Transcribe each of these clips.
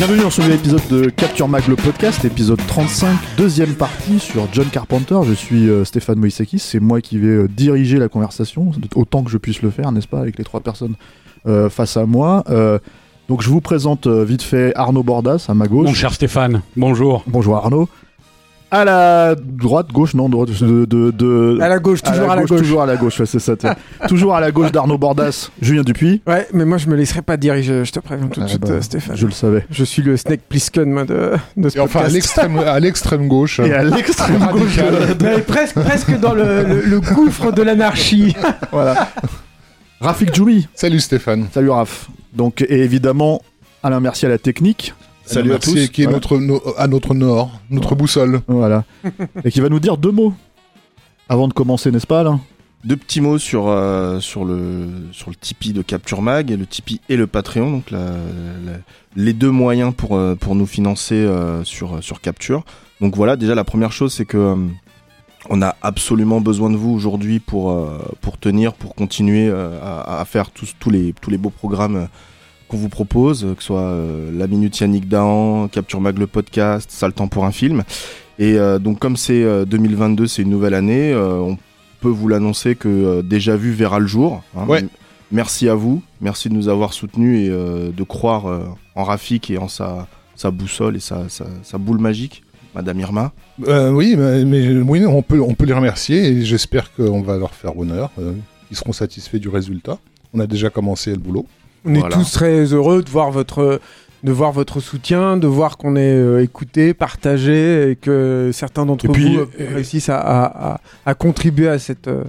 Bienvenue dans ce nouvel épisode de Capture Mag le podcast, épisode 35, deuxième partie sur John Carpenter. Je suis euh, Stéphane Moïsakis, c'est moi qui vais euh, diriger la conversation, autant que je puisse le faire, n'est-ce pas, avec les trois personnes euh, face à moi. Donc je vous présente vite fait Arnaud Bordas à ma gauche. Mon cher Stéphane, bonjour. Bonjour Arnaud. À la droite, gauche, non, droite, de, de, de- À la gauche, toujours à la gauche. Toujours à la gauche, ouais, c'est ça. toujours à la gauche d'Arnaud Bordas, Julien Dupuis. Ouais, mais moi je me laisserai pas diriger, je te préviens tout de Ah suite, bah, euh, Stéphane. Je le savais. Je suis le Snake Plissken moi, de, de ce Et enfin, à podcast. l'extrême, à l'extrême gauche. Et à l'extrême gauche, Radical. de- Mais presque, presque dans le, le- le gouffre de l'anarchie. voilà. Rafik Djoumi. Salut Stéphane. Salut Raph. Donc, et évidemment, Alain Merci à la technique. Salut à tous. Qui est Voilà. notre, no- à notre nord, notre boussole. Voilà. et qui va nous dire deux mots avant de commencer, n'est-ce pas, Alain Deux petits mots sur, euh, sur, le, sur le Tipeee de Capture Mag, et le Tipeee et le Patreon, donc la- la- les deux moyens pour, euh, pour nous financer euh, sur, sur Capture. Donc voilà, déjà la première chose, c'est que euh, on a absolument besoin de vous aujourd'hui pour, euh, pour tenir, pour continuer euh, à, à faire tous, tous, les, tous les beaux programmes euh, qu'on vous propose, que ce soit euh, La Minute Yannick Dahan, Capture Mag le podcast, Sale temps pour un film. Et euh, donc comme c'est euh, 2022, c'est une nouvelle année, euh, on peut vous l'annoncer que euh, Déjà Vu verra le jour. hein. Ouais. Merci à vous, merci de nous avoir soutenus et euh, de croire euh, en Rafik et en sa, sa boussole et sa, sa, sa boule magique, Madame Irma. Euh, oui, mais, mais oui, on peut, on peut les remercier et j'espère qu'on va leur faire honneur. euh, ils seront satisfaits du résultat. On a déjà commencé le boulot. On est tous très heureux de voir votre, de voir votre soutien, de voir qu'on est euh, écouté, partagé et que certains d'entre vous euh, euh, réussissent à, à- à- à contribuer à cette, euh,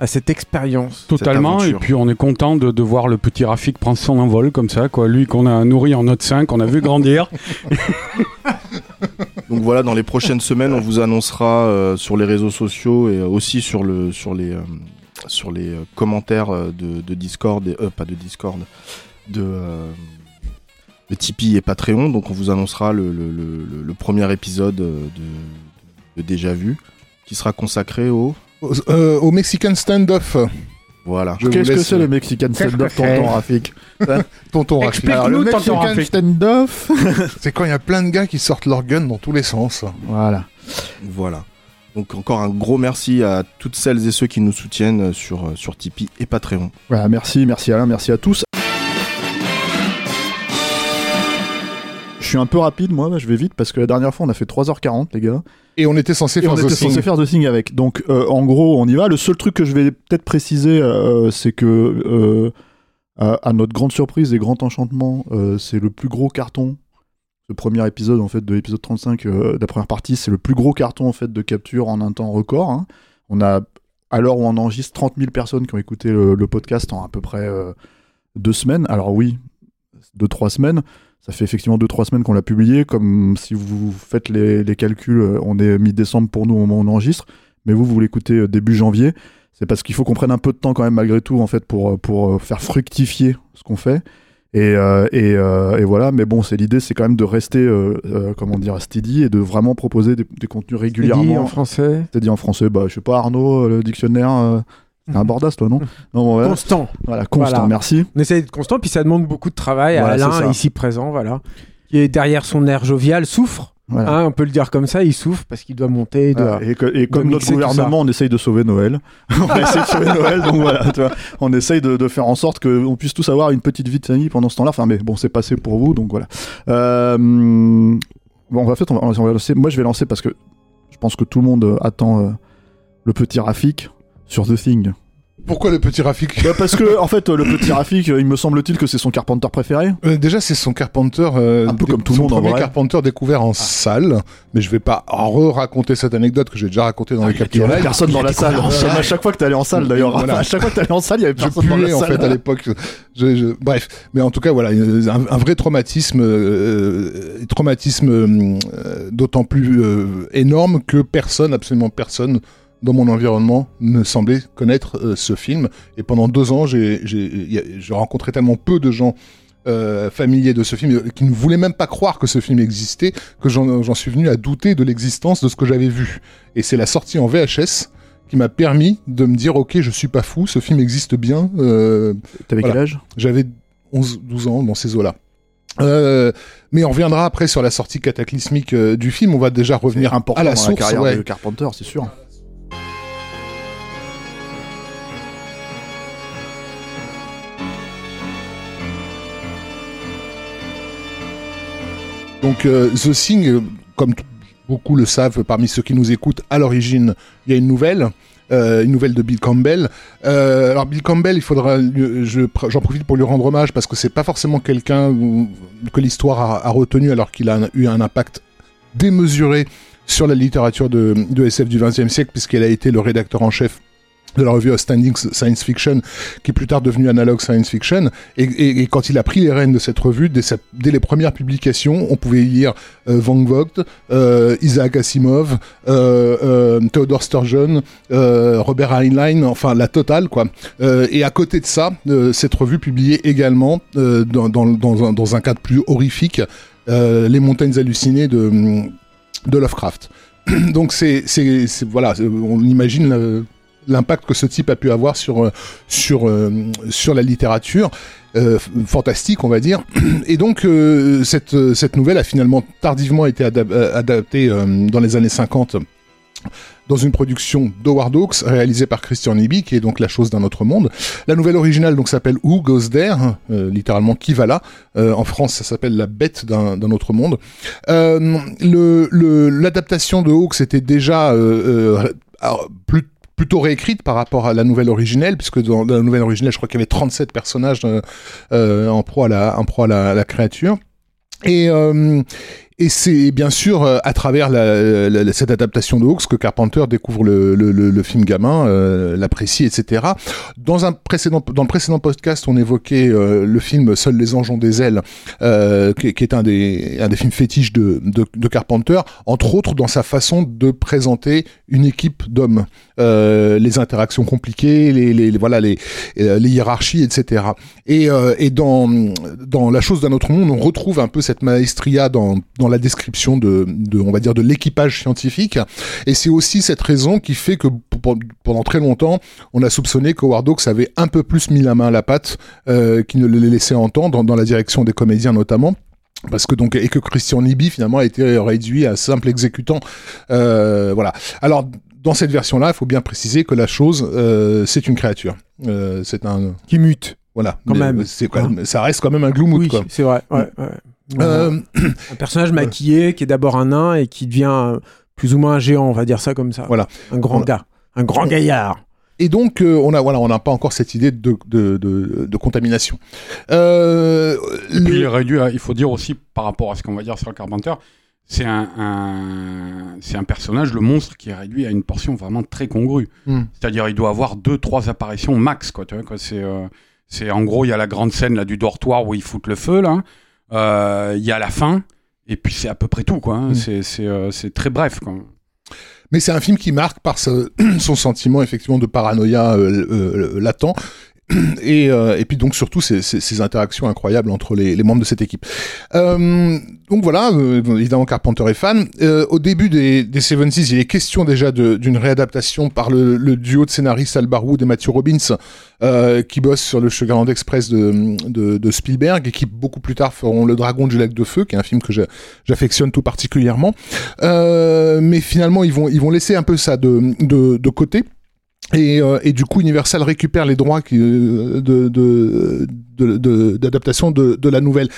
à cette expérience. Totalement, et puis on est content de, de voir le petit Rafik prendre son envol comme ça, quoi. Lui qu'on a nourri en note 5, qu'on a vu grandir. Donc voilà, dans les prochaines semaines, on vous annoncera euh, sur les réseaux sociaux et aussi sur, le, sur les, euh, sur les euh, commentaires euh, de, de Discord, et, euh, pas de Discord, de, euh, de Tipeee et Patreon. Donc on vous annoncera le, le- le- le- le premier épisode de, de Déjà Vu qui sera consacré au... Au, euh, au Mexican Standoff, Voilà. Qu'est-ce que c'est le Mexican stand-up, que c'est tonton Rafik tonton Rafik. Explique-nous, Alors, le tonton Mexican Rafik. stand-off C'est quand il y a plein de gars qui sortent leur gun dans tous les sens. Voilà. Voilà. Donc encore un gros merci à toutes celles et ceux qui nous soutiennent euh, sur, euh, sur Tipeee et Patreon. Voilà, merci, merci Alain, merci à tous. Je suis un peu rapide, moi, je vais vite parce que la dernière fois on a fait 3h40, les gars. Et on était censé Et faire on était censé faire The Thing avec. Donc, euh, en gros, on y va. Le seul truc que je vais peut-être préciser, euh, c'est que, euh, à, à notre grande surprise et grand enchantement, euh, c'est le plus gros carton. Ce premier épisode, en fait, de l'épisode 35 euh, de la première partie, c'est le plus gros carton, en fait, de capture en un temps record. hein. On a, à l'heure où on enregistre, 30 000 personnes qui ont écouté le, podcast en à peu près euh, deux semaines. Alors, oui, deux, trois semaines. Ça fait effectivement 2-3 semaines qu'on l'a publié. Comme si vous faites les, calculs, euh, on est mi-décembre pour nous au moment où on enregistre. Mais vous, vous l'écoutez début janvier. C'est parce qu'il faut qu'on prenne un peu de temps quand même malgré tout en fait pour, pour faire fructifier ce qu'on fait. Et, euh, et, euh, et voilà, mais bon, c'est l'idée, c'est quand même de rester, euh, comment dire, steady et de vraiment proposer des, des contenus Dit régulièrement. en français. C'est-à-dire en français, bah, je sais pas, Arnaud, le dictionnaire, c'est un bordas, toi, non Non, bon, voilà, Constant. voilà, constant, Voilà. merci. On essaie d'être constant, puis ça demande beaucoup de travail Voilà, Alain, ici présent, voilà. Qui est derrière son air jovial, souffre. Voilà. hein, on peut le dire comme ça, il souffre parce qu'il doit monter. doit-. Et, que- et comme notre gouvernement, on essaye de sauver Noël. on essaye de sauver Noël, donc voilà, tu vois. On essaye de, de faire en sorte qu'on puisse tous avoir une petite vie de famille pendant ce temps-là. Enfin, mais bon, c'est passé pour vous, donc voilà. Euh, bon, en fait, on va, on va lancer. Moi, je vais lancer parce que je pense que tout le monde attend euh, le petit Rafik sur The Thing. Pourquoi le petit Rafik Bah, parce que en fait, le petit Rafik, il me semble-t-il que c'est son Carpenter préféré. Euh, déjà, c'est son Carpenter. euh, Un peu comme tout le monde, en premier vrai. Carpenter découvert en salle. Mais je vais pas re-raconter cette anecdote que j'ai déjà racontée dans les Il y Capture avait Live. personne dans la salle. À chaque fois que t'allais en salle, d'ailleurs. Voilà. À chaque fois que t'allais en salle, il y avait Je personne dans puais la en salle. fait à l'époque. Je- je- Bref, mais en tout cas voilà, un, un vrai traumatisme, euh, euh, traumatisme euh, d'autant plus euh, énorme que personne, absolument personne dans mon environnement ne semblait connaître euh, ce film. Et pendant deux ans, j'ai rencontré tellement peu de gens. euh, familiers de ce film euh, qui ne voulaient même pas croire que ce film existait que j'en suis venu à douter de l'existence de ce que j'avais vu et c'est la sortie en VHS qui m'a permis de me dire ok je suis pas fou ce film existe bien euh, T'avais Voilà. quel âge? J'avais 11 12 ans dans ces eaux-là euh, mais on reviendra après sur la sortie cataclysmique euh, du film on va déjà revenir important à la source carrière ouais. de Carpenter, c'est sûr. Donc euh, The Thing, comme beaucoup le savent parmi ceux qui nous écoutent, à l'origine, il y a une nouvelle. euh, une nouvelle de Bill Campbell. Euh, alors Bill Campbell, il faudra, j'en profite pour lui rendre hommage parce que c'est pas forcément quelqu'un que l'histoire a, retenu alors qu'il a eu un impact démesuré sur la littérature de, de SF du XXe siècle puisqu'il a été le rédacteur en chef de la revue Outstanding Science Fiction, qui est plus tard devenue Analog Science Fiction. Et, quand il a pris les rênes de cette revue, dès, les premières publications, on pouvait lire euh, Van Vogt, euh, Isaac Asimov, euh, euh, Theodore Sturgeon, Robert Heinlein, enfin la totale quoi. Et à côté de ça, cette revue publiait également, dans, un, cadre plus horrifique, Les montagnes hallucinées de, de Lovecraft. Donc c'est, voilà, on imagine l'impact que ce type a pu avoir sur euh, sur euh, sur la littérature euh, fantastique, on va dire. Et donc euh, cette euh, cette nouvelle a finalement tardivement été adap- adaptée euh, dans les années 50 dans une production d'Howard Hawks réalisée par Christian Nibi, qui est donc La chose d'un autre monde. La nouvelle originale donc s'appelle Who Goes There, euh, littéralement qui va là? Euh, en France, ça s'appelle La bête d'un autre monde. Euh, le le- l'adaptation de Hawks était déjà plus plutôt réécrite par rapport à la nouvelle originelle, puisque dans la nouvelle originelle, je crois qu'il y avait 37 personnages euh, euh, en proie à la, créature. Et, euh, et c'est bien sûr euh, à travers la, la- la- cette adaptation de Hawks que Carpenter découvre le, le, le, le film gamin, euh, l'apprécie, etc. Dans un précédent, dans le précédent podcast, on évoquait euh, le film Seuls les anges ont des ailes, euh, qui, qui est un des, un des films fétiches de, de, de Carpenter, entre autres dans sa façon de présenter une équipe d'hommes, euh, les interactions compliquées, les, les, voilà les, euh, les hiérarchies, etc. Et, euh, et dans, dans La chose d'un autre monde, on retrouve un peu cette maestria dans, dans la description de, de, on va dire, de l'équipage scientifique. Et c'est aussi cette raison qui fait que pendant très longtemps, on a soupçonné qu'Howard Hawks avait un peu plus mis la main à la pâte euh, qu'il ne le laissait entendre, dans, dans la direction des comédiens notamment. Parce que donc et que Christian Nibi finalement a été réduit à simple exécutant. Euh, voilà. Alors dans cette version-là, il faut bien préciser que la chose, euh, c'est une créature. Euh, c'est un Qui mute. voilà. Quand Mais même. C'est quand même- ça reste quand même un gloomout Oui, c'est vrai. Ouais, ouais. Euh, un personnage maquillé qui est d'abord un nain et qui devient euh, plus ou moins un géant, on va dire ça comme ça. Voilà. Un grand gars. Un grand gaillard. Et donc, euh, on a voilà, on n'a pas encore cette idée de, de, de, de contamination. Euh, Et puis il est le- réduit à- il faut dire aussi par rapport à ce qu'on va dire sur Carpenter, c'est un, un- c'est un personnage, le monstre, qui est réduit à une portion vraiment très congrue. Hmm. C'est-à-dire, il doit avoir deux, trois apparitions max, quoi. Tu vois, quoi. C'est, euh, c'est en gros, il y a la grande scène là du dortoir où ils foutent le feu, là. Euh, Il y a la fin, et puis c'est à peu près tout, quoi. hein. C'est, c'est, euh, c'est très bref, quoi. Mais c'est un film qui marque par ce- son sentiment effectivement de paranoïa euh, latent. Et, euh, et puis donc surtout ces, ces, ces interactions incroyables entre les, les membres de cette équipe. Euh, donc voilà, euh, évidemment Carpenter est fan. Euh, au début des, des 70s, il est question déjà d'une réadaptation par le, le duo de scénaristes Al et Matthew Robbins euh, qui bossent sur le Sugarland Express de, de, de Spielberg et qui beaucoup plus tard feront Le Dragon du lac de feu, qui est un film que j'affectionne tout particulièrement. Euh, mais finalement, ils vont, ils vont laisser un peu ça de, de, de côté. Et, euh, et du coup, Universal récupère les droits qui, euh, de, de, de- de- d'adaptation de, de la nouvelle.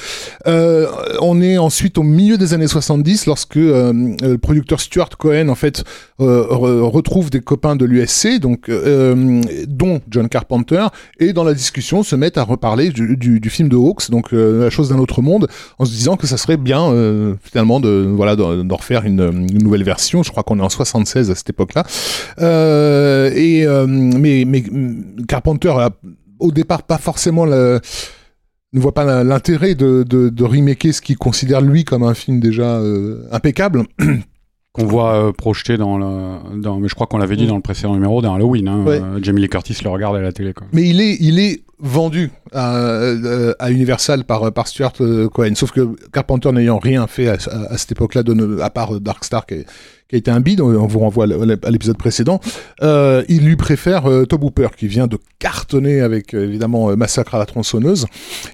Euh, on est ensuite au milieu des années 70 lorsque euh, le producteur Stuart Cohen en fait euh, re- retrouve des copains de l'USC, donc euh, dont John Carpenter, et dans la discussion se mettent à reparler du, du, du film de Hawks, donc euh, la chose d'un autre monde, en se disant que ça serait bien euh, finalement de voilà d'en refaire une, une nouvelle version. Je crois qu'on est en 76 à cette époque-là. Euh, et euh, mais, mais Carpenter a au départ pas forcément ne voit pas l'intérêt de, de, de remaker ce qu'il considère lui comme un film déjà euh, impeccable. Qu'on voit euh, projeté dans le. Dans, mais je crois qu'on l'avait dit dans le précédent numéro, dans Halloween. Hein, Ouais. Euh, Jamie Lee Curtis le regarde à la télé. Quoi. Mais il est, il est vendu à, à Universal par, par Stuart Cohen. Sauf que Carpenter n'ayant rien fait à, à- à cette époque-là, à part Dark Star qui, est- qui a été un bide, on vous renvoie à l'épisode précédent, euh, il lui préfère euh, Tob Hooper qui vient de cartonner avec euh, évidemment euh, Massacre à la tronçonneuse.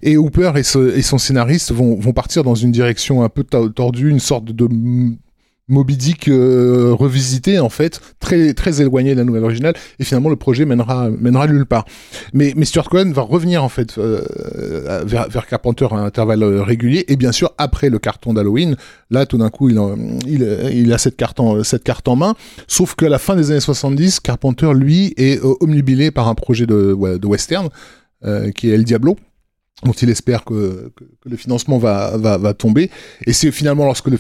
Et Hooper et, et son scénariste vont, vont partir dans une direction un peu to- tordue, une sorte de Moby Dick euh, revisité en fait, très très éloigné de la nouvelle originale, et finalement le projet mènera mènera nulle part. Mais, mais Stuart Cohen va revenir en fait euh, vers, vers Carpenter à intervalles euh, réguliers, et bien sûr après le carton d'Halloween, là tout d'un coup il, il, il a cette carte, en, cette carte en main, sauf qu'à la fin des années 70, Carpenter lui est euh, omnubilé par un projet de, de western euh, qui est El Diablo dont il espère que, que, que le financement va, va, va tomber. Et c'est finalement lorsque le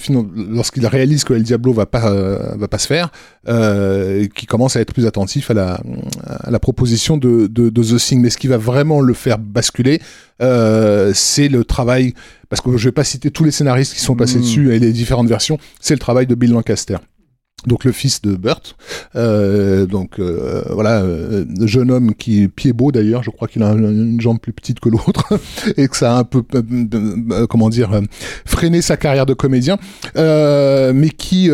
lorsqu'il réalise que El Diablo va pas euh, va pas se faire, euh, qu'il commence à être plus attentif à la, à la proposition de, de, de The Thing. Mais ce qui va vraiment le faire basculer, euh, c'est le travail, parce que je vais pas citer tous les scénaristes qui sont passés Mm. dessus et les différentes versions, c'est le travail de Bill Lancaster. Donc le fils de Burt, euh, donc euh, voilà, euh, jeune homme qui est pied beau d'ailleurs, je crois qu'il a un- une jambe plus petite que l'autre. Et que ça a un peu, euh, euh, comment dire, euh, freiné sa carrière de comédien, mais qui,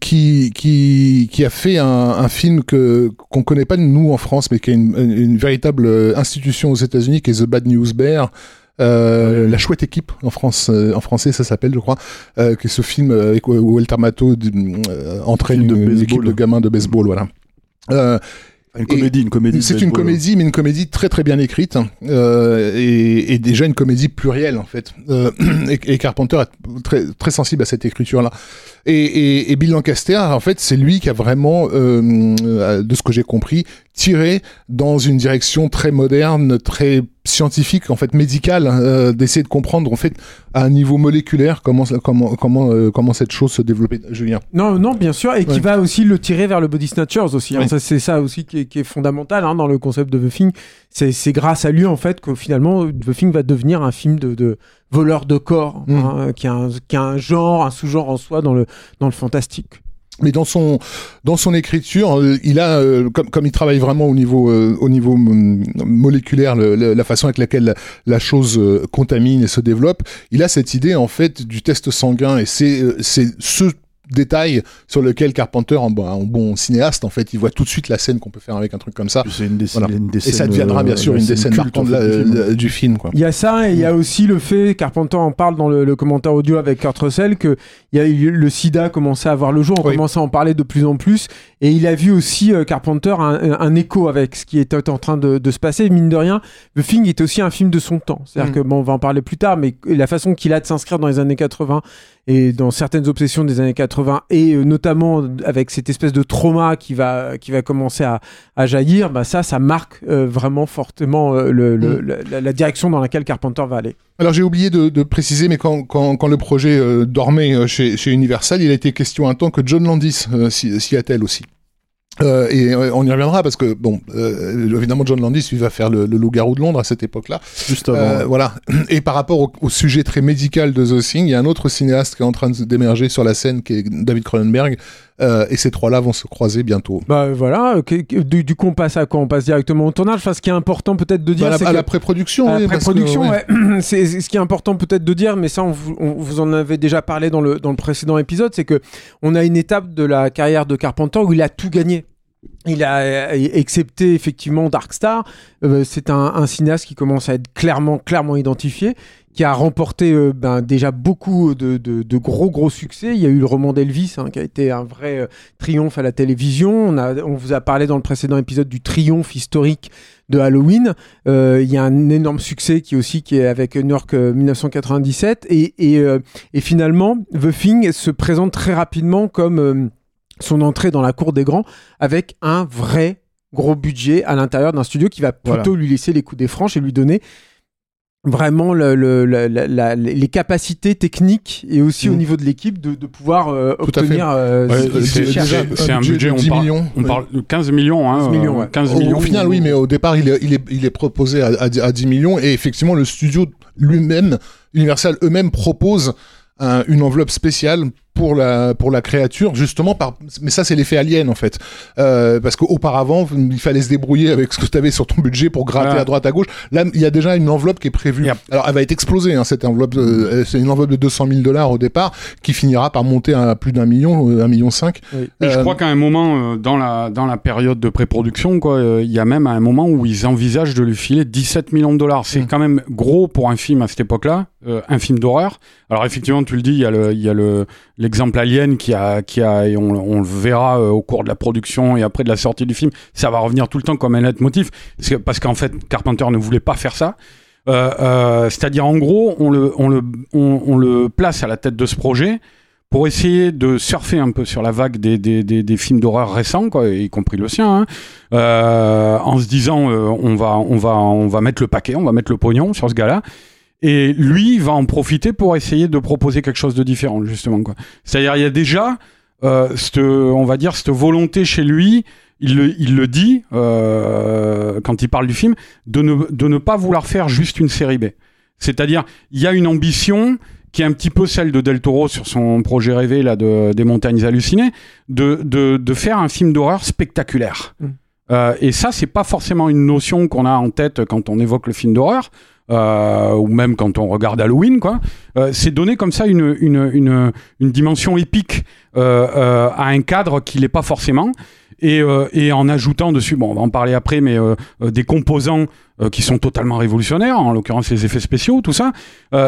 qui qui qui a fait un, un film que qu'on connaît pas nous en France, mais qui a une, une, véritable institution aux États-Unis, qui est The Bad News Bear. Euh, la chouette équipe en France euh, en français ça s'appelle je crois euh, qui est ce film euh, avec- où Walter Matthau euh, entraîne une, une équipe de gamins de baseball voilà euh, Une comédie, une comédie. c'est une comédie, mais une comédie très très bien écrite euh, et, et déjà une comédie plurielle en fait. Euh, et, et Carpenter est très très sensible à cette écriture-là. Et, et, et Bill Lancaster, en fait, c'est lui qui a vraiment, euh, euh, de ce que j'ai compris, tiré dans une direction très moderne, très scientifique, en fait médicale, euh, d'essayer de comprendre en fait à un niveau moléculaire comment comment comment euh, comment cette chose se développait. Julien. Non, non, bien sûr, et qui va aussi le tirer vers le body snatchers aussi. hein. Oui. C'est ça aussi qui est, qui est fondamental hein, dans le concept de The Thing. C'est c'est grâce à lui en fait que finalement The Thing va devenir un film de, de voleur de corps, Mm. hein, qui, a un, qui a un genre, un sous-genre en soi dans le dans le fantastique. Mais dans son dans son écriture, euh, il a euh, comme comme il travaille vraiment au niveau euh, au niveau mm, moléculaire, le- le- la façon avec laquelle la, la chose euh, contamine et se développe, il a cette idée en fait du test sanguin et c'est euh, c'est ce détail sur lequel Carpenter, en, bon- en bon cinéaste, en fait, il voit tout de suite la scène qu'on peut faire avec un truc comme ça. C'est une des, Voilà. une des Et ça deviendra bien euh, sûr une des scènes culte, marquantes de du film. la- du film, quoi. Il y a ça, et il y a aussi le fait, Carpenter en parle dans le, le commentaire audio avec Kurt Russell, que il y a eu le sida commençait à voir le jour, on Oui. commençait à en parler de plus en plus, et il a vu aussi euh, Carpenter un, un écho avec ce qui était en train de, de se passer. Mine de rien, The Thing est aussi un film de son temps. C'est-à-dire Mm. que bon, on va en parler plus tard, mais la façon qu'il a de s'inscrire dans les années 80 et dans certaines obsessions des années 80 et euh, notamment avec cette espèce de trauma qui va qui va commencer à, à jaillir, bah ça, ça marque euh, vraiment fortement euh, le, le- Mm. la- direction dans laquelle Carpenter va aller. Alors j'ai oublié de, de préciser, mais quand, quand, quand le projet euh, dormait chez, chez Universal, il a été question un temps que John Landis s'y s'y attelle aussi. Euh, et euh, on y reviendra parce que bon, euh, évidemment John Landis lui va faire le, le loup-garou de Londres à cette époque-là. Juste avant. Euh, voilà. Et par rapport au, au sujet très médical de The Thing, il y a un autre cinéaste qui est en train d'émerger sur la scène, qui est David Cronenberg. Euh, et ces trois-là vont se croiser bientôt. Bah voilà, ok, du, du coup on passe à quoi? On passe directement au tournage. Enfin, ce qui est important peut-être de dire, Bah, à c'est la, à que- la pré-production. à la oui, parce que, pré-production, ouais. ouais. c'est ce qui est important peut-être de dire, mais ça on vous, on vous en avait déjà parlé dans le, dans le précédent épisode, c'est que on a une étape de la carrière de Carpenter où il a tout gagné. Il a euh, excepté effectivement Dark Star, euh, c'est un, un cinéaste qui commence à être clairement clairement identifié, qui a remporté euh, ben, déjà beaucoup de, de- de gros gros succès. Il y a eu le roman d'Elvis hein, qui a été un vrai euh, triomphe à la télévision. On, a, on vous a parlé dans le précédent épisode du triomphe historique de Halloween. Euh, il y a un énorme succès qui est aussi qui est avec New York euh, 1997 et, et, euh, et finalement The Thing se présente très rapidement comme euh, son entrée dans la cour des grands avec un vrai gros budget à l'intérieur d'un studio qui va plutôt lui laisser les coups des franches et lui donner vraiment le- le- la- la- la- les capacités techniques et aussi au Mm. niveau de l'équipe de, de pouvoir euh, obtenir euh, Ouais, c'est- un budget budget, on 10 parle- millions. On parle de 15 millions, hein, 15 millions, ouais. 15 Au, millions. au final, oui, mais au départ, il est, il est, il est proposé à, à, 10 à 10 millions et effectivement, le studio lui-même, Universal eux-mêmes proposent un- une enveloppe spéciale pour la pour la créature justement par mais ça c'est l'effet alien en fait euh, parce qu'auparavant il fallait se débrouiller avec ce que tu avais sur ton budget pour gratter Voilà. à droite à gauche là il y a déjà une enveloppe qui est prévue alors elle va être explosée hein, cette enveloppe euh, c'est une enveloppe de 200 000 dollars au départ qui finira par monter à plus d'un million euh, un million cinq Oui. Je Euh, crois qu'à un moment, euh, dans, la, dans la période de pré-production, quoi, euh, il y a même un moment où ils envisagent de lui filer 17 millions de dollars. C'est Mm. quand même gros pour un film à cette époque-là, euh, un film d'horreur. Alors effectivement, tu le dis, il y a le, le, l'exemple Alien qui a, qui a, et on, le verra euh, au cours de la production et après de la sortie du film, ça va revenir tout le temps comme un leitmotiv, parce parce qu'en fait, Carpenter ne voulait pas faire ça. Euh, c'est-à-dire en gros, on le, on, le, on, le place à la tête de ce projet pour essayer de surfer un peu sur la vague des, des, des, films d'horreur récents, quoi, y compris le sien, hein, en se disant on, va, on, va, on va mettre le paquet, on va mettre le pognon sur ce gars-là. Et lui va en profiter pour essayer de proposer quelque chose de différent, justement. C'est-à-dire, il y a déjà, euh, cette, on va dire, cette volonté chez lui, il le, il le dit euh, quand il parle du film, de ne, de ne pas vouloir faire juste une série B. C'est-à-dire, il y a une ambition qui est un petit peu celle de Del Toro sur son projet rêvé là, de, des montagnes hallucinées, de, de, de faire un film d'horreur spectaculaire. Mm. Euh, et ça, c'est pas forcément une notion qu'on a en tête quand on évoque le film d'horreur, euh, ou même quand on regarde Halloween, quoi. Euh, c'est donner comme ça une, une, une, dimension épique euh, à un cadre qui l'est pas forcément. Et, et en ajoutant dessus, bon, on va en parler après, mais des composants qui sont totalement révolutionnaires, en l'occurrence les effets spéciaux, tout ça.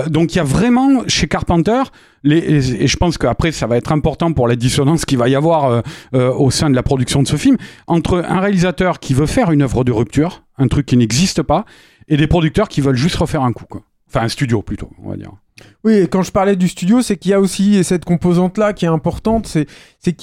Donc il y a vraiment chez Carpenter, les, et, et je pense qu'après ça va être important pour la dissonance qu'il va y avoir au sein de la production de ce film, entre un réalisateur qui veut faire une œuvre de rupture, un truc qui n'existe pas, et des producteurs qui veulent juste refaire un coup. Quoi. Enfin un studio plutôt, on va dire. Oui, et quand je parlais du studio, c'est qu'il y a aussi cette composante-là qui est importante. C'est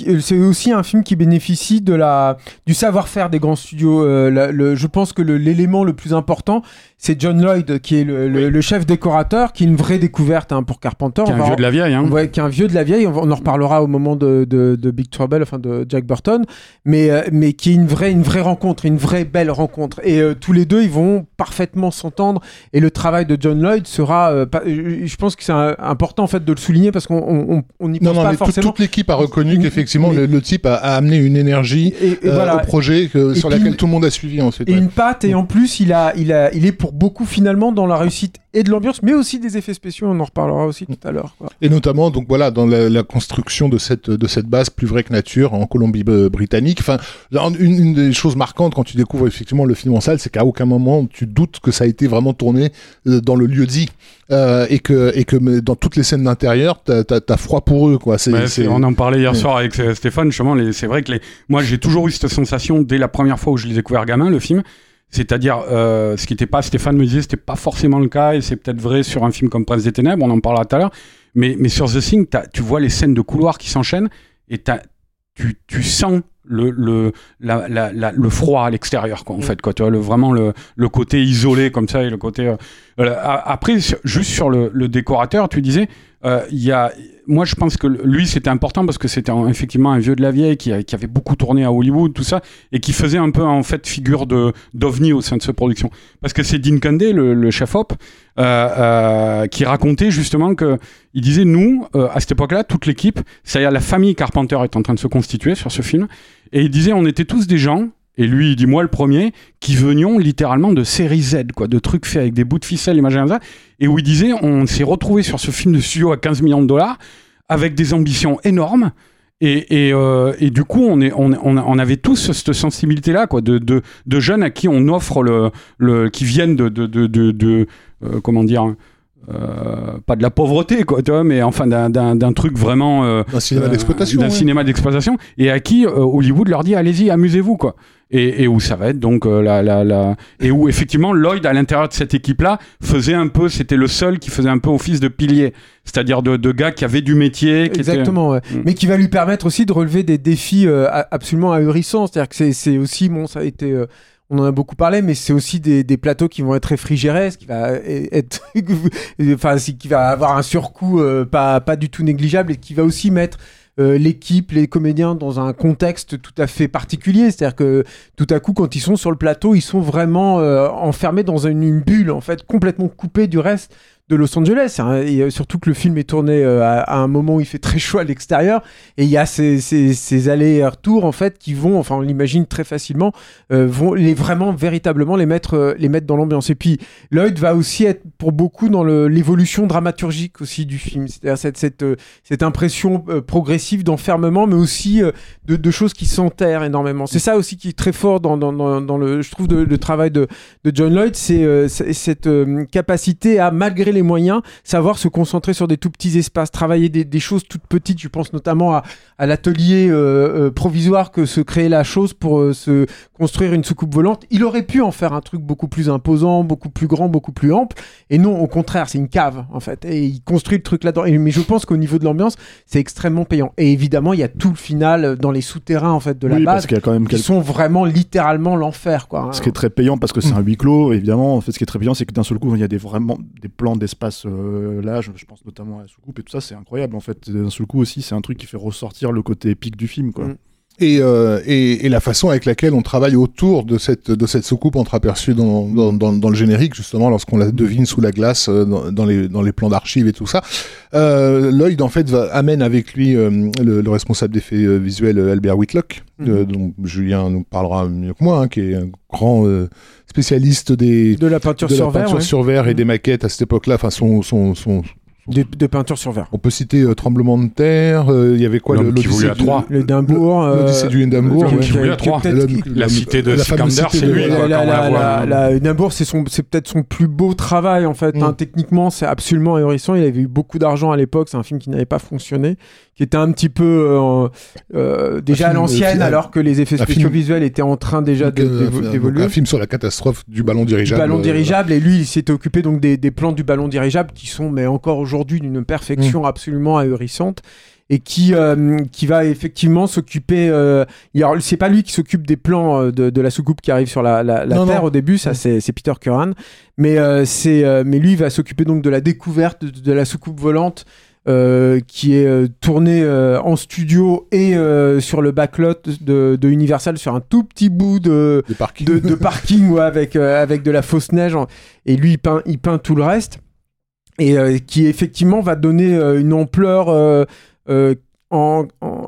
euh, aussi un film qui bénéficie de la du savoir-faire des grands studios. Euh, la- le- je pense que l'élément le, plus important, c'est John Lloyd, qui est le, chef décorateur, qui est une vraie découverte hein, pour Carpenter. Qui est un vieux de la vieille. Hein. Ouais, qui est un vieux de la vieille, on, en reparlera au moment de, de, de Big Trouble, enfin de Jack Burton, mais, euh, mais qui est une vraie, une vraie rencontre, une vraie belle rencontre. Et euh, tous les deux, ils vont parfaitement s'entendre. Et le travail de John Lloyd sera, je pense que c'est important en fait de le souligner parce qu'on on, n'y pense non non pas mais forcément. toute l'équipe a reconnu qu'effectivement le, le type a, a amené une énergie Et, et euh, voilà. au projet que- sur laquelle une- tout le monde a suivi ensuite Et ouais. une patte, et en plus, il, a, il, a, il est pour beaucoup finalement dans la réussite et de l'ambiance, mais aussi des effets spéciaux. On en reparlera aussi tout à l'heure. Et notamment, donc voilà, dans la, la construction de cette de cette base plus vraie que nature en Colombie-Britannique. Enfin, une, une des choses marquantes quand tu découvres effectivement le film en salle, c'est qu'à aucun moment tu doutes que ça a été vraiment tourné euh, dans le lieu dit euh, et que et que mais dans toutes les scènes d'intérieur, t'as froid pour eux, quoi. C'est Ouais, on en parlait hier Ouais. soir avec euh, Stéphane, justement, c'est vrai que les... moi j'ai toujours eu cette sensation dès la première fois où je l'ai découvert gamin, le film. C'est-à-dire, euh, ce qui n'était pas, Stéphane me disait, c'était pas forcément le cas, et c'est peut-être vrai sur un film comme Prince des Ténèbres, on en parlera tout à l'heure. Mais, mais sur The Thing, tu vois les scènes de couloir qui s'enchaînent, et tu sens le, le, la, la, la- le froid à l'extérieur, quoi, en fait, quoi. Tu vois, le, vraiment le, le côté isolé, comme ça, et le côté. euh, a- après, juste sur le, le décorateur, tu disais, euh, il y a, moi, je pense que lui, c'était important parce que c'était effectivement un vieux de la vieille qui, qui avait beaucoup tourné à Hollywood, tout ça, et qui faisait un peu en fait figure de d'ovni au sein de cette production. Parce que c'est Dean Cundey, le, le chef op, euh, euh, qui racontait justement que il disait nous, euh, à cette époque-là, toute l'équipe, c'est-à-dire la famille Carpenter est en train de se constituer sur ce film, et il disait on était tous des gens. Et lui, il dit moi le premier, qui venions littéralement de série Z, quoi, de trucs faits avec des bouts de ficelle et machin et où il disait on s'est retrouvé sur ce film de studio à 15 millions de dollars avec des ambitions énormes Et, et, euh, et du coup, on, est, on, on, avait tous cette sensibilité-là, quoi, de, de, de jeunes à qui on offre le, le qui viennent de, de, euh, comment dire, euh, pas de la pauvreté, quoi, tu vois, mais enfin d'un- truc vraiment euh, Un cinéma euh, d'exploitation. d'un ouais. cinéma d'exploitation, et à qui euh, Hollywood leur dit allez-y, amusez-vous, quoi. Et, et où ça va être donc euh, la, la, la... et où effectivement Lloyd à l'intérieur de cette équipe-là faisait un peu, c'était le seul qui faisait un peu office de pilier, c'est-à-dire de, de gars qui avaient du métier, qui Exactement, ouais. Mm. mais qui va lui permettre aussi de relever des défis euh, absolument ahurissants. C'est-à-dire que c'est- c'est aussi, bon, ça a été, euh, on en a beaucoup parlé, mais c'est aussi des, plateaux qui vont être réfrigérés, ce qui va être, enfin, qui va avoir un surcoût euh, pas pas du tout négligeable et qui va aussi mettre euh, l'équipe, les comédiens dans un contexte tout à fait particulier. C'est-à-dire que tout à coup, quand ils sont sur le plateau, ils sont vraiment euh, enfermés dans une, une bulle, en fait, complètement coupés du reste de Los Angeles. hein. Euh, surtout que le film est tourné euh, à, un moment où il fait très chaud à l'extérieur. Et il y a ces, ces, ces allers et retours, en fait, qui vont, enfin, on l'imagine très facilement, euh, vont les vraiment, véritablement les mettre, les mettre dans l'ambiance. Et puis, Lloyd va aussi être pour beaucoup dans l'évolution dramaturgique aussi du film. C'est-à-dire cette, impression progressive d'enfermement, mais aussi de, choses qui s'enterrent énormément. C'est ça aussi qui est très fort dans, le, je trouve, le travail de, de John Lloyd, c'est cette capacité à, malgré les moyens, savoir se concentrer sur des tout petits espaces, travailler des, des choses toutes petites. Je pense notamment à, à l'atelier euh, euh, provisoire que se créait la chose pour euh, se construire une soucoupe volante. Il aurait pu en faire un truc beaucoup plus imposant, beaucoup plus grand, beaucoup plus ample. Et non, au contraire, c'est une cave en fait. Et il construit le truc là-dedans. Mais je pense qu'au niveau de l'ambiance, c'est extrêmement payant. Et évidemment, il y a tout le final dans les souterrains en fait de la oui, base parce qu'il y a quand même qui sont vraiment littéralement l'enfer quoi. Ce qui est très payant parce que c'est un huis clos, évidemment. En fait, ce qui est très payant, c'est que d'un seul coup, il y a des vraiment des plans d'espace euh, là. Je, je pense notamment à la soucoupe et tout ça, c'est incroyable. En fait, d'un seul coup aussi, c'est un truc qui fait ressortir le côté épique du film, quoi. Mm. Et, euh, et, et la façon avec laquelle on travaille autour de cette, de cette soucoupe entreaperçue dans, dans, dans, dans le générique, justement, lorsqu'on la devine sous la glace, euh, dans, dans les, dans les plans d'archives et tout ça. Euh, Lloyd, en fait, va, amène avec lui euh, le, le responsable d'effets visuels, Albert Whitlock, euh, dont Julien nous parlera mieux que moi, hein, qui est un grand spécialiste des, de la peinture de la sur verre, peinture ouais. sur verre et Mm. des maquettes à cette époque-là. Enfin, son, son, son, de, de peinture sur verre. on peut citer euh, Tremblement de terre. euh, Il y avait quoi L'homme le- qui voulait à l'Odyssée du- Le Dimbourg. euh, l'Odyssée du Hindenburg, qui- voulait à qui- La cité de la Sikander, c'est lui, la, la, la, la la- la- c'est son, c'est peut-être son plus beau travail en fait. Mm. hein. Techniquement, c'est absolument ahurissant. Il avait eu beaucoup d'argent à l'époque. C'est un film qui n'avait pas fonctionné, qui était un petit peu euh, euh, déjà à l'ancienne, euh, alors que les effets spéciaux film- visuels étaient en train déjà d'évoluer. un film sur la catastrophe du ballon Du dirigeable. ballon euh, dirigeable et lui il s'était occupé donc des, des plans du ballon dirigeable qui sont mais encore aujourd'hui d'une perfection absolument ahurissante et qui euh, qui va effectivement s'occuper euh, c'est pas lui qui s'occupe des plans de, de la soucoupe qui arrive sur la, la, la Non, terre non. au début ça Mm. c'est Peter Curran mais euh, c'est mais lui il va s'occuper donc de la découverte de, de la soucoupe volante euh, qui est euh, tournée euh, en studio et sur le backlot de, de Universal sur un tout petit bout de, de, de parking ouais, avec, avec de la fausse neige. en- Et lui, il peint, il peint tout le reste. Et qui effectivement va donner une ampleur en, en-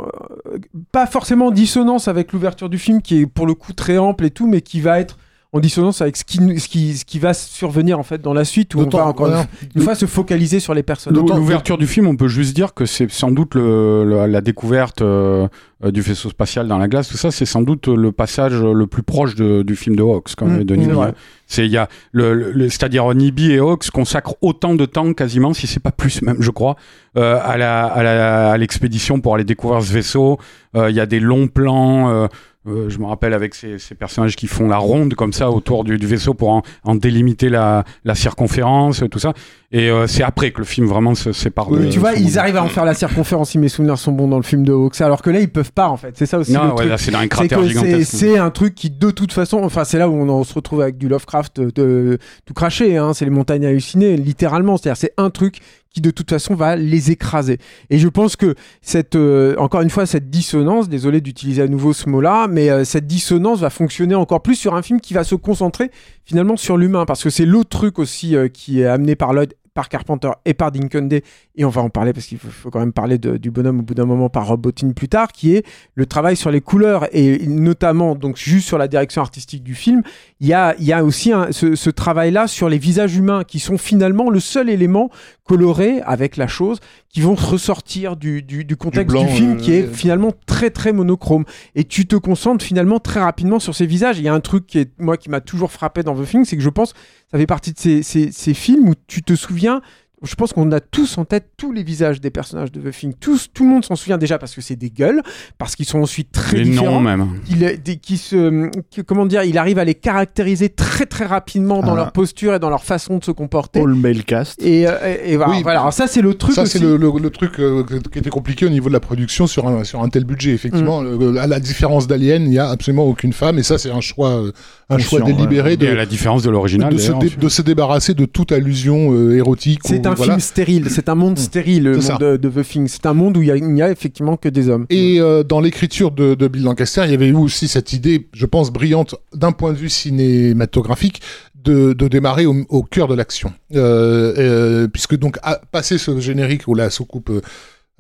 pas forcément en dissonance avec l'ouverture du film, qui est pour le coup très ample et tout, mais qui va être en dissonance avec ce qui, ce qui, ce qui va survenir en fait dans la suite où on va encore une ouais, fois- une fois se focaliser sur les personnages. L'ouverture du film, on peut juste dire que c'est sans doute le, le- la découverte euh, du vaisseau spatial dans la glace, tout ça, c'est sans doute le passage le plus proche de- du film de Hawks, quand même, Mm, de c'est Nibi. vrai. C'est il y a le, le- le- c'est-à-dire Nibi et Hawks consacrent autant de temps quasiment, si c'est pas plus même, je crois, euh, à la à la- à l'expédition pour aller découvrir ce vaisseau. Euh, Il y a des longs plans. Euh, euh, je me rappelle avec ces, ces personnages qui font la ronde comme ça autour du, du vaisseau pour en, en délimiter la, la circonférence, tout ça. Et euh, c'est après que le film vraiment se sépare. Oui, de- tu vois, ils arrivent à en faire la circonférence si mes souvenirs sont bons dans le film de Hawks, alors que là ils peuvent pas en fait. C'est ça aussi le Non, ouais, truc. là c'est dans un cratère gigantesque. c'est un truc qui, de toute façon, enfin, c'est là où on se retrouve avec du Lovecraft de, de- tout craché, hein, c'est les montagnes hallucinées, littéralement. C'est-à-dire, c'est un truc qui, de toute façon, va les écraser. Et je pense que cette, euh, encore une fois, cette dissonance, désolé d'utiliser à nouveau ce mot-là, mais euh, cette dissonance va fonctionner encore plus sur un film qui va se concentrer finalement sur l'humain, parce que c'est l'autre truc aussi euh, qui est amené par Lloyd par Carpenter et par Dinkende, et on va en parler parce qu'il faut, quand même parler du bonhomme au bout d'un moment par Rob Bottin plus tard, qui est le travail sur les couleurs et notamment donc juste sur la direction artistique du film. Il y a, aussi ce travail-là sur les visages humains qui sont finalement le seul élément colorés avec la chose qui vont ressortir du, du, du contexte du, blanc, film euh, qui est finalement très très monochrome et tu te concentres finalement très rapidement sur ces visages. Il y a un truc qui est moi qui m'a toujours frappé dans The Thing, c'est que je pense ça fait partie de ces, ces, ces films où tu te souviens je pense qu'on a tous en tête tous les visages des personnages de The Thing. Tous, tout le monde s'en souvient déjà parce que c'est des gueules, parce qu'ils sont ensuite très Les différents. noms même. Il, des- qui se, qui- comment dire, il arrive à les caractériser très très rapidement dans Ah. leur posture et dans leur façon de se comporter. All male cast. Et, euh, et- et voilà, Oui. voilà. Alors ça c'est le truc ça, c'est le, le- le truc euh, qui était compliqué au niveau de la production sur un, sur un tel budget. Effectivement, Mm. Le- à la différence d'Alien, il n'y a absolument aucune femme, et ça, c'est un choix, euh, un choix délibéré de, à la différence de l'original. de, dé- de se débarrasser de toute allusion euh, érotique. C'est ou- un voilà. film stérile, c'est un monde stérile, le C'est monde ça. de, de The Thing. C'est un monde où il a- n'y a, effectivement que des hommes. Et euh, dans l'écriture de, de Bill Lancaster, il y avait eu aussi cette idée, je pense, brillante d'un point de vue cinématographique, de, de démarrer au, au cœur de l'action. Euh, euh, puisque donc, à, passer ce générique où la soucoupe euh,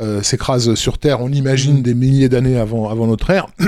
euh, s'écrase sur Terre, on imagine des milliers d'années avant, avant notre ère.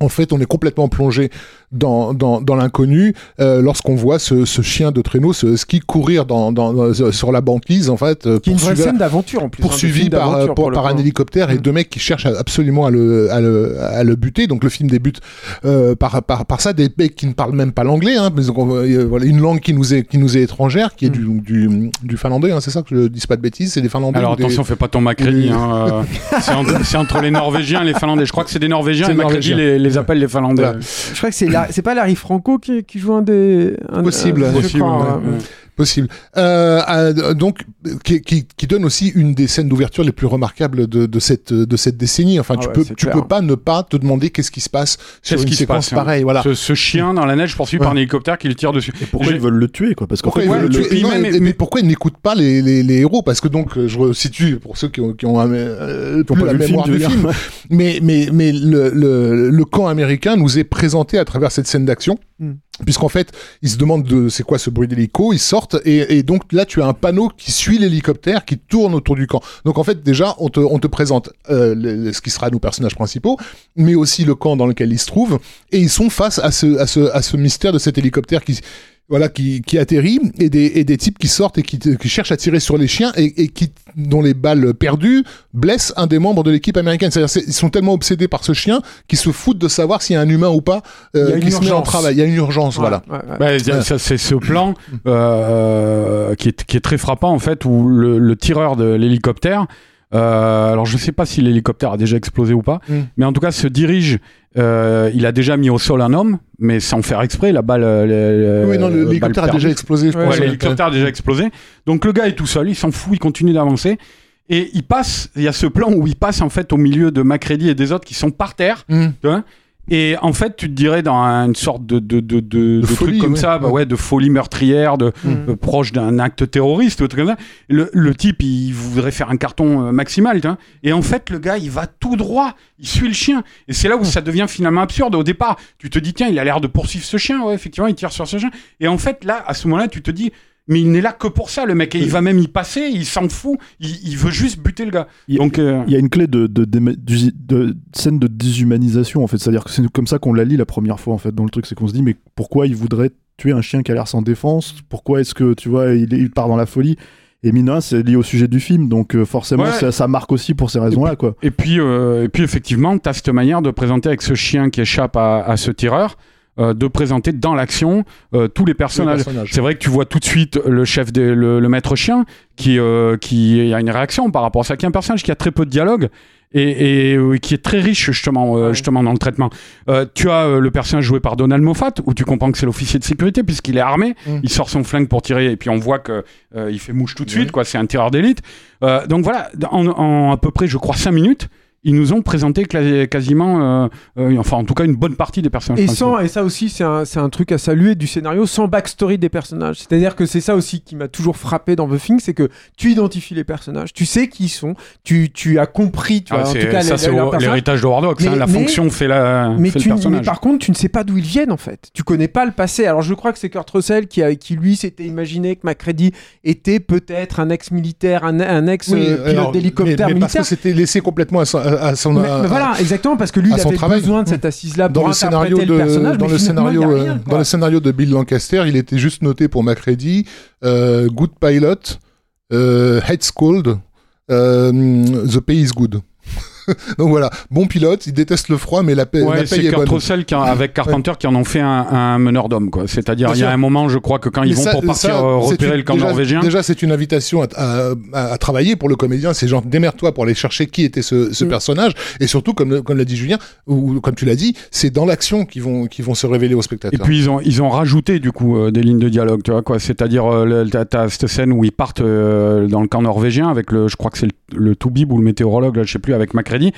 En fait, on est complètement plongé dans, dans, dans l'inconnu euh, lorsqu'on voit ce, ce chien de traîneau, ce ski courir dans, dans, dans- sur la banquise, en fait, euh, Qui est une vraie scène d'aventure en plus. hein, poursuivi film par, d'aventure, pour- pour le par un hélicoptère et Mm. deux mecs qui cherchent absolument à le, à le, à le buter. Donc le film débute euh, par, par, par ça, des mecs qui ne parlent même pas l'anglais, hein, mais donc, euh, voilà, une langue qui nous est, qui nous est étrangère, qui est du, du, du finlandais, hein, c'est ça que je dis pas de bêtises, c'est des finlandais. Alors ou des- attention, fais pas ton des- hein, euh, c'est entre, les Norvégiens et les Finlandais. Je crois que c'est des Norvégiens et Norvégiens. les, les appelle les Finlandais. Voilà. Je crois que c'est c'est pas Larry Franco qui, qui joue un des. un- Possible, un- je Possible, crois, ouais, ouais. Possible. Euh, euh, donc, qui, qui, qui donne aussi une des scènes d'ouverture les plus remarquables de, de cette de cette décennie. Enfin, Ah tu ouais, peux tu clair. peux pas ne pas te demander qu'est-ce qui se passe sur Qu'est-ce une qui se séquence passe hein pareille. Voilà. ce, ce chien dans la neige poursuivi par un hélicoptère qui le tire dessus. Et pourquoi ils veulent le tuer, quoi? Parce qu'en Pourquoi fait, ils veulent le- tuer? Non, mais- mais pourquoi ils n'écoutent pas les, les, les héros? Parce que donc, je resitue pour ceux qui ont, qui ont, euh, Qui ont la film, mémoire du film, mais, mais, mais le, le, le camp américain nous est présenté à travers cette scène d'action. Hmm. Puisqu'en fait, ils se demandent de c'est quoi ce bruit d'hélico, ils sortent et, donc là tu as un panneau qui suit l'hélicoptère qui tourne autour du camp. Donc en fait déjà on te, présente euh, ce qui sera nos personnages principaux, mais aussi le camp dans lequel ils se trouvent et ils sont face à ce, à ce, à ce mystère de cet hélicoptère qui voilà qui, qui atterrit et des, et des types qui sortent et qui, qui cherchent à tirer sur les chiens et, et qui dont les balles perdues blessent un des membres de l'équipe américaine. C'est-à-dire c'est- ils sont tellement obsédés par ce chien qu'ils se foutent de savoir s'il y a un humain ou pas euh, qui se met en travail. Il y a une urgence, voilà. Ouais. Bah, ça, c'est ce plan euh, qui, est, qui est très frappant en fait où le, le tireur de l'hélicoptère euh, alors je sais pas si l'hélicoptère a déjà explosé ou pas Mm. mais en tout cas se dirige euh, il a déjà mis au sol un homme mais sans faire exprès la balle euh, oui, non, le- l'hélicoptère a déjà explosé, je Ouais, pense. L'hélicoptère a déjà explosé. Donc le gars est tout seul, il s'en fout, il continue d'avancer. Et il passe, il y a ce plan où il passe en fait au milieu de Macready et des autres qui sont par terre. Mm. Et en fait, tu te dirais dans une sorte de, de, de, de, de folie, truc comme ouais. ça, bah Ouais. de folie meurtrière, de, Mm. euh, proche d'un acte terroriste, ou truc comme ça. Le, le type, il voudrait faire un carton euh, maximal, tu vois. Et en fait, le gars, il va tout droit, il suit le chien. Et c'est là où ça devient finalement absurde. Au départ, tu te dis, tiens, il a l'air de poursuivre ce chien, ouais, effectivement, il tire sur ce chien. Et en fait, là, à ce moment-là, tu te dis, mais il n'est là que pour ça, le mec. Et il va même y passer, il s'en fout, il, il veut juste buter le gars. Il- Donc, euh, Il y a une clé de, de, de, de- de scène de déshumanisation, en fait. C'est-à-dire que c'est comme ça qu'on la lit la première fois, en fait, dans le truc. C'est qu'on se dit, mais pourquoi il voudrait tuer un chien qui a l'air sans défense? Pourquoi est-ce que, tu vois, il, il part dans la folie? Et Mina, c'est lié au sujet du film, donc euh, forcément, Ouais. ça, ça marque aussi pour ces raisons-là, quoi. Et puis, euh, et puis effectivement, tu as cette manière de présenter avec ce chien qui échappe à, à ce tireur, euh, de présenter dans l'action euh, tous les personnages. personnages. C'est vrai que tu vois tout de suite le chef, des- le, le maître chien, qui, euh, qui a une réaction par rapport à ça, qui est un personnage qui a très peu de dialogue. Et, et, qui est très riche justement, Ouais. justement dans le traitement. Euh, tu as euh, le personnage joué par Donald Moffat où tu comprends que c'est l'officier de sécurité puisqu'il est armé, Mm. il sort son flingue pour tirer et puis on voit que euh, il fait mouche tout de Ouais. suite quoi. C'est un tireur d'élite. Donc voilà, en, en à peu près je crois 5 minutes, ils nous ont présenté quasiment, euh, euh, enfin en tout cas une bonne partie des personnages. Et, sans, et ça aussi, c'est un, truc à saluer du scénario, sans backstory des personnages. C'est-à-dire que c'est ça aussi qui m'a toujours frappé dans The Thing, c'est que tu identifies les personnages, tu sais qui ils sont, tu, tu as compris, tu Ah, vois, en tout cas, ça c'est l'héritage de Wardox, hein, Mais- la mais- fonction fait, la, Mais, fait tu, le mais personnage. par contre, tu ne sais pas d'où ils viennent en fait. Tu connais pas le passé. Alors je crois que c'est Kurt Russell qui, a, qui lui s'était imaginé que Macready était peut-être un ex-militaire, un, ex-pilote alors, d'hélicoptère mais- mais parce militaire. que c'était laissé complètement à son, à- à son- Mais- à- mais voilà, exactement, parce que lui, il avait travail. besoin de cette assise-là dans pour le scénario interpréter de le personnage. dans le scénario euh, rien, dans quoi. le scénario de Bill Lancaster, il était juste noté pour Macready euh, good pilot euh, Head's Cold, euh, The Pay is Good. Donc voilà, bon pilote, il déteste le froid, mais la, paix, la Ouais, paye c'est est Kurt bonne. Russell qui, en- avec Carpenter qui en ont fait un, un meneur d'homme, quoi. C'est-à-dire, il y a un moment, je crois que quand ils vont ça- pour partir ça, euh, repérer une- le camp déjà, norvégien. Déjà, c'est une invitation à, à- à- à travailler pour le comédien. C'est genre, démerde-toi pour aller chercher qui était ce, ce Mm. personnage. Et surtout, comme, comme l'a dit Julien, ou comme tu l'as dit, c'est dans l'action qu'ils vont, qu'ils vont se révéler aux Et spectateurs. puis ils ont ils ont rajouté du coup euh, des lignes de dialogue, tu vois quoi. C'est-à-dire euh, t'as cette scène où ils partent euh, dans le camp norvégien avec le, je crois que c'est le, le Toubib ou le météorologue, là, je sais plus, avec Macready.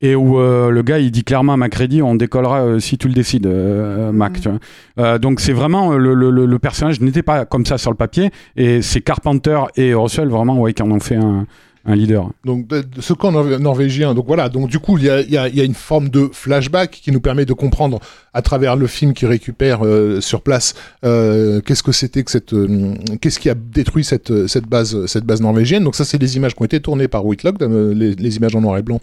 Et où euh, le gars il dit clairement à Macready on décollera euh, si tu le décides euh, Mac tu vois. Euh, donc c'est vraiment le- le personnage n'était pas comme ça sur le papier et c'est Carpenter et Russell vraiment ouais, qui en ont fait un, un leader. Donc, de, de ce camp norvé- norvégien. Donc voilà. Donc du coup, il y a, il y, a, il y a une forme de flashback qui nous permet de comprendre à travers le film qui récupère euh, sur place euh, qu'est-ce que c'était que cette, euh, qu'est-ce qui a détruit cette cette base cette base norvégienne. Donc ça, c'est des images qui ont été tournées par Whitlock, les, les images en noir et blanc,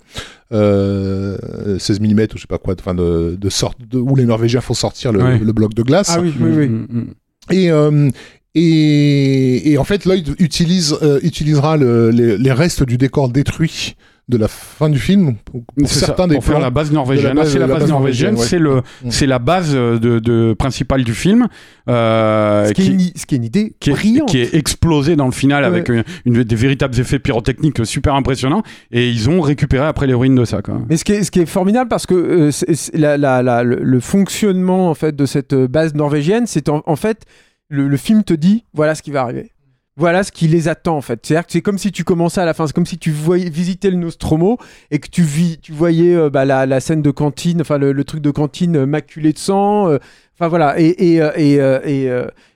euh, 16 mm ou je sais pas quoi, enfin de, de sorte de, où les Norvégiens font sortir le, Ouais. le bloc de glace. Ah oui, oui, oui. Mm, mm. Et, euh, et, et en fait, Lloyd utilise, euh, utilisera le- les, les restes du décor détruit de la fin du film pour, pour C'est ça, certains des pour faire la base norvégienne. Ah, c'est la base- base la base norvégienne, norvégienne, c'est le, Mm. c'est la base de, de principale du film, euh, Ce qui, est qui, une, i- ce qui est une idée qui est, brillante. qui est explosé dans le final Ouais. avec une, une- des véritables effets pyrotechniques super impressionnants. Et ils ont récupéré après les ruines de ça. Quoi. Mais ce qui est, ce qui est formidable parce que euh, c'est- c'est la- la- la- le, le fonctionnement en fait de cette euh, base norvégienne, c'est en, en fait le, le film te dit voilà ce qui va arriver. Voilà ce qui les attend en fait. C'est-à-dire que c'est comme si tu commençais à la fin, c'est comme si tu voyais visitais le Nostromo et que tu vis, tu voyais euh, bah, la, la scène de cantine, enfin le, le truc de cantine euh, maculé de sang. euh, Enfin voilà. Et, et, et, et,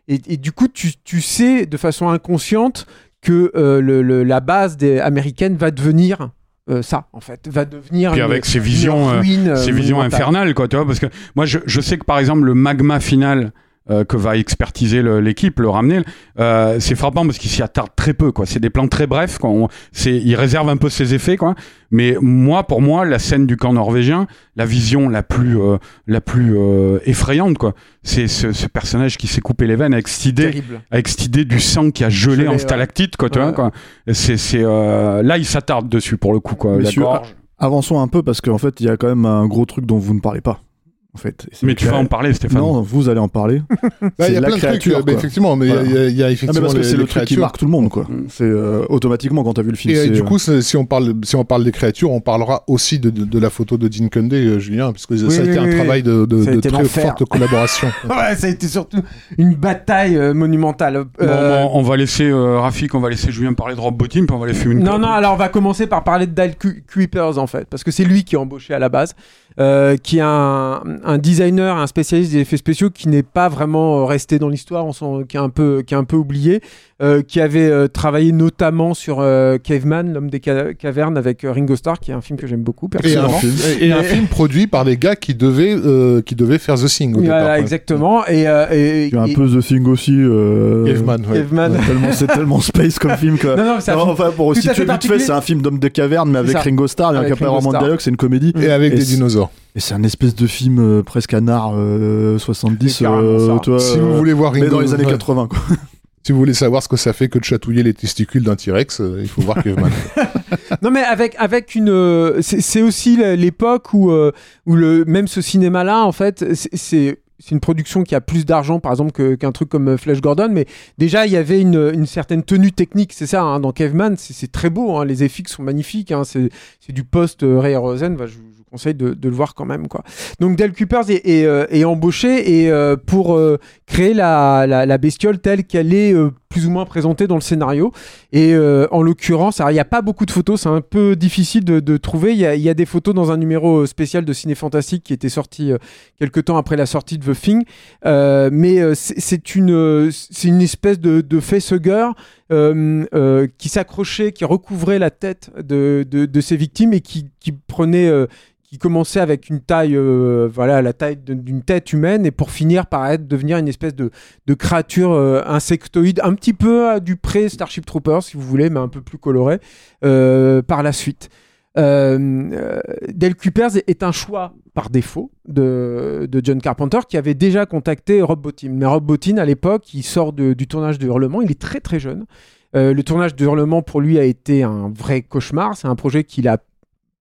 et- et du coup, tu, tu sais de façon inconsciente que euh, le- le- la base des américaine va devenir euh, ça en fait, va devenir Puis une- avec ses visions, ruine, euh, Ces visions infernales, quoi, tu vois, parce que moi, je, je sais que par exemple, le magma final euh, que va expertiser l'équipe, le ramener, euh, c'est frappant parce qu'il s'y attarde très peu, quoi. C'est des plans très brefs, quoi. On- c'est, il réserve un peu ses effets, quoi. Mais moi, pour moi, la scène du camp norvégien, la vision la plus, euh, la plus euh, effrayante, quoi, c'est ce, ce personnage qui s'est coupé les veines avec cette idée, Terrible. avec cette idée du sang qui a gelé, Gelé, en stalactite, quoi, tu Ouais. vois, quoi. Et C'est, c'est, euh, là, il s'attarde dessus pour le coup, quoi. La Messieurs, gorge. Avançons un peu parce qu'en fait, il y a quand même un gros truc dont vous ne parlez pas. En fait. Mais tu vas en parler, Stéphane. Non, vous allez en parler. Bah, C'est il y a la plein de trucs, euh, bah, effectivement, mais il y a- Voilà. y, a Ah, mais effectivement parce que les- c'est le truc qui marque tout le monde, quoi. Mm. C'est euh, automatiquement quand t'as vu le film. Et euh, du coup, si on parle, si on parle des créatures, on parlera aussi de, de, de la photo de Dean Cundey, euh, Julien, parce que ça a Oui, été oui, un oui, travail de, de, très forte collaboration. Ouais, ça a été surtout une bataille euh, monumentale. Euh, bon, on va laisser Rafik, on va laisser Julien parler de Rob Bottin, puis on va les fumer une Non, non, alors on va commencer par parler de Dale Ku- Kuipers en fait, parce que c'est lui qui est embauché à la base, euh, qui est un, un designer, un spécialiste des effets spéciaux qui n'est pas vraiment euh, resté dans l'histoire, qui est un peu, qui est un peu oublié, euh, qui avait euh, travaillé notamment sur euh, Caveman, l'homme des ca- cavernes avec euh, Ringo Starr, qui est un film que j'aime beaucoup Et un, personnellement. film, et un film produit par des gars qui devaient, euh, qui devaient faire The Thing au Voilà, départ. ouais. exactement. Et, euh, et, un et- peu The Thing aussi. euh, Caveman, ouais. Caveman. ouais, tellement- c'est tellement space comme film que. Non, non, c'est enfin, pour situer vite fait, c'est un film d'homme de caverne, mais avec. Ringo Starr, il n'y a pas vraiment de dialogue, c'est une comédie. Et avec Et des c'est- Et c'est un espèce de film euh, presque anard euh, 70, C'est carrément euh, vois, si vous euh, voulez voir mais Ringo, dans les années ouais. 80, quoi. si vous voulez savoir ce que ça fait que de chatouiller les testicules d'un T-Rex, euh, il faut voir Caveman. Non mais avec avec une euh, c'est aussi l'époque où euh, où le même ce cinéma là en fait c'est- c'est une production qui a plus d'argent par exemple que- qu'un truc comme euh, Flash Gordon mais déjà il y avait une, une certaine tenue technique c'est ça hein, dans Caveman c'est très beau hein, les effets sont magnifiques hein, c'est c'est du post euh, Ray Rosen bah, je, conseille de, de le voir quand même quoi donc Dale Cooper est, est, euh, est embauché et euh, pour euh, créer la, la, bestiole telle qu'elle est plus ou moins présentée dans le scénario et en l'occurrence, il n'y a pas beaucoup de photos, c'est un peu difficile de, de trouver. Il y, a, des photos dans un numéro spécial de Ciné Fantastique qui était sorti euh, quelques temps après la sortie de The Thing. Mais c'est une, une espèce de, de facehugger qui s'accrochait, qui recouvrait la tête de, de, de ses victimes et qui, qui prenait. Euh, qui commençait avec une taille, euh, voilà, la taille d'une tête humaine, et pour finir par être devenir une espèce de, créature euh, insectoïde, un petit peu à du pré Starship Troopers, si vous voulez, mais un peu plus coloré euh, par la suite. Euh, euh, Dale Cupers est, un choix par défaut de, John Carpenter qui avait déjà contacté Rob Bottin. Mais Rob Bottin, à l'époque, il sort du tournage de Hurlement, il est très très jeune. Euh, le tournage de Hurlement pour lui a été un vrai cauchemar. C'est un projet qu'il a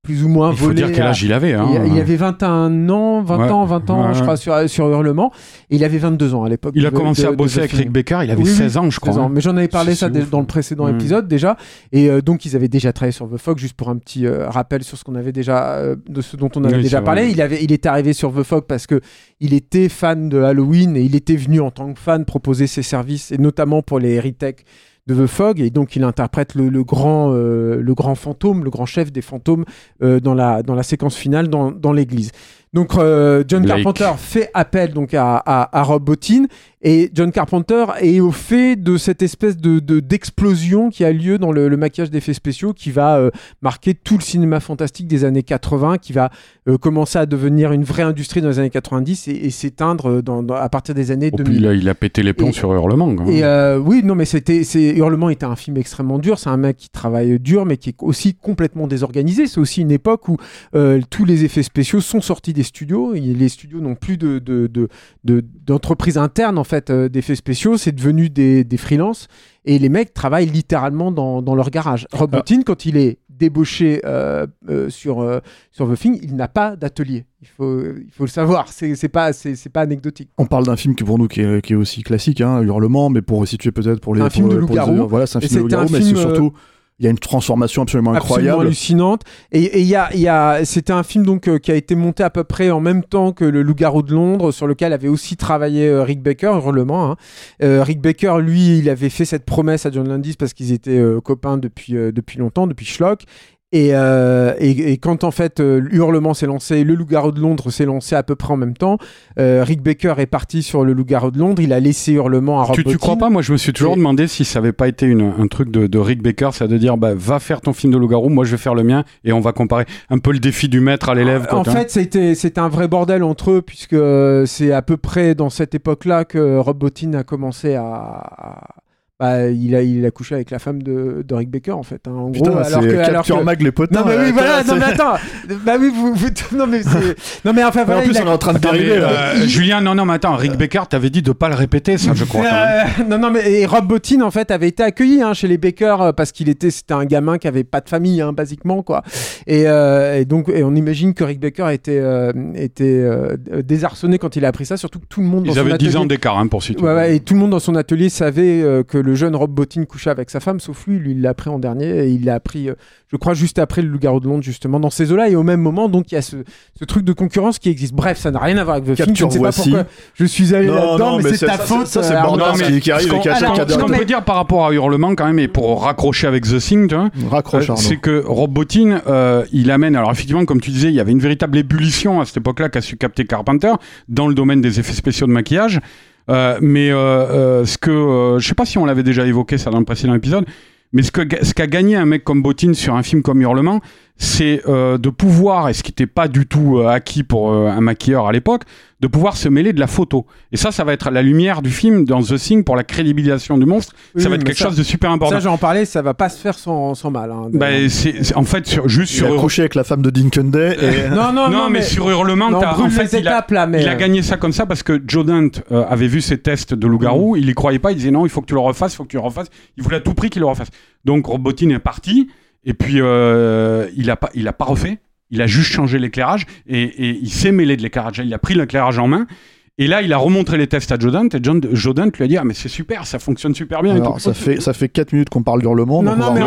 plus ou moins Il faut volé. dire quel âge il avait. Hein. il, il avait 21 ans, 20 Ouais. ans, 20 ans, Ouais. je crois, sur, sur Hurlement. Et il avait 22 ans à l'époque. Il a de- commencé de- à bosser avec. Rick Baker, il avait Oui, oui, 16 ans, je crois. 16 ans. hein. Mais j'en avais parlé ça ouf. dans le précédent Mm. épisode déjà. Et euh, donc ils avaient déjà travaillé sur The Fog, juste pour un petit euh, rappel sur ce qu'on avait déjà, euh, de ce dont on avait Oui, déjà parlé. vrai. Il avait, il était arrivé sur The Fog parce que il était fan de Halloween et il était venu en tant que fan proposer ses services et notamment pour les retakes de The Fog et donc il interprète le, euh, grand fantôme le grand chef des fantômes euh, dans la séquence finale dans l'église donc euh, John Blake. Carpenter fait appel donc à, à, à Rob Bottin et John Carpenter est au fait de cette espèce de de- d'explosion qui a lieu dans le, le maquillage d'effets spéciaux qui va euh, marquer tout le cinéma fantastique des années 80 qui va euh, commencer à devenir une vraie industrie dans les années 90 et, et s'éteindre dans, dans- à partir des années Oh, puis 2000 il, a, il a pété les plombs Et- sur Hurlement. quand même. et oui, non, mais c'était, c'est Hurlement était un film extrêmement dur. C'est un mec qui travaille dur, mais qui est aussi complètement désorganisé. C'est aussi une époque où tous les effets spéciaux sont sortis des studios. Les studios n'ont plus de, de, de, de- d'entreprise interne en fait euh, d'effets spéciaux. C'est devenu des, des freelances. Et les mecs travaillent littéralement dans, dans leur garage. Rob Ah. Bottin, quand il est débauché euh, euh, sur, euh, sur The Thing, il n'a pas d'atelier. Il faut, il faut le savoir. C'est, c'est pas, c'est, c'est pas anecdotique. On parle d'un film qui pour nous qui est, qui est aussi classique, hein, Hurlement, mais pour situer peut-être pour les. Un film de loup-garou. Voilà, c'est un film de loup-garou, mais c'est surtout. Il y a une transformation absolument absolument incroyable. hallucinante. Et il y a, y a, c'était un film donc euh, qui a été monté à peu près en même temps que le Loup-garou de Londres, sur lequel avait aussi travaillé euh, Rick Baker, hurlement. hein. Euh, Rick Baker, lui, il avait fait cette promesse à John Landis parce qu'ils étaient copains depuis depuis longtemps, depuis Schlock. Et, euh, et, et quand en fait euh, Hurlement s'est lancé, le Loup-garou de Londres s'est lancé à peu près en même temps. euh, Rick Baker est parti sur le Loup-garou de Londres. Il a laissé Hurlement à Rob Tu, tu crois pas Moi, je me suis toujours Et- demandé si ça avait pas été une- un truc de, de Rick Baker, c'est de dire bah, va faire ton film de loup-garou, moi je vais faire le mien, et on va comparer un peu le défi du maître à l'élève. En tu vois. fait, c'était c'était un vrai bordel entre eux, puisque euh, c'est à peu près dans cette époque-là que Rob Bottin a commencé à. Bah, il, a, il a couché avec la femme de, de Rick Baker, en fait. hein. En Putain, gros, alors que, alors que- Mag les potins. Non, mais oui, euh, voilà, non, mais attends. bah oui, vous. vous- non, mais c'est. Non, mais enfin, voilà. en plus, il a- on est en train de là. euh, Julien, non, non, mais attends, Rick Baker, t'avais dit de pas le répéter, ça, je crois. Euh, non, non, mais et Rob Bottin, en fait, avait été accueilli hein, chez les Baker euh, parce qu'il était, c'était un gamin qui avait pas de famille, hein, basiquement, quoi. Et, euh, et donc, et on imagine que Rick Baker était, euh, était euh, désarçonné quand il a appris ça, surtout que tout le monde dans Ils son avaient 10 atelier- ans d'écart hein, pour situer. Ouais, ouais, et tout le monde dans son atelier savait euh, que le jeune Rob Bottin couchait avec sa femme, sauf lui, lui il l'a appris en dernier, et il l'a appris, euh, je crois, juste après le Loup-garou de Londres, justement, dans ces eaux-là, et au même moment, donc il y a ce, ce truc de concurrence qui existe. Bref, ça n'a rien à voir avec The Film, je Capture ne sais pas pourquoi je suis allé là-dedans, mais, mais c'est ta ça, faute. ça, c'est euh, mais qui, qui arrive et qui Ce qu'on peut dire par rapport à Hurlement, quand même, et pour raccrocher avec The Thing, Euh, c'est que Rob Bottin, il amène, alors effectivement, comme tu disais, il y avait une véritable ébullition à cette époque-là qu'a su capter Carpenter dans le domaine des effets spéciaux de maquillage. Euh, mais euh, euh, ce que, je sais pas si on l'avait déjà évoqué ça dans le précédent épisode, mais ce que ce qu'a gagné un mec comme Bottin sur un film comme Hurlement, c'est euh, de pouvoir, et ce qui n'était pas du tout euh, acquis pour euh, un maquilleur à l'époque, de pouvoir se mêler de la photo. Et ça, ça va être la lumière du film dans The Thing pour la crédibilisation du monstre. Oui, ça va être mais quelque ça- chose de super important. Ça, j'en parlais, ça va pas se faire sans, sans mal. hein, Bah, d'ailleurs. c'est c'est- en fait sur, juste Il sur a couché avec la femme de Dean Day et non, non, non, mais, sur Hurlement, non, on t'as- brûle en fait, il a, étapes là, mais il a euh, gagné ça comme ça parce que Joe Dante euh, avait vu ses tests de Mm. loup-garou, il y croyait pas, il disait non, il faut que tu le refasses, il faut que tu le refasses. Il voulait à tout prix qu'il le refasse. Donc Robotine est parti et puis euh, il a pas, il a pas refait. Il a juste changé l'éclairage et, et il s'est mêlé de l'éclairage. Il a pris l'éclairage en main. Et là, il a remontré les tests à Joe Dante et John, lui a dit ah mais c'est super, ça fonctionne super bien. et Alors, tout. ça fait ça fait 4 minutes qu'on parle d'hurlement. Non, non, mais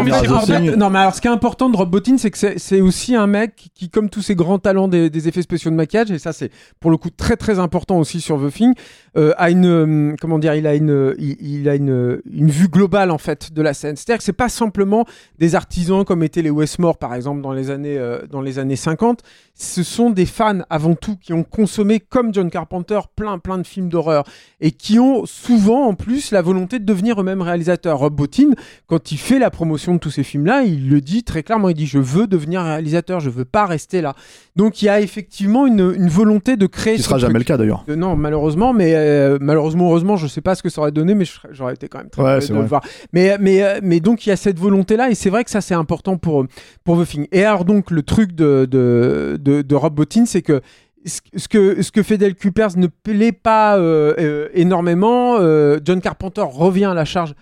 Thing. non, mais alors ce qui est important de Rob Bottin, c'est que c'est- c'est aussi un mec qui, comme tous ces grands talents des, des effets spéciaux de maquillage, et ça c'est pour le coup très très important aussi sur The Thing, euh, a une euh, comment dire, il a une il, il a une, une vue globale en fait de la scène. C'est-à-dire que c'est pas simplement des artisans comme étaient les Westmore par exemple dans les années euh, dans les années 50. Ce sont des fans avant tout qui ont consommé comme John Carpenter plein plein de films d'horreur et qui ont souvent en plus la volonté de devenir eux-mêmes réalisateurs. Rob Bottin quand il fait la promotion de tous ces films-là, il le dit très clairement, il dit je veux devenir réalisateur, je veux pas rester là. Donc il y a effectivement une, une volonté de créer ce sera jamais le cas d'ailleurs. Euh, Non, malheureusement, mais euh, malheureusement, heureusement, je sais pas ce que ça aurait donné, mais j'aurais été quand même très Ouais, de le voir. Mais, mais, euh, mais donc il y a cette volonté-là, et c'est vrai que ça c'est important pour, pour The Thing. Et alors donc le truc de, de, de, de Rob Bottin, c'est que ce que, ce que fait Del Cupers ne plaît pas euh, euh, énormément. Euh, John Carpenter revient à la charge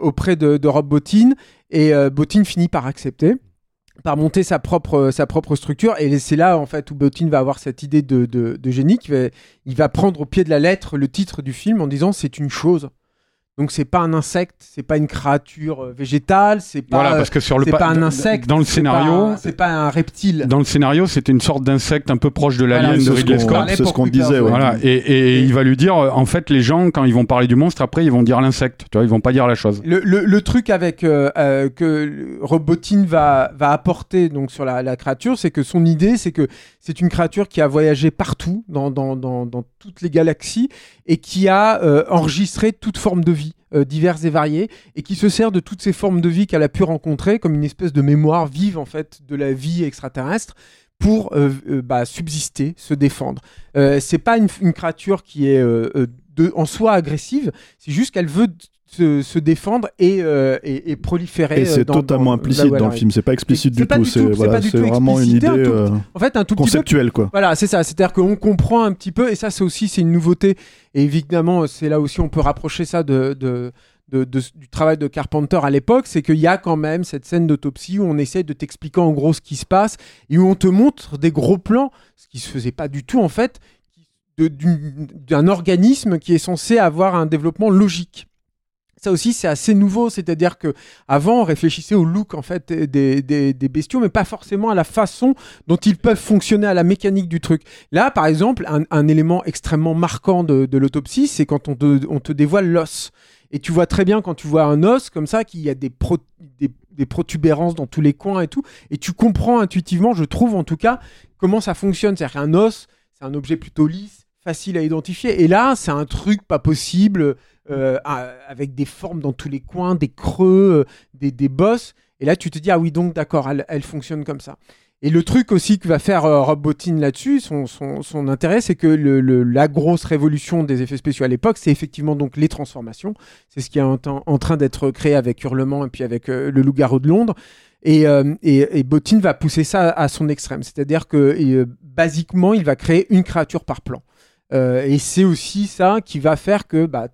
auprès de, Rob Bottin et Bottin finit par accepter par monter sa propre, structure et c'est là en fait où Bottin va avoir cette idée de, génie qui il va prendre au pied de la lettre le titre du film en disant c'est une chose donc c'est pas un insecte c'est pas une créature euh, végétale c'est pas Voilà, parce que sur le pas un dans- insecte dans le scénario, c'est pas un reptile dans le scénario, c'était une sorte d'insecte un peu proche de l'alien Voilà, de Ridley Scott. c'est ce qu'on disait. ouais. Voilà, et, et il va lui dire, euh, en fait, les gens, quand ils vont parler du monstre, après, ils vont dire l'insecte. Tu vois, ils vont pas dire la chose. Le, le- le truc avec euh, euh, que Robotine va, va apporter donc sur la, la créature, c'est que son idée, c'est que c'est une créature qui a voyagé partout dans, dans, dans, dans toutes les galaxies et qui a euh, enregistré toute forme de vie euh, diverses et variées et qui se sert de toutes ces formes de vie qu'elle a pu rencontrer comme une espèce de mémoire vive en fait de la vie extraterrestre pour euh, euh, bah, subsister, se défendre. C'est pas une, créature qui est en soi agressive, c'est juste qu'elle veut se, se défendre et, euh, et, et proliférer. Et euh, c'est dans- totalement dans- implicite dans le film, c'est pas explicite du tout, c'est voilà, vraiment une idée tout- euh, En fait, un tout petit peu conceptuelle quoi. voilà, c'est ça. C'est-à-dire qu'on comprend un petit peu, et ça, c'est aussi c'est une nouveauté. Et évidemment, c'est là aussi on peut rapprocher ça de, de- de- de- du travail de Carpenter à l'époque, c'est qu'il y a quand même cette scène d'autopsie où on essaye de t'expliquer en gros ce qui se passe et où on te montre des gros plans, ce qui se faisait pas du tout en fait, d'un organisme qui est censé avoir un développement logique. Ça aussi, c'est assez nouveau, c'est-à-dire que avant, on réfléchissait au look en fait des, bestiaux, mais pas forcément à la façon dont ils peuvent fonctionner, à la mécanique du truc. Là, par exemple, un, élément extrêmement marquant de, l'autopsie, c'est quand on te, dévoile l'os. Et tu vois très bien quand tu vois un os comme ça qu'il y a des, des protubérances dans tous les coins et tout. Et tu comprends intuitivement, je trouve en tout cas, comment ça fonctionne. C'est-à-dire qu'un os, c'est un objet plutôt lisse, facile à identifier. Et là, c'est un truc pas possible, euh, avec des formes dans tous les coins, des creux, euh, des, bosses. Et là, tu te dis, ah oui, donc d'accord, elle, elle fonctionne comme ça. Et le truc aussi que va faire euh, Rob Bottin là-dessus, son, intérêt, c'est que la grosse révolution des effets spéciaux à l'époque, c'est effectivement donc les transformations. C'est ce qui est en, train d'être créé avec Hurlement et puis avec le Loup-garou de Londres. Et, Bottin va pousser ça à son extrême. C'est-à-dire que, et, basiquement, il va créer une créature par plan. Euh, et c'est aussi ça qui va faire que bah,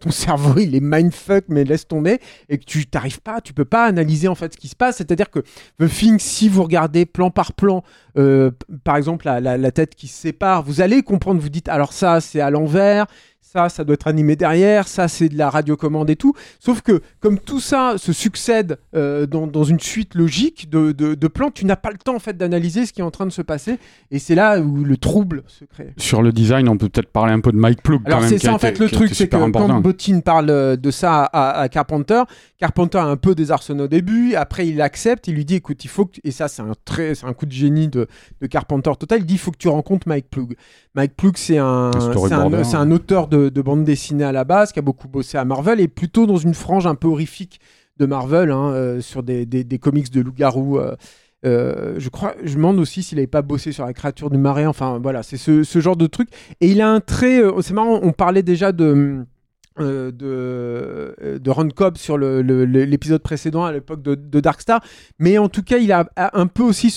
ton cerveau il est mindfuck mais laisse tomber et que tu t'arrives pas, tu peux pas analyser en fait ce qui se passe. C'est-à-dire que The Thing, si vous regardez plan par plan, euh, par exemple la- la tête qui se sépare, vous allez comprendre, vous dites alors ça c'est à l'envers, ça ça doit être animé derrière, ça c'est de la radiocommande et tout. Sauf que comme tout ça se succède euh, dans, dans une suite logique de, de- de plans, tu n'as pas le temps en fait d'analyser ce qui est en train de se passer et c'est là où le trouble se crée. Sur le design, on peut peut-être parler un peu de Mike Plug quand Alors même. c'est ça en été- fait le truc, c'est que important. quand Bottin parle euh, de ça à, à Carpenter, Carpenter a un peu désarçonné au début, après il accepte, il lui dit écoute il faut que et ça c'est un très un coup de génie de, de Carpenter total, il dit il faut que tu rencontres Mike Plug. Mike Plug c'est un Un un auteur de, de bande dessinée à la base qui a beaucoup bossé à Marvel et plutôt dans une frange un peu horrifique de Marvel hein, euh, sur des, des, comics de loup-garou. euh, euh, je crois, je me demande aussi s'il avait pas bossé sur la créature du marais. Enfin, voilà, c'est ce, ce genre de truc. Et il a un trait. c'est marrant, on parlait déjà de. de, de Ron Cobb sur l'épisode précédent à l'époque de, de Dark Star mais en tout cas il a, un peu aussi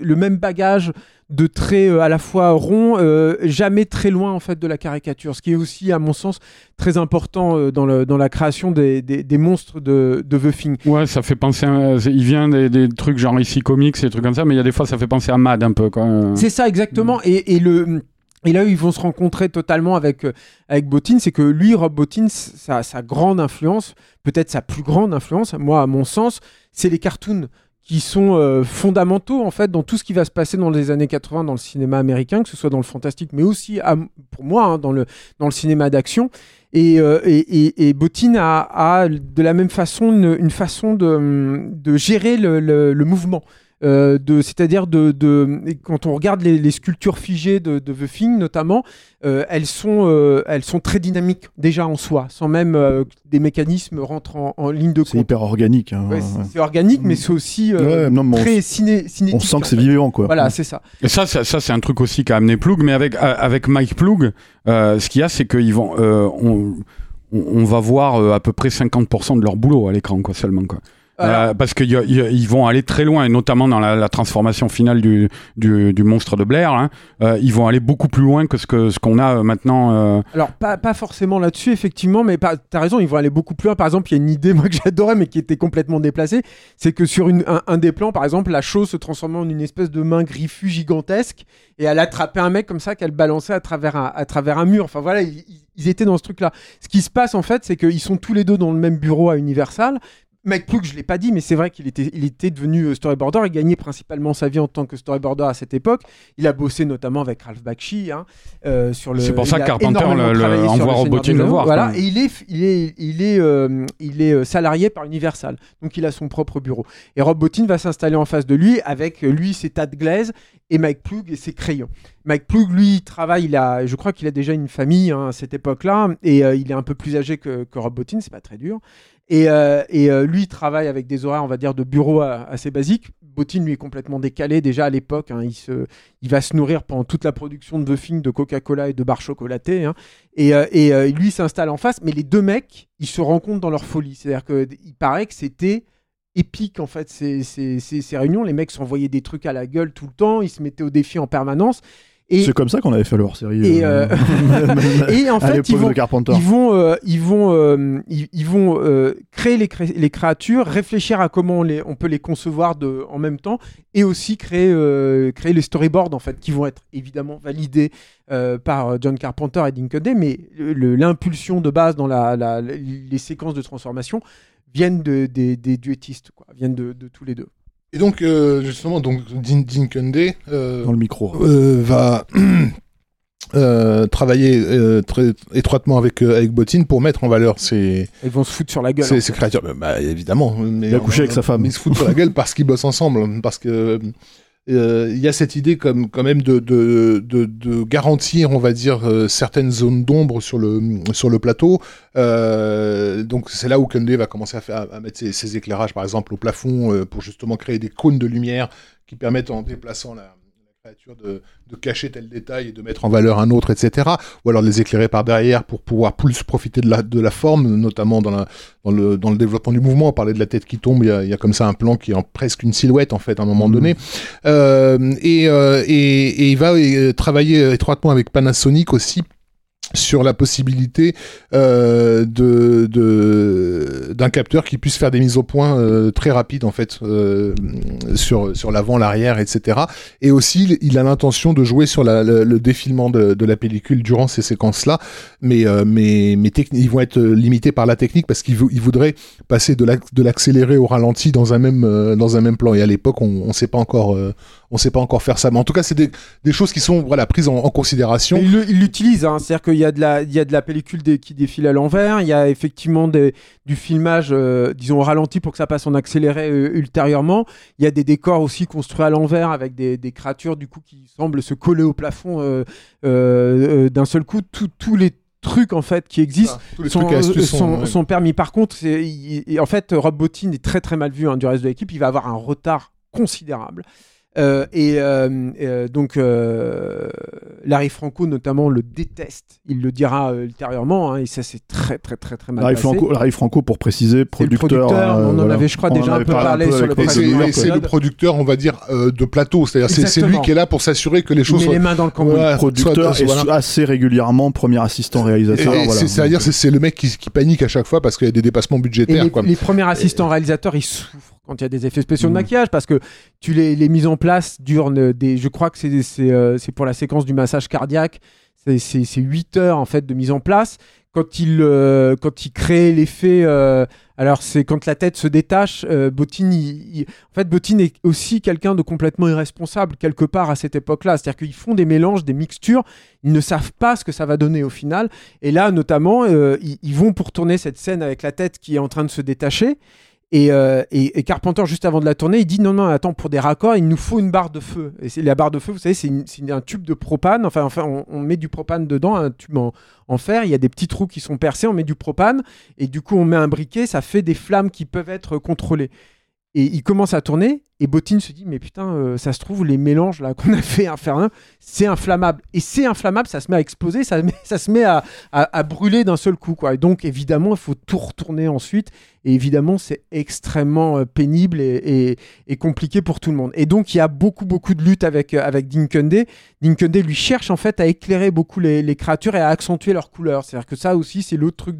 le même bagage de traits euh, à la fois ronds euh, jamais très loin en fait de la caricature ce qui est aussi à mon sens très important euh, dans, le, dans la création des, des, des monstres de, de The Thing Ouais, ça fait penser. à- Il vient des, des trucs genre ici comics et des trucs comme ça, mais il y a des fois ça fait penser à Mad un peu. Quoi. C'est ça exactement. Et, et le et là où ils vont se rencontrer totalement avec euh, avec Bottin, c'est que lui, Rob Bottin, sa, sa grande influence, peut-être sa plus grande influence, moi à mon sens, c'est les cartoons qui sont euh, fondamentaux en fait dans tout ce qui va se passer dans les années 80 dans le cinéma américain, que ce soit dans le fantastique, mais aussi pour moi hein, dans le dans le cinéma d'action. Et, euh, et, et, et Bottin a, de la même façon une, façon de, de gérer le- le mouvement. Euh, de, c'est-à-dire de, quand on regarde les, les sculptures figées de, de The Thing notamment, euh, elles, sont, euh, elles sont très dynamiques déjà en soi, sans même euh, que des mécanismes rentrent en, en ligne de C'est compte. hyper organique. hein, Ouais, ouais. c'est, c'est organique, mais c'est aussi euh, Ouais, non, mais on- très ciné, cinétique. On sent en que c'est fait. vivant quoi. Voilà, c'est ça. Et ça, ça, ça, c'est un truc aussi qu'a amené Plug, mais avec, a- avec Mike Plug, euh, ce qu'il y a, c'est qu'ils vont. euh, on, va voir à peu près 50% de leur boulot à l'écran, quoi, seulement. Quoi. Euh, parce qu'ils vont aller très loin, et notamment dans la, la transformation finale du, du, du, monstre de Blair. Hein, euh, ils vont aller beaucoup plus loin que ce qu'on ce qu'on a euh, maintenant. Euh. Alors, pas, pas forcément là-dessus, effectivement, mais tu as raison, ils vont aller beaucoup plus loin. Par exemple, il y a une idée, moi, que j'adorais, mais qui était complètement déplacée. C'est que sur une, un, un, des plans, par exemple, la chose se transformait en une espèce de main griffue gigantesque, et elle attrapait un mec comme ça qu'elle balançait à travers un, à travers un mur. Enfin, voilà, ils étaient dans ce truc-là. Ce qui se passe, en fait, c'est qu'ils sont tous les deux dans le même bureau à Universal, Mike Ploug, je l'ai pas dit, mais c'est vrai qu'il était, il était devenu euh, storyboarder. Il gagnait principalement sa vie en tant que storyboarder à cette époque. Il a bossé notamment avec Ralph Bakshi hein, euh, sur le. C'est pour ça que Carpenter le, le envoie Robotine le voir. Voilà, et il est, il est, il est, euh, il est salarié par Universal, donc il a son propre bureau. Et Rob Bottin va s'installer en face de lui avec lui ses tas de glaise et Mike Ploug et ses crayons. Mike Ploug, lui, travaille, il je crois qu'il a déjà une famille hein, à cette époque-là, et il est un peu plus âgé que, que Rob Bottin, c'est pas très dur. Et, euh, et euh, lui, il travaille avec des horaires, on va dire, de bureau assez basiques. Bottine, lui, est complètement décalé. Déjà à l'époque, hein, il, il va se nourrir pendant toute la production de Buffing de Coca-Cola et de barres chocolatées. Hein. Et, euh, et euh, lui, s'installe en face. Mais les deux mecs, ils se rencontrent dans leur folie. C'est-à-dire qu'il paraît que c'était épique, en fait, ces, ces, ces, ces réunions. Les mecs s'envoyaient des trucs à la gueule tout le temps. Ils se mettaient au défi en permanence. C'est comme ça qu'on avait fait leur série. Et, euh... et en fait, ils vont, ils vont, euh, ils vont, euh, ils, ils, vont euh, créer les, cré les, créatures, réfléchir à comment on, les, on peut les concevoir de, en même temps, et aussi créer, euh, créer les storyboards en fait, qui vont être évidemment validés par John Carpenter et Dinkin mais l'impulsion de base dans la, la, les séquences de transformation viennent de, des, des duettistes, quoi, viennent de, de tous les deux. Et donc, euh, justement, donc Din, Din Kunde, euh, dans le micro, euh, va euh, travailler euh, très étroitement avec avec Bottine pour mettre en valeur ces. Ils vont se foutre sur la gueule. Ces, ces créatures, bah, évidemment. Mais il a couché avec sa femme. Ils se foutent sur la gueule parce qu'ils bossent ensemble, parce que euh, il y a cette idée comme quand même de, de, de, de garantir, on va dire, euh, certaines zones d'ombre sur le sur le plateau. Euh, donc c'est là où Kunde va commencer à, faire, à mettre ses, ses, éclairages, par exemple, au plafond euh, pour justement créer des cônes de lumière qui permettent en déplaçant la, de, de, cacher tel détail et de mettre en valeur un autre, etc. Ou alors de les éclairer par derrière pour pouvoir plus profiter de la, de la forme, notamment dans, la, dans, le, dans le développement du mouvement. On parlait de la tête qui tombe, il y a, il y a comme ça un plan qui est en presque une silhouette en fait à un moment mmh. donné. Euh, et, euh, et, et, il va euh, travailler étroitement avec Panasonic aussi sur la possibilité euh, de, d'un capteur qui puisse faire des mises au point euh, très rapides en fait euh, sur, sur l'avant, l'arrière, etc. Et aussi, il a l'intention de jouer sur le, le, défilement de, la pellicule durant ces séquences-là, mais, euh, mais, mais ils vont être limités par la technique parce qu'il il voudrait passer de l'accéléré au ralenti dans un même, dans un même plan. Et à l'époque, on ne sait pas encore on sait pas encore faire ça. Mais en tout cas, c'est des, des, choses qui sont voilà, prises en, en considération. il l'utilise, hein, c'est-à-dire qu'il y, a de la, il y a de la pellicule des, qui défile à l'envers, il y a effectivement des, du filmage, euh, disons, ralenti pour que ça passe en accéléré euh, ultérieurement. Il y a des décors aussi construits à l'envers avec des, des, créatures du coup qui semblent se coller au plafond euh, euh, d'un seul coup. Tous les trucs en fait qui existent ah, sont, sont, sont, ouais. sont, permis. Par contre, il, en fait, Rob Bottin est très très mal vu hein, du reste de l'équipe. Il va avoir un retard considérable. Euh, et euh, euh, donc Larry Franco notamment le déteste. Il le dira ultérieurement hein, et ça c'est très très très très mal Larry passé. Franco, Larry Franco pour préciser producteur. producteur on en voilà. avait je crois déjà un peu parlé, sur le C'est c'est le producteur on va dire de plateau, c'est-à-dire c'est lui qui est là pour s'assurer que les choses. Il soient... met les mains dans le cambouis. Ouais, producteur soit, et voilà. assez régulièrement premier assistant réalisateur. Voilà. C'est-à-dire c'est le mec qui, qui, panique à chaque fois parce qu'il y a des dépassements budgétaires. Les, quoi. les premiers assistants réalisateurs ils souffrent quand il y a des effets spéciaux mmh. de maquillage parce que tu les, les mises en place durent des je crois que c'est c'est euh, pour la séquence du massage cardiaque c'est 8 heures en fait de mise en place. Quand il euh, quand il crée l'effet euh, alors c'est quand la tête se détache euh, Bottine il, il, en fait Bottine est aussi quelqu'un de complètement irresponsable quelque part à cette époque-là. C'est-à-dire qu'ils font des mélanges des mixtures ils ne savent pas ce que ça va donner au final. Et là notamment euh, ils, ils vont pour tourner cette scène avec la tête qui est en train de se détacher et, euh, et, et, Carpenter, juste avant de la tourner, il dit non, non, attends, pour des raccords, il nous faut une barre de feu. Et c'est la barre de feu, vous savez, c'est un tube de propane. Enfin, enfin on, on, met du propane dedans, un tube en, en, fer. Il y a des petits trous qui sont percés, on met du propane. Et du coup, on met un briquet, ça fait des flammes qui peuvent être contrôlées. Et il commence à tourner, et Bottine se dit, mais putain, euh, ça se trouve, les mélanges là qu'on a fait infernal, c'est inflammable. Et c'est inflammable, ça se met à exploser, ça, met, ça se met à, à, à brûler d'un seul coup. Quoi. Et donc, évidemment, il faut tout retourner ensuite. Et évidemment, c'est extrêmement euh, pénible et, compliqué pour tout le monde. Et donc, il y a beaucoup, beaucoup de luttes avec, euh, avec Dinkunde. Dinkunde lui cherche en fait à éclairer beaucoup les, créatures et à accentuer leurs couleurs. C'est-à-dire que ça aussi, c'est l'autre truc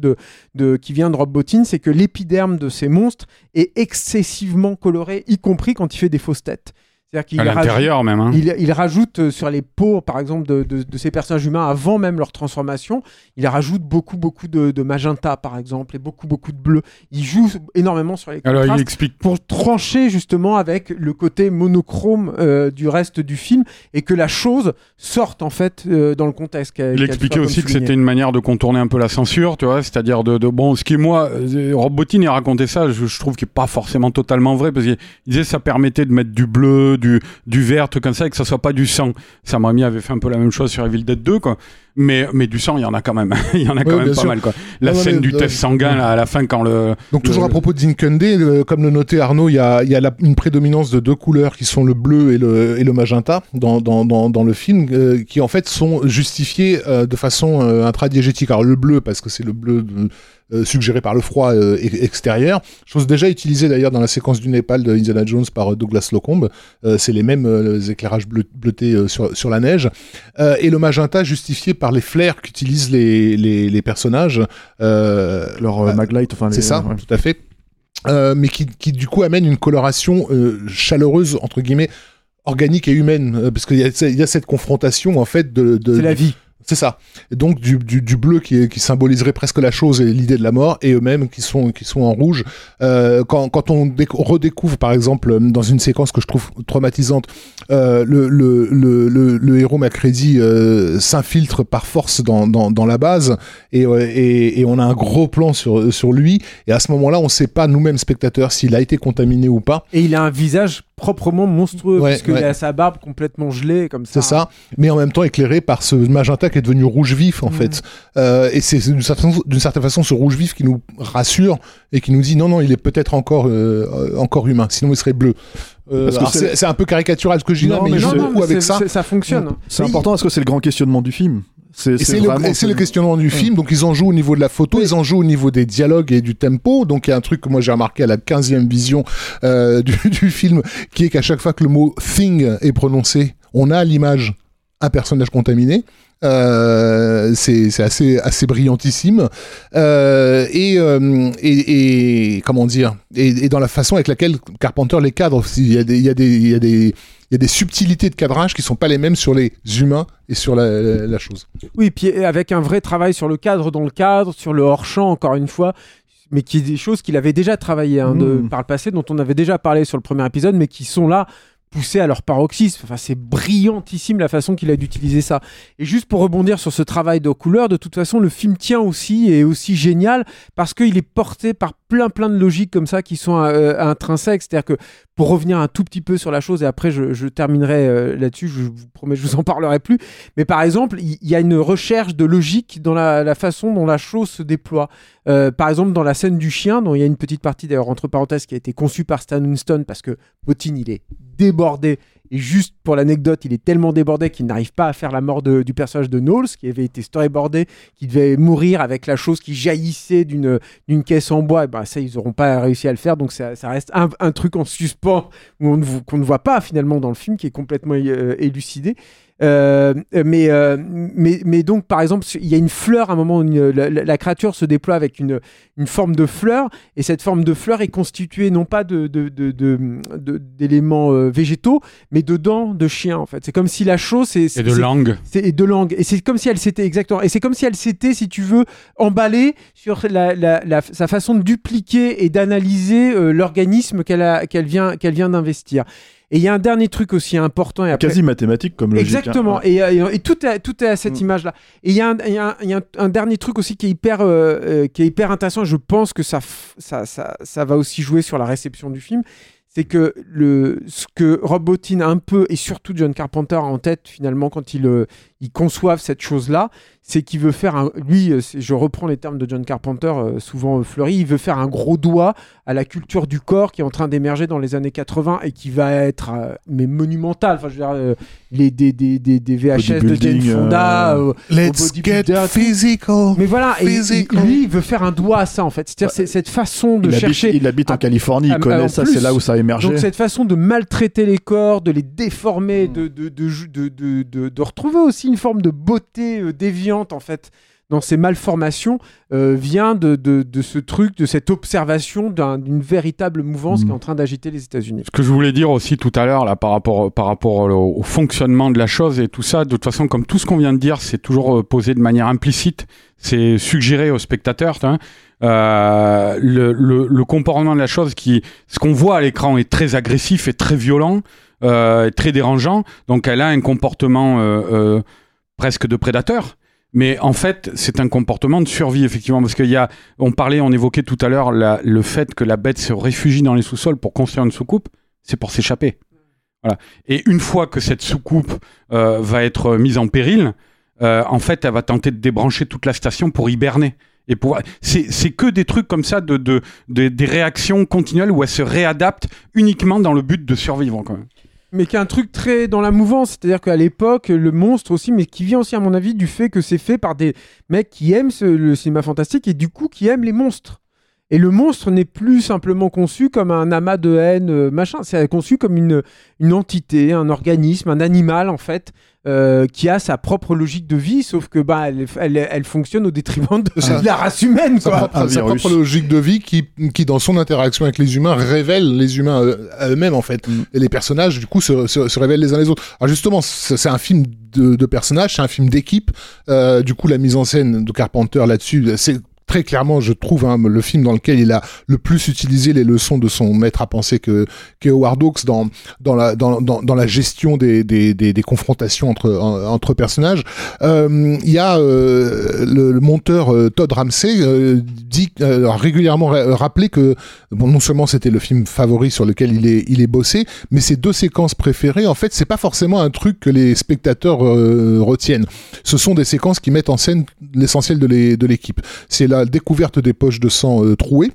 qui vient de Rob Bottin, c'est que l'épiderme de ces monstres est excessivement coloré, y compris quand il fait des fausses têtes. C'est-à-dire qu'il À l'intérieur même. hein. il, il rajoute euh, sur les peaux, par exemple, de, de- de ces personnages humains avant même leur transformation, il rajoute beaucoup, beaucoup de, de magenta, par exemple, et beaucoup, beaucoup de bleu. Il joue énormément sur les Alors il explique. pour trancher justement avec le côté monochrome euh, du reste du film et que la chose sorte en fait euh, dans le contexte. Il expliquait aussi que c'était une manière de contourner un peu la censure, tu vois, c'est-à-dire de, bon, ce qui est moi, Rob Bottin il racontait ça, je, je trouve qu'il est pas forcément totalement vrai parce qu'il disait que ça permettait de mettre du bleu, du du vert, truc comme ça, et que ça soit pas du sang. Sam Raimi avait fait un peu la même chose sur Evil Dead 2, quoi. Mais mais du sang, il y en a quand même, il y en a quand même pas sûr. mal, quoi. La Non, scène mais, du euh, test sanguin là, à la fin quand le Donc toujours à propos de Zinkunde, euh, comme le notait Arnaud, il y a, y a la- une prédominance de deux couleurs qui sont le bleu et le, et le magenta dans, dans, dans, dans le film, euh, qui en fait sont justifiés euh, de façon intradiégétique. Alors le bleu parce que c'est le bleu de- euh, suggéré par le froid euh, e- extérieur, chose déjà utilisée d'ailleurs dans la séquence du Népal de Indiana Jones par euh, Douglas Slocombe. Euh, c'est les mêmes éclairages bleu- bleutés sur, sur la neige. Et le magenta justifié par les flares qu'utilisent les, les, les personnages. Leur bah, maglite, enfin. c'est ça, ouais. tout à fait. Mais qui, qui du coup amène une coloration chaleureuse entre guillemets organique et humaine parce qu'il y, y a cette confrontation en fait de, de- C'est la vie. C'est ça donc du, du, du bleu qui, est- qui symboliserait presque la chose et l'idée de la mort et eux-mêmes qui sont qui sont en rouge Euh, quand, quand on déc- redécouvre par exemple euh, dans une séquence que je trouve traumatisante euh, le, le, le, le, le héros Macready euh, s'infiltre par force dans, dans, dans la base et, et, et on a un gros plan sur, sur lui et à ce moment-là on sait pas nous-mêmes spectateurs s'il a été contaminé ou pas Et il a un visage proprement monstrueux, Ouais, puisqu'il ouais. a sa barbe complètement gelée, comme ça. C'est ça, mais en même temps éclairé par ce magenta qui est devenu rouge vif en Mhm. fait. Euh, et c'est d'une certaine, façon- d'une certaine façon ce rouge vif qui nous rassure et qui nous dit non non il est peut-être encore euh, encore humain, sinon il serait bleu. Euh, c'est- c'est c'est un peu caricatural ce que je dis là, Non, mais mais Non, non, avec c'est- ça. c'est- Ça fonctionne. C'est Mais important parce que c'est le grand questionnement du film. C'est c'est c'est le, c'est le questionnement du film, donc ils en jouent au niveau de la photo, ils en jouent au niveau des dialogues et du tempo, donc il y a un truc que moi j'ai remarqué à la 15e vision euh, du, du film, qui est qu'à chaque fois que le mot thing est prononcé, on a à l'image un personnage contaminé. Euh, c'est assez assez brillantissime Euh, et, euh, et, et comment dire et, et dans la façon avec laquelle Carpenter les cadre il y a des il y a des il y a des il y a des subtilités de cadrage qui sont pas les mêmes sur les humains et sur la, la- la chose. Oui, puis avec un vrai travail sur le cadre dans le cadre, sur le hors-champ, encore une fois, mais qui est des choses qu'il avait déjà travaillé hein, de- Mm. par le passé, dont on avait déjà parlé sur le premier épisode, mais qui sont là poussés à leur paroxysme. Enfin, c'est brillantissime la façon qu'il a d'utiliser ça. Et juste pour rebondir sur ce travail de couleur, de toute façon, le film tient aussi et est aussi génial parce qu'il est porté par plein plein de logiques comme ça qui sont euh, intrinsèques. C'est-à-dire que pour revenir un tout petit peu sur la chose, et après je, terminerai euh, là-dessus, je vous promets, je vous en parlerai plus. Mais par exemple, il y, a une recherche de logique dans la, façon dont la chose se déploie. Euh, par exemple, dans la scène du chien, dont il y a une petite partie d'ailleurs entre parenthèses qui a été conçue par Stan Winston parce que Botin il est débordé. Et juste pour l'anecdote, il est tellement débordé qu'il n'arrive pas à faire la mort de- du personnage de Knowles, qui avait été storyboardé, qui devait mourir avec la chose qui jaillissait d'une caisse en bois. Et ben ça, ils n'auront pas réussi à le faire, donc ça, ça reste un, un truc en suspens où on ne qu'on ne voit pas finalement dans le film, qui est complètement euh, élucidé. Euh, mais, euh, mais, mais donc, par exemple, il y a une fleur à un moment où une- la, créature se déploie avec une, une forme de fleur, et cette forme de fleur est constituée non pas de, de, de- de- de- d'éléments euh, végétaux, mais de dents de chien, en fait. C'est comme si la chose. C'est, et de c'est- langue. c'est et de langue. Et c'est comme si elle s'était exactement. Et c'est comme si elle s'était, si tu veux, emballée sur la, la- la- sa façon de dupliquer et d'analyser l'organisme qu'elle a, qu'elle vient, qu'elle vient d'investir. Et il y a un dernier truc aussi important. Et après, quasi mathématique comme logique. hein. Exactement. Et, euh, et tout, est, tout est à cette Mm. image-là. Et il y a, un, il y a un- il y a un- un dernier truc aussi qui est hyper, euh, euh, qui est hyper intéressant. Je pense que ça, ça, ça, ça va aussi jouer sur la réception du film. c'est que le, ce que Rob Bottin a un peu, et surtout John Carpenter a en tête finalement quand euh, ils conçoivent cette chose-là, c'est qu'il veut faire un. Lui, euh, je reprends les termes de John Carpenter, euh, souvent euh, fleuris, il veut faire un gros doigt à la culture du corps qui est en train d'émerger dans les années 80 et qui va être euh, mais monumental. Enfin, je veux dire, euh, les, des, des, des, des VHS de Jane Fonda. euh, Let's get physical. mais voilà, et, Physical. lui, il veut faire un doigt à ça en fait. C'est-à-dire c'est cette façon de il, habite, chercher. il habite en Californie, il connaît ça, c'est là où ça a émergé. Donc cette façon de maltraiter les corps, de les déformer, Mm. de, de, de, de, de, de- de retrouver aussi une forme de beauté euh, déviante en fait dans ces malformations euh, vient de, de, de ce truc, de cette observation d'un- d'une véritable mouvance Mm. qui est en train d'agiter les États-Unis. Ce que je voulais dire aussi tout à l'heure là par rapport par rapport au, au fonctionnement de la chose et tout ça, de toute façon comme tout ce qu'on vient de dire, c'est toujours euh, posé de manière implicite, c'est suggéré au spectateur. hein. Euh, le, le, le comportement de la chose qui, ce qu'on voit à l'écran est très agressif et très violent, euh, très dérangeant. Donc elle a un comportement euh, euh, presque de prédateur. Mais en fait, c'est un comportement de survie, effectivement, parce qu'il y a, on parlait, on évoquait tout à l'heure le fait que la bête se réfugie dans les sous-sols pour construire une soucoupe, c'est pour s'échapper. Voilà. Et une fois que cette soucoupe euh, va être mise en péril, euh, en fait, elle va tenter de débrancher toute la station pour hiberner. Et pour... c'est, que des trucs comme ça, de- des réactions continuelles où elle se réadapte uniquement dans le but de survivre. Quand même. Mais qui est un truc très dans la mouvance, c'est-à-dire qu'à l'époque, le monstre aussi, mais qui vient aussi à mon avis du fait que c'est fait par des mecs qui aiment le cinéma fantastique et du coup qui aiment les monstres. Et le monstre n'est plus simplement conçu comme un amas de haine, euh, machin, c'est conçu comme une, une entité, un organisme, un animal en fait, euh, qui a sa propre logique de vie, sauf que bah, elle, elle, elle fonctionne au détriment de, de la race humaine. Sa, Quoi. propre, un sa virus. propre logique de vie qui, qui, dans son interaction avec les humains, révèle les humains euh, à eux-mêmes, en fait. Mm. Et les personnages, du coup, se, se, se révèlent les uns les autres. Alors, justement, c'est c'est un film de, de personnages, c'est un film d'équipe. Euh, du coup, la mise en scène de Carpenter là-dessus, c'est très clairement, je trouve, hein, le film dans lequel il a le plus utilisé les leçons de son maître à penser que, que Howard Hawks dans, dans, la, dans, dans, dans la gestion des, des, des, des confrontations entre, en- entre personnages. Euh, Il y a euh, le, monteur euh, Todd Ramsey dit régulièrement ra- rappelé que non seulement c'était le film favori sur lequel il est, il est bossé, mais ses deux séquences préférées, en fait, c'est pas forcément un truc que les spectateurs retiennent. Ce sont des séquences qui mettent en scène l'essentiel de l'équipe. C'est découverte des poches de sang euh, trouées.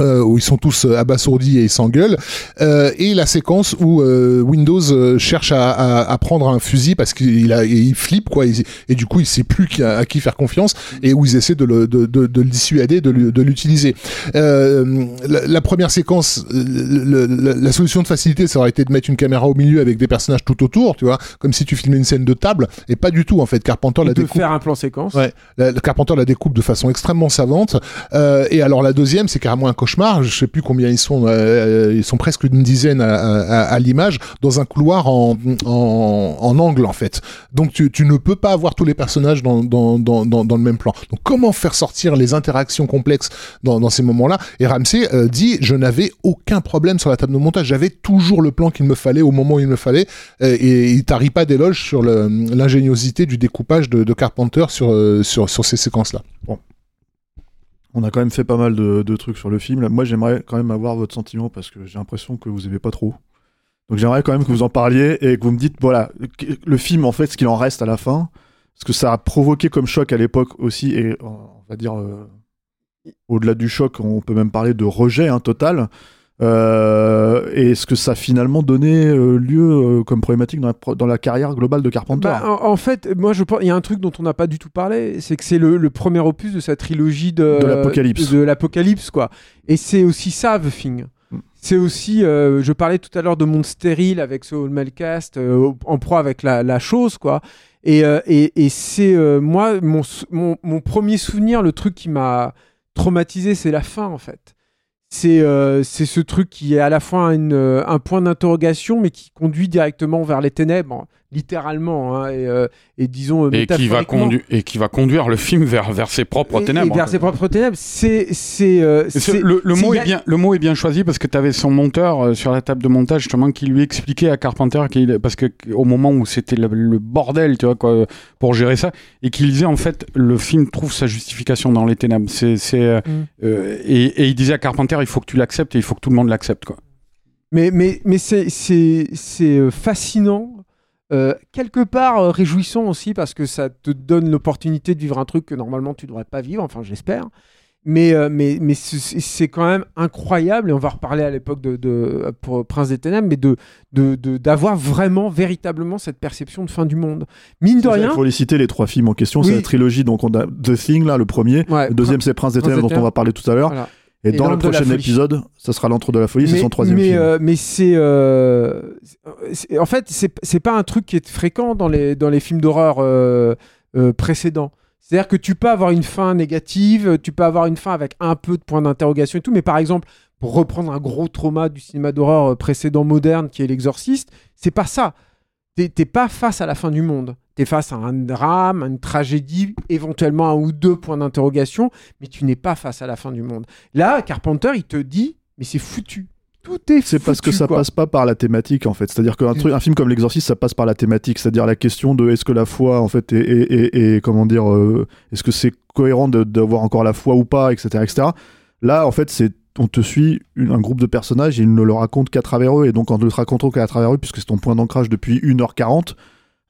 Euh, où ils sont tous euh, abasourdis et ils s'engueulent, euh, et la séquence où euh, Windows euh, cherche à, à, à prendre un fusil parce qu'il a, il flippe quoi, et du coup il sait plus qui- à, qui faire confiance, et où ils essaient de le, de, de, de le dissuader, de, de l'utiliser. Euh, la, la première séquence, le- le- la solution de facilité, ça aurait été de mettre une caméra au milieu avec des personnages tout autour, tu vois, comme si tu filmais une scène de table, et pas du tout en fait. Carpenter Et la de découpe. faire un plan séquence. Ouais, la, Carpenter la découpe de façon extrêmement savante. Euh, et alors la deuxième, c'est carrément un cauchemar. Je sais plus combien ils sont. euh, ils sont presque une dizaine à, l'image dans un couloir en, angle en fait. Donc tu, ne peux pas avoir tous les personnages dans, le même plan. Donc comment faire sortir les interactions complexes dans, ces moments-là? Et Ramsey euh, dit je n'avais aucun problème sur la table de montage. J'avais toujours le plan qu'il me fallait au moment où il me fallait. Et il tarit pas d'éloge sur l'ingéniosité du découpage de, Carpenter euh, sur ces séquences-là. On a quand même fait pas mal de, trucs sur le film. Moi, j'aimerais quand même avoir votre sentiment parce que j'ai l'impression que vous aimez pas trop. Donc, j'aimerais quand même que vous en parliez et que vous me dites, voilà, le film, en fait, ce qu'il en reste à la fin, ce que ça a provoqué comme choc à l'époque aussi, et on va dire, euh, au-delà du choc, on peut même parler de rejet hein, total. Euh, et ce que ça a finalement donné euh, lieu euh, comme problématique dans la, pro- dans la carrière globale de Carpenter. Bah, en, en fait, moi je pense, il y a un truc dont on n'a pas du tout parlé, c'est que c'est le, le premier opus de sa trilogie de, De l'Apocalypse. de l'Apocalypse, quoi. Et c'est aussi ça, The Thing. Mm. C'est aussi, euh, je parlais tout à l'heure de Monde Stérile avec ce Melcast en proie avec la, la chose, quoi. Et, et, et c'est moi mon, sou- mon, mon premier souvenir, le truc qui m'a traumatisé, c'est la fin en fait. C'est euh, c'est ce truc qui est à la fois euh, un point d'interrogation, mais qui conduit directement vers les ténèbres, littéralement, hein, et, euh, et disons euh, Et qui, va métaphoriquement. condu- et qui va conduire le film vers, vers ses propres Et- ténèbres. Et vers ses propres ténèbres. C'est c'est euh, le, mot est a- bien, le mot est bien choisi parce que tu avais son monteur euh, sur la table de montage justement qui lui expliquait à Carpenter qu'il parce que au moment où c'était le, le bordel tu vois quoi pour gérer ça et qu'il disait en fait le film trouve sa justification dans les ténèbres c'est c'est euh, Mm. euh, et, et il disait à Carpenter il faut que tu l'acceptes et il faut que tout le monde l'accepte quoi Mais, mais, mais c'est, c'est, c'est fascinant, euh, quelque part euh, réjouissant aussi, parce que ça te donne l'opportunité de vivre un truc que normalement tu ne devrais pas vivre, enfin j'espère. Mais, euh, mais, mais c'est, quand même incroyable, et on va reparler à l'époque de, de- pour Prince des Ténèbres, mais de, de, de- d'avoir vraiment, véritablement cette perception de fin du monde. Mine de Il rien, faut les citer les trois films en question. Oui. C'est la trilogie. Donc on a The Thing là, le premier. Ouais, le deuxième c'est Prince des Ténèbres dont on va parler tout à l'heure. voilà. Et, Et dans le L'Antre prochain épisode, ça sera l'entre de la folie. C'est son troisième mais, film. euh, mais c'est, euh, c'est- en fait, c'est pas un truc qui est fréquent dans les, dans les films d'horreur euh, précédents. C'est-à-dire que tu peux avoir une fin négative, tu peux avoir une fin avec un peu de points d'interrogation et tout, mais par exemple, pour reprendre un gros trauma du cinéma d'horreur précédent moderne qui est l'exorciste, c'est pas ça. T'es pas face à la fin du monde. T'es face à un drame, à une tragédie, éventuellement un ou deux points d'interrogation, mais tu n'es pas face à la fin du monde. Là, Carpenter, il te dit, mais c'est foutu. Tout est C'est parce que ça quoi. passe pas par la thématique en fait. C'est-à-dire qu'un truc, un film comme L'Exorciste, ça passe par la thématique. C'est-à-dire la question de est-ce que la foi en fait est, est- est- est- comment dire, euh, est-ce que c'est cohérent d'avoir encore la foi ou pas, etc., etc. Là, en fait, c'est on te suit une- un groupe de personnages et ils ne le racontent qu'à travers eux. Et donc, en ne le racontant qu'à travers eux, puisque c'est ton point d'ancrage depuis 1h40,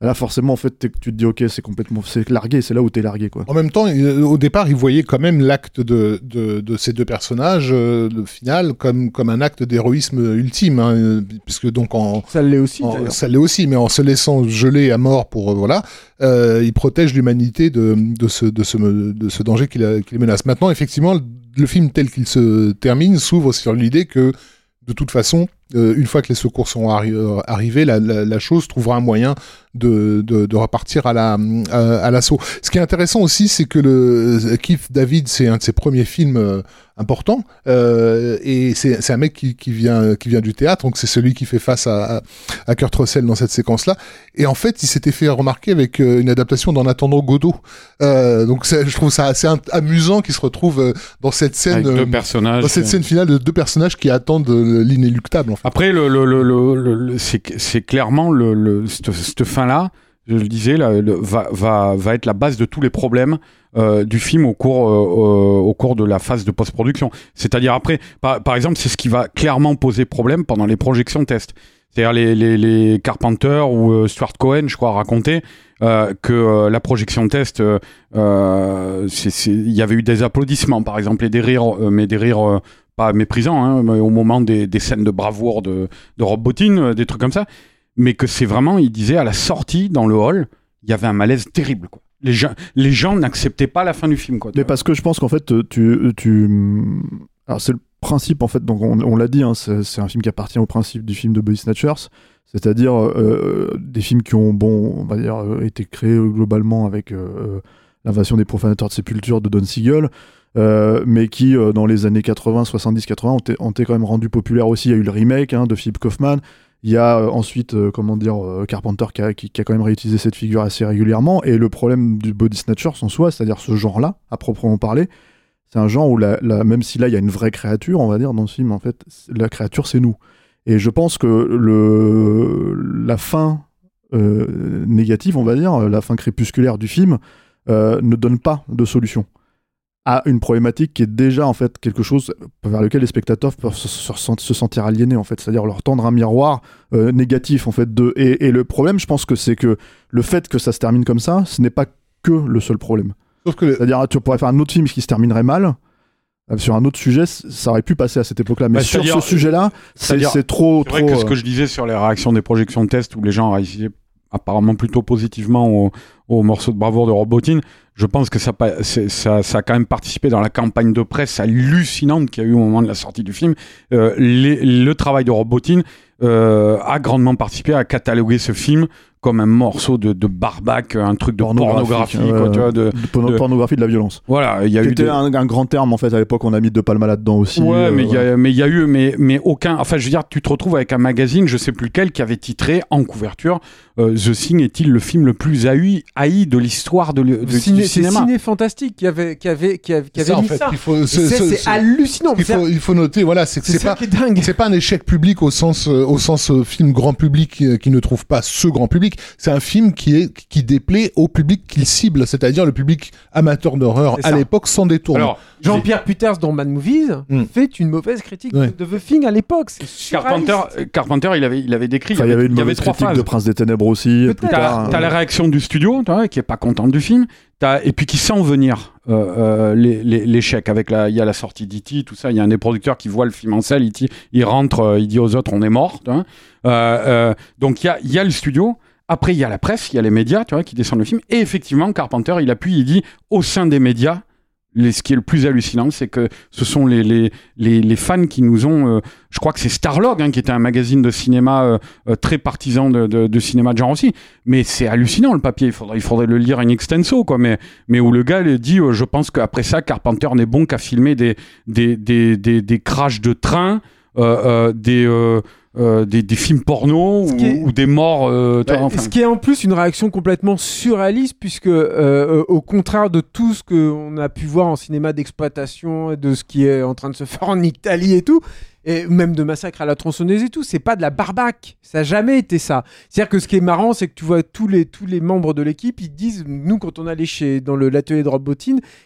là, forcément, en fait, tu te dis, ok, c'est complètement. C'est largué, c'est là où t'es largué, quoi. En même temps, il- au départ, il voyait quand même l'acte de, de, de ces deux personnages, euh, le final, comme, comme un acte d'héroïsme ultime, hein, euh, puisque donc en, Ça l'est aussi. en- ça l'est aussi, mais en se laissant geler à mort pour euh, voilà, euh, il protège l'humanité de, de ce de ce de ce danger qui la, qui les menace. Maintenant, effectivement, le film tel qu'il se termine s'ouvre sur l'idée que de toute façon, euh, une fois que les secours sont euh, arrivés, la chose trouvera un moyen de, de, de repartir à la à, à l'assaut. Ce qui est intéressant aussi, c'est que le Keith David, c'est un de ses premiers films euh, importants, euh, et c'est c'est un mec qui, qui vient qui vient du théâtre, donc c'est celui qui fait face à, à, à Kurt Russell dans cette séquence-là. Et en fait, il s'était fait remarquer avec euh, une adaptation d'En attendant Godot. Euh, donc je trouve ça assez amusant qu'il se retrouve euh, dans cette scène Avec euh, deux personnages. dans cette scène finale de deux personnages qui attendent euh, l'inéluctable. En fait. Après, le, le, le, le- c'est c'est clairement le, le, cette, cette fin-là, je le disais, là, va, être la base de tous les problèmes euh, du film au cours, euh, au cours de la phase de post-production. C'est-à-dire après, par, exemple, c'est ce qui va clairement poser problème pendant les projections test. C'est-à-dire les, les, les Carpenter ou euh, Stuart Cohen, je crois, racontaient que la projection test, il y avait eu des applaudissements, par exemple, et des rires, mais des rires pas méprisants, hein, au moment des, des scènes de bravoure de, de Rob Bottin, des trucs comme ça, mais que c'est vraiment, il disait, à la sortie dans le hall, il y avait un malaise terrible. Quoi. Les gens, les gens n'acceptaient pas la fin du film. Quoi, Mais parce que je pense qu'en fait, tu. tu... Alors, c'est le principe, en fait, donc on, on l'a dit, hein, c'est un film qui appartient au principe du film de Body Snatchers, c'est-à-dire euh, des films qui ont, bon, on va dire, euh, été créés euh, globalement avec euh, l'invasion des profanateurs de sépulture de Don Siegel. euh, mais qui, euh, dans les années 80, 70, 80, ont été, quand même rendus populaires aussi. Il y a eu le remake hein, de Philip Kaufman. Il y a euh, ensuite, euh, comment dire, euh, Carpenter qui a, quand même réutilisé cette figure assez régulièrement. Et le problème du body snatcher en soi, c'est-à-dire ce genre-là, à proprement parler, c'est un genre où, la, même si là il y a une vraie créature, on va dire, dans ce film, en fait, la créature c'est nous. Et je pense que la fin négative, on va dire, la fin crépusculaire du film, ne donne pas de solution à une problématique qui est déjà en fait quelque chose vers lequel les spectateurs peuvent se, se- se sentir aliénés en fait, c'est-à-dire leur tendre un miroir euh, négatif en fait de et, et le problème je pense que c'est que le fait que ça se termine comme ça, ce n'est pas que le seul problème. Sauf que C'est-à-dire tu pourrais faire un autre film qui se terminerait mal euh, sur un autre sujet, ça aurait pu passer à cette époque-là, mais Bah, sur ce sujet-là, c'est trop C'est vrai trop. que ce euh, que je disais sur les réactions des projections de test où les gens réagissaient apparemment plutôt positivement au, au morceau de bravoure de Robotine, je pense que ça, ça, a quand même participé dans la campagne de presse hallucinante qu'il y a eu au moment de la sortie du film. Euh, le travail de Robotine euh, a grandement participé à cataloguer ce film comme un morceau de, de barbac, un truc de pornographie, ouais, quoi, tu vois, de, de porno- de- pornographie de la violence. voilà, il y a eu des... un, un grand terme en fait à l'époque, on a mis De Palma là-dedans aussi. Ouais, euh, mais il y a, y eu, mais, mais aucun. Enfin, je veux dire, tu te retrouves avec un magazine, je sais plus lequel, qui avait titré en couverture euh, The Thing est-il le film le plus haï, haï de l'histoire de, Ciné- du c'est cinéma Ciné Fantastique qui avait, qui avait, qui avait, qui c'est avait ça, en fait, ça. c'est ce- c'est ce- hallucinant. il faut, il faut noter, voilà, c'est que C'est pas, c'est pas un échec public au sens, euh, au sens film grand public qui ne trouve pas ce grand public. Critique. C'est un film qui est qui déplaît au public qu'il cible, c'est-à-dire le public amateur d'horreur à l'époque sans détour. Alors, Jean-Pierre Peters dans Mad Movies Mm. fait une mauvaise critique Ouais. de The Thing à l'époque. Carpenter, euh, Carpenter, il avait, il avait décrit. Enfin, il y avait une mauvaise trois critique phases. de Prince des Ténèbres aussi. T'as tard, t'as hein. la réaction du studio, tu vois, qui est pas contente du film. T'as- et puis qui sent venir euh, euh, les- les- l'échec avec la. Il y a la sortie d'E.T., tout ça. Il y a un des producteurs qui voit le film en salle. E.T., il rentre, euh, il dit aux autres, on est mort. Euh, euh, donc il y a, il y a le studio. Après, il y a la presse, il y a les médias, tu vois, qui descendent le film. Et effectivement, Carpenter, il appuie, il dit, au sein des médias, les- ce qui est le plus hallucinant, c'est que ce sont les, les, les, fans qui nous ont. euh, je crois que c'est Starlog, hein, qui était un magazine de cinéma euh, euh, très partisan de, de, cinéma de genre aussi. Mais c'est hallucinant le papier. Il faudrait, le lire in extenso, quoi. Mais, mais où le gars dit Je pense qu'après ça, Carpenter n'est bon qu'à filmer des, des, des, des, des crashs de train, des. Euh, des, des films porno ou, qui est- ou des morts. euh, Ouais, enfin. Ce qui est en plus une réaction complètement surréaliste, puisque euh, euh, au contraire de tout ce qu'on a pu voir en cinéma d'exploitation, et de ce qui est en train de se faire en Italie et tout, et même de massacre à la tronçonneuse et tout, c'est pas de la barbaque. Ça n'a jamais été ça. C'est-à-dire que ce qui est marrant, c'est que tu vois tous les, tous les membres de l'équipe, ils disent, nous quand on allait chez, dans l'atelier de Rob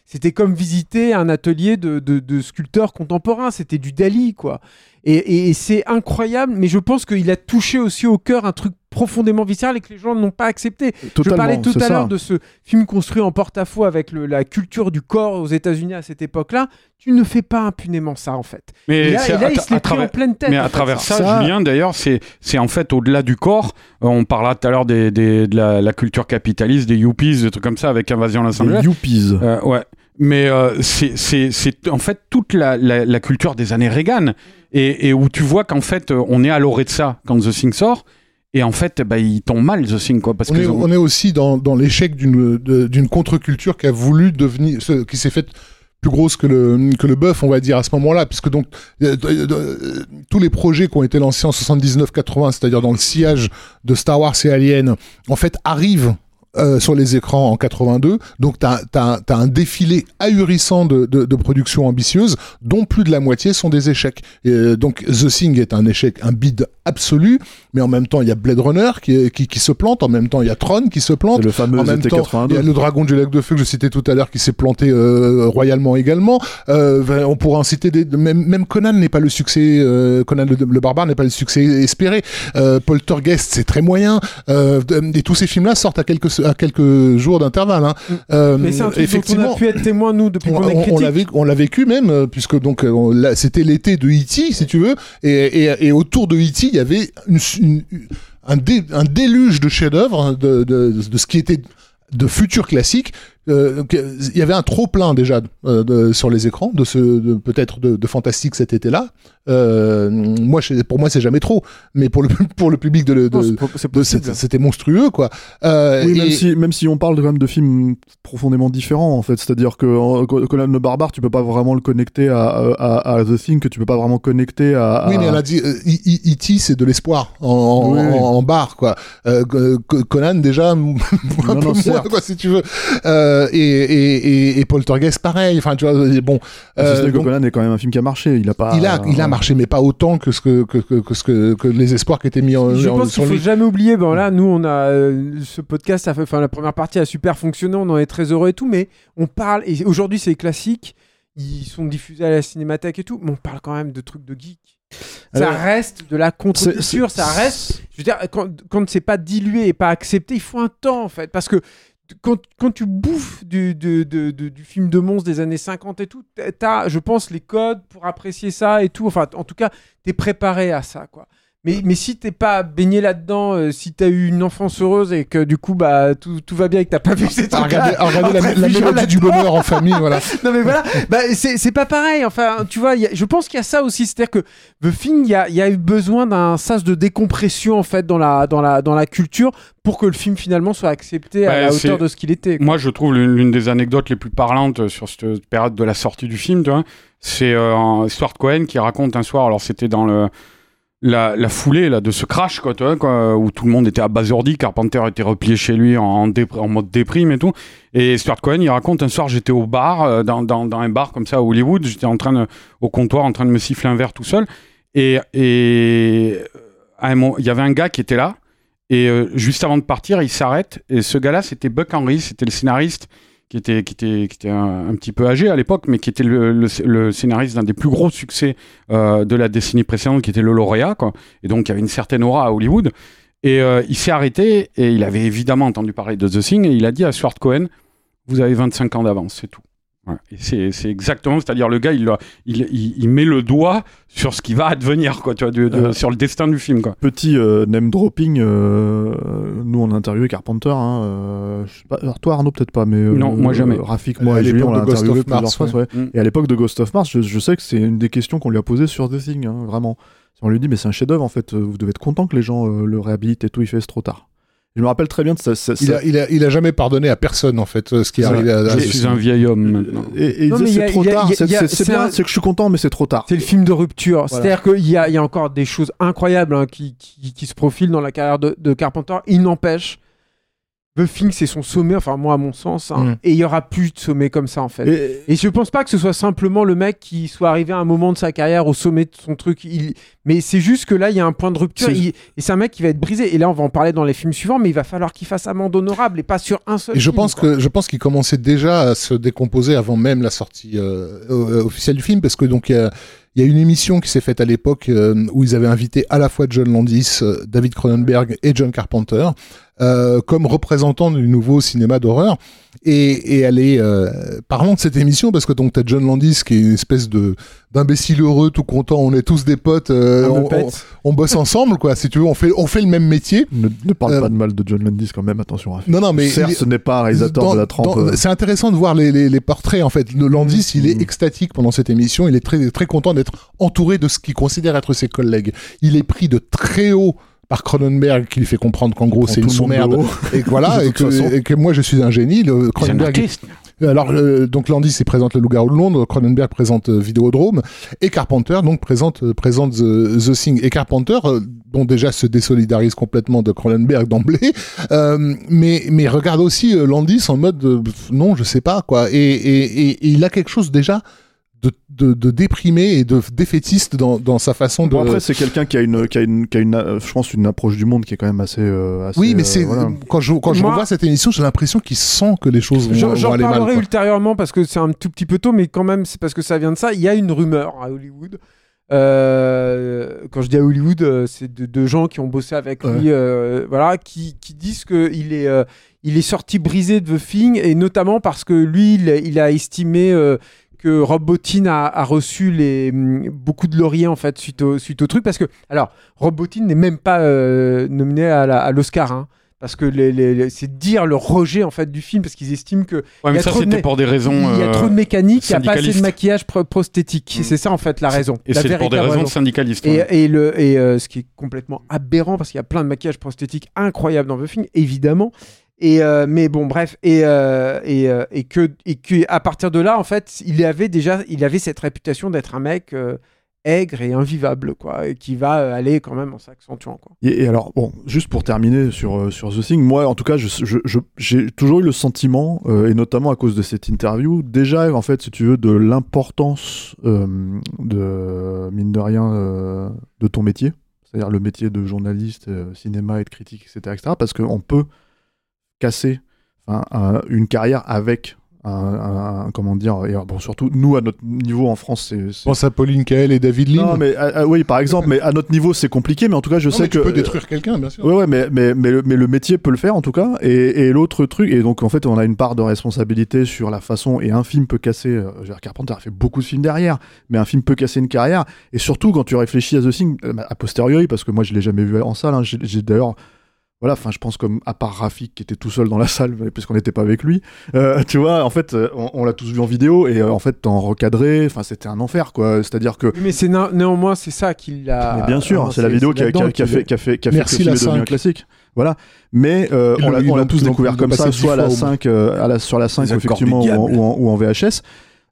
c'était comme visiter un atelier de, de, de sculpteurs contemporains. C'était du Dali, quoi. Et- et c'est incroyable, mais je pense qu'il a touché aussi au cœur un truc profondément viscéral et que les gens n'ont pas accepté. je parlais tout à l'heure de ce film construit en porte-à-faux avec le- la culture du corps aux États-Unis à cette époque-là. Tu ne fais pas impunément ça, en fait. Mais et là, et il se l'est pris travers- en pleine tête. Mais à fait, travers ça, Ça- Julien, d'ailleurs, c'est c'est en fait au-delà du corps. On parlait tout à l'heure des, des- de la, la culture capitaliste, des yuppies, des trucs comme ça avec Invasion Los Les Angeles. Youpies. Euh, ouais. Mais euh, c'est- en fait toute la, la, la culture des années Reagan et, et où tu vois qu'en fait euh, on est à l'orée de ça quand The Thing sort et en fait bah, il tombe mal The Thing quoi parce on, que est, on est aussi dans, dans l'échec d'une contre-culture qui a voulu devenir, ce- qui s'est faite plus grosse que le que le bœuf, on va dire à ce moment-là, puisque donc euh, euh, euh, tous les projets qui ont été lancés en 79-80, c'est-à-dire dans le sillage de Star Wars et Alien, en fait arrivent euh, sur les écrans en 82. Donc, tu as, un défilé ahurissant de, de, de productions ambitieuses, dont plus de la moitié sont des échecs. Et, euh, donc, The Thing est un échec, un bide absolu, mais en même temps, il y a Blade Runner qui, qui, qui se plante, en même temps, il y a Tron qui se plante. Le fameux En même temps, il y a ZT82. le dragon du lac de feu que je citais tout à l'heure qui s'est planté euh, royalement également. Euh, on pourrait en citer des, même, même Conan n'est pas le succès, euh, Conan le, le barbare n'est pas le succès espéré. Euh, Poltergeist c'est très moyen. Euh, et tous ces films-là sortent à quelques à quelques jours d'intervalle. Hein. Euh, Mais c'est un truc dont on effectivement. a pu être témoin, nous, depuis On, qu'on est on- l'a vécu, même euh, puisque donc euh, c'était l'été de E.T. si tu veux et, et, et autour de E.T. il y avait une, une- un, dé- un déluge de chefs-d'œuvre de, de, de ce qui était de futurs classiques. Euh, il y avait un trop plein déjà euh, de- sur les écrans de ce de- peut-être de, de fantastique cet été-là. Euh, moi, je- pour moi, c'est jamais trop, mais pour le pour le public de, c'était monstrueux quoi. Euh, Oui, même et- si, même si on parle quand même de films profondément différents, en fait. C'est-à-dire que Conan le Barbare, tu peux pas vraiment le connecter à, à, à The Thing, que tu peux pas vraiment connecter à. à- Oui, mais on a dit euh, I- I- E.T. c'est de l'espoir en, en, Oui, oui. en- en barre quoi. Euh, Co- Conan déjà un Non, peu non, moins quoi si tu veux. Euh, et, et, et, et Poltergeist pareil. Enfin tu vois bon. Euh, que donc, Conan est quand même un film qui a marché. Il a pas. il a il a marché mais pas autant que ce que que, que, que ce que, que les espoirs qui étaient mis en, Je en- pense qu'il faut lui. jamais oublier. Bon là, nous, on a euh, ce podcast, enfin la première partie a super fonctionné, on en est très heureux et tout, mais on parle et aujourd'hui c'est classique, ils sont diffusés à la cinémathèque et tout, mais on parle quand même de trucs de geek. Ça Alors, reste de la contre-culture, c'est- ça reste. Je veux dire, quand, quand c'est pas dilué et pas accepté, il faut un temps en fait, parce que quand, tu bouffes du film de monstre des années 50 et tout, t'as, je pense, les codes pour apprécier ça et tout. Enfin, en tout cas, t'es préparé à ça, quoi. Mais, mais si t'es pas baigné là-dedans, euh, si t'as eu une enfance heureuse et que du coup, bah, tout, tout va bien et que t'as pas vu ces trucs regarder la, la mélodie du bonheur en famille, voilà. non mais voilà, bah, c'est c'est pas pareil. Enfin, tu vois, il y a- je pense qu'il y a ça aussi, c'est-à-dire que The Thing, il y a, il y a eu besoin d'un sas de décompression en fait dans la dans la dans la culture pour que le film finalement soit accepté à Bah, la hauteur de ce qu'il était. quoi. Moi, je trouve l'une l'une des anecdotes les plus parlantes sur cette période de la sortie du film, tu vois, c'est euh, Stuart Cohen qui raconte un soir, alors c'était dans le, la, la foulée là, de ce crash, quoi, vois, quoi, où tout le monde était abasourdi, Carpenter était replié chez lui en, en, mode déprime et tout. Et Stuart Cohen, il raconte un soir, j'étais au bar, euh, dans, dans, dans un bar comme ça à Hollywood, j'étais en train au comptoir en train de me siffler un verre tout seul. Et, et à il y avait un gars qui était là. Et euh, juste avant de partir, il s'arrête. Et ce gars-là, c'était Buck Henry, c'était le scénariste qui était, qui était, qui était un, petit peu âgé à l'époque, mais qui était le scénariste d'un des plus gros succès euh, de la décennie précédente, qui était le lauréat. Quoi. Et donc, il y avait une certaine aura à Hollywood. Et euh, il s'est arrêté et il avait évidemment entendu parler de The Thing et il a dit à Stuart Cohen Vous avez 25 ans d'avance, c'est tout. Et c'est, c'est exactement, c'est-à-dire le gars, il, il, il, il met le doigt sur ce qui va advenir, quoi, tu vois, de, de, Euh, sur le destin du film. Quoi. Petit euh, name dropping, euh, nous on a interviewé Carpenter. Hein, euh, je sais pas, alors toi Arnaud peut-être pas, mais euh, Non, moi, jamais. euh, Rafik, À moi et Julien on l'époque l'a de Ghost interviewé of plusieurs Mars, fois. ouais. ouais. Mm. Et à l'époque de Ghost of Mars, je, je sais que c'est une des questions qu'on lui a posées sur The Thing, hein, vraiment. On lui dit mais c'est un chef-d'œuvre en fait. Vous devez être content que les gens euh, le réhabilitent et tout. Il fait c'est trop tard. Je me rappelle très bien de ça. ça- Il a, il, a, il a jamais pardonné à personne, en fait, euh, ce qui est arrivé à, à Je suis film. un vieil homme maintenant. Et, et Non, mais c'est trop a- tard. C'est bien, un- que je suis content, mais c'est trop tard. C'est le film de rupture. Voilà. C'est-à-dire qu'il y a, il y a encore des choses incroyables hein, qui, qui, qui se profilent dans la carrière de, de Carpenter. Il n'empêche, The Thing, c'est son sommet, enfin moi à mon sens, hein, Mm. et il y aura plus de sommet comme ça en fait. Et- Et je pense pas que ce soit simplement le mec qui soit arrivé à un moment de sa carrière au sommet de son truc. Il... Mais c'est juste que là, il y a un point de rupture. Il- Et c'est un mec qui va être brisé. Et là, on va en parler dans les films suivants, mais il va falloir qu'il fasse amende honorable et pas sur un seul Et je film, pense quoi. que je pense qu'il commençait déjà à se décomposer avant même la sortie euh, euh, officielle du film, parce que donc il y a, il y a une émission qui s'est faite à l'époque euh, où ils avaient invité à la fois John Landis, euh, David Cronenberg et John Carpenter euh, comme représentants du nouveau cinéma d'horreur. Et, et elle est euh, parlant de cette émission parce que donc t'as John Landis qui est une espèce de d'imbécile heureux, tout content, on est tous des potes, euh, on, Muppet. on- on bosse ensemble quoi. Si tu veux, on fait on fait le même métier. Ne, ne parle Euh, pas de mal de John Landis quand même, attention. Rafik. Non non mais Certes, il ce n'est pas un réalisateur dans- de la trempe. euh, C'est intéressant de voir les, les, les portraits en fait. Le Landis, il est Mhm. extatique pendant cette émission. Il est très très content d'être entouré de ce qu'il considère être ses collègues. Il est pris de très haut par Cronenberg qui lui fait comprendre qu'en gros c'est une tout le monde de sous-merde. haut. et que voilà et que, et que moi je suis un génie. Le Cronenberg alors euh, donc Landis il présente le Loup-garou de Londres, Cronenberg présente euh, Vidéodrome. Et Carpenter donc présente euh, présente The, The Thing. Et Carpenter euh, bon déjà se désolidarise complètement de Cronenberg d'emblée. Mais mais regarde aussi Landis en mode non je sais pas quoi. Et, et, et- et il a quelque chose déjà de, de, déprimé et de défaitiste dans, dans sa façon de Bon, après, c'est quelqu'un qui a une, qui a une, qui a une, euh, je pense, une approche du monde qui est quand même assez. euh, assez, oui, mais euh, c'est voilà. quand je quand je Moi- revois cette émission, j'ai l'impression qu'il sent que les choses vont, J'en vont j'en aller mal. parlerai ultérieurement parce que c'est un tout petit peu tôt, mais quand même, c'est parce que ça vient de ça. Il y a une rumeur à Hollywood. Euh, quand je dis à Hollywood, c'est de, de gens qui ont bossé avec Ouais. lui, euh, voilà, qui, qui disent qu'il est, euh, il est sorti brisé de The Thing, et notamment parce que lui, il, il a estimé euh, que Rob Bottin a, a reçu les, hum, beaucoup de lauriers en fait suite au, suite au truc. Parce que, alors, Rob Bottin n'est même pas euh, nominé à l'Oscar. hein, parce que les, les- les- c'est dire le rejet en fait du film parce qu'ils estiment que Ouais, Il y mais a ça, trop de c'était mé- pour des raisons. il y a trop de mécanique, il n'y a pas assez de maquillage pro- prosthétique. Mm. C'est ça en fait la raison. Et c'est pour des raisons raison. syndicalistes. Et, ouais. et le, et euh, ce qui est complètement aberrant parce qu'il y a plein de maquillage prosthétique incroyable dans The Thing, évidemment. Et euh, mais bon, bref, et, euh, et, euh, et que et que à partir de là, en fait, il avait déjà, il avait cette réputation d'être un mec euh, aigre et invivable, quoi, et qui va aller quand même en s'accentuant, quoi. Et, alors, bon, juste pour terminer sur, sur The Thing, moi, en tout cas, je- je- je- j'ai toujours eu le sentiment, et notamment à cause de cette interview, déjà, en fait, si tu veux, de l'importance de, mine de rien, de ton métier, c'est-à-dire le métier de journaliste, cinéma et de critique, etc., etc., parce qu'on peut casser enfin, un- une carrière avec un, comment dire, et, bon, surtout, nous, à notre niveau en France, c'est... pense à Pauline Kael et David Lean. Non, mais ah, ah, oui, par exemple, mais à notre niveau, c'est compliqué, mais en tout cas, je Non, sais mais que tu peux détruire quelqu'un, bien sûr. Ouais, ouais, mais, mais, mais, le, mais le métier peut le faire en tout cas. Et, et l'autre truc, et donc en fait, on a une part de responsabilité sur la façon, et un film peut casser. euh, dire, Carpenter a fait beaucoup de films derrière, mais un film peut casser une carrière. Et surtout, quand tu réfléchis à The Thing, euh, a posteriori, parce que moi je l'ai jamais vu en salle, hein, j'ai d'ailleurs. Voilà, enfin, je pense comme à part Rafik qui était tout seul dans la salle, puisqu'on n'était pas avec lui. euh, tu vois, en fait, euh, on, on l'a tous vu en vidéo et euh, en fait, en recadré, enfin, c'était un enfer, quoi. C'est-à-dire que Oui, Mais c'est na- néanmoins c'est ça qui l'a. mais bien sûr, c'est la vidéo qui a, qui a- là-dedans qui a qu'il fait, est- qui a fait, qui a fait que le film est un 5. classique. Voilà. Mais euh, on l'a tous découvert comme ça, soit à la fois au 5, euh, à la, sur la 5 Les accords effectivement, ou en, ou en- ou en VHS.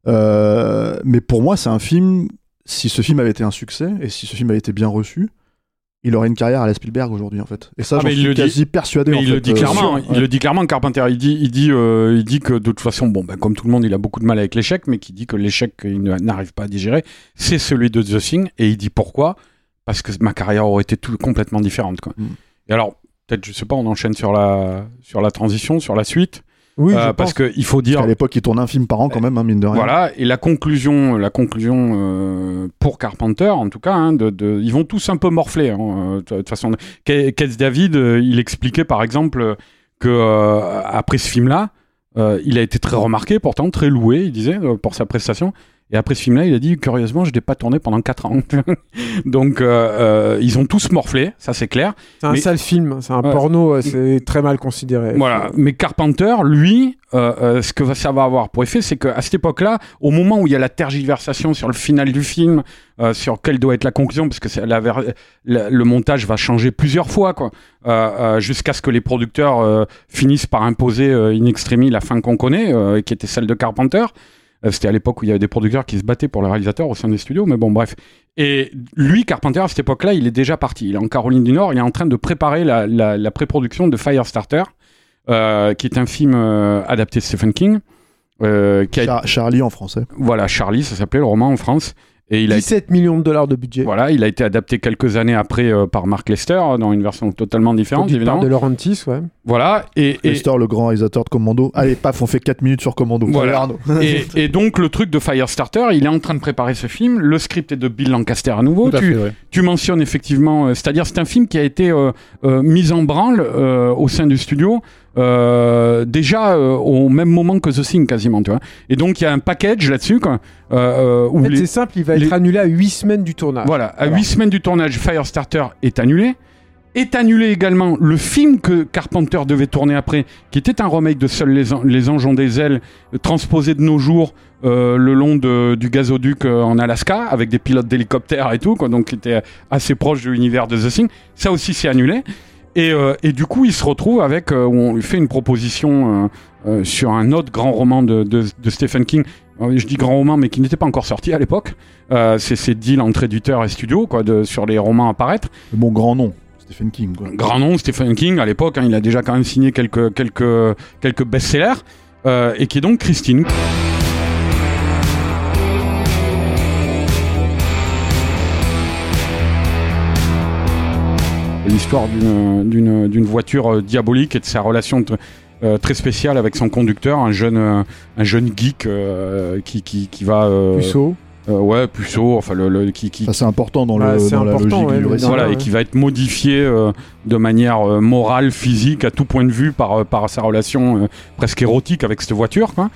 Euh, mais pour moi, c'est un film. Si ce film avait été un succès et si ce film avait été bien reçu, il aurait une carrière à la Spielberg aujourd'hui en fait. Et ça, Ah, j'en il suis le dit- quasi persuadé. Mais en il fait, le dit euh, clairement, sur- il le dit clairement, Carpenter. Il dit, il dit, euh, il dit que de toute façon, bon, ben, comme tout le monde, il a beaucoup de mal avec l'échec, mais qui dit que l'échec qu'il n'arrive pas à digérer, c'est celui de The Thing. Et il dit pourquoi? Parce que ma carrière aurait été tout complètement différente. Quoi. Mm. Et alors, peut-être, je sais pas, on enchaîne sur la, sur la transition, sur la suite. Oui, Euh, je parce qu'il faut dire. À l'époque, il tournait un film par an quand même, hein, mine de rien. Voilà, et la conclusion, la conclusion euh, pour Carpenter, en tout cas, hein, de, de- ils vont tous un peu morfler. hein, euh, de toute façon, Ke- Keith David, euh, il expliquait par exemple que euh, après ce film-là, il a été très remarqué, pourtant très loué, il disait, pour sa prestation. Et après ce film-là, il a dit curieusement, je n'ai pas tourné pendant 4 ans. Donc, euh, euh, ils ont tous morflé, ça c'est clair. C'est un mais- sale film, c'est un Ouais. porno, c'est très mal considéré. Voilà, mais Carpenter, lui, euh, ce que ça va avoir pour effet, c'est qu'à cette époque-là, au moment où il y a la tergiversation sur le final du film, sur quelle doit être la conclusion, parce que c'est la ver- la- le montage va changer plusieurs fois, quoi, jusqu'à ce que les producteurs finissent par imposer in extremis la fin qu'on connaît, qui était celle de Carpenter. Euh, C'était à l'époque où il y avait des producteurs qui se battaient pour le réalisateur au sein des studios, mais bon, bref. Et lui, Carpenter, à cette époque-là, il est déjà parti. Il est en Caroline du Nord, il est en train de préparer la, la, la pré-production de Firestarter, euh, qui est un film euh, adapté de Stephen King. euh, qui a, Char- Charlie en français. voilà, Charlie, ça s'appelait le roman en France. Et il a, été, 17 millions de dollars de budget. voilà, il a été adapté quelques années après euh, par Mark Lester, dans une version totalement différente, par évidemment. de Laurentis, ouais. Voilà, et, et, Lester, le grand réalisateur de Commando. Allez, paf, on fait 4 minutes sur Commando. Voilà. Et, et donc le truc de Firestarter, il est en train de préparer ce film. Le script est de Bill Lancaster à nouveau. Tout à Tu, fait, ouais. tu mentionnes effectivement, euh, c'est-à-dire c'est un film qui a été euh, euh, mis en branle euh, au sein du studio euh, déjà euh, au même moment que The Thing quasiment, tu vois. Et donc il y a un package là-dessus quoi, euh, euh, où En fait, les- c'est simple, il va les- être annulé à 8 semaines du tournage. voilà, à Alors. huit semaines du tournage, Firestarter est annulé. Est annulé également le film que Carpenter devait tourner après, qui était un remake de Seuls les, An- les anges ont des ailes, euh, transposé de nos jours euh, le long de- du gazoduc euh, en Alaska, avec des pilotes d'hélicoptères et tout, quoi, donc qui était assez proche de l'univers de The Thing. Ça aussi, c'est annulé. Et, euh, et du coup, il se retrouve avec, euh, où on lui fait une proposition euh, sur un autre grand roman de, de- de Stephen King. Je dis grand roman, mais qui n'était pas encore sorti à l'époque. C'est ces deals entre éditeurs et studios, quoi, de, sur les romans à paraître. Bon, grand nom. Stephen King, quoi. Grand nom, Stephen King, à l'époque, hein, il a déjà quand même signé quelques, quelques, quelques best-sellers. et qui est donc Christine. L'histoire d'une- d'une d'une voiture euh, diabolique et de sa relation euh, très spéciale avec son conducteur, un jeune, euh, un jeune geek euh, qui, qui, qui va. euh, Puceau. euh, ouais, puceau, enfin, le, le- qui, qui, Ça, c'est important dans, Bah, le, c'est dans la important, logique ouais, du mais récit. dans- voilà, ouais. et qui va être modifié euh, de manière euh, morale, physique, à tout point de vue par, par sa relation euh, presque érotique avec cette voiture. Quoi.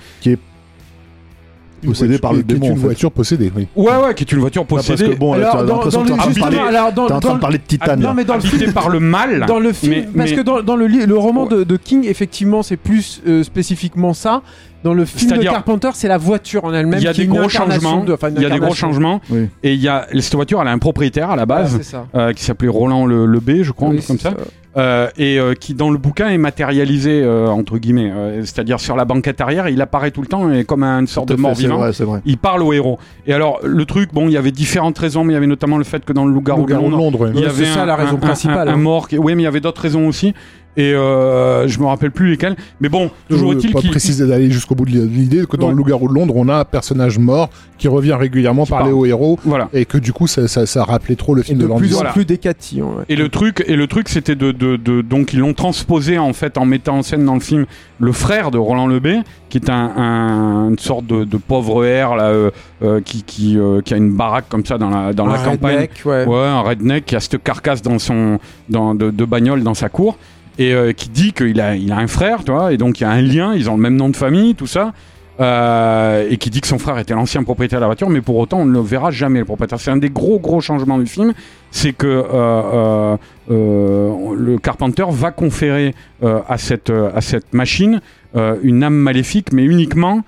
Possédé par le Qui est démon, une en fait. voiture possédée, oui. Ouais, ouais, qui est une voiture Ah, parce possédée, que bon, Alors, dans- en le- train de parler- alors, dans- t'es en train dans de le- parler de Titan. Ah, non, mais dans le film, par le mal. dans le film, mais- parce mais- que dans, dans le, roman Ouais. de, de King, effectivement, c'est plus euh, spécifiquement ça. Dans le film de Carpenter, c'est la voiture en elle-même il y a qui est des gros changements. de- il y a des gros changements. Oui. Et il y a cette voiture, elle a un propriétaire à la base. c'est ça. euh, qui s'appelait Roland le, le B, je crois, un Oui, comme ça, euh, et euh, qui dans le bouquin est matérialisé euh, entre guillemets, euh, c'est-à-dire sur la banquette arrière, il apparaît tout le temps et comme une sorte de mort c'est vivant. vrai, c'est vrai. Il parle au héros. Et alors le truc, bon, il y avait différentes raisons, mais il y avait notamment le fait que dans le Loup-garou de Loup-garou de Londres, il y avait c'est ça, un, la raison un- principale, un- un hein. mort. Qui... Oui, mais il y avait d'autres raisons aussi. Et euh, je me rappelle plus lesquelles. Mais bon, toujours Euh, est-il pas qu'il préciser d'aller jusqu'au bout de l'idée que dans Ouais. le Loup-garou de Londres, on a un personnage mort qui revient régulièrement Qui parler parle. au héros voilà. et que du coup ça, ça, ça rappelait trop le Et film de de, plus en Voilà. plus décatillant. ouais. Et le truc, et le truc, c'était de, de, de- donc ils l'ont transposé en fait en mettant en scène dans le film le frère de Roland Lebé, qui est un, un- une sorte de, de pauvre R là, euh, euh, qui qui, euh, qui a une baraque comme ça dans la dans la Un campagne. redneck, ouais. Ouais, un redneck qui a cette carcasse dans son, dans, de, de bagnole dans sa cour et euh, qui dit qu'il a, il a un frère, tu et donc il y a un lien, ils ont le même nom de famille, tout ça. euh, et qui dit que son frère était l'ancien propriétaire de la voiture, mais pour autant on ne le verra jamais le propriétaire. C'est un des gros gros changements du film, c'est que euh, le Carpenter va conférer à cette à cette machine une âme maléfique, mais uniquement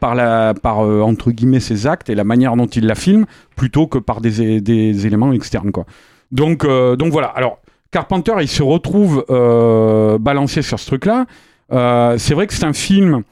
par la par entre guillemets ses actes et la manière dont il la filme, plutôt que par des, des éléments externes quoi. Donc donc voilà. Alors Carpenter il se retrouve euh, balancé sur ce truc là. c'est vrai que c'est un film.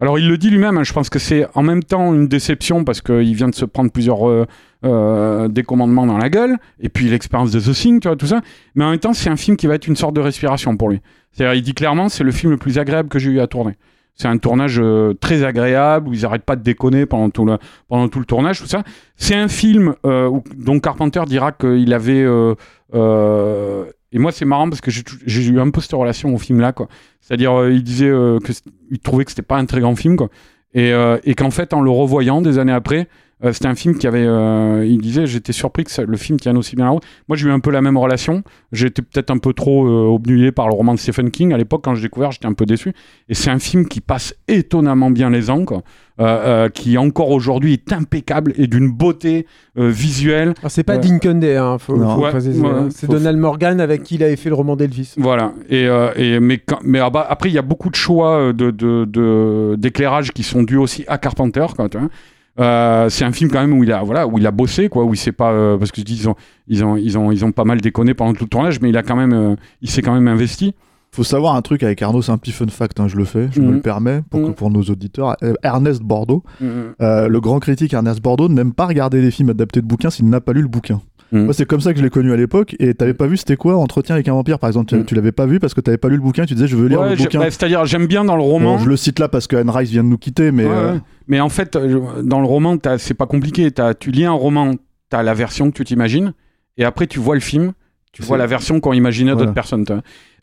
Alors il le dit lui-même, hein, je pense que c'est en même temps une déception parce qu'il vient de se prendre plusieurs euh, euh, décommandements dans la gueule, et puis l'expérience de The Thing, tu vois, tout ça. Mais en même temps, c'est un film qui va être une sorte de respiration pour lui. C'est-à-dire, il dit clairement, c'est le film le plus agréable que j'ai eu à tourner. C'est un tournage euh, très agréable où ils n'arrêtent pas de déconner pendant tout le, pendant tout le tournage, tout ça. C'est un film euh, dont Carpenter dira qu'il avait euh, euh, Et moi, c'est marrant parce que j'ai eu un peu cette relation au film là, quoi. C'est-à-dire, euh, il disait euh, que c- il trouvait que c'était pas un très grand film, quoi. Et, euh, et qu'en fait, en le revoyant des années après, euh, c'était un film qui avait. euh, il disait, j'étais surpris que ça- le film tienne aussi bien la route. Moi, j'ai eu un peu la même relation. J'étais peut-être un peu trop euh, obnué par le roman de Stephen King. À l'époque, quand j'ai découvert, j'étais un peu déçu. Et c'est un film qui passe étonnamment bien les ans, quoi. Euh, euh, qui encore aujourd'hui est impeccable et d'une beauté euh, visuelle. Alors, c'est pas. Dinkin Day, hein, faut, Non. faut Ouais, hein. C'est faut- Donald Morgan avec qui il avait fait le roman d'Elvis. Voilà. Et, euh, et mais quand- mais ah bah, après il y a beaucoup de choix de de- de- d'éclairage qui sont dus aussi à Carpenter quoi. tu vois. Euh, c'est un film quand même où il a voilà où il a bossé quoi où il s'est pas euh, parce que je dis ils ont ils ont ils ont ils ont pas mal déconné pendant tout le tournage mais il a quand même euh, il s'est quand même investi. Faut savoir un truc avec Arnaud, c'est un petit fun fact, hein, je le fais, je me Mhm. le permets pour, que- Mhm. pour nos auditeurs. Euh, Ernest Bordeaux, Mhm. le grand critique Ernest Bordeaux, n'aime pas regarder les films adaptés de bouquins s'il n'a pas lu le bouquin. Mhm. Moi, c'est comme ça que je l'ai connu à l'époque. Et t'avais pas vu, c'était quoi Entretien avec un vampire, par exemple? Tu, tu l'avais pas vu parce que t'avais pas lu le bouquin. Tu disais, je veux lire Ouais, le bouquin. bah, C'est-à-dire j'aime bien dans le roman. Bon, je le cite là parce que Anne Rice vient de nous quitter, mais Ouais, euh, ouais. Mais en fait, dans le roman, t'as- c'est pas compliqué. T'as- tu lis un roman, tu as la version que tu t'imagines, et après tu vois le film, tu vois la version qu'ont imaginé Voilà. d'autres personnes.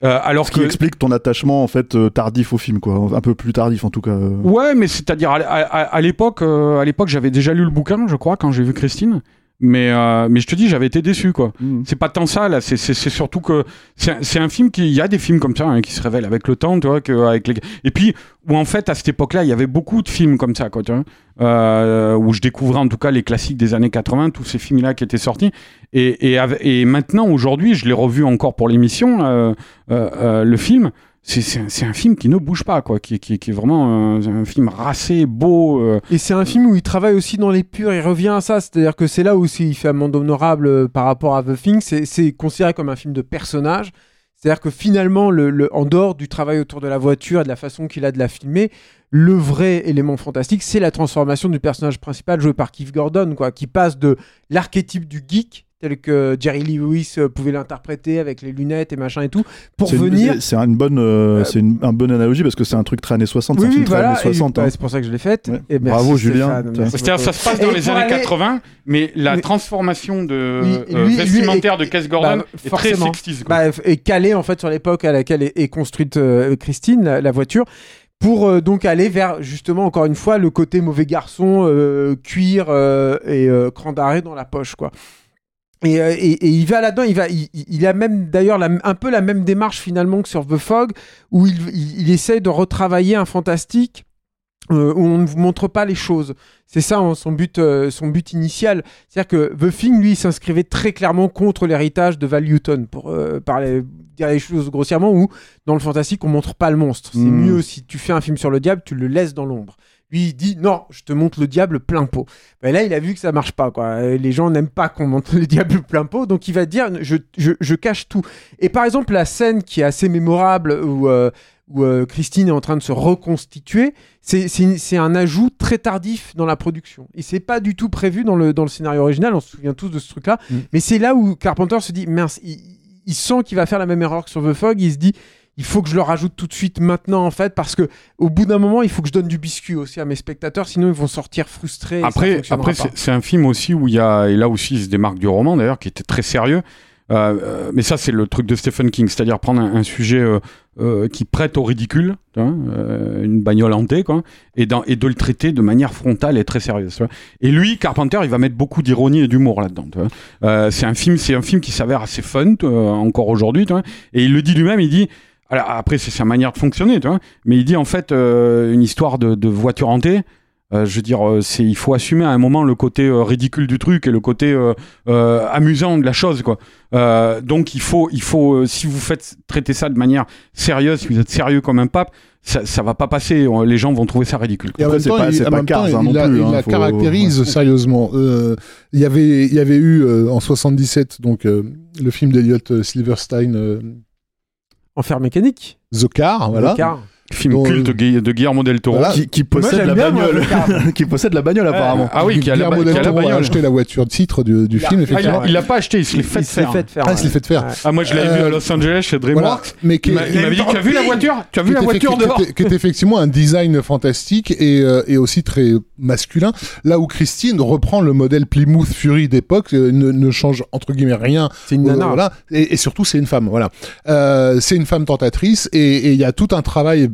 Euh, alors ce qui que explique ton attachement en fait euh, tardif au film, quoi, un peu plus tardif en tout cas. euh. Ouais, mais c'est-à-dire à, à- à- à l'époque, à l'époque, j'avais déjà lu le bouquin, je crois, quand j'ai vu Christine. Mais euh, mais je te dis, j'avais été déçu, quoi. Mhm. C'est pas tant ça là, c'est surtout que c'est un- c'est un film qui, il y a des films comme ça hein, qui se révèlent avec le temps, tu vois, que avec les et puis où en fait à cette époque-là, il y avait beaucoup de films comme ça, quoi, tu vois, euh, où je découvrais en tout cas les classiques des années 80, tous ces films-là qui étaient sortis. Et et, et maintenant aujourd'hui, je l'ai revu encore pour l'émission, euh, le film. C'est un, film qui ne bouge pas, quoi, qui, est vraiment euh, un film racé, beau. euh, Et c'est un film où il travaille aussi dans les purs, il revient à ça, c'est-à-dire que c'est là où il fait amende honorable euh, par rapport à The Thing, c'est- considéré comme un film de personnage, c'est-à-dire que finalement, le, le- en dehors du travail autour de la voiture et de la façon qu'il a de la filmer, le vrai élément fantastique, c'est la transformation du personnage principal joué par Keith Gordon, quoi, qui passe de l'archétype du geek, tel que Jerry Lee Lewis euh, pouvait l'interpréter avec les lunettes et machin et tout, pour C'est une- venir... c'est- C'est une bonne, euh, c'est une, un bonne analogie parce que c'est un truc très années 60. c'est un film très années 60. et- hein. bah, c'est pour ça que je l'ai faite. Ouais. Et merci, Bravo, Julien. Ça beaucoup. se passe dans Et les années aller- 80, mais la Mais- transformation de euh, lui- lui vestimentaire est- de Cass Gordon bah, est forcément. très 60s. quoi. bah, et calé en fait sur l'époque à laquelle est, est construite euh, Christine, la, la voiture, pour euh, donc aller vers justement encore une fois le côté mauvais garçon, euh, cuir euh, et euh, cran d'arrêt dans la poche quoi. Et, euh, et- et il va là-dedans, il va, il, a même d'ailleurs un peu la même démarche finalement que sur The Fog, où il, il, il essaie de retravailler un fantastique euh, où on ne vous montre pas les choses. C'est ça hein, son but, euh, son but initial. C'est-à-dire que The Thing, lui, s'inscrivait très clairement contre l'héritage de Val Newton, pour euh, parler, dire les choses grossièrement, où dans le fantastique, on montre pas le monstre. C'est Mm. mieux si tu fais un film sur le diable, tu le laisses dans l'ombre. Lui, il dit non, je te montre le diable plein pot. Ben là, il a vu que ça marche pas. Quoi. Euh, Les gens n'aiment pas qu'on montre le diable plein pot, donc il va dire je, je, je cache tout. Et par exemple, la scène qui est assez mémorable où, euh, où euh, Christine est en train de se reconstituer, c'est- un ajout très tardif dans la production. Et c'est pas du tout prévu dans le, dans le scénario original, on se souvient tous de ce truc-là. Mm. Mais c'est là où Carpenter se dit mince, il, il sent qu'il va faire la même erreur que sur The Fog, il se dit il faut que je le rajoute tout de suite maintenant en fait parce que au bout d'un moment il faut que je donne du biscuit aussi à mes spectateurs sinon ils vont sortir frustrés Après, après c'est un film aussi où il y a, et là aussi il se démarque du roman d'ailleurs, qui était très sérieux. Euh, euh, mais ça, c'est le truc de Stephen King, c'est-à-dire prendre un, un sujet euh, euh, qui prête au ridicule, euh, une bagnole hantée, quoi, et, dans- et de le traiter de manière frontale et très sérieuse. Et lui, Carpenter, il va mettre beaucoup d'ironie et d'humour là-dedans. Euh, c'est un film, c'est un film qui s'avère assez fun encore aujourd'hui, et il le dit lui-même, il dit. Alors, après, c'est sa manière de fonctionner, tu vois, mais il dit en fait euh, une histoire de, de voiture hantée. Euh, je veux dire, euh, c'est, il faut assumer à un moment le côté euh, ridicule du truc et le côté euh, euh, amusant de la chose, quoi. Euh, donc il faut, il faut, euh, si vous faites traiter ça de manière sérieuse, si vous êtes sérieux comme un pape, ça, ça va pas passer. Les gens vont trouver ça ridicule. Et en même temps, pas- il, en pas même temps, Cars, hein, il non la, plus, il hein, la faut- caractérise ouais. sérieusement. Euh, il y avait, il y avait eu euh, en 77 donc euh, le film d'Eliot Silverstein, euh, Enfer mécanique. The Car, voilà. Car. Film Dont, culte euh, de, Gui- de Guillermo del Toro. Voilà. Qui, possède la bagnole. qui possède la bagnole apparemment. Ah oui, qui a la, Guillermo qui a del la Toro a acheté la voiture titre du, film, Ah, il, effectivement. a, il a pas acheté, il se l'est fait Il s'est faire. fait faire. Ah, il se l'est ouais. fait faire. Ah, moi je l'avais Euh, vu à Los Angeles chez Voilà. DreamWorks. Mais qui Il m'a il m'avait dit Tu as vu la voiture Tu as vu la voiture dehors qui était effectivement un design fantastique et, euh, et aussi très masculin, là où Christine reprend le modèle Plymouth Fury d'époque, euh, ne, ne change entre guillemets rien. C'est une Euh, nana. voilà, et, et surtout c'est une femme, voilà. Euh, c'est une femme tentatrice et et il y a tout un travail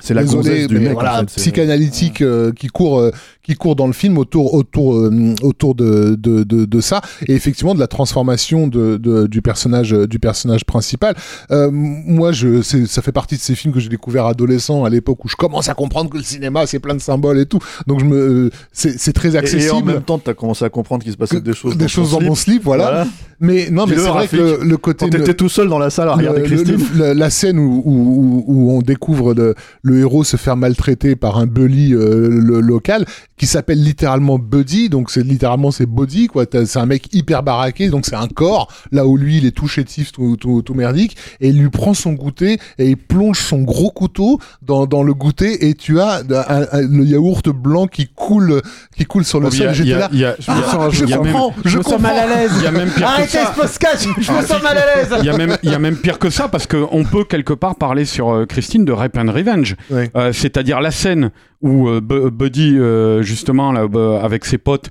C'est la gonzesse du mec. en voilà, fait, c'est- psychanalytique euh, qui court euh, qui court dans le film autour autour euh, autour de, de, de de ça et effectivement de la transformation de, de du personnage euh, du personnage principal. Euh, moi je ça fait partie de ces films que j'ai découvert adolescent à l'époque où je commence à comprendre que le cinéma c'est plein de symboles et tout. Donc je me euh, c'est c'est très Et- Et, en accessible. même temps, t'as commencé à comprendre qu'il se passait que- des choses. des dans choses dans mon slip. slip, voilà. Mais non, mais c'est vrai que le, le côté Quand t'étais tout seul dans la salle à regarder le- Christine. le- le- la scène où, où, où- où on découvre le, le héros se faire maltraiter par un bully euh, le- local qui s'appelle littéralement Buddy, donc c'est littéralement c'est body quoi. C'est un mec hyper baraqué, donc c'est un corps là où lui il est tout chétif, tout, tout, tout merdique, et il lui prend son goûter et il plonge son gros couteau dans, dans le goûter et tu as un- un- le yaourt blanc qui coule qui coule sur le Oh, sol. y J'étais a- là. il y a- Ah, je même- comprends, Je, je me sens mal à l'aise. Il y a même pire que Arrêtez ça. ce podcast, je me sens mal à l'aise. Il y a même, il y a même pire que ça parce qu'on peut quelque part parler sur euh, Christine de Rape and Revenge. Ouais. Euh, C'est-à-dire la scène où euh, Bu- Buddy, euh, justement, là, avec ses potes,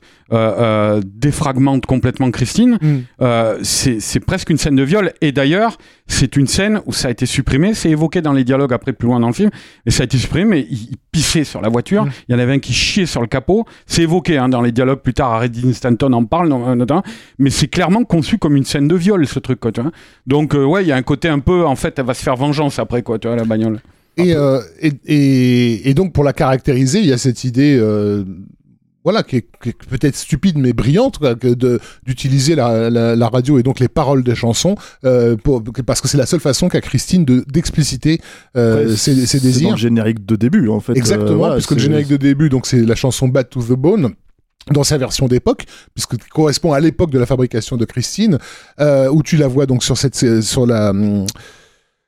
défragmente complètement Christine. Mm. C'est presque une scène de viol. Et d'ailleurs, c'est une scène où ça a été supprimé. C'est évoqué dans les dialogues après plus loin dans le film. Et ça a été supprimé. Mais il, il pissait sur la voiture. Mm. Il y en avait un qui chiait sur le capot. C'est évoqué hein, dans les dialogues plus tard. Red Stanton en parle no- notamment. Mais c'est clairement conçu comme une scène de viol, ce truc. Quoi, tu vois. Donc, ouais, il y a un côté un peu. En fait, elle va se faire vengeance après, quoi, tu vois, la bagnole. Et, euh, et, et, et donc pour la caractériser, il y a cette idée, euh, voilà, qui est, peut-être stupide mais brillante, quoi, de d'utiliser la, la, la radio et donc les paroles des chansons, euh, pour, parce que c'est la seule façon qu'a Christine de d'expliciter euh, Ouais, ses, ses c'est dans désirs. le générique de début, en fait. Exactement, voilà, puisque le générique de début, donc c'est la chanson Bad to the Bone dans sa version d'époque, puisque correspond à l'époque de la fabrication de Christine, où tu la vois donc sur cette sur la hum,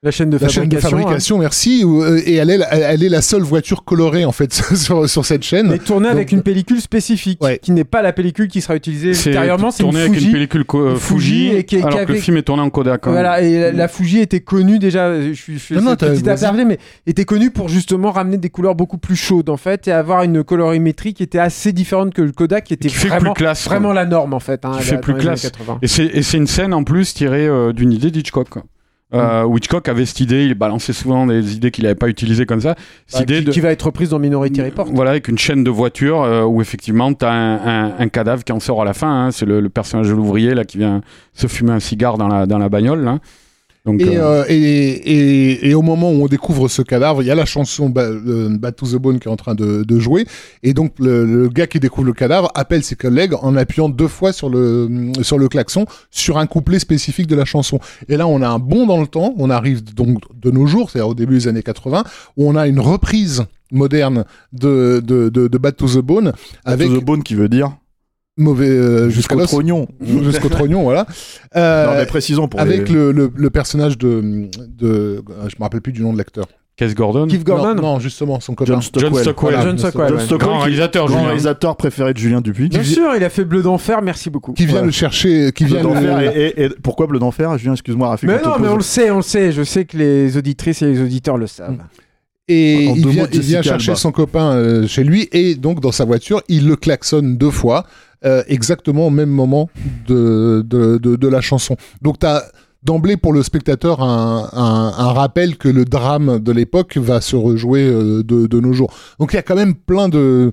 La chaîne de la chaîne de fabrication. hein. fabrication, merci. euh, et elle est, la- elle est la seule voiture colorée en fait sur, sur cette chaîne. Mais tournée avec une pellicule spécifique, Ouais. qui n'est pas la pellicule qui sera utilisée C'est ultérieurement. C'est une tourné avec Fuji. une pellicule euh, Fuji Fuji, et qui alors que le film est tourné en Kodak. hein. Voilà, et la, la Fuji était connue déjà, je suis aparté, mais était connue pour justement ramener des couleurs beaucoup plus chaudes en fait et avoir une colorimétrie qui était assez différente que le Kodak qui était Qui fait vraiment, plus classe. quoi. vraiment la norme en fait. Hein, Qui fait plus classe. 80. Et c'est et c'est une scène en plus tirée euh, d'une idée d'Hitchcock. Euh, Hitchcock avait cette idée, il balançait souvent des idées qu'il n'avait pas utilisées comme ça. Cette Bah, idée qui, de, qui va être reprise dans Minority Report. Voilà, avec une chaîne de voitures euh, où effectivement tu as un, un- un cadavre qui en sort à la fin. hein. C'est le, le personnage de l'ouvrier là qui vient se fumer un cigare dans la, dans la bagnole. Là. Donc, Et, euh, euh, et, et, et au moment où on découvre ce cadavre, il y a la chanson Ba- euh, Bad to the Bone qui est en train de, de jouer. Et donc, le, le gars qui découvre le cadavre appelle ses collègues en appuyant deux fois sur le, sur le klaxon sur un couplet spécifique de la chanson. Et là, on a un bond dans le temps. On arrive donc de nos jours, c'est-à-dire au début des années 80, où on a une reprise moderne de, de, de, de Bad to the Bone avec To the Bone qui veut dire mauvais euh, jusqu'au trognon. jusqu'au trognon, voilà. Euh, non, mais précisons pour avec les... le, le, le personnage de, de euh, je me rappelle plus du nom de l'acteur. Keith Gordon, Keith Gordon. Non, non, justement, son copain. John Stockwell. John Stockwell. Voilà. John Stockwell. John ouais. Stockwell, Grand qui- réalisateur, grand réalisateur préféré de Julien Dupuis. Bien sûr, il a fait Bleu d'enfer, merci beaucoup. Qui vient Voilà. le chercher, qui Bleu vient d'enfer. le... Et, et- et pourquoi bleu d'enfer Julien, excuse-moi. Mais non, mais on le sait, on le sait. Je sais que les auditrices et les auditeurs le savent. Et il vient, il chercher Alba. son copain euh, chez lui et donc dans sa voiture, il le klaxonne deux fois, euh, exactement au même moment de, de, de, de la chanson. Donc t'as d'emblée pour le spectateur un, un, un rappel que le drame de l'époque va se rejouer euh, de, de nos jours. Donc il y a quand même plein de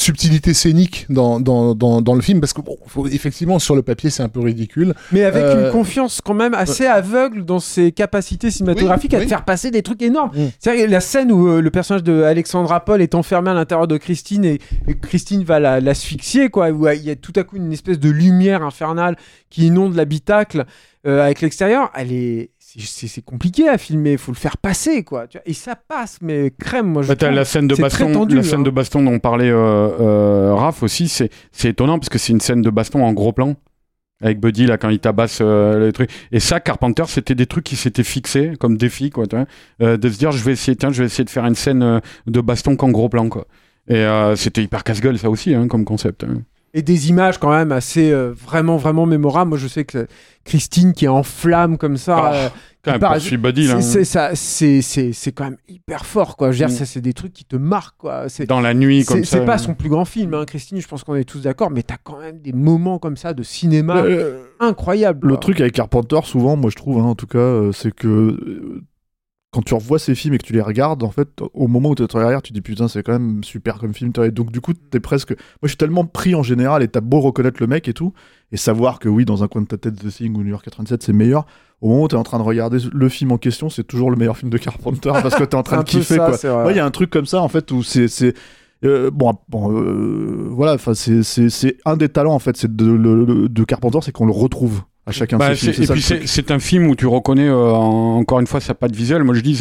subtilités scéniques dans, dans, dans, dans le film parce que bon, faut- effectivement sur le papier c'est un peu ridicule. Mais avec Euh, une confiance quand même assez aveugle dans ses capacités cinématographiques Oui, à oui. te faire passer des trucs énormes. Mm. C'est la scène où euh, le personnage de Alexandra Paul est enfermé à l'intérieur de Christine et, et Christine va la- l'asphyxier, quoi. Où euh, il y a tout à coup une espèce de lumière infernale qui inonde l'habitacle euh, avec l'extérieur. Elle est. c'est- compliqué à filmer, il faut le faire passer, quoi. Et ça passe, mais crème, moi je Bah, trouve. la scène de baston, tendu, la scène hein. de baston dont parlait euh, euh, Raph aussi, c'est c'est étonnant parce que c'est une scène de baston en gros plan avec Buddy là quand il tabasse euh, le truc. Et ça, Carpenter, c'était des trucs qui s'étaient fixés comme défi quoi, tu vois, euh, de se dire je vais essayer, tiens, je vais essayer de faire une scène de baston qu'en gros plan quoi. Et c'était hyper casse-gueule ça aussi hein, comme concept. hein. Et des images quand même assez euh, vraiment vraiment mémorables. Moi, je sais que Christine qui est en flamme comme ça, Ah. euh, Putain, Par- poursuit Buddy, là. c'est- c'est ça, c'est c'est c'est quand même hyper fort quoi. Je veux dire, Mm. ça c'est des trucs qui te marquent quoi. C'est Dans la nuit, comme c'est ça. c'est pas son plus grand film, hein, Christine. Je pense qu'on est tous d'accord, mais t'as quand même des moments comme ça de cinéma Euh, incroyables. Le quoi. truc avec Carpenter, souvent, moi je trouve, hein, en tout cas, euh, c'est que euh, quand tu revois ces films et que tu les regardes, en fait, au moment où tu te regardes, tu te dis putain, c'est quand même super comme film. Et donc, du coup, t'es presque. Moi, je suis tellement pris en général, et t'as beau reconnaître le mec et tout, et savoir que oui, dans un coin de ta tête, The Thing ou New York 87, c'est meilleur. Au moment où t'es en train de regarder le film en question, c'est toujours le meilleur film de Carpenter parce que t'es en train de kiffer, ça, quoi. Ouais, il y a un truc comme ça en fait où c'est euh, bon, bon euh, voilà c'est un des talents en fait de, le- de Carpenter c'est qu'on le retrouve à chacun Bah, de ses c'est- films et ça, puis c'est un film où tu reconnais euh, en- encore une fois sa patte visuelle. Moi je dis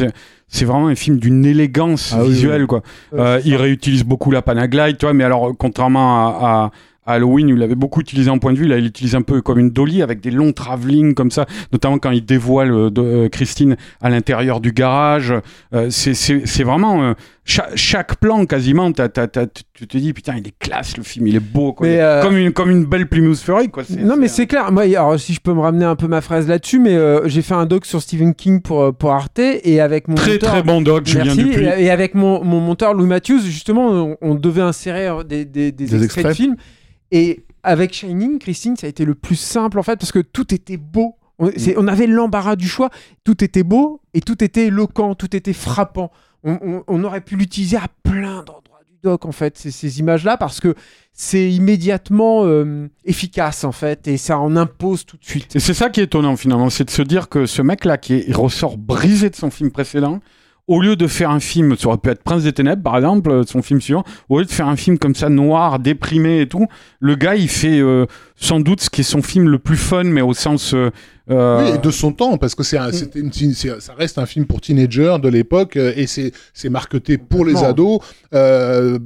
c'est- vraiment un film d'une élégance Ah visuelle oui. quoi. Euh, c'est il ça. réutilise beaucoup la Panaglide, tu vois, mais alors contrairement à, à- Halloween, il l'avait beaucoup utilisé en point de vue, là il l'utilise un peu comme une dolly avec des longs travelling comme ça, notamment quand il dévoile euh, de- euh, Christine à l'intérieur du garage. Euh, c'est- c'est c'est vraiment euh, cha- chaque, plan quasiment, tu te dis putain il est classe le film, il est beau quoi. Euh, comme une comme une belle Plymouth Fury quoi. Non mais c'est- clair. Moi, alors si je peux me ramener un peu ma phrase là-dessus, mais euh, j'ai fait un doc sur Stephen King pour euh, pour Arte et avec mon très monteur- très bon doc Julien Merci. Dupuis. Et, et avec mon, mon monteur Louis Matthews, justement, on, on devait insérer des, des, des Des extraits de films. Et avec Shining, Christine, ça a été le plus simple en fait, parce que tout était beau. On, c'est- on avait l'embarras du choix. Tout était beau et tout était éloquent, tout était frappant. On, aurait pu l'utiliser à plein d'endroits du doc en fait, ces, images-là, parce que c'est immédiatement euh, efficace en fait, et ça en impose tout de suite. Et c'est ça qui est étonnant finalement, c'est de se dire que ce mec-là qui est- ressort brisé de son film précédent, au lieu de faire un film, ça aurait pu être Prince des Ténèbres par exemple, euh, son film suivant, au lieu de faire un film comme ça noir, déprimé et tout, le gars il fait euh, sans doute ce qui est son film le plus fun, mais au sens euh, euh, Oui, et de son temps, parce que c'est un- c'était une, ça reste un film pour teenagers de l'époque, euh, et c'est c'est marketé pour les ados. Euh,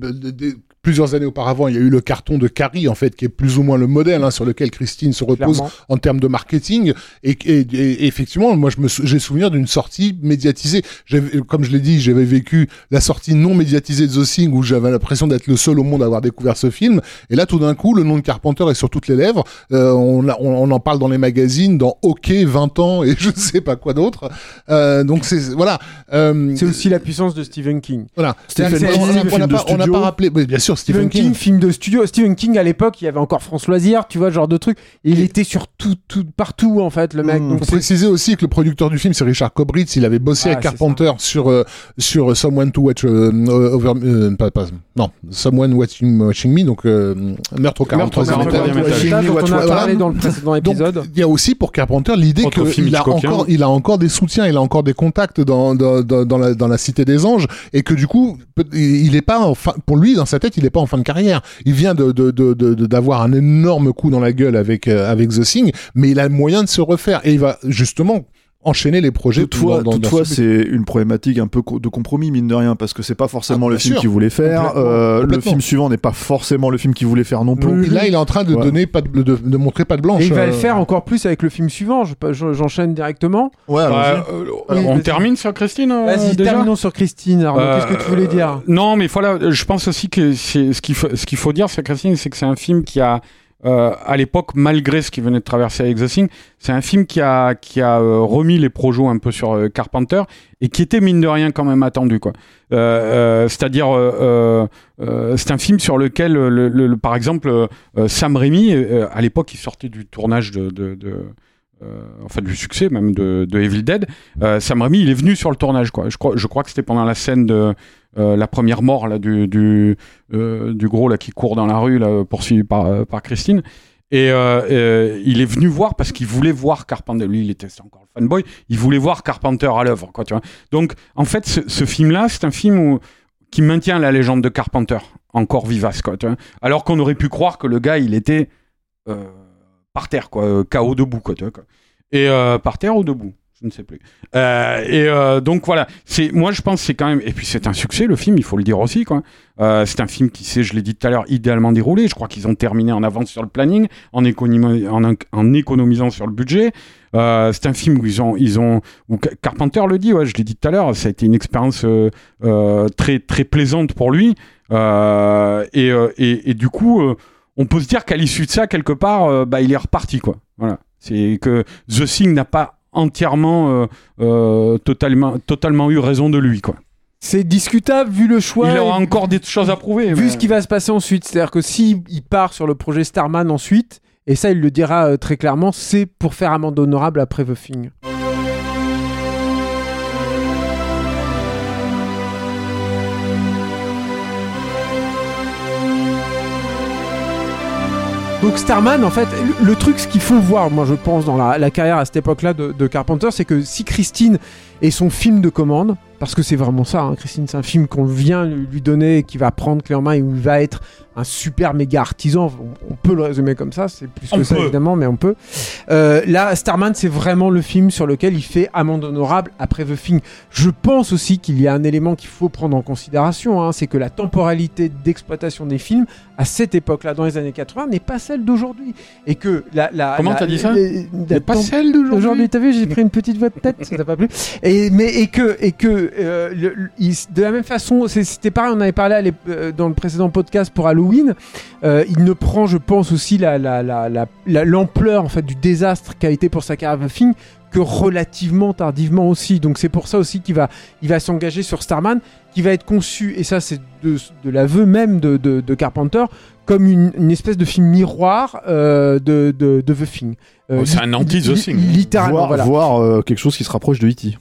plusieurs années auparavant, il y a eu le carton de Carrie, en fait, qui est plus ou moins le modèle hein, sur lequel Christine se repose Clairement. en termes de marketing. Et, et- et effectivement, moi, je me sou- j'ai souvenir d'une sortie médiatisée. J'avais- Comme je l'ai dit, j'avais vécu la sortie non médiatisée de The Thing, où j'avais l'impression d'être le seul au monde à avoir découvert ce film. Et là, tout d'un coup, le nom de Carpenter est sur toutes les lèvres. Euh, on, on, on en parle dans les magazines, dans OK 20 ans et je ne sais pas quoi d'autre. Euh, donc c'est voilà. Euh, C'est aussi la puissance de Stephen King. voilà. Stephen on- n'a de pas, on n'a studio. pas rappelé. oui, bien sûr, Stephen Stephen, King, film de studio. Stephen King à l'époque, il y avait encore France Loisirs, tu vois, ce genre de truc. Et il était sur tout, tout, partout en fait, le mec. Mm. Donc préciser aussi que le producteur du film, c'est Richard Cobritz. Il avait bossé Ah, avec Carpenter sur euh, sur Someone to Watch euh, euh, over, euh, pas, pas- non, Someone Watching, watching Me, donc euh, Meurtre au 43 Meurtre au 43e étage. étage. Ça, dont on a Voilà. parlé dans le précédent Donc, épisode. il y a aussi pour Carpenter l'idée qu'il a encore, il a encore des soutiens, il a encore des contacts dans, dans, dans, dans la, dans la Cité des Anges, et que du coup, il est pas pour lui, dans sa tête, il est pas en fin de carrière. Il vient de- d'avoir un énorme coup dans la gueule avec, euh, avec The Thing, mais il a le moyen de se refaire, et il va justement enchaîner les projets. Toutefois, dans- dans- toutefois c'est une problématique un peu co- de compromis, mine de rien, parce que c'est pas forcément Ah, le film qu'il voulait faire. Complètement, euh, le film suivant n'est pas forcément le film qu'il voulait faire non plus. là, il est en train de Ouais. donner pas de, de, de montrer pas de blanche. Et il va le euh, faire encore plus avec le film suivant. Je- je- J'enchaîne directement. Ouais, bah, euh, Oui, on vas-y. termine sur Christine Vas-y, terminons sur Christine. Euh, qu'est-ce que tu voulais dire? Non, mais voilà, je pense aussi que c'est ce qu'il faut, ce qu'il faut dire sur Christine, c'est que c'est un film qui a, euh, à l'époque, malgré ce qui venait de traverser avec The Thing, c'est un film qui a, qui a euh, remis les projets un peu sur euh, Carpenter et qui était mine de rien quand même attendu, quoi. Euh, euh, C'est-à-dire, c'est un film sur lequel, le, le- le- par exemple, Sam Raimi, à l'époque, il sortait du tournage de, de, de enfin du succès même de, Evil Dead. Euh, Sam Raimi, il est venu sur le tournage, quoi. Je crois, je crois que c'était pendant la scène de euh, la première mort là du du, euh, gros là qui court dans la rue là poursuivi par euh, Christine. Et euh, euh, il est venu voir parce qu'il voulait voir Carpenter. Lui, il était encore fanboy. Il voulait voir Carpenter à l'œuvre, quoi. Tu vois. Donc, en fait, ce, film-là, c'est un film qui maintient la légende de Carpenter encore vivace, quoi. Alors qu'on aurait pu croire que le gars, il était euh, par terre, quoi, euh, KO debout, quoi. Tu vois, quoi. Et euh, par terre ou debout je ne sais plus. Euh, et donc voilà, c'est moi je pense c'est quand même et puis c'est un succès le film, il faut le dire aussi quoi. C'est un film qui s'est, je l'ai dit tout à l'heure, idéalement déroulé. Je crois qu'ils ont terminé en avance sur le planning, en, économi- en, en économisant sur le budget. C'est un film où ils ont, ils ont, Carpenter le dit, je l'ai dit tout à l'heure, ça a été une expérience très très plaisante pour lui. Et, et, du coup, on peut se dire qu'à l'issue de ça, quelque part, euh, bah, il est reparti quoi. Voilà, c'est que The Thing n'a pas entièrement, euh, euh, totalement, totalement eu raison de lui, quoi. C'est discutable vu le choix. il aura encore des choses à prouver. vu mais- ce qui va se passer ensuite. C'est-à-dire que si il part sur le projet Starman ensuite, et ça il le dira très clairement, c'est pour faire amende honorable après The Thing. Donc Starman, en fait, le, truc, ce qu'il faut voir, moi je pense, dans la, la carrière à cette époque-là de, de Carpenter, c'est que si Christine est son film de commande, parce que c'est vraiment ça, hein, Christine, c'est un film qu'on vient lui donner, qui va prendre clé en main et où il va être un super méga artisan. On, on peut le résumer comme ça, c'est plus que On ça peut. évidemment, mais on peut. Euh, là, Starman, c'est vraiment le film sur lequel il fait amende honorable après The Thing. Je pense aussi qu'il y a un élément qu'il faut prendre en considération, hein, c'est que la temporalité d'exploitation des films à cette époque-là, dans les années 80, n'est pas celle d'aujourd'hui. Et que la, la, Comment t'as dit ça C'est pas celle d'aujourd'hui. Aujourd'hui, t'as vu, j'ai pris une petite voix de tête, ça t'a pas plu. Et mais et que et que euh, le- le- il- de la même façon, c'était pareil, on avait parlé à euh, dans le précédent podcast pour Halloween. euh, il ne prend, je pense aussi la la la la- la- l'ampleur en fait du désastre qu'a été pour sa carrière The Thing que relativement tardivement aussi. Donc c'est pour ça aussi qu'il va il va s'engager sur Starman, qui va être conçu et ça c'est de, de l'aveu même de, de, de Carpenter comme une, une espèce de film miroir euh, de, de, de The Thing. Euh, Oh, c'est un anti-The Thing. Littéralement, voir, voilà. voir, euh, quelque chose qui se rapproche de E.T.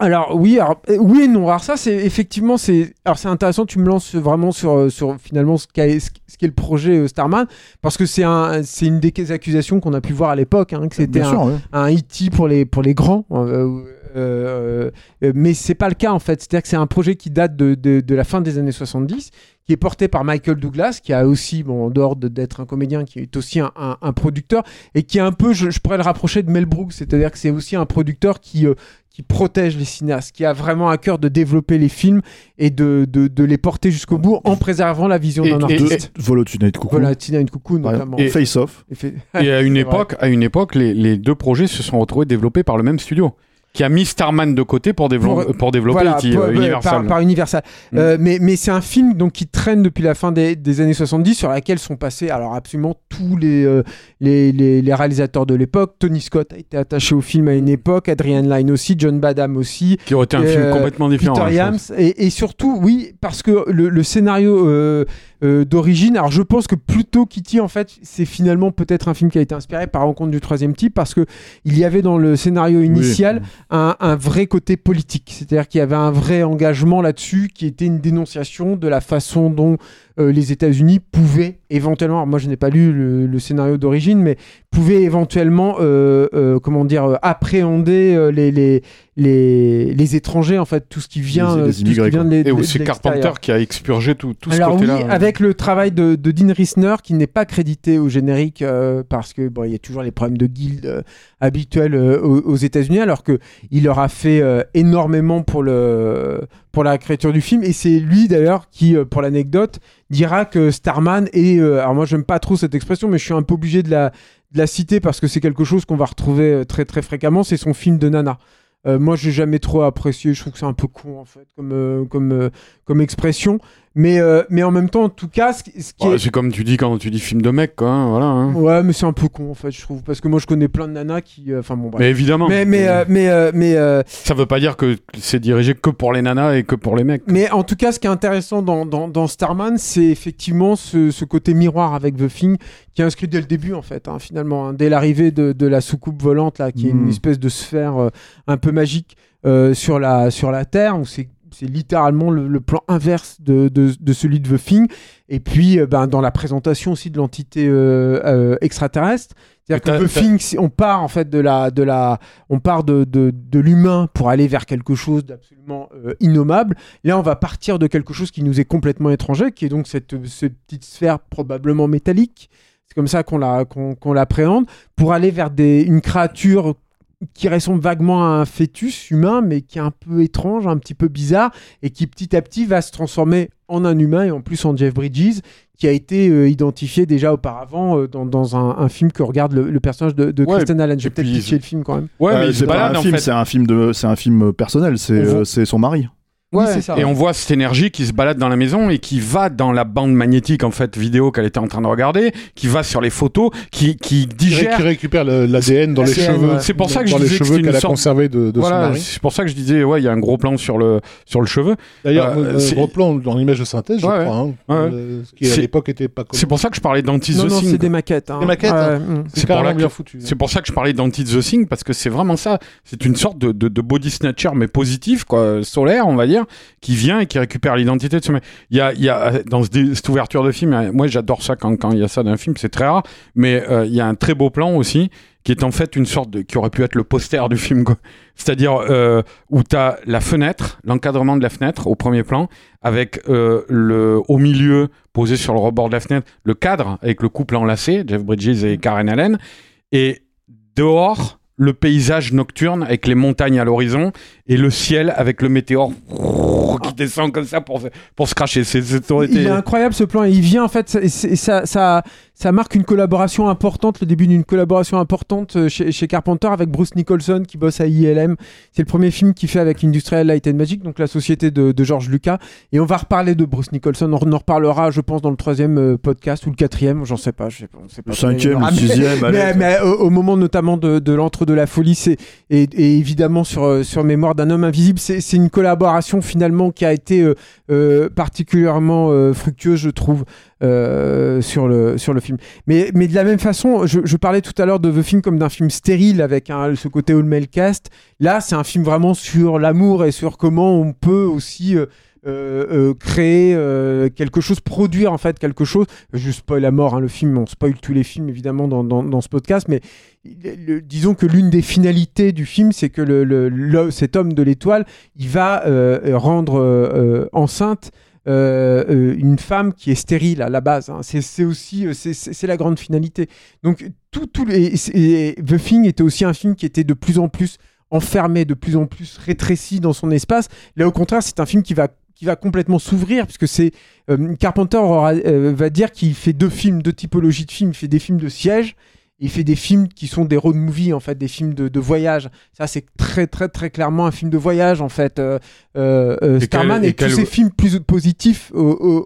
Alors oui, alors, euh, oui et non. Alors ça, c'est effectivement, c'est alors c'est intéressant. Tu me lances vraiment sur euh, sur finalement ce qu'est ce qu'est le projet euh, Starman parce que c'est un c'est une des accusations qu'on a pu voir à l'époque, hein, que c'était un, sûr, ouais. un E.T. pour les pour les grands. euh, euh, euh, mais c'est pas le cas en fait. C'est-à-dire que c'est un projet qui date de, de, de la fin des années 70, qui est porté par Michael Douglas, qui a aussi, bon, en dehors de- d'être un comédien, qui est aussi un, un- un producteur, et qui est un peu, je, je pourrais le rapprocher de Mel Brooks, c'est-à-dire que c'est aussi un producteur qui, euh, qui protège les cinéastes, qui a vraiment à cœur de développer les films et de, de, de les porter jusqu'au bout en préservant la vision Et- d'un et- artiste. Au-dessus d'un coucou. Voilà, Tina Coucou notamment. Face Off. Et fait- Et à une époque, à une époque, les, les deux projets se sont retrouvés développés par le même studio, qui a mis Starman de côté pour, dévelop- Pour- pour développer Voilà, E.T., pour- euh, Universal. Par, par Universal. Mm. Euh, mais mais c'est un film donc, qui traîne depuis la fin des, des années 70, sur laquelle sont passés alors absolument tous les, euh, les, les, les réalisateurs de l'époque. Tony Scott a été attaché au film à une époque, Adrian Lyne aussi, John Badham aussi. qui aurait été un film complètement différent. Peter hein, Yams et, et surtout oui parce que le, le scénario euh, d'origine. Alors je pense que plutôt Kitty en fait c'est finalement peut-être un film qui a été inspiré par Rencontre du troisième type parce que il y avait dans le scénario initial un, un vrai côté politique. C'est-à-dire qu'il y avait un vrai engagement là-dessus qui était une dénonciation de la façon dont euh, les États-Unis pouvaient éventuellement alors moi je n'ai pas lu le, le scénario d'origine mais pouvaient éventuellement euh, euh, comment dire appréhender les, les les, les étrangers en fait tout ce qui vient Les- les tout ce qui immigrés, vient de Et de- où de c'est. Carpenter qui a expurgé tout, tout ce Alors oui, côté-là. avec le travail de, de Dean Risner qui n'est pas crédité au générique parce que bon, il y a toujours les problèmes de guild euh, habituels aux, aux États-Unis, alors que il leur a fait énormément pour le pour la créature du film et c'est lui d'ailleurs qui, euh, pour l'anecdote, dira que Starman est euh, alors moi j'aime pas trop cette expression, mais je suis un peu obligé de la citer parce que c'est quelque chose qu'on va retrouver euh, très très fréquemment, c'est son film de Nana. Euh, moi, j'ai jamais trop apprécié. Je trouve que c'est un peu con en fait, comme euh, comme comme expression. Mais euh, mais en même temps, en tout cas, ce, qui- ce qui Ouais, est C'est comme tu dis quand tu dis film de mec, quoi. hein, voilà. hein. ouais, mais c'est un peu con en fait, je trouve, parce que moi, je connais plein de nanas qui, euh, enfin bon, bref. Mais évidemment. Mais mais euh, mais euh, mais Ça veut pas dire que c'est dirigé que pour les nanas et que pour les mecs. Mais en tout cas, ce qui est intéressant dans, dans, dans Starman, c'est effectivement ce, ce côté miroir avec The Thing qui est inscrit dès le début, en fait, hein, finalement, dès l'arrivée de, de la soucoupe volante, là, qui est une Mm. espèce de sphère un peu magique sur, la, sur la Terre, où c'est c'est littéralement le, le plan inverse de, de, de celui de The Thing. Et puis, euh, ben, dans la présentation aussi de l'entité euh, euh, extraterrestre. C'est-à-dire que The Thing, on part en fait de la, de la, on part de, de, de l'humain pour aller vers quelque chose d'absolument euh, innommable. Là, on va partir de quelque chose qui nous est complètement étranger, qui est donc cette, cette petite sphère probablement métallique. C'est comme ça qu'on la, qu'on, qu'on l'appréhende, pour aller vers des, une créature qui ressemble vaguement à un fœtus humain, mais qui est un peu étrange, un petit peu bizarre, et qui petit à petit va se transformer en un humain, et en plus en Jeff Bridges, qui a été euh, identifié déjà auparavant euh, dans, dans un, un film que regarde le, le personnage de, de Ouais, Kristen Allen. Je vais et peut-être pitcher le film quand même. Ouais, Euh, mais c'est pas un en film, fait. c'est un film de, c'est un film personnel. C'est euh, c'est son mari. Ouais, ça. Et on voit cette énergie qui se balade dans la maison et qui va dans la bande magnétique en fait vidéo qu'elle était en train de regarder, qui va sur les photos, qui, qui digère. qui récupère l'ADN dans les cheveux. C'est pour ça que je dans les disais qu'elle a sorte- conservé de, de son Voilà, mari. c'est pour ça que je disais ouais, il y a un gros plan sur le sur le cheveu. D'ailleurs, Euh, euh, gros plan dans l'image de synthèse, je Ouais, crois, hein, ouais. euh, ce qui à l'époque était pas C'est pour ça que je parlais d'Anti Non, the non, Thing. c'est des maquettes. hein. Des maquettes, hein. mm. c'est pour carrément bien foutu. C'est pour ça que je parlais d'Anti the Thing parce que c'est vraiment ça. C'est une sorte de body snatcher mais positif, quoi, solaire, on va dire, qui vient et qui récupère l'identité de ce mec. Il y a, dans cette ouverture de film, moi j'adore ça quand il y a ça dans un film, c'est très rare. Mais euh, il y a un très beau plan aussi qui est en fait une sorte qui aurait pu être le poster du film. C'est-à-dire euh, où tu as la fenêtre, l'encadrement de la fenêtre au premier plan, avec euh, le au milieu posé sur le rebord de la fenêtre, le cadre avec le couple enlacé, Jeff Bridges et Karen Allen, et dehors le paysage nocturne avec les montagnes à l'horizon et le ciel avec le météore qui descend comme ça pour, pour se cracher. C'est, Il est incroyable ce plan. Il vient en fait, et ça, ça, ça marque une collaboration importante, le début d'une collaboration importante euh, chez, chez Carpenter avec Bruce Nicholson qui bosse à ILM. C'est le premier film qu'il fait avec Industrial Light and Magic, donc la société de, de George Lucas. Et on va reparler de Bruce Nicholson. On en reparlera, je pense, dans le troisième euh, podcast ou le quatrième. J'en sais pas. Je sais pas, on sait pas Le cinquième, le mais- sixième, allez. mais, mais au, au moment notamment de, de l'entre de la folie, c'est et, et évidemment sur euh, sur Mémoire d'un homme invisible, c'est c'est une collaboration finalement qui a été euh, euh, particulièrement euh, fructueuse, je trouve, euh, sur le sur le film. Mais mais de la même façon, je, parlais tout à l'heure de The Film comme d'un film stérile avec un, ce côté all male cast. Là, c'est un film vraiment sur l'amour et sur comment on peut aussi euh, euh, créer quelque chose, produire en fait quelque chose. Je spoil à mort hein, le film, on spoil tous les films évidemment dans, dans, ce podcast, mais disons que l'une des finalités du film, c'est que le, cet homme de l'étoile, il va rendre enceinte. Euh, euh, une femme qui est stérile à la base. hein. C'est aussi euh, c'est- la grande finalité. Donc tout, tout The Thing était aussi un film qui était de plus en plus enfermé, de plus en plus rétréci dans son espace. Là, au contraire, c'est un film qui va qui va complètement s'ouvrir puisque c'est Carpenter va dire qu'il fait deux films, deux typologies de films. Il fait des films de siège. Il fait des films qui sont des road movies en fait, des films de, de voyage. Ça c'est très très très clairement un film de voyage en fait. Euh, euh, euh, Et Starman quel- et, et quel- tous ces films plus positifs euh,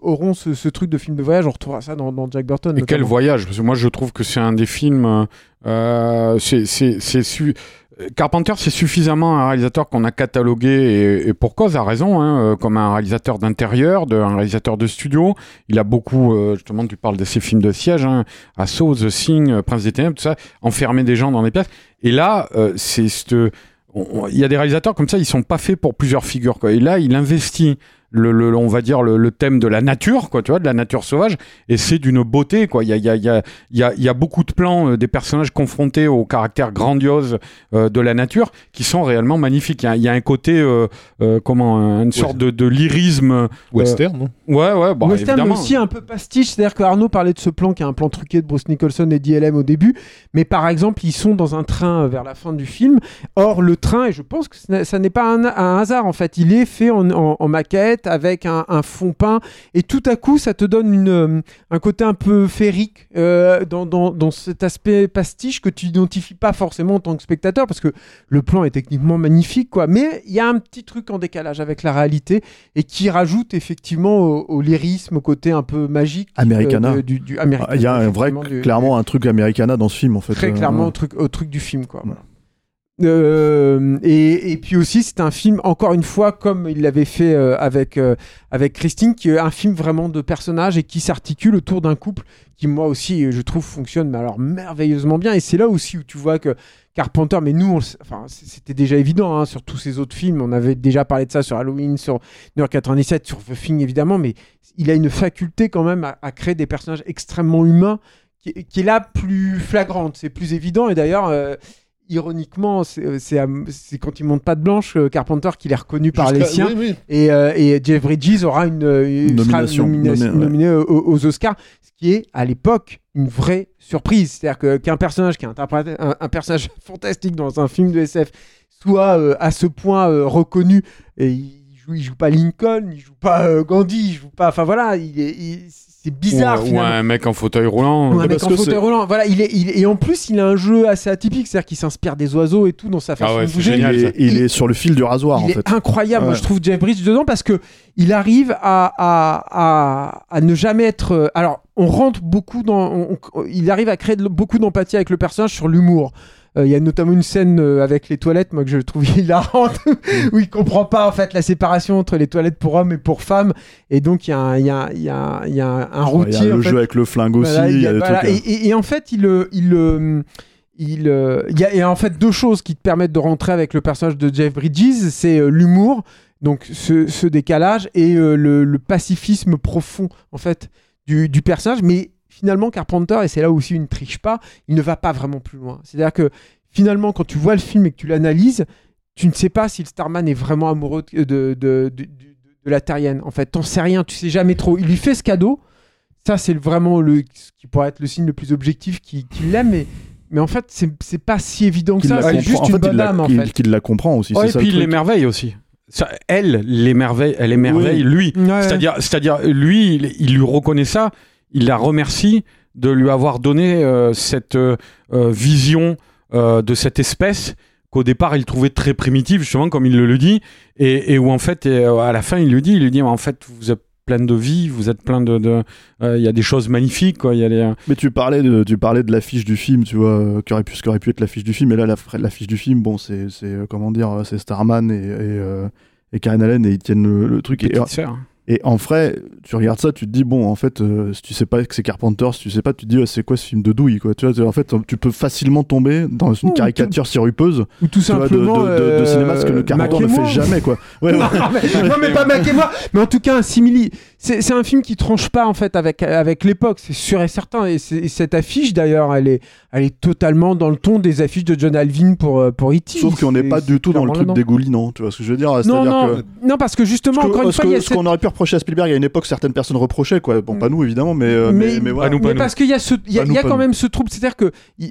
auront ce, ce truc de film de voyage. On retrouvera ça dans, dans Jack Burton. Et quel voyage? Parce que moi, je trouve que c'est un des films. c'est, c'est, c'est su- Carpenter, c'est suffisamment un réalisateur qu'on a catalogué et, pour cause, a raison, hein, euh, comme un réalisateur d'intérieur, un réalisateur de studio. Il a beaucoup, euh, justement, tu parles de ces films de siège, hein, Assaut, The Thing, euh, Prince des Ténèbres, tout ça, enfermer des gens dans des pièces. Et là, euh, c'est il y a des réalisateurs comme ça, ils sont pas faits pour plusieurs figures. Quoi. Et là, il investit le, le- on va dire le, le thème de la nature, quoi, tu vois, de la nature sauvage, et c'est d'une beauté, quoi. Il y a, il y a, il y a, il y a, y a beaucoup de plans euh, des personnages confrontés au caractère grandiose euh, de la nature qui sont réellement magnifiques. Il y a, il y a un côté, euh, euh, comment, une sorte de, de lyrisme. Western, non? Ouais, ouais, bon, Western mais aussi un peu pastiche, c'est-à-dire que Arnaud parlait de ce plan qui est un plan truqué de Bruce Nicholson et d'ILM au début, mais par exemple ils sont dans un train vers la fin du film, or le train, et je pense que ce n'est- ça n'est pas un, un hasard en fait, il est fait en, en- en maquette avec un, un fond peint, et tout à coup ça te donne une, euh, un côté un peu féerique euh, dans, dans- dans cet aspect pastiche que tu n'identifies pas forcément en tant que spectateur, parce que le plan est techniquement magnifique, quoi, mais il y a un petit truc en décalage avec la réalité, et qui rajoute effectivement au, au lyrisme, au côté un peu magique Americana. euh, de- du, du Americana, Ah, Il y a un vrai, effectivement, du- clairement un truc Americana dans ce film en fait. très clairement au truc, au truc du film quoi. voilà. Euh, et, puis aussi c'est un film encore une fois comme il l'avait fait euh, avec euh, avec Christine qui est un film vraiment de personnages et qui s'articule autour d'un couple qui moi aussi je trouve fonctionne mais alors merveilleusement bien et c'est là aussi où tu vois que Carpenter mais nous enfin c'était déjà évident hein, sur tous ces autres films on avait déjà parlé de ça sur Halloween sur New York 97 sur The Thing évidemment mais il a une faculté quand même à, créer des personnages extrêmement humains qui, est là plus flagrante, c'est plus évident. Et d'ailleurs, ironiquement, c'est euh, c'est quand il monte pas de blanche, euh, Carpenter, qu'il est reconnu par les siens. oui, oui. Et, euh, et Jeff Bridges aura une, euh, nomination, nomina- nommé, ouais. nominé aux, aux Oscars, ce qui est à l'époque une vraie surprise. C'est-à-dire qu'un personnage qui interprète un, un personnage fantastique dans un film de SF soit euh, à ce point euh, reconnu et il joue, il joue pas Lincoln, il joue pas euh, Gandhi, il joue pas. Enfin voilà, il est, il- c'est bizarre ou, un mec en fauteuil roulant. Ou un mec en fauteuil roulant. Voilà, il est, il est- et en plus, il a un jeu assez atypique, c'est-à-dire qu'il s'inspire des oiseaux et tout dans sa façon Ah ouais, de bouger. génial. il, ça. est, il est sur le fil du rasoir Il en est fait. incroyable, Ouais. je trouve Jeff Bridges dedans parce que il arrive à, à, à, à ne jamais être. euh, Alors, on rentre beaucoup dans. on- on- il arrive à créer de- beaucoup d'empathie avec le personnage sur l'humour. Euh, Il y a notamment une scène euh, avec les toilettes, moi que je trouve hilarante, où il comprend pas en fait la séparation entre les toilettes pour hommes et pour femmes, et donc il y a un, il y a, il y a, il y a un, Ouais, Il y routier. a le fait, jeu avec le flingue aussi. voilà, il y a des voilà, trucs, et, et- et en fait, il, euh, il, il, euh, y a, il y a en fait deux choses qui te permettent de rentrer avec le personnage de Jeff Bridges, c'est euh, l'humour, donc ce, ce décalage, et euh, le, le pacifisme profond en fait du, du personnage. Mais finalement, Carpenter, et c'est là aussi il ne triche pas, il ne va pas vraiment plus loin. C'est-à-dire que finalement, quand tu vois le film et que tu l'analyses, tu ne sais pas si le Starman est vraiment amoureux de, de, de, de- de la terrienne. En fait, t'en sais rien, tu sais jamais trop. Il lui fait ce cadeau. Ça, c'est vraiment le, ce qui pourrait être le signe le plus objectif qu'il qu'il l'aime, mais, mais en fait, c'est c'est pas si évident que ça. C'est juste en une fait, il bonne âme, en qu'il- fait. qu'il la comprend aussi. Ouais, c'est et ça puis le il l'émerveille aussi. Ça, elle l'émerveille, elle émerveille lui. Ouais. C'est-à-dire, c'est-à-dire, lui, il, il lui reconnaît ça, il la remercie de lui avoir donné euh, cette euh, euh, vision euh, de cette espèce qu'au départ il trouvait très primitive, justement, comme il le, le dit, et, et où en fait, et, à la fin, il lui dit, il lui dit, en fait, vous êtes plein de vie, vous êtes plein de, il y a des choses magnifiques, quoi. Y a des, Mais tu parlais de, tu parlais de l'affiche du film, tu vois, qui aurait pu, ce qui aurait pu être l'affiche du film. Et là, la- l'affiche du film, bon, c'est, comment dire, c'est Starman et, et, et Karen Allen et ils tiennent le, le truc. Et. Et en vrai, tu regardes ça, tu te dis, bon, en fait, euh, si tu sais pas que c'est Carpenter, si tu sais pas, tu te dis, c'est quoi ce film de douille, quoi. Tu vois, en fait, tu peux facilement tomber dans une caricature sirupeuse Ou tout tu vois, de, simplement. de, de- de cinéma, ce que le euh, Carpenter ne fait jamais, quoi. Ouais, ouais. non, mais, non, mais pas Mac et moi. Mais en tout cas, un simili. C'est c'est un film qui tranche pas en fait avec, avec l'époque, c'est sûr et certain. Et, c'est- et cette affiche d'ailleurs, elle est, elle est totalement dans le ton des affiches de John Alvin pour, euh, pour E.T. Sauf qu'on n'est pas du tout dans le truc dégoulinant, tu vois ce que je veux dire? Non, non, que- non, parce que justement, Ce que- encore une ce fois, que- il y a ce cette- qu'on aurait pu reprocher à Spielberg à une époque, certaines personnes reprochaient, quoi. Bon, pas nous évidemment, mais euh, Mais- mais, mais voilà. nous, pas mais nous. parce qu'il y a, ce, il y a, nous, y a quand nous. même ce trouble, c'est-à-dire que il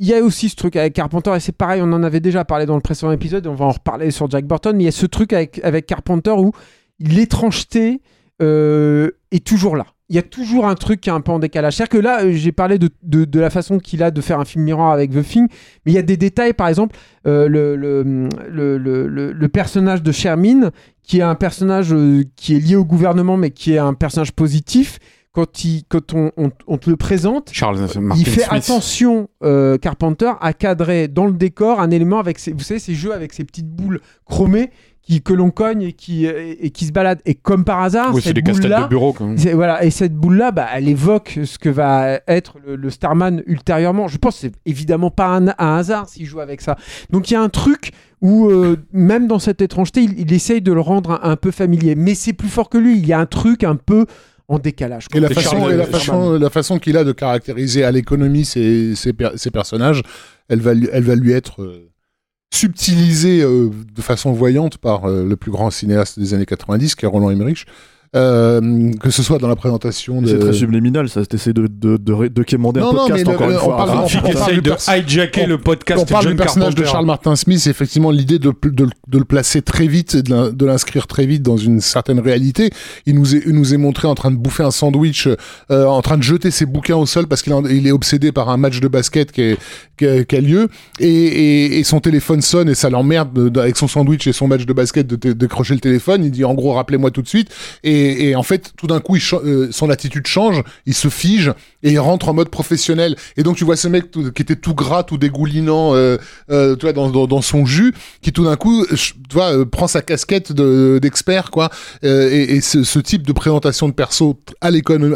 il y a aussi ce truc avec Carpenter, et c'est pareil, on en avait déjà parlé dans le précédent épisode, on va en reparler sur Jack Burton, mais il y a ce truc avec, avec Carpenter où l'étrangeté euh, est toujours là. Il y a toujours un truc qui est un peu en décalage. C'est-à-dire que là, euh, j'ai parlé de, la façon qu'il a de faire un film miroir avec The Thing, mais il y a des détails, par exemple, euh, le, personnage de Shermin, qui est un personnage euh, qui est lié au gouvernement, mais qui est un personnage positif, quand, il, quand on, on- on te le présente, Charles Martin il fait Smith. attention, euh, Carpenter, à cadrer dans le décor un élément avec ces, vous savez, ces jeux avec ces petites boules chromées qui, que l'on cogne et qui, et, et qui se baladent. Et comme par hasard, Oui, c'est cette boule-là, de bureau, quand même. c'est- voilà, et cette boule-là, bah, elle évoque ce que va être le, le Starman ultérieurement. Je pense que c'est évidemment pas un, un hasard s'il joue avec ça. Donc il y a un truc où, euh, même dans cette étrangeté, il, il essaye de le rendre un, un peu familier. Mais c'est plus fort que lui. Il y a un truc un peu en décalage. Et la façon, Charles- et la Charles- façon, la façon qu'il a de caractériser à l'économie ses, ses, per- ses personnages, elle va lui, elle va lui être euh, subtilisée euh, de façon voyante par euh, le plus grand cinéaste des années 90, qui est Roland Emmerich. Euh, que ce soit dans la présentation de. C'est très subliminal, ça. T'essaies de, de, de, de quémander Non, un podcast le- encore le- une on fois. parle- Ah, on Qui parle de hijacker le podcast on parle John du personnage de. Charles Martin Smith, c'est effectivement l'idée de, de, de le placer très vite, et de l'in- de l'inscrire très vite dans une certaine réalité. Il nous est, il nous est montré en train de bouffer un sandwich, euh, en train de jeter ses bouquins au sol parce qu'il il est obsédé par un match de basket qui, est, qui, a, qui a lieu, et, et, et son téléphone sonne et ça l'emmerde de- de- avec son sandwich et son match de basket de décrocher le téléphone. Il dit en gros rappelez-moi tout de suite, et, et, et en fait, tout d'un coup, il euh, son attitude change, il se fige et il rentre en mode professionnel. Et donc, tu vois ce mec qui était tout gras, tout dégoulinant, euh, euh, tu vois, dans, dans, dans, son jus, qui tout d'un coup, tu vois, euh, prend sa casquette d'expert, quoi. et, et ce, ce, type de présentation de perso à l'économie,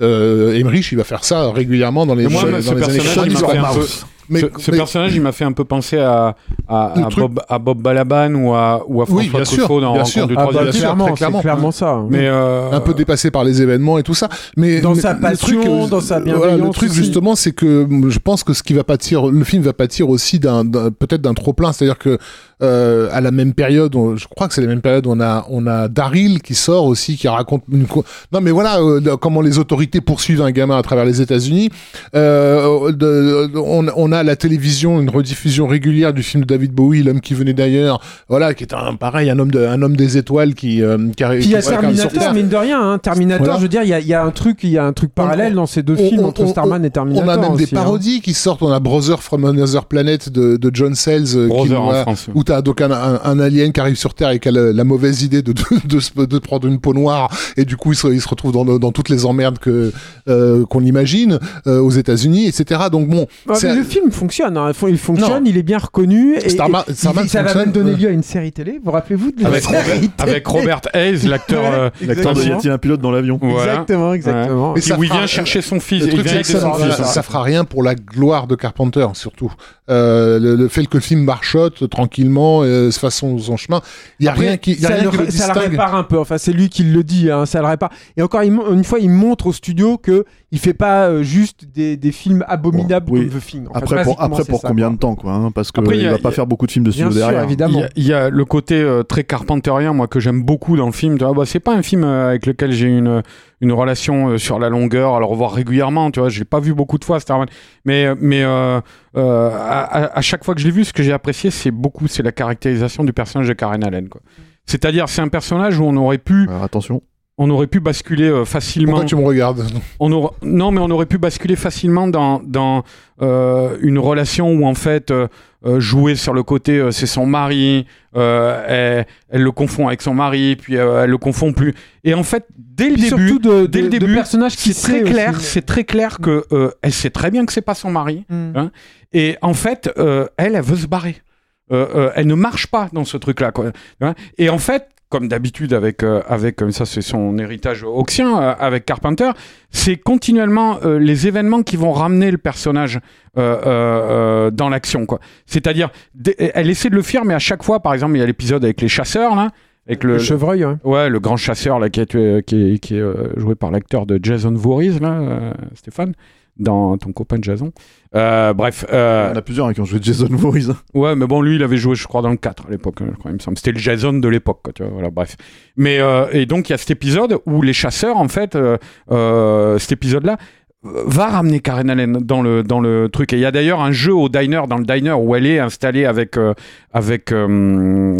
à Emmerich, il va faire ça régulièrement dans les, dans les années 50. Mais, ce, ce mais- personnage, il m'a fait un peu penser à, à, Le à Bob, à Bob Balaban ou à, ou à Oui, François bien sûr, Truffaut dans bien Rencontre sûr. du Ah bah, bien clairement, clairement. clairement ça. Mais euh, un peu dépassé par les événements et tout ça. Mais Dans mais sa le passion, truc, euh, dans sa voilà, bienveillance le truc aussi. justement, c'est que je pense que ce qui va pâtir, le film va pâtir aussi d'un, d'un- peut-être d'un trop plein. C'est-à-dire que euh, à la même période, on- je crois que c'est la même période, on a on a Daryl qui sort aussi, qui raconte une co- non mais voilà euh, comment les autorités poursuivent un gamin à travers les États-Unis. Euh, de- de- on, on a à la télévision une rediffusion régulière du film de David Bowie, l'homme qui venait d'ailleurs, voilà, qui est un pareil un homme de un homme des étoiles qui euh, qui, arrive- Puis il y a qui- qui Terminator, mine de rien. Hein. Terminator, Voilà. je veux dire, il y a, il y a un truc, il y a un truc parallèle dans ces deux on- films on- entre on- Starman et Terminator. On a même des hein. parodies qui sortent. On a Brother from Another Planet de, de John Sells. euh, qui, Brother en voilà, France. Où donc un, un, un alien qui arrive sur Terre et qui a la, la mauvaise idée de, de, de, se- de prendre une peau noire et du coup il se, il se retrouve dans, dans toutes les emmerdes que euh, qu'on imagine euh, aux États-Unis, etc. Donc bon, Ouais, mais le film fonctionne, hein. il fon- il fonctionne, Non. il est bien reconnu. Et, Starman- et- Starman ça va même donner ouais. lieu à une série télé. Vous rappelez-vous de la Avec série Robert, télé avec Robert Hayes, l'acteur. euh, L'acteur de Y Exactement. a-t-il un pilote dans l'avion voilà. Exactement, exactement. Qui- ça où il vient chercher son fils. Le il vient ça, son fils. ça fera rien pour la gloire de Carpenter, surtout. Euh, le, le fait que le film marchote tranquillement, euh, se fasse son, son chemin, il y a Après, rien qui, y a ça, rien le, qui le ça le répare un peu. Enfin, c'est lui qui le dit, hein, ça le répare. Et encore, une fois, il montre au studio que il fait pas euh, juste des, des films abominables Bon, oui. comme The Thing. En fait, Après, pour, après pour ça, combien quoi. de temps, quoi hein, Parce qu'il Après, il y a- va y pas a- faire beaucoup de films de Bien studio sûr, derrière. Il y, évidemment. a, il y a le côté euh, très carpenterien, moi, que j'aime beaucoup dans le film. Tu vois, bah, c'est pas un film euh, avec lequel j'ai une, une relation euh, sur la longueur, à le revoir régulièrement. Tu vois, j'ai pas vu beaucoup de fois Starman, mais mais euh, euh, à, à- à chaque fois que je l'ai vu, ce que j'ai apprécié, c'est beaucoup, c'est la caractérisation du personnage de Karen Allen. Quoi. C'est-à-dire, c'est un personnage où on aurait pu, Alors, attention. On aurait pu basculer euh, facilement. Pourquoi tu me regardes On aura- Non, mais on aurait pu basculer facilement dans, dans euh, une relation où, en fait, euh, jouer sur le côté, euh, c'est son mari, euh, elle, elle le confond avec son mari, puis euh, elle le confond plus. Et en fait, dès le Puis début, surtout de, dès de- le de début, personnages qui c'est très clair, c'est très clair que euh, elle sait très bien que c'est pas son mari. Mm. Hein Et en fait, euh, elle, elle veut se barrer. Euh, euh, elle ne marche pas dans ce truc-là. quoi. Hein Et en fait, comme d'habitude avec euh, avec comme ça, c'est son héritage oxien euh, avec Carpenter, c'est continuellement euh, les événements qui vont ramener le personnage euh, euh, euh, dans l'action. quoi. C'est-à-dire, elle essaie de le faire, mais à chaque fois, par exemple, il y a l'épisode avec les chasseurs là. Avec le, Le chevreuil, ouais. Ouais, le grand chasseur là, qui est, qui est, qui est, euh, joué par l'acteur de Jason Voorhees, là, euh, Stéphane, dans ton copain Jason. Euh, bref, euh, Il y en a plusieurs hein, qui ont joué Jason Voorhees. ouais, mais bon, lui, il avait joué, je crois, dans le 4 à l'époque, hein, je crois, il me semble. C'était le Jason de l'époque, quoi, tu vois, voilà, bref. Mais, euh, et donc, il y a cet épisode où les chasseurs, en fait, euh, cet épisode-là, va ramener Karen Allen dans le, dans le truc. Et il y a d'ailleurs un jeu au diner, dans le diner, où elle est installée avec, euh, avec euh,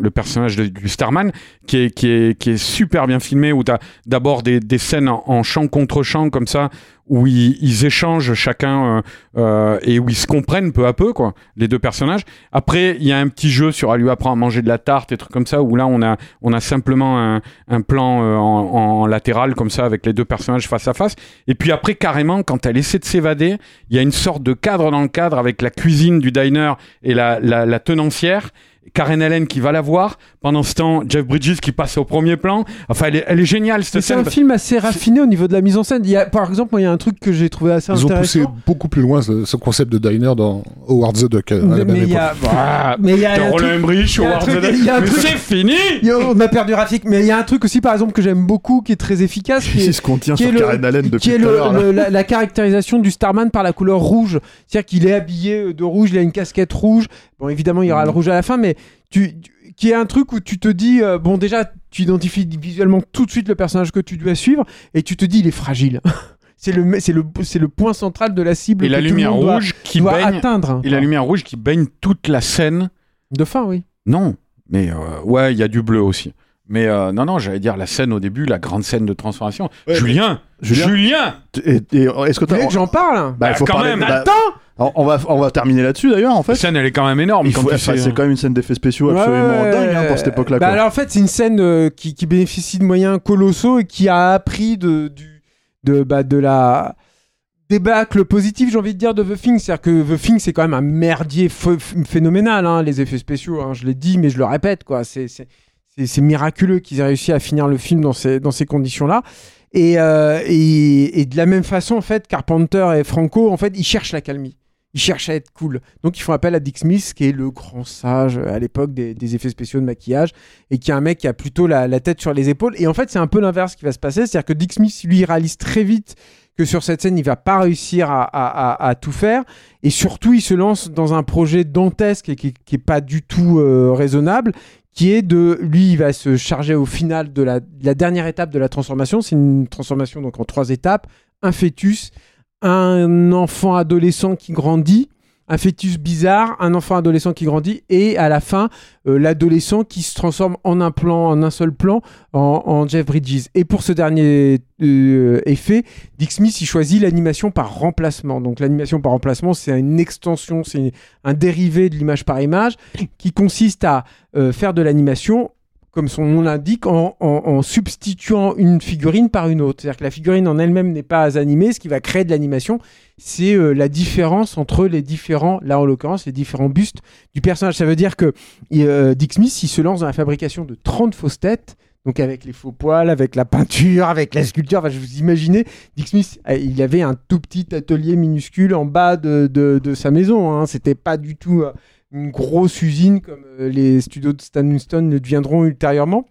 le personnage de- du Starman, qui est, qui, est, qui est super bien filmé, où tu as d'abord des, des scènes en, en chant contre chant, comme ça, où ils, ils échangent chacun euh, euh, et où ils se comprennent peu à peu, quoi, les deux personnages. Après, il y a un petit jeu sur elle lui apprend à manger de la tarte et trucs comme ça, où là, on a, on a simplement un, un plan euh, en, en latéral, comme ça, avec les deux personnages face à face. Et puis après, carrément, quand elle essaie de s'évader, il y a une sorte de cadre dans le cadre avec la cuisine du diner et la, la, la tenancière. Karen Allen qui va la voir. Pendant ce temps, Jeff Bridges qui passe au premier plan. Enfin, elle est, elle est géniale, cette C'est un film assez raffiné au niveau de la mise en scène. Il y a, par exemple, moi, il y a un truc que j'ai trouvé assez Ils ont poussé intéressant. beaucoup plus loin ce, ce concept de diner dans Howard the Duck. à la même mais il y époque. a, Ah, mais il y a un truc- Roland Emmerich, il y a un Howard truc- the Duck. il y a un Mais truc- c'est fini Yo, on a perdu Rafik, mais il y a un truc aussi, par exemple, que j'aime beaucoup, qui est très efficace, qui est, Il se contient qui sur est le- Karen Allen depuis qui est tout à le- la, la caractérisation du Starman par la couleur rouge. C'est-à-dire qu'il est habillé de rouge, il a une casquette rouge. Bon, évidemment, il y aura le rouge à la fin, mais tu, tu- qui est un truc où tu te dis, euh, bon, déjà, tu identifies visuellement tout de suite le personnage que tu dois suivre, et tu te dis, il est fragile. c'est le, c'est le, c'est le point central de la cible Et que la tout le lumière doit- rouge qui doit baigne. atteindre. Et la lumière rouge qui baigne toute la scène. De fin, oui. Non, mais euh, ouais, il y a du bleu aussi. Mais euh, non, non, j'allais dire la scène au début, la grande scène de transformation. Ouais, Julien, Julien Julien, Et, et est-ce que voulez t'as. que j'en parle Bah, il faut Quand parler. même, bah, Attends on va on va terminer là-dessus d'ailleurs en la fait. scène elle est quand même énorme. Il quand faut- tu enfin, sais, c'est euh, quand même une scène d'effets spéciaux absolument ouais, dingue hein, pour cette époque-là. Bah quoi. alors en fait, c'est une scène euh, qui, qui bénéficie de moyens colossaux et qui a appris de, du, de, bah, de la débâcle positif, j'ai envie de dire, de The Thing. C'est-à-dire que The Thing, c'est quand même un merdier ph- ph- phénoménal, hein, les effets spéciaux. hein, je l'ai dit, mais je le répète, quoi. C'est, c'est, c'est, miraculeux qu'ils aient réussi à finir le film dans ces, conditions-là. Et, euh, et, de la même façon, en fait, Carpenter et Franco, en fait, ils cherchent la calmie. Ils cherchent à être cool. Donc ils font appel à Dick Smith, qui est le grand sage euh, à l'époque des, effets spéciaux de maquillage, et qui est un mec qui a plutôt la, tête sur les épaules. Et en fait, c'est un peu l'inverse qui va se passer. C'est-à-dire que Dick Smith, lui, réalise très vite que sur cette scène, il va pas réussir à, tout faire. Et surtout, il se lance dans un projet dantesque et qui, qui est pas du tout euh, raisonnable, qui est de, lui, il va se charger au final de la, de la dernière étape de la transformation. C'est une transformation donc en trois étapes un fœtus, un enfant adolescent qui grandit, un fœtus bizarre, un enfant adolescent qui grandit, et à la fin, euh, l'adolescent qui se transforme en un plan, en un seul plan, en, Jeff Bridges. Et pour ce dernier euh, effet, Dick Smith, il choisit l'animation par remplacement. Donc l'animation par remplacement, c'est une extension, c'est un dérivé de l'image par image, qui consiste à euh, faire de l'animation comme son nom l'indique, en, substituant une figurine par une autre. C'est-à-dire que la figurine en elle-même n'est pas animée, ce qui va créer de l'animation, c'est euh, la différence entre les différents, là en l'occurrence, les différents bustes du personnage. Ça veut dire que euh, Dick Smith, il se lance dans la fabrication de 30 fausses têtes, donc avec les faux poils, avec la peinture, avec la sculpture. Enfin, je vous imaginez, Dick Smith, euh, il avait un tout petit atelier minuscule en bas de, sa maison. Hein. C'était pas du tout une grosse usine comme euh, les studios de Stan Winston le deviendront ultérieurement.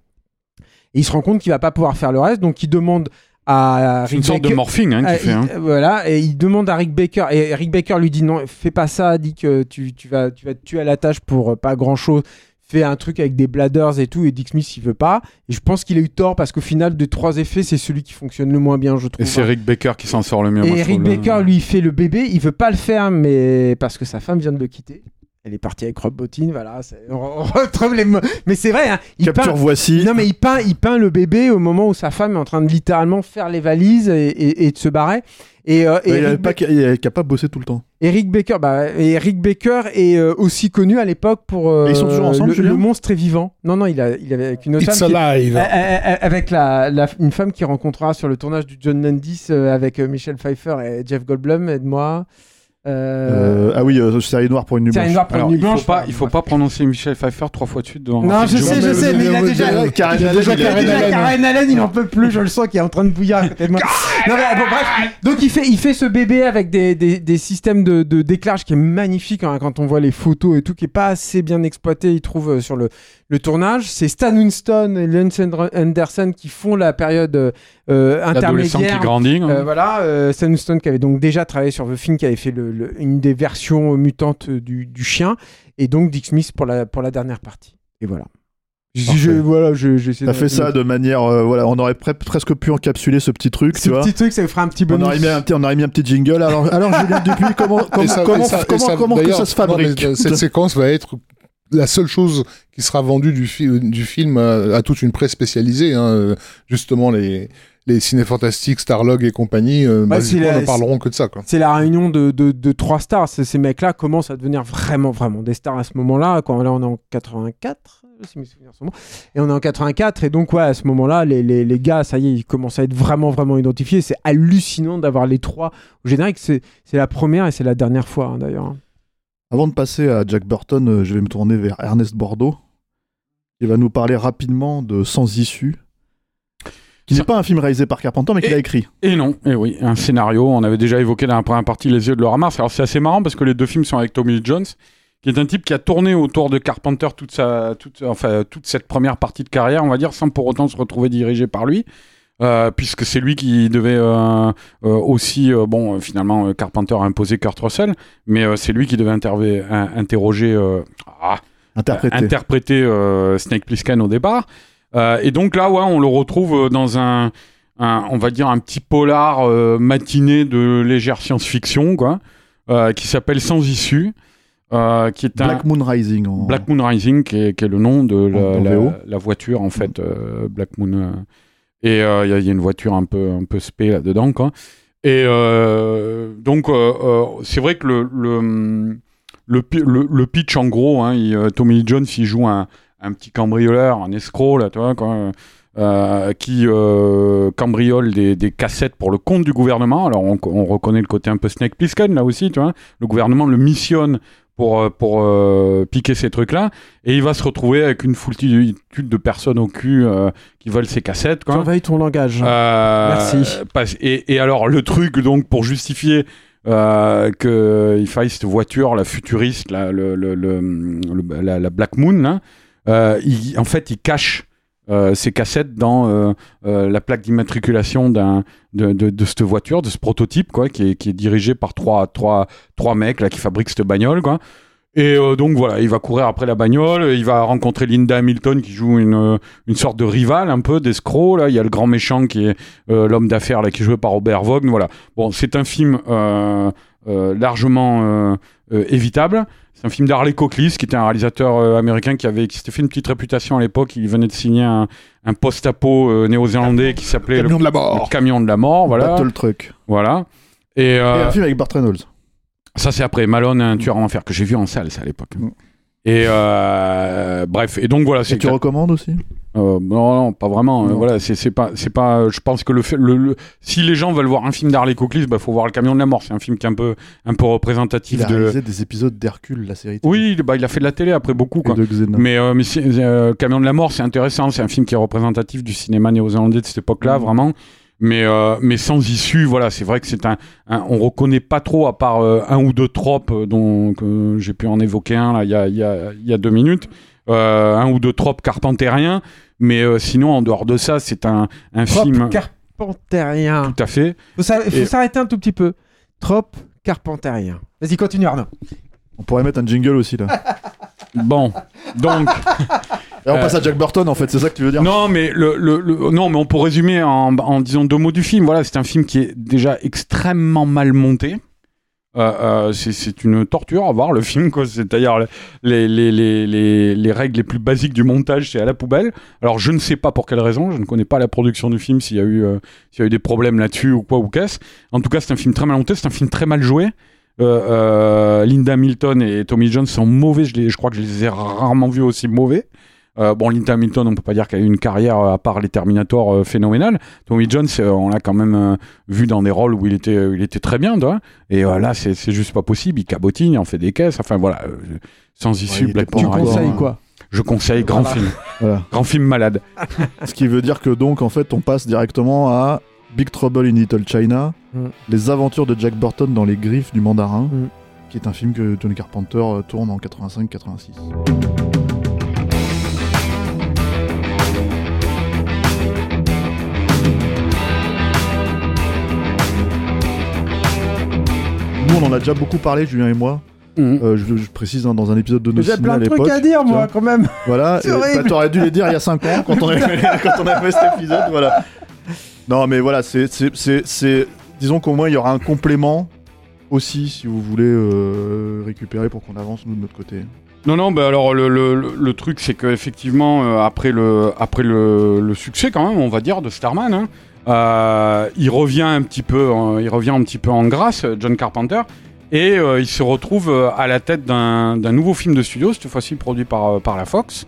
Et il se rend compte qu'il va pas pouvoir faire le reste, donc il demande à C'est une Rick sorte de Baker- morphing hein, ah, qu'il fait. hein. Voilà, et il demande à Rick Baker, et Rick Baker lui dit non, fais pas ça, dit que tu, tu vas, tu vas te tuer à la tâche pour euh, pas grand chose. Fais un truc avec des bladders et tout, et Dick Smith il veut pas. Et je pense qu'il a eu tort parce qu'au final, des trois effets, c'est celui qui fonctionne le moins bien, je trouve. Et c'est Rick Baker qui s'en sort le mieux. Et Rick trouve, Baker lui fait le bébé, il veut pas le faire, mais parce que sa femme vient de le quitter. Elle est partie avec Rob Bottin, voilà. c'est- On, retrouve les mots. Mais c'est vrai, hein, il Capture peint- voici. non mais il peint, il peint le bébé au moment où sa femme est en train de littéralement faire les valises et, et- et de se barrer. Et, euh, et il Rick, pas bosser tout le temps. Eric Baker, bah, et Eric Baker est euh, aussi connu à l'époque pour euh, Et ils sont toujours ensemble, le, le monstre est vivant. Non non, il a, il avait avec une autre It's femme. alive. avec la, la- une femme qui rencontrera sur le tournage du John Landis euh, avec euh, Michel Pfeiffer et Jeff Goldblum, aide-moi. Euh, Euh, ah oui, euh, série noire pour une nuit Série blanche. noire pour Alors, une nuit il faut pas, il faut pas prononcer Michel Pfeiffer trois fois de suite devant. Non, je sais, je sais, mais il a déjà. Karen Allen, il en peut plus, je le sens qu'il est en train de bouillir à côté de moi. Non, mais bon, bref. Donc, il fait, il fait ce bébé avec des, des, des systèmes de, de d'éclairage qui est magnifique hein, quand on voit les photos et tout, qui est pas assez bien exploité, il trouve, euh, sur le, le tournage. C'est Stan Winston et Lance Anderson qui font la période euh, L'adolescent qui intermédiaire. grandit. hein. Voilà, euh, Stan Winston qui avait donc déjà travaillé sur The Thing, qui avait fait le- le- une des versions mutantes du, du chien, et donc Dick Smith pour la, pour la dernière partie. Et voilà. Je- voilà, T'as de- fait ça de manière, euh, voilà, on aurait pre- presque pu encapsuler ce petit truc, Ce tu vois. petit truc, ça vous fera un petit On bonus. aurait, mis un petit, on aurait mis un petit jingle. Alors, alors Julien Dupuis, comment, comment, ça- comment, ça- comment, ça- comment que ça se fabrique Cette séquence va être la seule chose qui sera vendue du, fi- du film à, à toute une presse spécialisée. hein. Justement, les, les ciné-fantastiques, Starlog et compagnie, euh, Bah, basiquement, c'est la- ne parleront que de ça. Quoi. C'est la réunion de, de, de trois stars. Ces mecs-là commencent à devenir vraiment, vraiment des stars à ce moment-là. Quand là, on est en 84, si mes souvenirs sont bons. Et on est en 84. Et donc, ouais, à ce moment-là, les, les, les gars, ça y est, ils commencent à être vraiment, vraiment identifiés. C'est hallucinant d'avoir les trois au générique. C'est c'est la première et c'est la dernière fois, hein, d'ailleurs. Avant de passer à Jack Burton, euh, je vais me tourner vers Ernest Bordeaux, qui va nous parler rapidement de Sans issue, qui n'est pas un film réalisé par Carpenter, mais qu'il a écrit. Et non, et oui, un scénario. On avait déjà évoqué dans la première partie Les yeux de Laura Mars. Alors c'est assez marrant parce que les deux films sont avec Tommy Jones, qui est un type qui a tourné autour de Carpenter toute sa, toute, enfin toute cette première partie de carrière, on va dire, sans pour autant se retrouver dirigé par lui. Euh, puisque c'est lui qui devait euh, euh, aussi, bon, finalement, Carpenter a imposé Kurt Russell, mais c'est lui qui devait interroger, ah, interpréter euh, Snake Plissken au départ. Euh, et donc là, ouais, on le retrouve euh, dans un, un- on va dire, un petit polar euh, matiné de légère science-fiction, quoi, euh, qui s'appelle Sans issue, qui est un Black Moon Rising. en- Black Moon Rising, qui est, qui est le nom de la, voiture, en fait, Black Moon. et il y, a- une voiture un peu, un peu spé là-dedans, quoi. Et donc, c'est vrai que le, le, le, pi- le- le pitch, en gros, hein, il, Tommy Jones, il joue un, un petit cambrioleur, un escroc, là, tu vois, euh, qui euh, cambriole des, des cassettes pour le compte du gouvernement. Alors, on, on reconnaît le côté un peu Snake Plissken, là aussi, tu vois. Le gouvernement le missionne pour, euh, pour euh, piquer ces trucs-là. Et il va se retrouver avec une foultitude de personnes au cul euh, qui veulent ces cassettes, quoi. Surveille ton langage. Euh, Merci. et, et alors, le truc, donc, pour justifier qu'il faille cette voiture, la futuriste, la, le, le- le- le- la, la Black Moon, là, il- en fait, il cache euh, ses cassettes dans euh, euh, la plaque d'immatriculation de, cette voiture, de ce prototype, quoi, qui est, dirigé par trois, mecs là qui fabriquent cette bagnole, quoi. Et euh, donc voilà, il va courir après la bagnole, il va rencontrer Linda Hamilton qui joue une, euh, sorte de rival un peu d'escroc là. Il y a le grand méchant qui est euh, l'homme d'affaires là qui est joué par Robert Vaughn. Voilà. Bon, c'est un film euh, euh, largement euh, euh, évitable. C'est un film d'Harley Cochlis, qui était un réalisateur euh, américain qui avait qui s'était fait une petite réputation à l'époque. Il venait de signer un, un post-apo euh, néo-zélandais qui s'appelait le, Camion de la le mort. camion de la mort. Voilà. Battle Truck. Voilà. Et, Et euh, un film avec Burt Reynolds. ça, c'est après Malone, un tueur en enfer que j'ai vu en salle, ça à l'époque. Mm. Et euh, bref, et donc voilà, c'est Et tu recommandes aussi? Euh, non, non, pas vraiment. euh, Non. voilà, c'est pas, c'est pas. Je pense que le, fait, le, le- si les gens veulent voir un film d'Harley Cochlis, bah faut voir le Camion de la Mort. C'est un film qui est un peu, un peu représentatif Il a de. réalisé des épisodes d'Hercule, la série. Oui, bah il a fait de la télé après beaucoup quoi. de. Mais, euh, mais euh, Camion de la Mort, c'est intéressant. C'est un film qui est représentatif du cinéma néo-zélandais de cette époque-là, Mhm. vraiment. Mais, euh, mais sans issue, voilà, c'est vrai que c'est un, un- On reconnaît pas trop, à part euh, un ou deux tropes, euh, dont j'ai pu en évoquer un là, il y a, y, a, il y a deux minutes. Euh, un ou deux tropes carpentériens. Mais euh, sinon, en dehors de ça, c'est un, un Trop film. carpentérien. Tout à fait. Faut s'a- faut Et- s'arrêter un tout petit peu. Trop carpentérien. Vas-y, continue Arnaud. On pourrait mettre un jingle aussi là. Bon, donc. Et on Euh, passe à Jack Burton en fait, c'est ça que tu veux dire? Non, mais le, le- le- non, mais on peut résumer en, en disant deux mots du film. Voilà, c'est un film qui est déjà extrêmement mal monté. Euh, euh, c'est- une torture à voir le film. C'est-à-dire les, les, les, les, les règles les plus basiques du montage, c'est à la poubelle. Alors je ne sais pas pour quelle raison, je ne connais pas la production du film, s'il y a eu, euh, y a eu des problèmes là-dessus ou quoi ou qu'est-ce. En tout cas, c'est un film très mal monté, c'est un film très mal joué. Linda Hamilton et Tommy Jones sont mauvais. Je, les, je crois que je les ai rarement vus aussi mauvais. Euh, bon, Linda Hamilton, on peut pas dire qu'elle a eu une carrière euh, à part les Terminator euh, phénoménale. Tommy Jones, euh, on l'a quand même euh, vu dans des rôles où il était, euh, il était très bien, tu vois. Et euh, là, c'est c'est juste pas possible. Il cabotine, il en fait des caisses. Enfin voilà, euh, sans issue. était Black Tu conseilles hein. quoi? Je conseille grand Voilà. film, Voilà. grand film malade. Ce qui veut dire que donc en fait on passe directement à Big Trouble in Little China, Mm. les aventures de Jack Burton dans les griffes du mandarin, Mm. qui est un film que Tony Carpenter tourne en 85-86. Nous on en a déjà beaucoup parlé, Julien et moi. Mhm. Euh, je, je précise hein, dans un épisode de nos J'ai plein de trucs à dire, moi, quand même. Voilà, bah, t'aurais dû les dire il y a 5 ans quand on avait fait, quand on avait fait cet épisode, voilà. Non mais voilà, c'est, c'est, c'est, c'est- disons qu'au moins il y aura un complément aussi si vous voulez euh, récupérer pour qu'on avance nous de notre côté. Non, non, bah alors le, le, le- le truc, c'est qu'effectivement, euh, après, le, après le, le succès, quand même, on va dire, de Starman, hein, euh, il, revient un petit peu, en- il revient un petit peu en grâce, John Carpenter, et euh, il se retrouve euh, à la tête d'un nouveau film de studio, cette fois-ci produit par, par la Fox.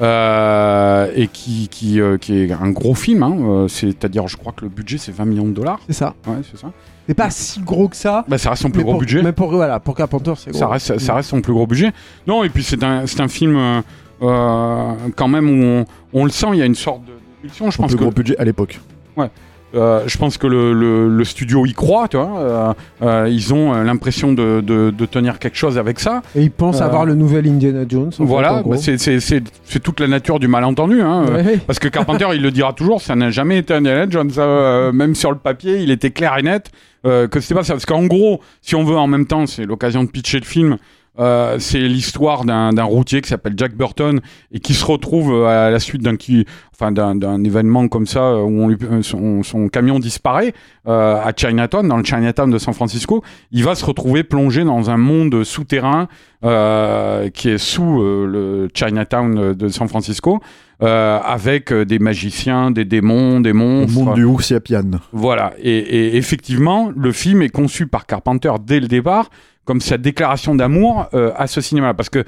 euh, et qui, qui, euh, qui est un gros film, hein, c'est-à-dire, je crois que le budget c'est 20 millions de dollars. C'est ça. Ouais, c'est ça. C'est pas si gros que ça. Bah, ça reste son plus gros pour, budget. Mais pour, voilà, pour Carpenter, c'est gros. Ça reste, ça reste son plus gros budget. Non, et puis c'est un, c'est un film quand même où on, on le sent, il y a une sorte de. Je Son pense plus que gros budget à l'époque. Euh, je pense que le, le- le studio y croit, tu vois. euh, euh, ils ont l'impression de, de- de tenir quelque chose avec ça. Et il pense Euh, avoir le nouvel Indiana Jones. voilà, bah, c'est- toute la nature du malentendu. Hein, Ouais, ouais. Parce que Carpenter, il le dira toujours, ça n'a jamais été Indiana Jones. euh, même sur le papier, il était clair et net que c'était pas ça. Parce qu'en gros, si on veut en même temps, c'est l'occasion de pitcher le film. Euh, c'est l'histoire d'un routier qui s'appelle Jack Burton et qui se retrouve euh, à la suite d'un qui, enfin d'un événement comme ça euh, où on lui- son, son camion disparaît euh, à Chinatown, dans le Chinatown de San Francisco. Il va se retrouver plongé dans un monde souterrain euh, qui est sous le Chinatown de San Francisco, euh, avec des magiciens, des démons, des monstres. monde du Wuxiapian. Voilà. Et, et effectivement, le film est conçu par Carpenter dès le départ comme sa déclaration d'amour euh, à ce cinéma. Parce que,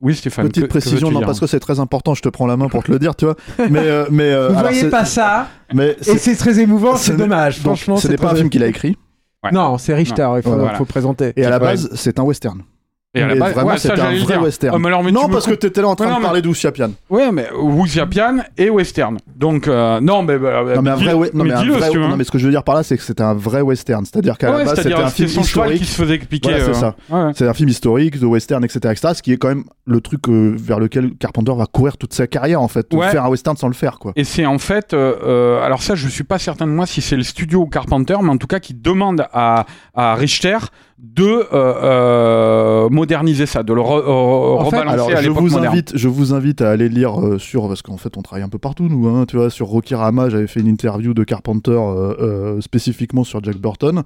oui, Stéphane. Petite que- précision, non dire parce que c'est très important, je te prends la main pour te le dire, tu vois. Mais, euh, mais euh, Vous voyez pas ça Mais Et c'est, très émouvant, ce c'est dommage. donc, Franchement, ce n'est pas un film qu'il a écrit. Ouais. Non, c'est Richter, il faut, Voilà. faut présenter. Et à la base, c'est un western. Et à la base, vraiment, ouais, ça, c'était un vrai western. Ah, mais alors, mais non, tu me parce que coupes- t'étais là en train non, de mais- parler d'Ousiapian. Ouais, mais Wuxiapian et western. Donc, euh, non, mais. bah, Non mais un dis- vrai, we- non, mais un dis-le, vrai- si tu veux, non, mais ce que je veux dire par là, c'est que c'était un vrai western. C'est-à-dire qu'à Ouais, la base, c'était un film historique. qui se faisait piquer. Voilà, c'est euh, ça. ouais. C'est un film historique, de western, etc., etc. Ce qui est quand même le truc euh, vers lequel Carpenter va courir toute sa carrière, en fait. Faire un western sans le faire, quoi. Et c'est en fait, alors ça, je suis pas certain de moi si c'est le studio ou Carpenter, mais en tout cas qui demande à Richter de euh, euh, moderniser ça, de le re- fait, rebalancer Alors, à je l'époque vous moderne. invite, je vous invite à aller lire euh, sur parce qu'en fait, on travaille un peu partout, nous. Hein, tu vois, sur Rocky Rama, j'avais fait une interview de Carpenter euh, spécifiquement sur Jack Burton.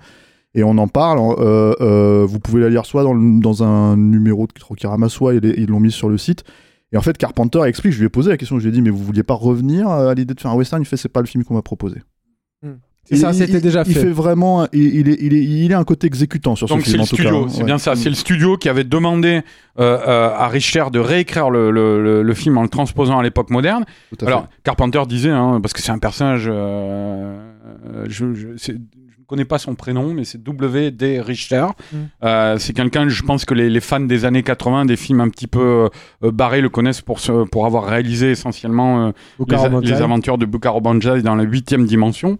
Et on en parle. vous pouvez la lire soit dans, le- dans un numéro de Rocky Rama, soit ils ils l'ont mis sur le site. Et en fait, Carpenter explique. Je lui ai posé la question. Je lui ai dit, mais vous vouliez pas revenir à l'idée de faire un western? Il fait, c'est pas le film qu'on m'a proposé. C'est ça, Il- c'était déjà Il fait. fait vraiment. Il, il est, il est, il est un côté exécutant sur Donc ce c'est film le en tout studio, cas. c'est Ouais. bien ça. C'est le studio qui avait demandé euh, euh, à Richter de réécrire le, le- le- le film en le transposant à l'époque moderne. Tout à fait. Alors Carpenter disait, hein, parce que c'est un personnage, euh, je, je, c'est- je ne connais pas son prénom, mais c'est W.D. Richter. Mm. Euh, c'est quelqu'un, je pense que les, les fans des années 80, des films un petit peu euh, barrés, le connaissent pour, ce- pour avoir réalisé essentiellement euh, les, les aventures de Buckaroo Banzai dans la huitième dimension.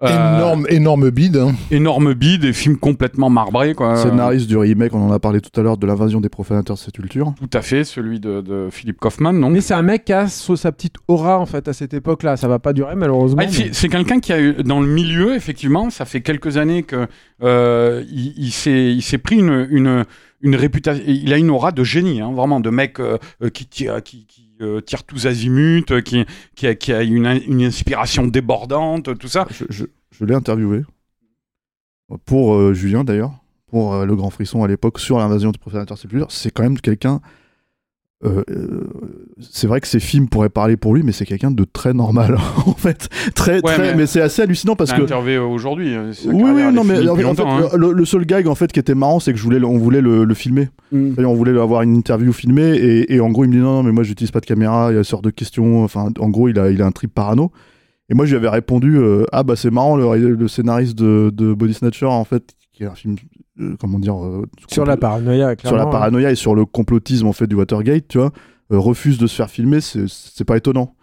Euh, Énorme, énorme bide. hein. énorme bide, des films complètement marbrés. Quoi. Scénariste du remake, on en a parlé tout à l'heure, de l'invasion des profanateurs de sépulture. Tout à fait, celui de, de Philippe Kaufman. Donc. Mais c'est un mec qui a sa petite aura en fait à cette époque-là. Ça va pas durer malheureusement. Ah, c'est mais- c'est quelqu'un qui a eu dans le milieu, effectivement, ça fait quelques années que euh, il, il s'est il s'est pris une, une, une réputation. Il a une aura de génie, hein, vraiment, de mec euh, euh, qui qui, qui, euh, tire tous azimuts, euh, qui, a, une, inspiration débordante, tout ça. Je, l'ai interviewé pour euh, Julien d'ailleurs, pour euh, le Grand Frisson à l'époque sur l'invasion du sépulture. C'est quand même quelqu'un. Euh, euh, c'est vrai que ces films pourraient parler pour lui, mais c'est quelqu'un de très normal en fait, très Ouais, très. mais- Mais, c'est assez hallucinant parce que. interviewé aujourd'hui. sa Oui, oui, non, mais en fait, hein. le, le seul gag en fait qui était marrant, c'est que je voulais, le- on voulait le, le filmer. Mm. On voulait avoir une interview filmée et, et en gros il me dit non, non mais moi j'utilise pas de caméra, il y a sorte de questions, enfin en gros il a, il a un trip parano. Et moi je lui avais répondu euh, ah bah c'est marrant le, le scénariste de, de Body Snatcher en fait qui est un film comment dire euh, sur la paranoïa. sur la clairement, hein. paranoïa et sur le complotisme en fait du Watergate tu vois euh, refuse de se faire filmer c'est pas étonnant.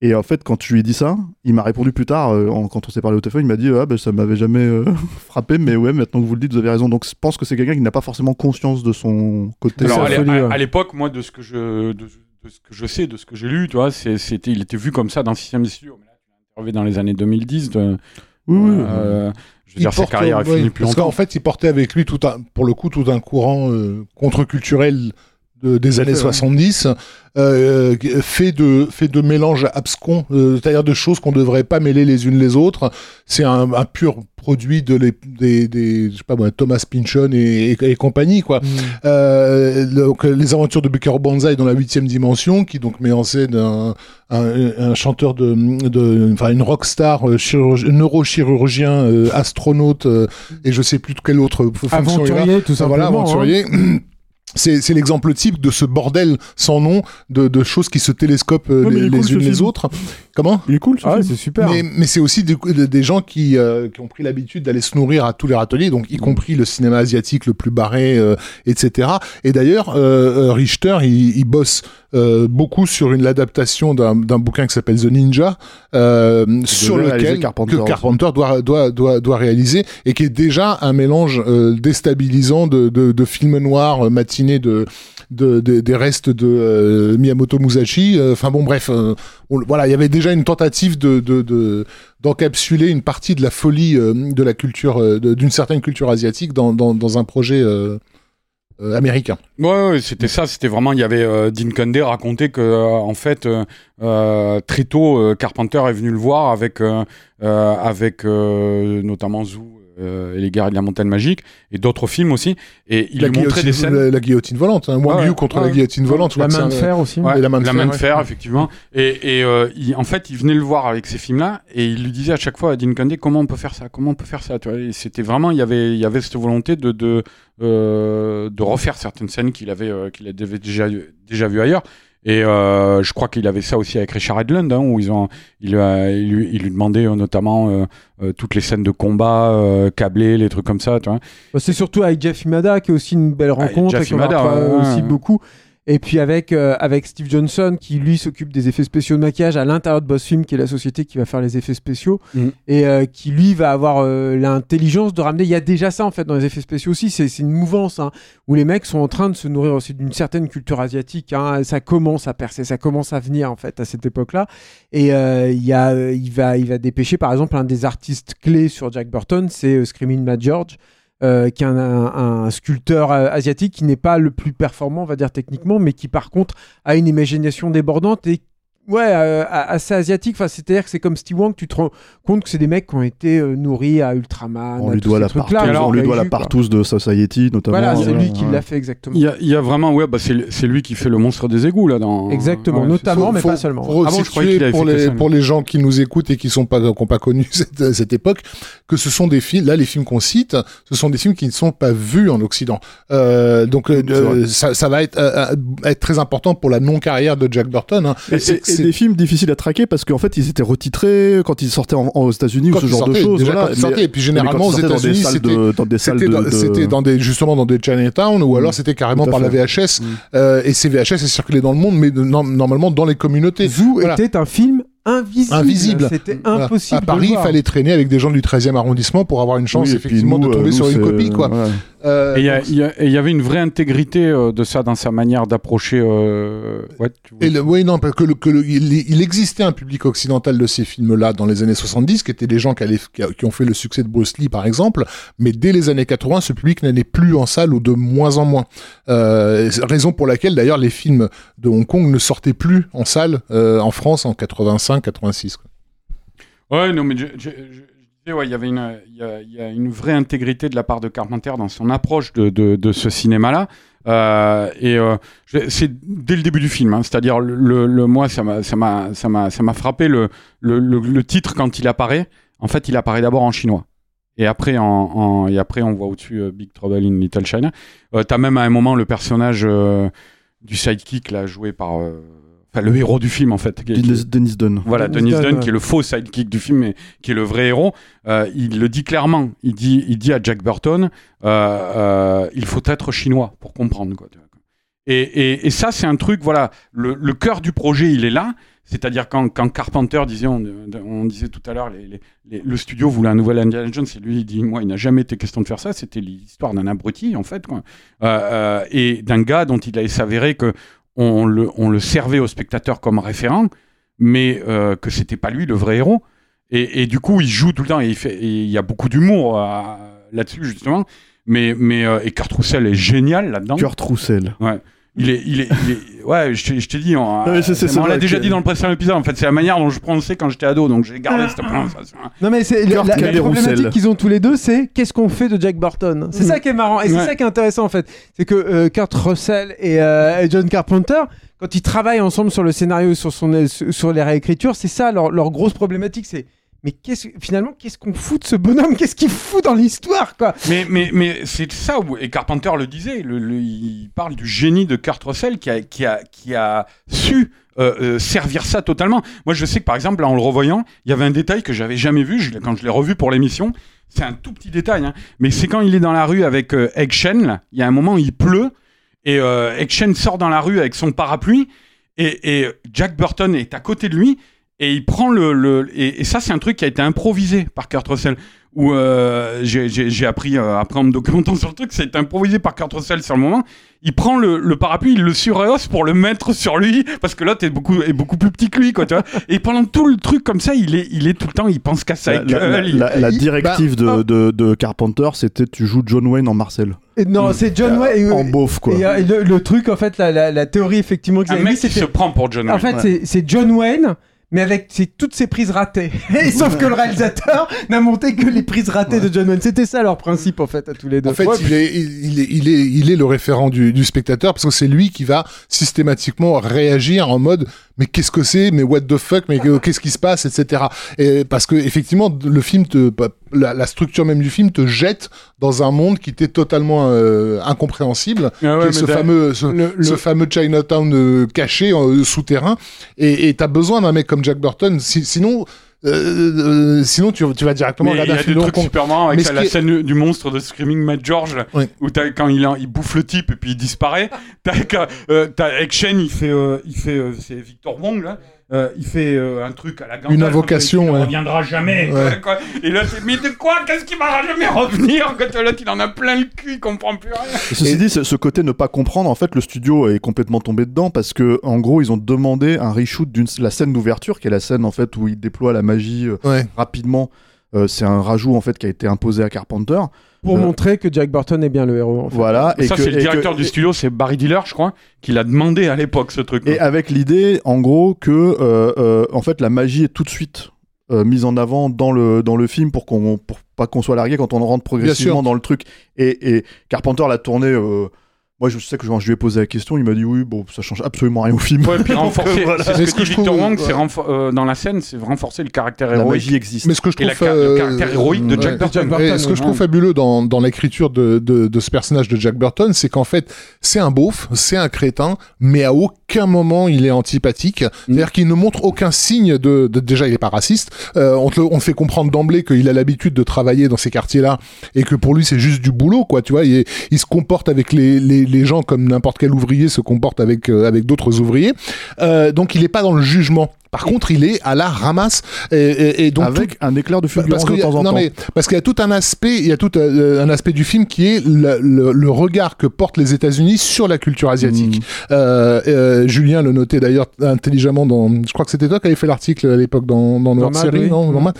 Et en fait, quand je lui ai dit ça, il m'a répondu plus tard, euh, en- quand on s'est parlé au téléphone, il m'a dit ah, bah, ça m'avait jamais euh, frappé, mais ouais, maintenant que vous le dites, vous avez raison. Donc je pense que c'est quelqu'un qui n'a pas forcément conscience de son côté. Alors, à l'époque, moi, de ce que je, de, de ce que je sais, de ce que j'ai lu, tu vois, c'était, il était vu comme ça dans le système des studios. Mais là, tu dans les années 2010. De, Oui, oui. Je veux Il dire, sa porte- carrière est ouais, finie plus parce longtemps. qu'en fait, il portait avec lui tout un, pour le coup, tout un courant euh, contre-culturel de- des années fait, ouais. 70, euh, fait de fait de mélange abscons, euh, c'est-à-dire de choses qu'on devrait pas mêler les unes les autres. C'est un, un pur produit de les, des, des je sais pas moi, Thomas Pynchon et, et, et compagnie quoi. Mm. Euh, donc les aventures de Buckaroo Banzai dans la huitième dimension, qui donc met en scène un, un, un chanteur de, de, enfin une rockstar, euh, chirurg- neurochirurgien, euh, astronaute euh, et je sais plus de quelle autre fonction il a. Aventurier, tout simplement. voilà, hein. aventurier. c'est l'exemple type de ce bordel sans nom de, de choses qui se télescopent Ouais, les, cool, unes les autres. Comment? Il est cool, ce Ah c'est super. mais, mais c'est aussi des, des gens qui, euh, qui ont pris l'habitude d'aller se nourrir à tous les râteliers, donc y compris le cinéma asiatique le plus barré, euh, etc. Et d'ailleurs, euh, euh, Richter, il, il bosse euh, beaucoup sur une adaptation d'un d'un bouquin qui s'appelle The Ninja, euh, sur lequel Carpenter que aussi. Carpenter doit, doit, doit, doit réaliser et qui est déjà un mélange euh, déstabilisant de, de, de films noirs euh, matinés de, de, de- des restes de euh, Miyamoto Musashi. Euh, Enfin bon, bref, euh, on- voilà, il y avait déjà une tentative de de- de- d'encapsuler une partie de la folie euh, de la culture, euh, d'une certaine culture asiatique dans, dans, dans un projet euh, américain. Ouais, ouais, c'était ça. C'était vraiment. Il y avait euh, Dean Cundey racontait que euh, en fait euh, euh, très tôt euh, Carpenter est venu le voir avec avec notamment Zoo euh, et les guerres de la montagne magique et d'autres films aussi. Et il la, lui montrait des scènes. la, la guillotine volante, hein, Wang Ouais, Yu ouais, contre ouais. la guillotine volante. je La main de fer aussi. Ouais, Et la main de fer, de ouais. fer, effectivement. Et, et euh, il- en fait, il venait le voir avec ces films-là et il lui disait à chaque fois à Dean Cundey comment on peut faire ça, comment on peut faire ça. Tu vois, Et c'était vraiment, il y avait, il y avait cette volonté de de, euh, de refaire certaines scènes qu'il avait, euh, qu'il avait déjà déjà vues ailleurs. Et euh, je crois qu'il avait ça aussi avec Richard Edlund, hein, où ils ont, il, il lui, il lui demandait euh, notamment euh, euh, toutes les scènes de combat, euh, câblées, les trucs comme ça. Tu vois. Bah, c'est surtout avec Jeff Imada qui est aussi une belle rencontre Jeff et qu'on ouais, aussi ouais. beaucoup. Et puis avec, euh, avec Steve Johnson qui lui s'occupe des effets spéciaux de maquillage à l'intérieur de Boss Film qui est la société qui va faire les effets spéciaux Mhm. et euh, qui lui va avoir euh, l'intelligence de ramener. Il y a déjà ça en fait dans les effets spéciaux aussi. C'est une mouvance hein, où les mecs sont en train de se nourrir aussi d'une certaine culture asiatique. hein. Ça commence à percer, ça commence à venir en fait à cette époque-là. Et il y a, il va, il va dépêcher par exemple un des artistes clés sur Jack Burton, c'est Screaming Mad George. Euh, qui est un, un- un sculpteur euh, asiatique qui n'est pas le plus performant, on va dire techniquement, mais qui par contre a une imagination débordante et ouais, euh, assez asiatique. Enfin, c'est-à-dire que c'est comme Steve Wang, tu te rends compte que c'est des mecs qui ont été euh, nourris à Ultraman. On à lui doit la partouze, alors, on lui doit la partouze de Society notamment. Voilà, c'est euh, lui qui ouais. l'a fait exactement. Il y a, il y a vraiment, ouais, bah, c'est c'est lui qui fait le monstre des égouts là dans. Exactement, Ouais, notamment, Faut- mais faut- pas seulement. Ah bon, je avait pour, les, pour les gens qui nous écoutent et qui sont pas, qui n'ont pas connu cette, cette époque, que ce sont des films, là, les films qu'on cite, ce sont des films qui ne sont pas vus en Occident. Euh, donc, euh, ça, ça va être, être très important pour la non-carrière de Jack Burton. Hein. Et- et c'est- des films difficiles à traquer parce qu'en fait ils étaient retitrés quand ils sortaient en- en- aux États-Unis ou ce genre de choses. déjà voilà. quand ils Mais- sortaient. Et puis généralement aux États-Unis, salles c'était de- dans des salles C'était de- dans, de- c'était dans des justement dans des Chinatown ou Mm. alors c'était carrément par la. VHS Mm. euh, et ces VHS elles circulaient dans le monde mais normalement dans les communautés. Zoo Voilà. était un film invisible. Invisible. C'était Voilà. impossible. À Paris, il fallait traîner avec des gens du 13e arrondissement pour avoir une chance Oui, effectivement nous, de tomber euh, sur nous, une copie quoi. ouais. Euh, Et il y donc, avait une vraie intégrité euh, de ça dans sa manière d'approcher. euh, ouais, tu vois. Et le, oui, non, parce que, le, que le- il, il existait un public occidental de ces films-là dans les années 70, qui étaient des gens qui, allaient- qui, qui ont fait le succès de Bruce Lee, par exemple, mais dès les années 80, ce public n'allait plus en salle ou de moins en moins. Euh, raison pour laquelle, d'ailleurs, les films de Hong Kong ne sortaient plus en salle euh, en France en 85-86. quoi. Ouais, non, mais je, ouais, il y avait une, il y a, une vraie intégrité de la part de Carpenter dans son approche de, de, ce cinéma-là. Euh, et euh, c'est dès le début du film, hein, c'est-à-dire le, moi, ça m'a, frappé le, le, titre quand il apparaît. En fait, il apparaît d'abord en chinois. Et après, en, et après, on voit au-dessus euh, Big Trouble in Little China. Euh, T'as même à un moment le personnage euh, du sidekick là joué par, euh, enfin le héros du film en fait. qui Dennis, Dennis Dunn. voilà, Dennis Dennis Dunn, qui est le faux sidekick du film, mais qui est le vrai héros, euh, il le dit clairement. Il dit, il dit à Jack Burton, euh, euh, il faut être chinois pour comprendre. Quoi. Et, et, et ça, c'est un truc, voilà, le, le cœur du projet, il est là. C'est-à-dire quand, quand Carpenter disait, on, on disait tout à l'heure, les, les- les- le studio voulait un nouvel Indiana Jones, et lui, il dit, moi, il n'a jamais été question de faire ça. C'était l'histoire d'un abruti, en fait, quoi. Euh, euh, et d'un gars dont il allait s'avérer que on le, on le servait au spectateur comme référent, mais euh, que c'était pas lui le vrai héros. Et, et du coup, il joue tout le temps et il fait, et il y a beaucoup d'humour euh, là-dessus justement. Mais, mais euh, et Kurt Russell est génial là-dedans. Kurt Russell. Ouais. Il est, il est, il est- ouais, je t'ai- je t'ai dit, on, mais c'est- c'est on l'a déjà que- dit dans le précédent épisode. En fait, c'est la manière dont je prononçais quand j'étais ado, donc j'ai gardé cette prononciation. Non mais c'est la, la- la problématique Roussel. qu'ils ont tous les deux, c'est qu'est-ce qu'on fait de Jack Burton? C'est Mm. ça qui est marrant et c'est ça qui est intéressant en fait, c'est que euh, Kurt Russell et, euh, et John Carpenter, quand ils travaillent ensemble sur le scénario, sur son sur les réécritures, c'est ça leur, leur grosse problématique, c'est mais finalement qu'est-ce qu'on fout de ce bonhomme? Qu'est-ce qu'il fout dans l'histoire quoi? Mais, c'est ça, où, et Carpenter le disait, il parle du génie de Kurt Russell qui a, su euh, euh, servir ça totalement. Moi, je sais que par exemple, là, en le revoyant, il y avait un détail que j'avais jamais vu quand je l'ai revu pour l'émission. C'est un tout petit détail, hein, mais c'est quand il est dans la rue avec euh, Egg Shen, il y a un moment, il pleut, et euh, Egg Shen sort dans la rue avec son parapluie, et Jack Burton est à côté de lui, et il prend le... le et, et ça, c'est un truc qui a été improvisé par Kurt Russell où euh, j'ai- appris, euh, après en me documentant sur le truc, c'est improvisé par Kurt Russell sur le moment. Il prend le, le parapluie, il le surhausse pour le mettre sur lui, parce que l'autre est beaucoup, est beaucoup plus petit que lui, quoi, tu vois. Et pendant tout le truc comme ça, il est, il est tout le temps, il pense qu'à ça. La, il il- directive bah, de, de, de Carpenter, c'était tu joues John Wayne en Marcel. Non, c'est John Wayne. en beauf, quoi. Et, euh, et le, le truc en fait, la, la, la théorie effectivement qu'ils Un mec mis, qui se prend pour John En Wayne. fait, c'est- c'est John Wayne, mais avec toutes ses prises ratées. Et sauf que le réalisateur n'a monté que les prises ratées de John Wayne. C'était ça leur principe, en fait, à tous les deux. En fait, Ouais, il, est, il, il est, il, est, il est le référent du, du spectateur parce que c'est lui qui va systématiquement réagir en mode mais qu'est-ce que c'est? Mais what the fuck? Mais que- qu'est-ce qui se passe? Etc et parce que effectivement le film te la, la structure même du film te jette dans un monde qui t'est totalement euh, incompréhensible, Ah ouais, qui est mais ce fameux, ce, le- le- ce fameux Chinatown euh, caché euh, souterrain. Et t'as besoin d'un mec comme Jack Burton, si- sinon, euh, euh, sinon tu, tu vas directement Mais il y regarder a un des film trucs super marrants avec ça, la est- scène du monstre de Screaming Mad George, là, Oui. où t'as, quand il, il bouffe le type et puis il disparaît. T'as, qu'à- euh, avec Shane, il fait, euh, il fait euh, c'est Victor Wong, là. Euh, il fait euh, un truc à la Gandalf, Une invocation, Il ne ouais. reviendra jamais. Ouais. quoi, quoi. Et là, mais de quoi? Qu'est-ce qui va jamais revenir? Quand l'autre, il en a plein le cul, il comprend plus rien. Et Ceci dit, ce côté ne pas comprendre, en fait, le studio est complètement tombé dedans parce que, en gros, ils ont demandé un reshoot d'une la scène d'ouverture, qui est la scène en fait où il déploie la magie euh, Ouais. rapidement. Euh, c'est un rajout en fait qui a été imposé à Carpenter. Pour Euh, montrer que Jack Burton est bien le héros. En fait. Voilà. ça, que- c'est le et directeur que- du studio, c'est Barry Diller, je crois, qui l'a demandé à l'époque, ce truc. Et avec l'idée, en gros, que euh, euh, en fait la magie est tout de suite euh, mise en avant dans le dans le film pour qu'on pour pas qu'on soit largué quand on rentre progressivement dans le truc. Et, et Carpenter l'a tourné. Euh, moi, je sais que quand je lui ai posé la question, il m'a dit oui, bon, ça change absolument rien au film. Ouais, puis renforcer, voilà. c'est ce que que dit Victor Wong, ouais. c'est renfor- euh, dans la scène, c'est renforcer le caractère La héroïque. magie existe. Mais ce que je Et la trouve, le euh, caractère héroïque de Jack ouais. Burton. Jack Burton, Et ce que je ouais. trouve fabuleux dans, dans l'écriture de, de, de ce personnage de Jack Burton, c'est qu'en fait, c'est un beauf, c'est un crétin, mais à aucun moment il est antipathique. Mm. C'est-à-dire qu'il ne montre aucun signe de, de- déjà il est pas raciste. Euh, on, te, le- on te fait comprendre d'emblée qu'il a l'habitude de travailler dans ces quartiers-là et que pour lui c'est juste du boulot, quoi. Tu vois, il, est- il se comporte avec les, les, les gens comme n'importe quel ouvrier se comporte avec euh, avec d'autres ouvriers. Euh, donc il est pas dans le jugement. Par contre, il est à la ramasse et, et- et donc tout- avec un éclair de fulgurance parce de qu'il y a- temps en non, temps. mais parce qu'il y a tout un aspect, il y a tout euh, un aspect du film qui est le, le- le regard que portent les États-Unis sur la culture asiatique. Mm. Euh, euh, Julien le notait d'ailleurs intelligemment dans, je crois que c'était toi qui avais fait l'article à l'époque dans, dans Nomade, Série, oui. non, Mm. Nomade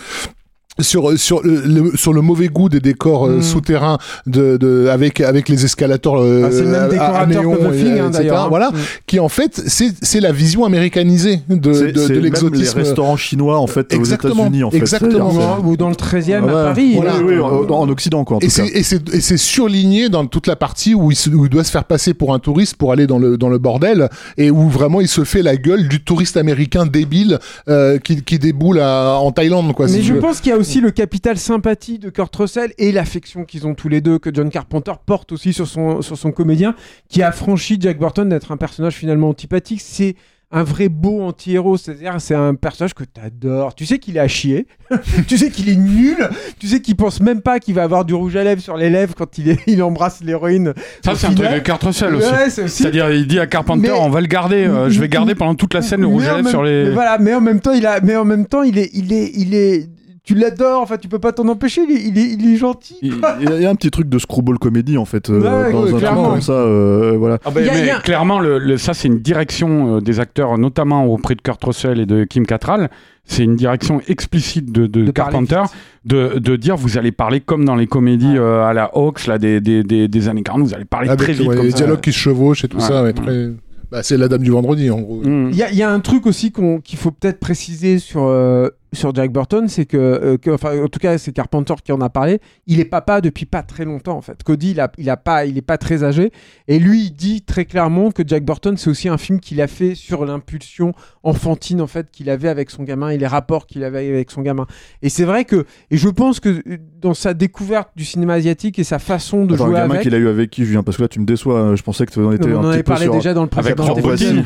sur sur le, le- sur le mauvais goût des décors euh, Mm. souterrains de, de avec avec les escalators euh, Ah, c'est le même à décorateur néon, que The et- hein, etc. hein. voilà Mm. qui en fait c'est c'est la vision américanisée de de, c'est de même les l'exotisme restaurants chinois en fait Exactement, aux États-Unis en fait. exactement. Ou dans le 13e Ouais, à Paris. voilà. Oui, oui, en, en Occident quoi. En Et c'est, et, c'est, et c'est surligné dans toute la partie où il, se- où il doit se faire passer pour un touriste pour aller dans le, dans le bordel et où vraiment il se fait la gueule du touriste américain débile euh, qui, qui déboule à- en Thaïlande. Quoi, Mais si je veux. pense qu'il y a aussi le capital sympathie de Kurt Russell et l'affection qu'ils ont tous les deux, que John Carpenter porte aussi sur son, sur son comédien, qui a franchi Jack Burton d'être un personnage finalement antipathique. C'est un vrai beau anti-héros, c'est-à-dire c'est un personnage que t'adores. Tu sais qu'il est à chier, tu sais qu'il est nul, tu sais qu'il pense même pas qu'il va avoir du rouge à lèvres sur les lèvres quand il, est, il embrasse l'héroïne. Ça, c'est un truc de Kurt Russell aussi. Ouais, c'est aussi- C'est-à-dire, il dit à Carpenter, Mais- on va le garder, euh, je vais garder pendant toute la scène le rouge à lèvres même- sur les. mais voilà, mais en même temps, il a, mais en même temps, il est, il est, il est, tu l'adores. Enfin, tu peux pas t'en empêcher. Il est, il est, il est gentil. Il il y, a- il y a un petit truc de screwball comédie en fait euh, Ouais, dans ouais, un truc clairement. comme ça. euh, voilà. Ah ben, Il y a- mais il y a- clairement, le, le- ça c'est une direction euh, des acteurs, notamment auprès de Kurt Russell et de Kim Cattrall. C'est une direction explicite de, de De parler Carpenter de, de dire vous allez parler comme dans les comédies euh, à la Hawks là, des, des, des, des années 40, vous allez parler Avec très vite. ouais, comme les ça. dialogues qui se chevauchent et tout Ouais, ça. ouais, ouais. très... bah, c'est la dame du vendredi en gros. Mm. Il y a, il y a un truc aussi qu'on- qu'il faut peut-être préciser sur, euh, sur Jack Burton, c'est que, euh, que- enfin, en tout cas, c'est Carpenter qui en a parlé. Il est papa depuis pas très longtemps, en fait. Cody, il a, il a pas, il est pas très âgé, et lui, il dit très clairement que Jack Burton, c'est aussi un film qu'il a fait sur l'impulsion enfantine, en fait, qu'il avait avec son gamin et les rapports qu'il avait avec son gamin. Et c'est vrai que, et je pense que dans sa découverte du cinéma asiatique et sa façon de Attends, jouer le gamin avec, qu'il a eu avec qui Julien? Parce que là tu me déçois. euh, Je pensais que tu en étais Non, on un en petit avait peu parlé sur. déjà dans le Avec précédent. Bottin.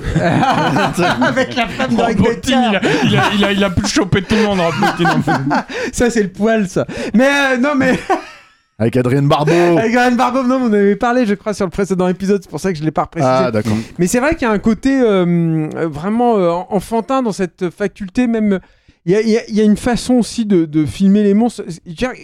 avec la femme de il a, il, a, il, a, il a pu choper tout le monde, Rob Bottin, en fait. Ça, c'est le poil, ça. Mais euh, non, mais Avec Adrien Barbeau. avec Ryan Barbeau, non, on en avait parlé, je crois, sur le précédent épisode. C'est pour ça que je l'ai pas précisé. Ah d'accord. Mais c'est vrai qu'il y a un côté euh, euh, vraiment euh, enfantin dans cette faculté, même. Il y a, y y une façon aussi de, de filmer les monstres.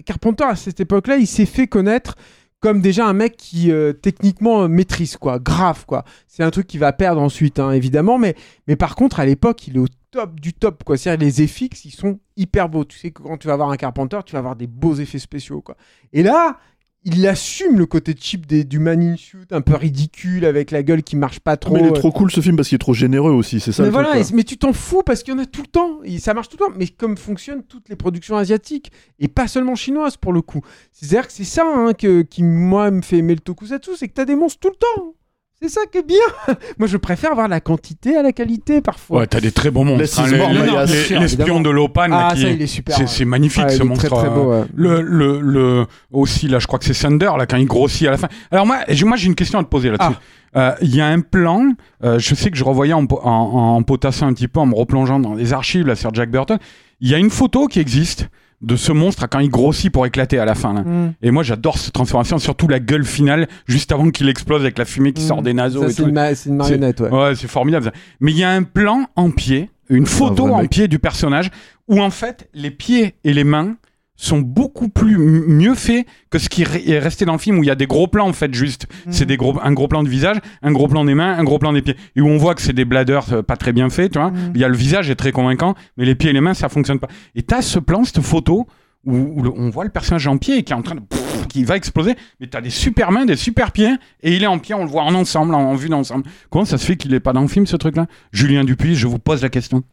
Carpenter, à cette époque-là, il s'est fait connaître comme déjà un mec qui euh, techniquement maîtrise, quoi. Grave, quoi. C'est un truc qu'il va perdre ensuite, hein, évidemment. Mais, mais par contre, à l'époque, il est au top du top, quoi. C'est-à-dire, les FX, ils sont hyper beaux. Tu sais que quand tu vas voir un Carpenter, tu vas avoir des beaux effets spéciaux, quoi. Et là, il assume le côté cheap des, du man in suit, un peu ridicule, avec la gueule qui marche pas trop. mais il est trop cool ce film parce qu'il est trop généreux aussi. C'est ça. mais le voilà, et- mais tu t'en fous parce qu'il y en a tout le temps. Et ça marche tout le temps. Mais comme fonctionnent toutes les productions asiatiques et pas seulement chinoises pour le coup. C'est-à-dire que c'est ça hein, que, qui moi me fait aimer le tokusatsu, c'est que t'as des monstres tout le temps. C'est ça qui est bien. Moi, je préfère voir la quantité à la qualité parfois. Ouais, t'as des très beaux monstres. Les hein, les- L'espion de Lopan. Ah, qui ça, est- il est super. C'est ouais. magnifique Ah, il ce est monstre. Très, très euh, beau. ouais. Le, le, le, aussi, là, je crois que c'est Thunder, là, quand il grossit à la fin. Alors, moi, j'ai- moi j'ai une question à te poser là-dessus. Euh, Il y a un plan, euh, je sais que je revoyais en, en, en potassant un petit peu, en me replongeant dans les archives, là, sur Jack Burton. Il y a une photo qui existe de ce monstre quand il grossit pour éclater à la fin. Là. Mm. Et moi, j'adore cette transformation, surtout la gueule finale, juste avant qu'il explose avec la fumée qui Mm. sort des naseaux c'est tout. une, ma- une marionnette, ouais. Ouais, c'est formidable. ça. Mais il y a un plan en pied, une photo en mec. pied du personnage, où en fait, les pieds et les mains sont beaucoup plus mieux faits que ce qui est resté dans le film où il y a des gros plans en fait juste. C'est des gros un gros plan de visage un gros plan des mains un gros plan des pieds. Et où on voit que c'est des bladders euh, pas très bien faits tu vois. Mhm. il y a le visage est très convaincant mais les pieds et les mains ça fonctionne pas. Et t'as ce plan cette photo où, où le- on voit le personnage en pied et qui est en train de pff, qui va exploser mais t'as des super mains des super pieds et il est en pied on le voit en ensemble en, en vue d'ensemble. Comment ça se fait qu'il est pas dans le film ce truc là Julien Dupuis je vous pose la question.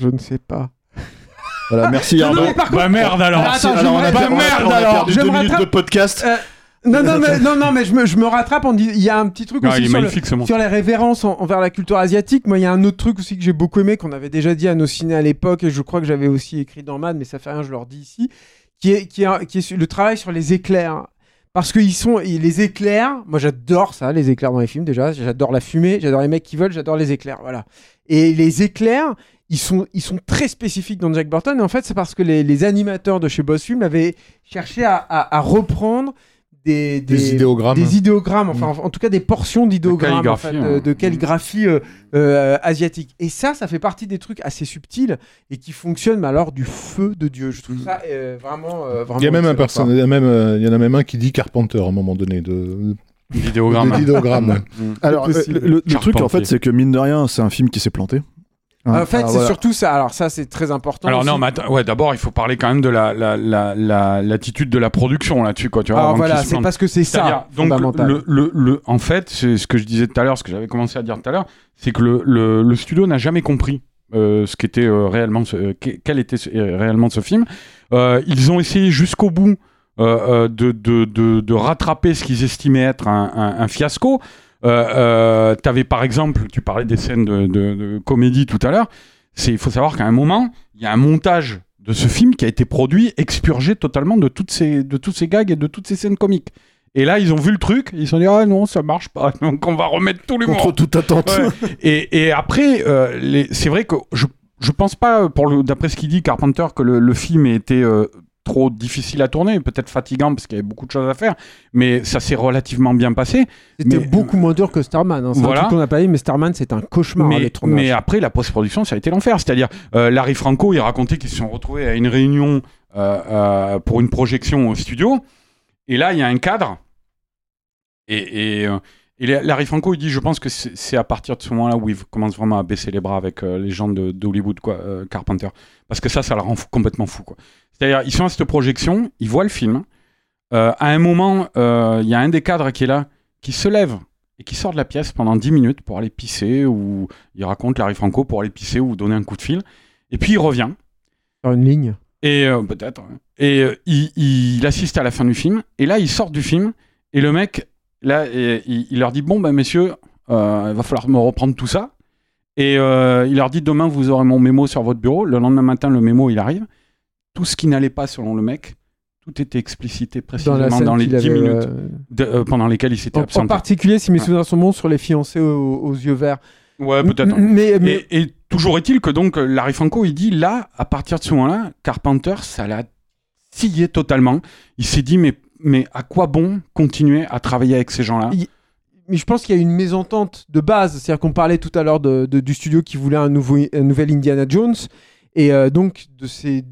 Je ne sais pas. Voilà, merci Arnaud. mais par contre- bah merde alors Attends, je Alors, on a, perdu je deux me minutes rattrape. de podcast. Euh, non, non, mais, non, non, mais je me, je me rattrape. On dit, il y a un petit truc Ah, aussi sur, le- sur les révérences en- envers la culture asiatique. Moi, il y a un autre truc aussi que j'ai beaucoup aimé, qu'on avait déjà dit à nos ciné à l'époque, et je crois que j'avais aussi écrit dans Mad, mais ça fait rien, je leur dis ici, qui est, qui est, qui est le travail sur les éclairs. Parce qu'ils sont les éclairs, moi j'adore ça, les éclairs dans les films déjà. J'adore la fumée, j'adore les mecs qui volent, j'adore les éclairs. Voilà. Et les éclairs, ils sont, ils sont très spécifiques dans Jack Burton. Et en fait, c'est parce que les, les animateurs de chez Boss Film avaient cherché à, à- à reprendre des, Des idéogrammes. des idéogrammes, enfin en, en tout cas des portions d'idéogrammes, calligraphie, fait, hein. de, de calligraphie euh, euh, asiatique. Et ça, ça fait partie des trucs assez subtils et qui fonctionnent, mais alors du feu de Dieu. Je trouve ça euh, vraiment, euh, vraiment. Il y a même un personne, il y a même, euh, il y en a même un qui dit Carpenter à un moment donné de, de. Mm. Alors, le, le- le truc, en fait, c'est que mine de rien, c'est un film qui s'est planté. En fait, alors c'est voilà. surtout ça. Alors ça, c'est très important. Alors aussi. non, mais attends, ouais, d'abord il faut parler quand même de la la la la- l'attitude de la production là-dessus quoi, tu vois. Alors voilà, c'est parce que c'est C'est-à-dire, ça, donc fondamental. le, le, le- en fait, c'est ce que je disais tout à l'heure, ce que j'avais commencé à dire tout à l'heure, c'est que le, le, le studio n'a jamais compris euh, ce qu'était euh, réellement, ce, euh, que- quel était ce- réellement ce film. Euh, ils ont essayé jusqu'au bout de, de, de, de rattraper ce qu'ils estimaient être un, un- un fiasco. Euh, euh, T'avais par exemple, tu parlais des scènes de, de- de comédie tout à l'heure. C'est, il faut savoir qu'à un moment, il y a un montage de ce film qui a été produit, expurgé totalement de toutes ces, de tous ces gags et de toutes ces scènes comiques. Et là, ils ont vu le truc, ils se sont dit ah non, ça marche pas, donc on va remettre tout l'humour. Contre toute attente. Ouais. et, et après, euh, c'est vrai que je je pense pas, d'après ce qu'il dit Carpenter, que le, le film ait été euh, trop difficile à tourner, peut-être fatigant parce qu'il y avait beaucoup de choses à faire, mais ça s'est relativement bien passé. C'était mais- beaucoup moins dur que Starman. Hein. C'est Voilà. un truc qu'on n'a pas dit, mais Starman, c'est un cauchemar mais, les tournages. mais après, la post-production, ça a été l'enfer. C'est-à-dire, euh, Larry Franco, il racontait qu'ils se sont retrouvés à une réunion euh, euh, pour une projection au studio. Et là, il y a un cadre. Et, et, et Larry Franco, il dit Je pense que c'est à partir de ce moment-là où il commence vraiment à baisser les bras avec euh, les gens de- d'Hollywood, quoi, euh, Carpenter. Parce que ça, ça le rend fou- complètement fou, quoi. C'est-à-dire, ils sont à cette projection, ils voient le film. Euh, à un moment, il y a un des cadres qui est là, qui se lève et qui sort de la pièce pendant 10 minutes pour aller pisser, ou il raconte Larry Franco pour aller pisser ou donner un coup de fil. Et puis il revient, Sur une ligne. et peut-être, et il, il assiste à la fin du film, et là il sort du film, et le mec, là, et- il, il leur dit Bon, ben messieurs, euh, il va falloir me reprendre tout ça. Et euh, il leur dit Demain vous aurez mon mémo sur votre bureau. Le lendemain matin, le mémo il arrive. Tout ce qui n'allait pas selon le mec, tout était explicité précisément dans, les qu'il 10 avait, minutes euh, de- euh, pendant lesquelles il s'était En, en absenté. particulier, si mes Ouais. souvenirs sont bons, sur les fiancés aux, aux yeux verts. Ouais, peut-être. Mais, mais Et, et toujours est-il que donc euh, Larry Franco, il dit là, à partir de ce moment-là, Carpenter, ça l'a scié totalement. Il s'est dit mais mais à quoi bon continuer à travailler avec ces gens-là? Mais je pense qu'il y a une mésentente de base. C'est-à-dire qu'on parlait tout à l'heure de- du studio qui voulait un, nouveau, un nouvel Indiana Jones. Et euh, donc, de ces,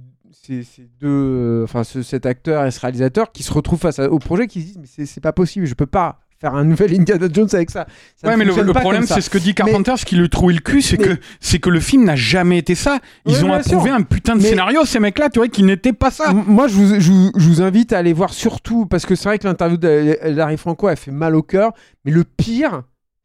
deux, euh, enfin, ce- cet acteur et ce réalisateur qui se retrouvent face au projet, qui se disent Mais c'est pas possible, je peux pas faire un nouvel Indiana Jones avec ça. Ça Ouais, mais le, problème, c'est ce que dit Carpenter, ce qui lui trouve le cul, c'est Mais- que c'est que le film n'a jamais été ça. Ils Ouais, ont approuvé sûr. un putain de Mais- scénario, ces mecs-là, tu vois, qui n'était pas ça. Moi, je vous, je, vous, je vous invite à aller voir surtout, parce que c'est vrai que l'interview de Larry Franco, elle fait mal au cœur, mais le pire,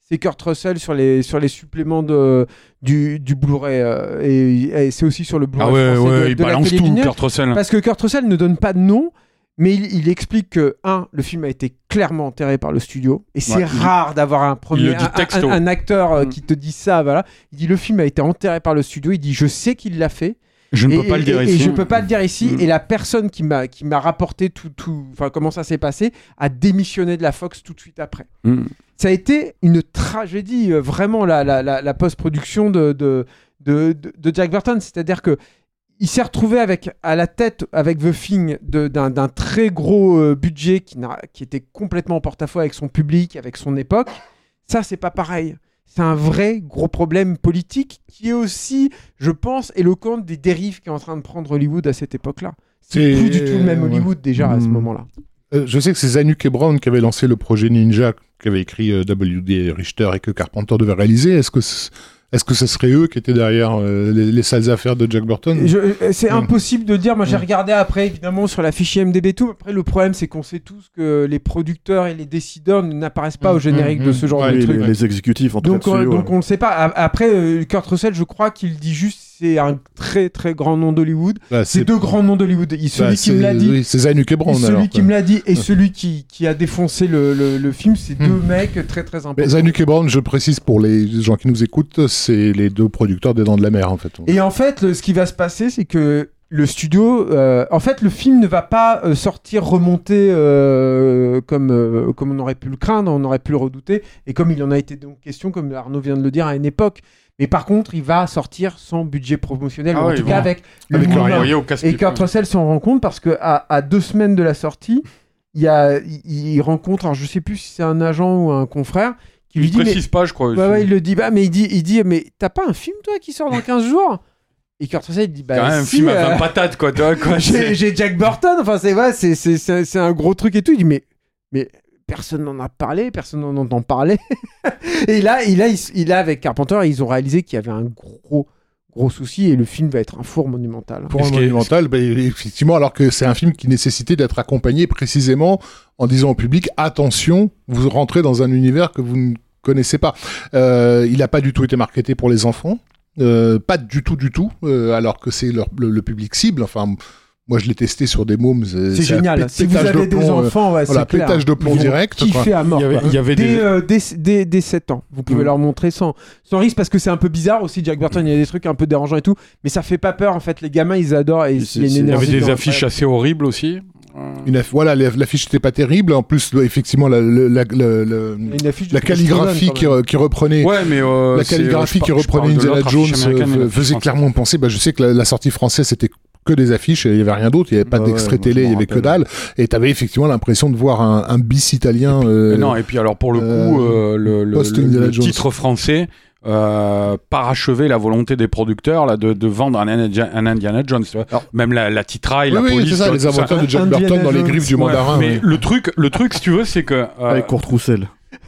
c'est Kurt Russell sur les, sur les suppléments de, du, du Blu-ray, euh, et, et c'est aussi sur le Blu-ray Ah ouais, français de- ouais, il de la balance tout, Kurt Russell. Parce que Kurt Russell ne donne pas de nom, Mais il, il explique que, un, le film a été clairement enterré par le studio. Et c'est Ouais, il- rare d'avoir un premier un- un, texto. un acteur euh, Mm. qui te dit ça. Voilà. Il dit le film a été enterré par le studio. Il dit je sais qu'il l'a fait. Je ne et, peux pas le dire et- ici. Et je peux pas le dire ici. Et la personne qui m'a qui m'a rapporté tout tout, enfin comment ça s'est passé, a démissionné de la Fox tout de suite après. Mm. Ça a été une tragédie, euh, vraiment la, la, la, la post-production de, de, de- de Jack Burton. C'est-à-dire que il s'est retrouvé avec à la tête avec The Thing d'un très gros euh, budget qui, qui était complètement en porte-à-faux avec son public, avec son époque. Ça, c'est pas pareil. C'est un vrai gros problème politique qui est aussi, je pense, éloquent des dérives qu'est en train de prendre Hollywood à cette époque-là. C'est plus du tout le même ouais. Hollywood déjà à ce Mm. moment-là. Euh, je sais que c'est Zanuck et Brown qui avaient lancé le projet Ninja, qu'avait écrit euh, W.D. Richter et que Carpenter devait réaliser. Est-ce que est-ce que ce serait eux qui étaient derrière euh, les, les sales affaires de Jack Burton euh, C'est Mm. impossible de dire. Moi, j'ai Mm. regardé après, évidemment, sur la fiche IMDb et tout. Après, le problème, c'est qu'on sait tous que les producteurs et les décideurs n'apparaissent pas Mm, au générique de ce genre Ouais, de les, truc. les- exécutifs en tout Donc, cas. on, dessus, donc on ne sait pas. Après, euh, Kurt Russell, je crois qu'il dit juste c'est un très très grand nom d'Hollywood. Bah, C'est deux grands noms d'Hollywood. Celui bah, qui me l'a dit, oui, c'est Zanuck Brown. celui alors, qui me l'a dit, et celui qui, qui a défoncé le, le- le film, c'est deux mecs très très importants. Zanuck et Brown, je précise pour les gens qui nous écoutent, c'est les deux producteurs des Dents de la Mer en fait. Et en fait, le- ce qui va se passer, c'est que le studio, euh, en fait, le film ne va pas euh, sortir remonter euh, comme comme on aurait pu le craindre, on aurait pu le redouter, et comme il en a été donc question, comme Arnaud vient de le dire à une époque. Mais par contre, il va sortir sans budget promotionnel, Ah ou en ouais, tout cas avec le Avec rien. Envoyé au. Et Kurt Russell s'en rend compte parce que à, à deux semaines de la sortie, il, y a, il, il rencontre, alors je sais plus si c'est un agent ou un confrère, qui lui Il dit mais, précise pas, je crois. Ouais, ouais, il le dit, bah, mais il dit, il dit, mais t'as pas un film, toi, qui sort dans 15 jours? Et Kurt Russell, il dit, bah, un si, film à euh, 20 patates, quoi. quoi, j'ai Jack Burton, enfin, c'est ouais, c'est un gros truc et tout. Il dit, mais, mais personne n'en a parlé, personne n'en entend parler. et là, il a, il, il a, avec Carpenter, ils ont réalisé qu'il y avait un gros, gros souci et le film va être un four monumental. Pour un monumental, bah, effectivement, alors que c'est un film qui nécessitait d'être accompagné précisément en disant au public attention, vous rentrez dans un univers que vous ne connaissez pas. Euh, il n'a pas du tout été marketé pour les enfants, euh, pas du tout, du tout, euh, alors que c'est le, le public cible. Enfin, moi je l'ai testé sur des mômes. C'est génial. Si vous avez des enfants, ouais, voilà, c'est clair. pétage de plomb direct. Kiffer à mort. Il y avait- il y avait dès, des- euh, dès, dès- dès 7 ans. Vous pouvez Ouais. leur montrer sans, sans risque parce que c'est un peu bizarre aussi. Jack Burton, il y a des trucs un peu dérangeants et tout. Mais ça fait pas peur en fait. Les gamins, ils adorent et il y a une c'est- Il y énergie. avait des affiches assez horribles aussi. Euh, Une aff- voilà, la- l'affiche n'était pas terrible. En plus, effectivement, la, affiche calligraphie qui, qui reprenait Ouais, mais euh, la calligraphie euh, qui reprenait Indiana Jones euh, faisait clairement penser. Bah, je sais que la, la sortie française c'était que des affiches, et il y avait rien d'autre, il y avait pas Bah d'extrait ouais, télé, il y avait que dalle, et t'avais effectivement l'impression de voir un, un bis italien. euh, non, et puis alors pour le coup, euh, euh, le, titre français euh, parachevait la volonté des producteurs là, de, de vendre un, Indiana- un Indiana Jones. tu. Alors- Même la, la titraille, oui, la oui, police. ça, tu les aventures de Jack Burton dans les griffes du Ouais, mandarin. mais ouais. le truc, le truc, si tu veux, c'est que. euh, Avec Kurt Roussel.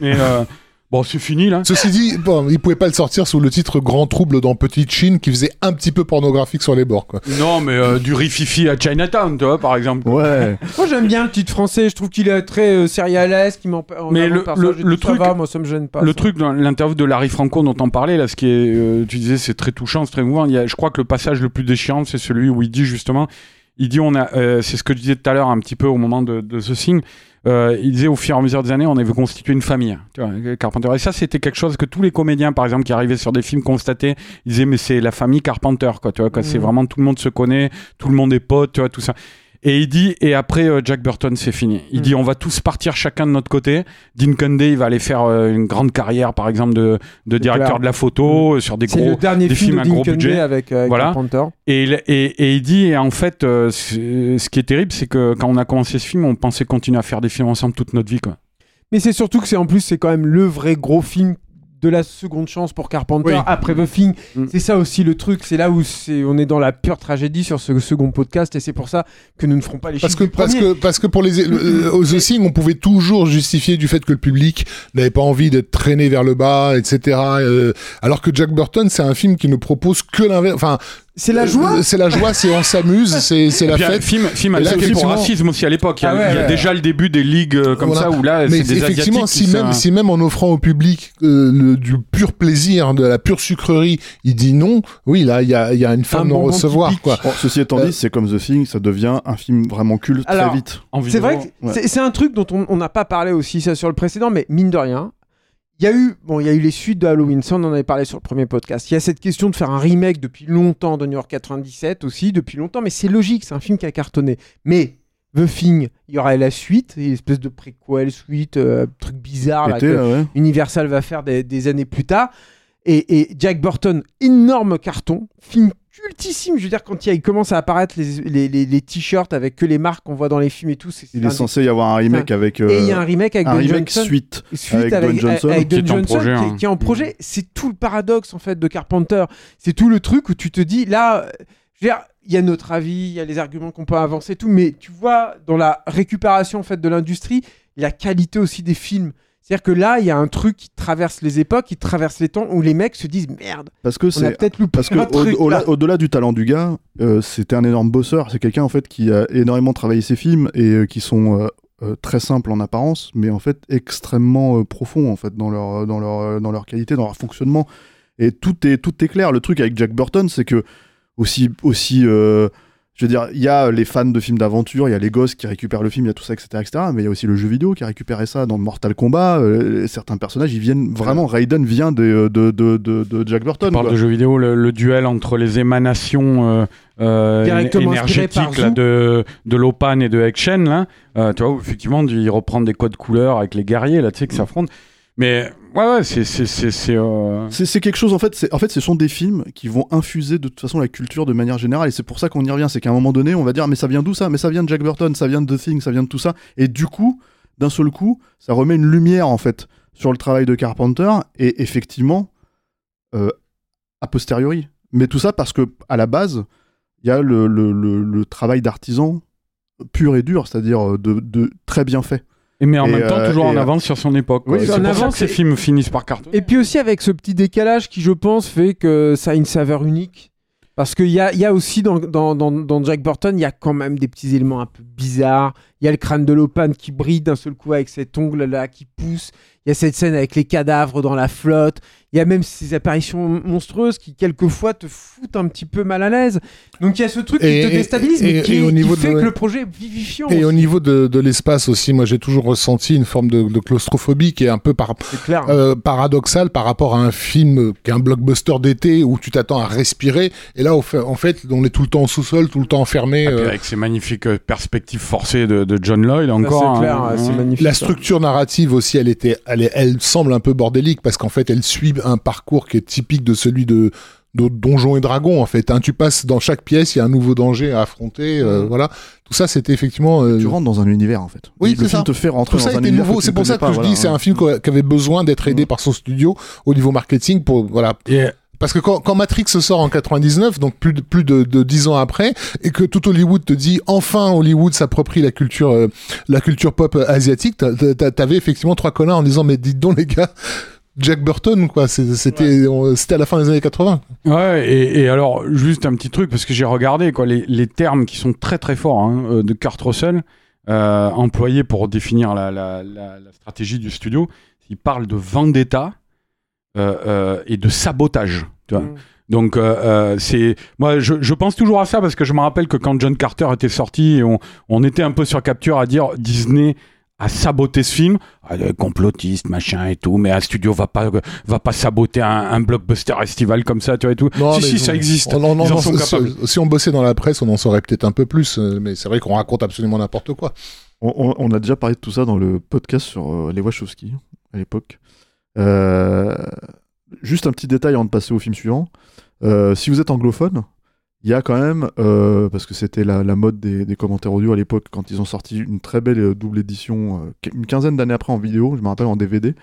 bon, c'est fini là. Ceci dit, bon, il pouvait pas le sortir sous le titre Grand Trouble dans Petite Chine, qui faisait un petit peu pornographique sur les bords, quoi. Non, mais euh, du rififi à Chinatown, tu vois, par exemple. Ouais. Moi j'aime bien le titre français. Je trouve qu'il est très euh, sérialesque. M'en Mais le- le- le truc- moi ça me gêne pas. le ça. truc dans l'interview de Larry Franco dont on parlait, là, ce qui est, euh, tu disais, c'est très touchant, c'est très mouvant. Il y a, je crois que le passage le plus déchirant, c'est celui où il dit justement, il dit, on a, euh, c'est ce que je disais tout à l'heure un petit peu au moment de, de The Thing. Euh, il disait au fur et à mesure des années, on avait constitué une famille. Tu vois, Carpenter. Et ça, c'était quelque chose que tous les comédiens, par exemple, qui arrivaient sur des films constataient. Ils disaient, mais c'est la famille Carpenter, quoi. Tu vois, quoi. C'est vraiment tout le monde se connaît, tout le monde est pote, tu vois, tout ça. Et il dit, et après euh, Jack Burton, c'est fini. Il Mm. dit, on va tous partir chacun de notre côté. Dean Cundey, il va aller faire euh, une grande carrière, par exemple, de, de directeur clair. de la photo, euh, sur des gros. le dernier des film films de à Dean gros Cundey budget. avec, avec Voilà. Et, il- et, et il dit, et en fait, euh, ce qui est terrible, c'est que quand on a commencé ce film, on pensait continuer à faire des films ensemble toute notre vie, quoi. Mais c'est surtout que c'est en plus c'est quand même le vrai gros film de la seconde chance pour Carpenter Oui. après The Thing. Mm. C'est ça aussi le truc, c'est là où c'est on est dans la pure tragédie sur ce second podcast et c'est pour ça que nous ne ferons pas les Parce chiffres que, du parce premier. que, parce que pour les, le- le- aux The Thing, on pouvait toujours justifier du fait que le public n'avait pas envie d'être traîné vers le bas, etc. euh, alors que Jack Burton, c'est un film qui ne propose que l'inverse. Enfin, C'est la joie. Euh, C'est la joie, c'est on s'amuse, c'est c'est Et la puis, fête. film, film là, accepté pour racisme aussi à l'époque. Il y a, Ah ouais, il y a ouais. déjà le début des ligues euh, comme Voilà. ça où là, c'est des effectivement, asiatiques si même, si même en offrant au public euh, le- du pur plaisir, de la pure sucrerie, il dit non, oui, là, il y a, il y a une forme de bonbon recevoir, typique. quoi. Bon, ceci étant Euh, dit, c'est comme The Thing, ça devient un film vraiment culte Alors, très vite. C'est vrai que Ouais. c'est- c'est un truc dont on on n'a pas parlé aussi ça sur le précédent, mais mine de rien, il y a eu bon, il y a eu les suites de Halloween, ça on en avait parlé sur le premier podcast. Il y a cette question de faire un remake depuis longtemps de New York 97 aussi depuis longtemps, mais c'est logique, c'est un film qui a cartonné. Mais The Thing, il y aura la suite, une espèce de préquel, suite, euh, truc bizarre là, que là, ouais. Universal va faire des, des années plus tard. Et, et Jack Burton, énorme carton, film cultissime. Je veux dire, quand il, commence à apparaître les, les, les- les t-shirts avec que les marques qu'on voit dans les films et tout, c'est Il est censé y avoir un remake avec. et il y a euh, un remake avec un Don remake Johnson. suite. Suite avec Don Johnson. avec Qui Don est en Johnson, projet, qui, hein. qui est en projet. C'est tout le paradoxe en fait de Carpenter. C'est tout le truc où tu te dis là, euh, je veux dire, il y a notre avis, il y a les arguments qu'on peut avancer, et tout, mais tu vois dans la récupération en fait de l'industrie, la qualité aussi des films. C'est-à-dire que là, il y a un truc qui traverse les époques, qui traverse les temps, où les mecs se disent merde, Parce que c'est. peut-être loupé Parce que au- au- au-delà du talent du gars, euh, c'était un énorme bosseur. C'est quelqu'un en fait qui a énormément travaillé ses films et euh, qui sont euh, très simples en apparence, mais en fait extrêmement profonds en fait dans leur dans leur dans leur qualité, dans leur fonctionnement. Et tout est tout est clair. Le truc avec Jack Burton, c'est que aussi aussi je veux dire, il y a les fans de films d'aventure, il y a les gosses qui récupèrent le film, il y a tout ça, etc., etc. Mais il y a aussi le jeu vidéo qui a récupéré ça dans Mortal Kombat. euh, certains personnages, ils viennent vraiment. Raiden vient de, de, de, de, de Jack Burton. On parle quoi. de jeux vidéo, le, le duel entre les émanations euh, euh, là, de, de Lopan et de Action, là, euh, tu vois, où effectivement, ils reprennent des codes couleurs avec les guerriers, là, tu sais, qui s'affrontent. Mais ouais, ouais, c'est. c'est, euh, quelque chose, en fait, en fait, ce sont des films qui vont infuser de toute façon la culture de manière générale, et c'est pour ça qu'on y revient. C'est qu'à un moment donné, on va dire, mais ça vient d'où ça? Mais ça vient de Jack Burton, ça vient de The Thing, ça vient de tout ça. Et du coup, d'un seul coup, ça remet une lumière, en fait, sur le travail de Carpenter, et effectivement, euh, a posteriori. Mais tout ça parce que, à la base, il y a le, le- le- le travail d'artisan pur et dur, c'est-à-dire euh, de, de très bien fait. Et mais en Et, même temps, euh, toujours en euh, avance sur son époque. oui, quoi. en c'est pour ça que ces films finissent par cartonner. Et puis aussi avec ce petit décalage qui, je pense, fait que ça a une saveur unique. Parce qu'il y a, il y a aussi dans, dans, dans, dans Jack Burton, il y a quand même des petits éléments un peu bizarres. Il y a le crâne de Lopan qui brille d'un seul coup avec cet ongle-là qui pousse. Il y a cette scène avec les cadavres dans la flotte. Il y a même ces apparitions monstrueuses qui, quelquefois, te foutent un petit peu mal à l'aise. Donc il y a ce truc Et- qui te et- déstabilise, et- mais qui, et au qui niveau de- fait que le projet est vivifiant. Et au niveau de, de l'espace aussi, moi j'ai toujours ressenti une forme de, de claustrophobie qui est un peu par, clair. euh, paradoxale par rapport à un film qui est un blockbuster d'été où tu t'attends à respirer. Et là, en fait, on est tout le temps au sous-sol, tout le temps enfermé. Puis euh, avec ces magnifiques euh, perspectives forcées de, de John Lloyd encore. c'est clair, hein, c'est hein. magnifique. La structure narrative aussi, elle était, elle, elle semble un peu bordélique parce qu'en fait, elle suit un parcours qui est typique de celui de, de Donjons et Dragons. En fait, hein. tu passes dans chaque pièce, il y a un nouveau danger à affronter. euh. Voilà, tout ça, c'était effectivement. euh, Tu rentres dans un univers, en fait. Oui, le c'est film ça. te fait rentrer tout ça dans un était univers nouveau. C'est pour ça que pas, je voilà. dis, c'est un film qui avait besoin d'être aidé par son studio au niveau marketing pour voilà. Parce que quand, quand Matrix sort en 99, donc plus de, plus de, de 10 ans après, et que tout Hollywood te dit enfin Hollywood s'approprie la culture euh, la culture pop asiatique, t'a- t'a- t'avais effectivement trois connards en disant mais dites donc les gars, Jack Burton quoi, c'était à la fin des années 80. Ouais, et, et alors, juste un petit truc, parce que j'ai regardé quoi, les, les termes qui sont très très forts hein, euh, de Kurt Russell, euh, employés pour définir la, la, la, la stratégie du studio. Il parle de vendetta euh, euh, et de sabotage. Tu vois. Mm. Donc, euh, c'est. Moi, je, je pense toujours à ça parce que je me rappelle que quand John Carter était sorti, on, on était un peu sur capture à dire Disney a saboté ce film, ah, complotiste, machin et tout, mais un studio va pas, va pas saboter un, un blockbuster estival comme ça, tu vois et tout. si, mais si, non. ça existe. Oh, non, non, Ils en non, sont si- capables. Si on bossait dans la presse, on en saurait peut-être un peu plus, euh, mais c'est vrai qu'on raconte absolument n'importe quoi. On, on- on a déjà parlé de tout ça dans le podcast sur euh, les Wachowski à l'époque. Euh, juste un petit détail avant de passer au film suivant. Euh, si vous êtes anglophone, il y a quand même, euh, parce que c'était la, la mode des, des commentaires audio à l'époque, quand ils ont sorti une très belle euh, double édition, euh, une quinzaine d'années après en vidéo, je me rappelle en DVD,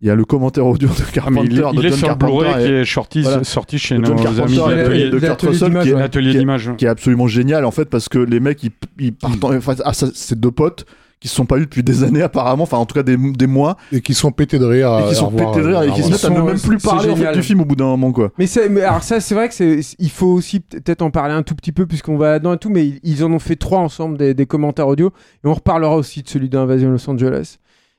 il y a le commentaire audio de Ah, Carpenter, il, est- il de est John sur le Carpenter Blu-ray qui est sorti, Voilà. sorti chez nos Carpenter amis de de Kurt Russell, qui est- qui est- d'image. qui est absolument génial en fait parce que les mecs ils, ils partent en- enfin, ah, c'est deux potes qui se sont pas vus depuis des années apparemment, enfin en tout cas des, des mois, Et qui sont pétés de rire. et qui sont pétés de rire et qui se mettent à ne même plus parler en fait, du film au bout d'un moment quoi. Mais, c'est- mais alors ça, c'est vrai que c'est, il faut aussi peut-être en parler un tout petit peu puisqu'on va là-dedans et tout, mais ils, ils en ont fait trois ensemble des, des commentaires audio et on reparlera aussi de celui d'Invasion Los Angeles.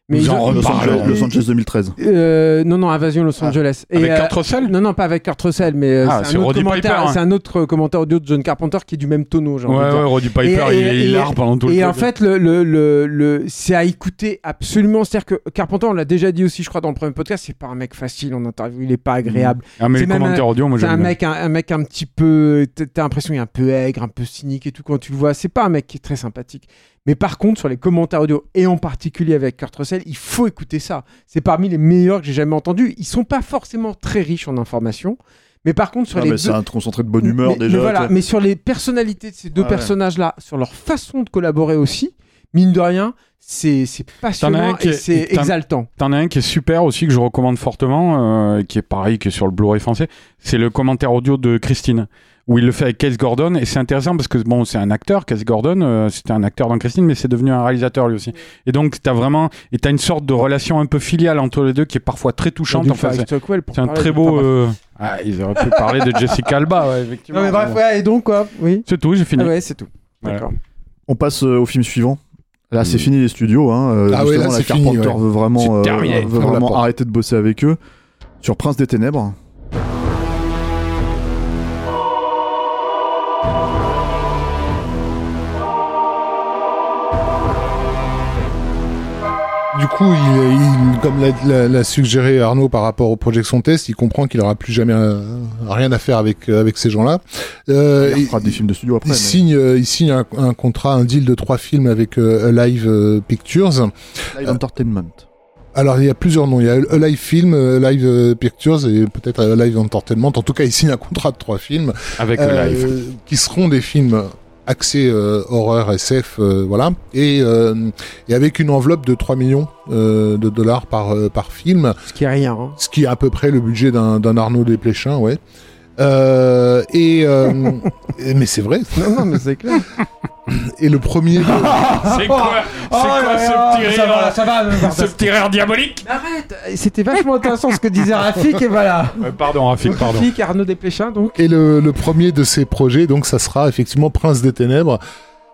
Mais Nous ils en ont- Los. Angeles, Los Angeles 2013. Euh, non, non, Invasion Los Ah. Angeles. Avec euh, Kurt Russell Non, non, pas avec Kurt Russell, mais euh, Ah, c'est, un autre commentaire, Piper, hein. c'est un autre commentaire audio de John Carpenter qui est du même tonneau, j'ai Ouais, ouais, Roddy Piper, Et- il, et- il pendant tout le Et en fait, le, le, le, le- c'est à écouter absolument. C'est-à-dire que Carpenter, on l'a déjà dit aussi, je crois, dans le premier podcast, c'est pas un mec facile en interview, il est pas agréable. ah, mais c'est le même commentaire audio, moi C'est un j'aime bien. mec, un, un mec un petit peu. T'as t'as l'impression qu'il est un peu aigre, un peu cynique et tout quand tu le vois. C'est pas un mec qui est très sympathique. Mais par contre, sur les commentaires audio, et en particulier avec Kurt Russell, il faut écouter ça. C'est parmi les meilleurs que j'ai jamais entendus. Ils sont pas forcément très riches en informations. Mais par contre, sur Ah, les mais deux- c'est un concentré de bonne humeur mais, déjà. mais voilà, mais sur les personnalités de ces deux Ouais. personnages-là, sur leur façon de collaborer aussi, mine de rien, c'est c'est passionnant et est- c'est t'en- exaltant. T'en as un qui est super aussi, que je recommande fortement, euh, qui est pareil, qui est sur le Blu-ray français. C'est le commentaire audio de Christine, où il le fait avec Case Gordon. Et c'est intéressant parce que, bon, c'est un acteur, Case Gordon, euh, c'était un acteur dans Christine, mais c'est devenu un réalisateur lui aussi. Et donc, t'as vraiment, et t'as une sorte de relation un peu filiale entre les deux qui est parfois très touchante. Enfin, c'est un très beau. euh, Ah, ils auraient pu parler de Jessica Alba, ouais, effectivement. Non mais bref, ouais, et donc quoi Oui. C'est tout, j'ai fini. Ah ouais, c'est tout. Voilà. D'accord. On passe euh, au film suivant. Là, c'est Mm. fini les studios. Hein. euh, Ah ouais, justement, là, la fini, Carpenter ouais. veut vraiment, euh, veut vraiment arrêter de bosser avec eux. Sur Prince des Ténèbres. Du coup, il, il- comme l'a, suggéré Arnaud par rapport aux projections test, il comprend qu'il aura plus jamais euh, rien à faire avec euh, avec ces gens-là. Euh, il fera des films de studio après. il mais- signe, euh, il signe un, un contrat, un deal de trois films avec euh, Alive euh, Pictures. Live Entertainment. Alors il y a plusieurs noms. Il y a Alive Film, Alive euh, Pictures et peut-être Alive Entertainment. En tout cas, il signe un contrat de trois films Avec euh, live. qui seront des films axés euh, horreur SF, euh, voilà, et, euh, et avec une enveloppe de 3 millions euh, de dollars par euh, par film, Ce qui est rien. hein. ce qui est à peu près le budget d'un d'un Arnaud Desplechin, ouais. Euh, et euh, mais c'est vrai. Non, non, mais c'est clair. Et le premier, C'est quoi, c'est quoi ce petit rire va, ça va. Ce petit rire diabolique Arrête C'était vachement intéressant ce que disait Rafik et voilà. Pardon, Rafik, pardon. Rafik, Arnaud Desplechin donc. Et le, le premier de ces projets, donc, ça sera effectivement Prince des Ténèbres,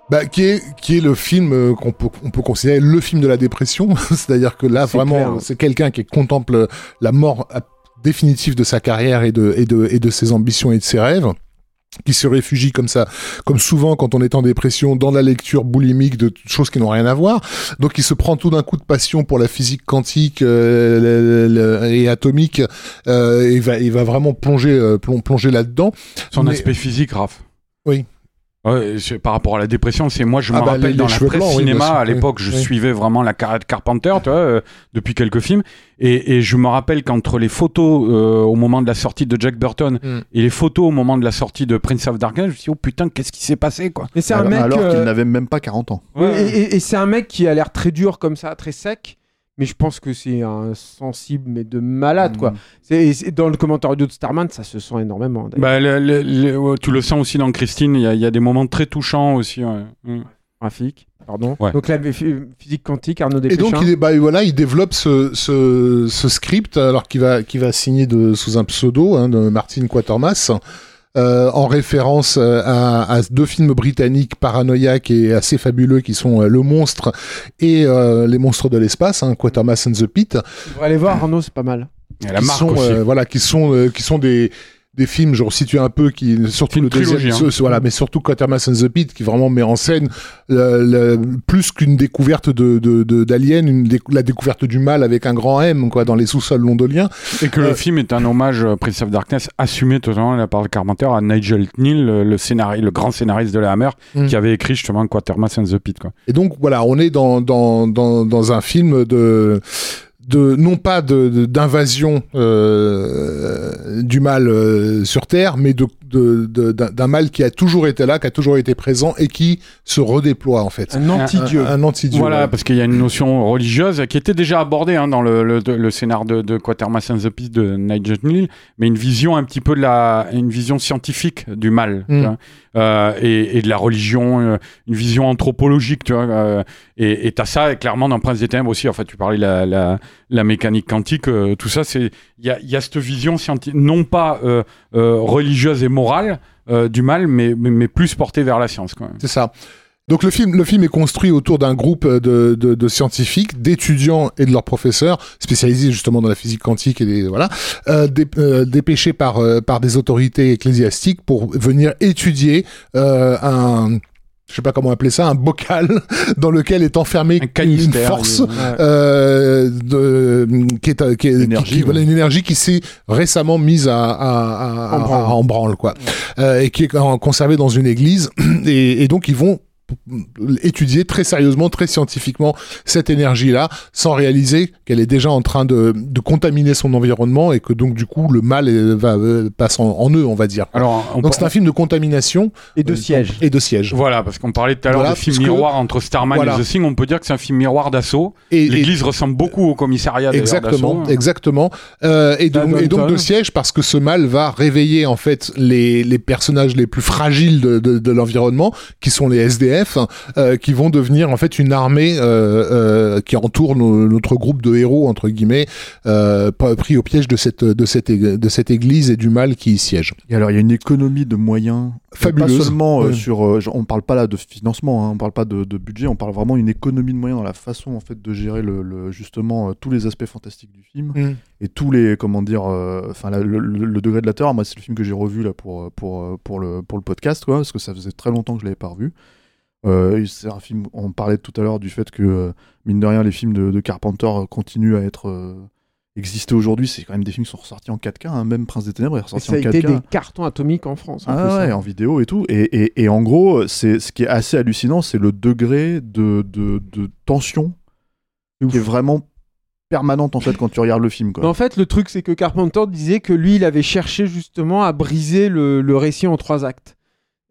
bah, qui est qui est le film euh, qu'on peut on peut considérer le film de la dépression. C'est-à-dire que là, C'est vraiment, c'est quelqu'un qui contemple la mort euh, définitive de sa carrière et de et de et de ses ambitions et de ses rêves qui se réfugie comme ça, comme souvent quand on est en dépression, dans la lecture boulimique de choses qui n'ont rien à voir. Donc il se prend tout d'un coup de passion pour la physique quantique euh, le- le- et atomique euh, et va, il va vraiment plonger, euh, plon- plonger là-dedans. Son Mais- aspect physique, Raph. Oui. Ouais, c'est- par rapport à la dépression, c'est moi je Ah me bah, rappelle les- dans les la presse blancs, cinéma à oui. l'époque, je Oui. suivais vraiment la carrière de Carpenter, tu vois, euh, depuis quelques films, et, et je me rappelle qu'entre les photos euh, au moment de la sortie de Jack Burton Mm. et les photos au moment de la sortie de Prince of Darkness, je me suis dit oh putain qu'est-ce qui s'est passé quoi. Mais c'est un alors mec. alors euh, qu'il n'avait même pas 40 ans. et et- et c'est un mec qui a l'air très dur comme ça, très sec. Mais je pense que c'est un sensible, mais de malade, quoi. Mm. C'est et dans le commentaire audio de Starman, ça se sent énormément. Bah, le- le- le- ouais, tu le sens aussi dans Christine, il y, a- il y a des moments très touchants aussi. ouais. Mm. Graphique, pardon. Ouais. Donc la phy- physique quantique, Arnaud Et Desplechin. donc il est, bah, voilà, il développe ce, ce, ce script alors qu'il va, qu'il va signer de, sous un pseudo hein, de Martin Quatermass. Euh, en référence euh, à, à deux films britanniques paranoïaques et assez fabuleux qui sont euh, Le Monstre et euh, Les Monstres de l'espace, hein, Quatermass and the Pit, Tu devrais aller voir, Arnaud, c'est pas mal. Et la qui marque sont aussi. euh, voilà, qui sont euh, qui sont des des films, je resitue un peu, qui surtout le deuxième, trilogie, hein. ce- ce- voilà, mais surtout Quatermass and the Pit, qui vraiment met en scène le- le- plus qu'une découverte de de- de- d'Alien, une dé- la découverte du mal avec un grand M, quoi, dans les sous-sols londoniens. Et que Euh, le film est un hommage, euh, Prince of Darkness, assumé totalement de la part de Carpenter à Nigel Kneale, le, le, scénari- le grand scénariste de la Hammer, Mm. qui avait écrit justement Quatermass and the Pit. Quoi. Et donc voilà, on est dans dans dans, dans un film de de non pas de de- d'invasion euh, du mal euh, sur Terre, mais de d'un mal qui a toujours été là, qui a toujours été présent et qui se redéploie en fait. Un anti-dieu. Un, un anti-dieu. Voilà, ouais. parce qu'il y a une notion religieuse qui était déjà abordée hein, dans le, le, le scénar de, de Quatermass and the Pit de Nigel Kneale, mais une vision un petit peu de la, une vision scientifique du mal, tu Mm. vois, euh, et, et de la religion, euh, une vision anthropologique, tu vois. Et et t'as ça clairement dans Prince des Ténèbres aussi. En fait, tu parlais la, la, mécanique quantique, euh, tout ça, il y a, y a cette vision scientifique, non pas euh, euh, religieuse et morale du mal, mais, mais plus portée vers la science. C'est ça. Donc le film, le film est construit autour d'un groupe de, de, scientifiques, d'étudiants et de leurs professeurs spécialisés justement dans la physique quantique et voilà, dé- dépêchés par par des autorités ecclésiastiques pour venir étudier un je sais pas comment appeler ça, un bocal dans lequel est enfermée Un une force Ouais. euh, de, qui est, qui est- L'énergie, qui- qui- voilà, ouais. une énergie qui s'est récemment mise à, à, à- En branle. à- en branle, quoi, Euh, et qui est conservée dans une église, et, et donc ils vont étudier très sérieusement, très scientifiquement cette énergie-là, sans réaliser qu'elle est déjà en train de, de contaminer son environnement et que donc du coup le mal est- va euh, passe en, en eux, on va dire. Alors, on Donc c'est un film de contamination Et de euh, siège. et de siège. Voilà, parce qu'on parlait tout à l'heure Voilà, de film miroir entre Starman voilà. et The Thing, on peut dire que c'est un film miroir d'assaut. Et, L'église ressemble beaucoup au commissariat Exactement, exactement. Euh, et, donc, Downton. et donc de siège parce que ce mal va réveiller en fait les, les personnages les plus fragiles de, de, de l'environnement, qui sont les SDF, euh, qui vont devenir en fait une armée euh, euh, qui entoure notre groupe de héros entre guillemets, euh, pas- pris au piège de cette de cette de cette église et du mal qui y siège. Et alors, il y a une économie de moyens. Fabuleuse. Pas seulement euh, sur. euh, on parle pas là de financement, hein, on parle pas de, de budget, on parle vraiment d'une économie de moyens dans la façon en fait de gérer le, le- justement euh, tous les aspects fantastiques du film et tous les comment dire, enfin le, le- le degré de la terreur. Moi, c'est le film que j'ai revu là pour pour pour le pour le podcast, quoi, parce que ça faisait très longtemps que je l'avais pas revu. Euh, c'est un film. On parlait tout à l'heure du fait que euh, mine de rien, les films de, de Carpenter euh, continuent à être euh, exister aujourd'hui. C'est quand même des films qui sont ressortis en 4K. hein, Même Prince des Ténèbres est ressorti ça a en été 4K. des cartons atomiques en France. en Ah plus, ouais, hein. en vidéo et tout. Et, et, et en gros, c'est ce qui est assez hallucinant, c'est le degré de, de, de tension qui est vraiment permanente en fait quand tu regardes le film. Quoi. En fait, le truc, c'est que Carpenter disait que lui, il avait cherché justement à briser le, le récit en trois actes.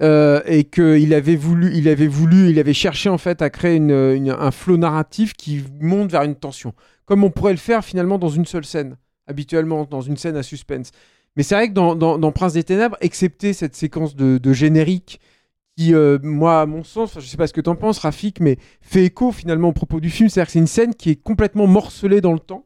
Euh, et qu'il avait voulu, il avait voulu, il avait cherché en fait à créer un flot narratif qui monte vers une tension, comme on pourrait le faire finalement dans une seule scène, habituellement dans une scène à suspense. Mais c'est vrai que dans, Prince des Ténèbres, excepté cette séquence de, générique qui, euh, moi, à mon sens, je sais pas ce que t'en penses, Rafik, mais fait écho finalement au propos du film, c'est-à-dire que c'est une scène qui est complètement morcelée dans le temps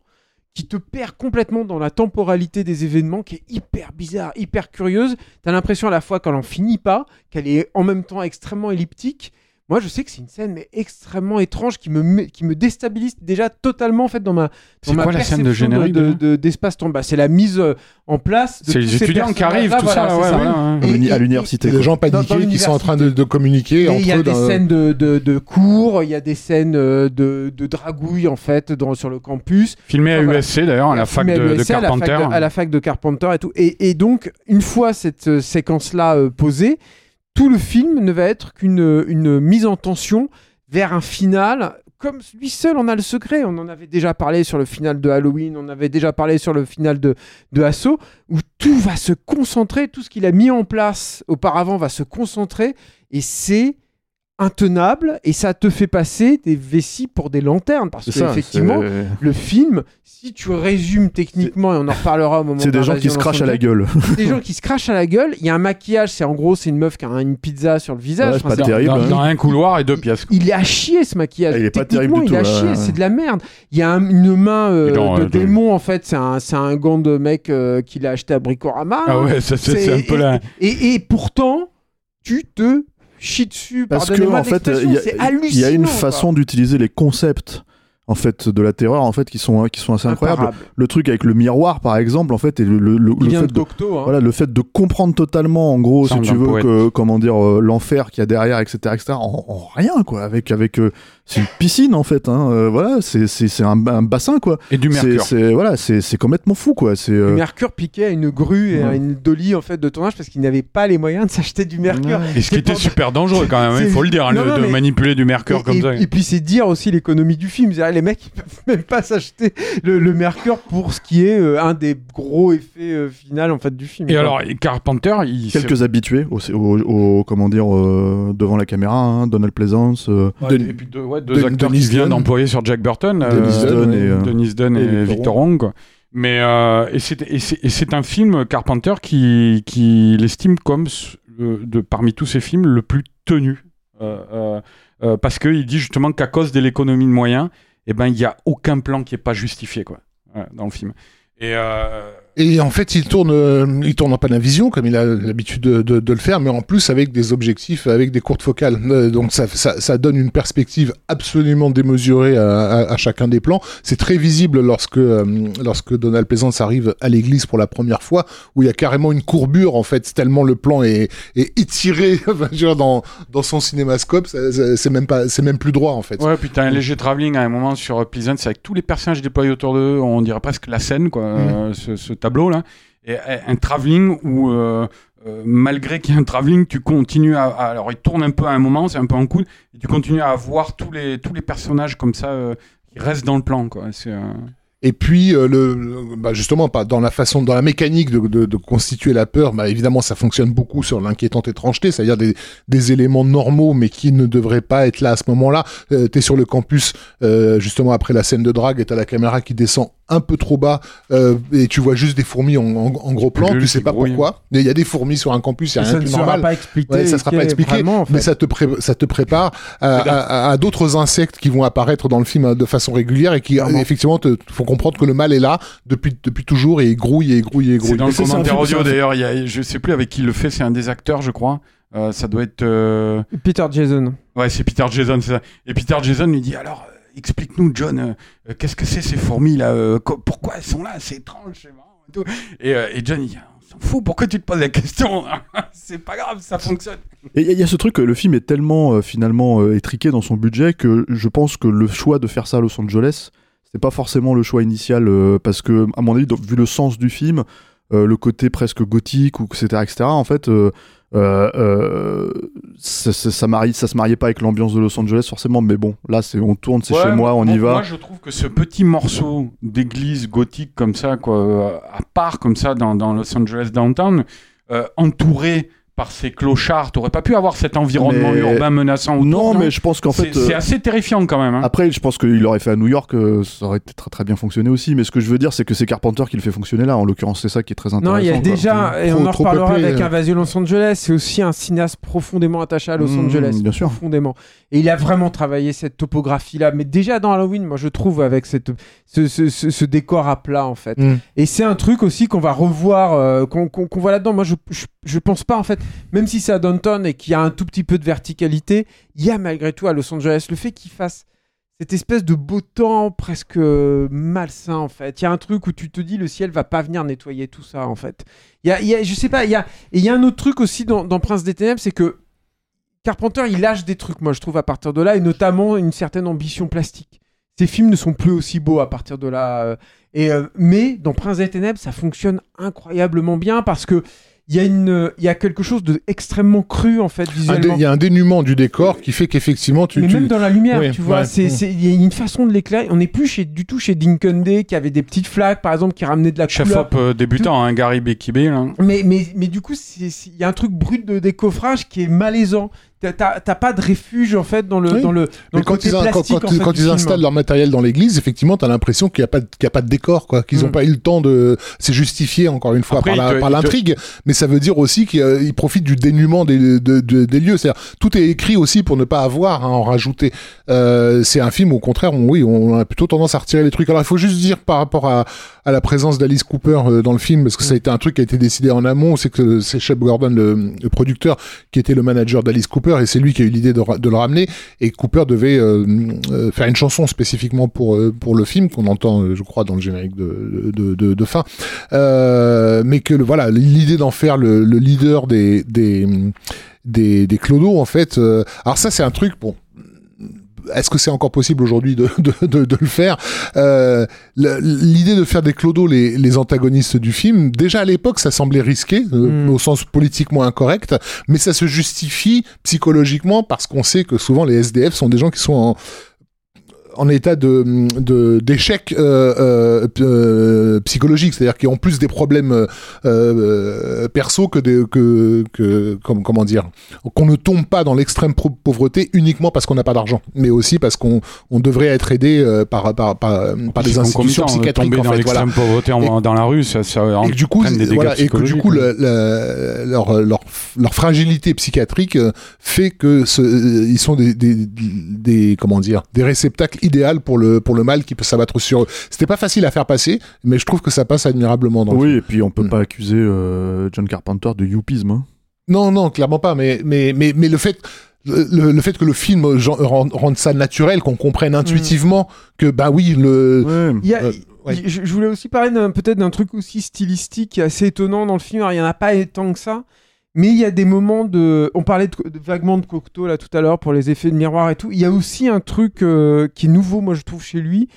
qui te perd complètement dans la temporalité des événements, qui est hyper bizarre, hyper curieuse. T'as l'impression à la fois qu'elle en finit pas, qu'elle est en même temps extrêmement elliptique. Moi, je sais que c'est une scène mais extrêmement étrange qui me met- qui me déstabilise déjà totalement en fait dans ma C'est ma quoi la scène de générique de- de-. Bah, c'est la mise euh, en place. de C'est les étudiants qui arrivent, tout ça. ouais, ouais. À et- l'université. Des gens Dans- dans paniqués qui sont en train de, de communiquer il y a eux. des scènes de, de, de cours, il y a des scènes euh, de, de dragouille en fait dans, sur le campus. Filmé à voilà. USC d'ailleurs, à la fac de, Carpenter. à la fac de Carpenter et tout. Et, donc, une fois cette euh, séquence-là euh, posée, tout le film ne va être qu'une une mise en tension vers un final. Comme lui seul en a le secret. On en avait déjà parlé sur le final de Halloween, on avait déjà parlé sur le final de, de Assaut, où tout va se concentrer, tout ce qu'il a mis en place auparavant va se concentrer, et c'est intenable, et ça te fait passer des vessies pour des lanternes, parce que ça. effectivement, le film, si tu résumes techniquement, et on en reparlera au moment C'est des gens qui se crachent à la gueule. des gens qui se crachent à la gueule. Il y a un maquillage, c'est en gros, c'est une meuf qui a une pizza sur le visage. Ouais, c'est Enfin, pas terrible. Dans, hein. dans un couloir et deux pièces. quoi. il est à chier ce maquillage. Ah, il est pas terrible du il est à tout, chier, ouais, c'est de la merde. Il y a un- une main euh, non, de euh, démon en fait, c'est un, c'est un gant de mec euh, qu'il a acheté à Bricorama. Ah ouais, ça, c'est c'est un peu et, et pourtant, tu te chies dessus. Parce que en fait, il y, y a hallucinant, une quoi. façon d'utiliser les concepts en fait de la terreur en fait qui sont qui sont assez incroyables. Imparable. Le truc avec le miroir par exemple en fait et le, le, le- le fait de Docto. hein. voilà le fait de comprendre totalement en gros Semble si tu veux poète. que comment dire euh, l'enfer qu'il y a derrière etc etc en, en rien quoi avec avec euh, c'est une piscine en fait hein, euh, voilà c'est c'est c'est un, un bassin quoi Et du mercure. c'est voilà c'est c'est complètement fou quoi c'est euh, Du mercure piqué à une grue et à une dolly en fait de tournage parce qu'ils n'avaient pas les moyens de s'acheter du mercure. Et ce qui était super dangereux quand même, hein, il faut le dire, hein, Non, le- non, de mais- manipuler du mercure et, comme et- ça. et puis c'est dire aussi l'économie du film. C'est-à-dire, les mecs ils peuvent même pas s'acheter le, le mercure pour ce qui est euh, un des gros effets euh, final en fait du film. Et quoi. alors, Carpenter, il. quelques habitués au, au- au- comment dire euh, devant la caméra hein, Donald Pleasance euh, Ouais, et puis deux, ouais, deux acteurs Dunn. qui viennent d'employer sur Jack Burton, euh, Dunn ouais, et, euh, Dunn et, et Victor Wong. quoi. Mais euh, et c'est et et un film Carpenter qui qui l'estime comme de parmi tous ses films le plus tenu Euh, parce qu'il dit justement qu'à cause de l'économie de moyens, eh ben, il n'y a aucun plan qui n'est pas justifié quoi, dans le film. Et, Et en fait, il tourne, euh, il tourne en Panavision, comme il a l'habitude de, de- de le faire, mais en plus avec des objectifs, avec des courtes focales. Euh, donc ça, ça, ça donne une perspective absolument démesurée à, à- à chacun des plans. C'est très visible lorsque, euh, lorsque Donald Pleasance arrive à l'église pour la première fois, où il y a carrément une courbure, en fait, tellement le plan est, est étiré dans, dans son cinémascope. C'est même, pas- c'est même plus droit, en fait. Ouais, puis t'as un léger travelling à un moment sur Pleasant, c'est avec tous les personnages déployés autour d'eux, on dirait presque la scène, quoi, euh, ce, ce tableau-là. Et euh, un travelling où, euh, euh, malgré qu'il y ait un travelling, tu continues à, Alors, il tourne un peu à un moment, c'est un peu en coude, et tu continues à voir tous les, tous les personnages comme ça euh, qui restent dans le plan, quoi. C'est. Et puis, le, bah justement, pas dans la façon, dans la mécanique de, constituer la peur, bah évidemment, ça fonctionne beaucoup sur l'inquiétante étrangeté, c'est-à-dire des, des éléments normaux, mais qui ne devraient pas être là à ce moment-là. Euh, T'es sur le campus, justement après la scène de drague, et t'as la caméra qui descend un peu trop bas, euh, et tu vois juste des fourmis en, en, en gros plan. Tu sais pas grouille. pourquoi. Mais il y a des fourmis sur un campus, il y a ça rien ne de plus sera normal. pas expliqué. Ouais, ça sera pas expliqué, vraiment, en fait. mais ça te, pré- ça te prépare à, à- à d'autres insectes qui vont apparaître dans le film euh, de façon régulière et qui, effectivement, te font comprendre que le mal est là depuis, depuis toujours et il grouille et il grouille et il C'est grouille. dans le c'est commentaire c'est audio d'ailleurs, je sais plus avec qui il le fait, c'est un des acteurs, je crois. Euh, ça doit être. euh, Peter Jason. Ouais, c'est Peter Jason, c'est ça. Et Peter Jason lui dit alors, euh, explique-nous, John, euh, euh, qu'est-ce que c'est ces fourmis là euh, Pourquoi elles sont là C'est étrange, c'est marrant et tout. John il dit on s'en fout, pourquoi tu te poses la question C'est pas grave, ça fonctionne. Et il y, a- ce truc, le film est tellement finalement étriqué dans son budget que je pense que le choix de faire ça à Los Angeles, c'était pas forcément le choix initial parce que, à mon avis, vu le sens du film, le côté presque gothique ou etc. etc. En fait, euh, euh, ça, ça, ça marie- ça se mariait pas avec l'ambiance de Los Angeles forcément, mais bon, là c'est on tourne, c'est Ouais, chez moi, on bon, y va. Moi, je trouve que ce petit morceau d'église gothique comme ça, quoi, euh, à part comme ça dans, dans Los Angeles downtown, euh, entouré par ces clochards, t'aurais pas pu avoir cet environnement Mais- urbain menaçant autour non, mais je pense qu'en C'est fait, c'est euh, assez terrifiant quand même. hein. Après, je pense qu'il l'aurait fait à New York, euh, ça aurait très très bien fonctionné aussi. Mais ce que je veux dire, c'est que c'est Carpenter qui le fait fonctionner là. En l'occurrence, c'est ça qui est très intéressant. Non, il y a quoi. déjà, et Trop- on en reparlera peuplé, avec euh. Invasion Los Angeles, c'est aussi un cinéaste profondément attaché à Los Mmh, Angeles. bien sûr. Profondément. Et il a vraiment travaillé cette topographie-là. Mais déjà dans Halloween, moi je trouve, avec cette, ce, ce- ce- ce décor à plat, en fait. Mm. Et c'est un truc aussi qu'on va revoir, euh, qu'on voit là-dedans. Moi, je, je, je pense pas, en fait, même si c'est à Downton et qu'il y a un tout petit peu de verticalité, il y a malgré tout à Los Angeles le fait qu'il fasse cette espèce de beau temps presque euh, malsain, en fait. Il y a un truc où tu te dis le ciel va pas venir nettoyer tout ça, en fait. Il y a, y a- je sais pas, il y a, et il y a un autre truc aussi dans, dans Prince des Ténèbres, c'est que Carpenter, il lâche des trucs, moi, je trouve, à partir de là, et notamment une certaine ambition plastique. Ces films ne sont plus aussi beaux à partir de là. euh, et, euh, mais dans Prince des Ténèbres, ça fonctionne incroyablement bien parce que il y, a une- il y a quelque chose d'extrêmement cru, en fait, visuellement. Il y a un dénuement du décor qui fait qu'effectivement, tu, mais tu- même dans la lumière, Oui, tu vois, ouais. c'est- c'est- il y a une façon de l'éclairer. On n'est plus chez, du tout chez Dinkunde qui avait des petites flaques, par exemple, qui ramenaient de la Chef couleur. op euh, débutant, hein, Gary Bekibé. là. Mais, mais, mais du coup, il y a un truc brut de décoffrage qui est malaisant. T'as- pas de refuge, en fait, dans le, Oui. dans le, dans Mais le quand côté ils, a- quand, plastique, quand- en fait, quand du ils film. installent leur matériel dans l'église, effectivement, t'as l'impression qu'il n'y a, pas qu'il a pas de décor, quoi. Qu'ils n'ont Mm. pas eu le temps de. C'est justifié, encore une fois, Après, par te- l'intrigue, mais ça veut dire aussi qu'ils euh, profitent du dénuement des, de- de- des lieux. C'est-à-dire, tout est écrit aussi pour ne pas avoir à en rajouter. Euh, c'est un film, au contraire, on, oui, on a plutôt tendance à retirer les trucs. Alors, il faut juste dire par rapport à, à la présence d'Alice Cooper euh, dans le film, parce que ça a été un truc qui a été décidé en amont, c'est que c'est Shep Gordon, le, le producteur, qui était le manager d'Alice Cooper, et c'est lui qui a eu l'idée de, le ramener. Et Cooper devait euh, euh, faire une chanson spécifiquement pour euh, le film qu'on entend, je crois, dans le générique de fin. Mais que voilà, l'idée d'en faire le, le leader des des clodos en fait. alors ça, c'est un truc bon. Est-ce que c'est encore possible aujourd'hui de, de, de, de le faire Euh, L'idée de faire des clodos les, les antagonistes du film, déjà à l'époque, ça semblait risqué, euh, Mm. au sens politiquement incorrect, mais ça se justifie psychologiquement parce qu'on sait que souvent les SDF sont des gens qui sont en, en état de de- d'échec euh, euh, euh, psychologique, c'est-à-dire qui ont plus des problèmes euh, euh, perso que des que que comme- comment dire qu'on ne tombe pas dans l'extrême pauvreté uniquement parce qu'on n'a pas d'argent, mais aussi parce qu'on on devrait être aidé euh, par par par, par des institutions psychiatriques en dans fait. Voilà. l'extrême pauvreté en- dans la rue, ça, ça Et que du coup, des voilà, et que du coup, ouais. le- le- leur, leur, leur fragilité psychiatrique fait que ce, ils sont des, des, des comment dire des réceptacles idéaux pour le pour le mal qui peut s'abattre sur eux. C'était pas facile à faire passer, mais je trouve que ça passe admirablement dans le Oui, film. et puis on peut Mm. pas accuser euh, John Carpenter de youpisme. hein. Non, non, clairement pas. Mais mais mais mais le fait le, le fait que le film genre, rende, ça naturel, qu'on comprenne intuitivement que bah oui le Ouais. Il y a- Euh, ouais. je, je voulais aussi parler peut-être d'un truc aussi stylistique qui est assez étonnant dans le film. Alors, il n'y en a pas tant que ça, mais il y a des moments de. On parlait de, vaguement de Cocteau là tout à l'heure pour les effets de miroir et tout. Il y a aussi un truc euh, qui est nouveau, moi je trouve, chez lui,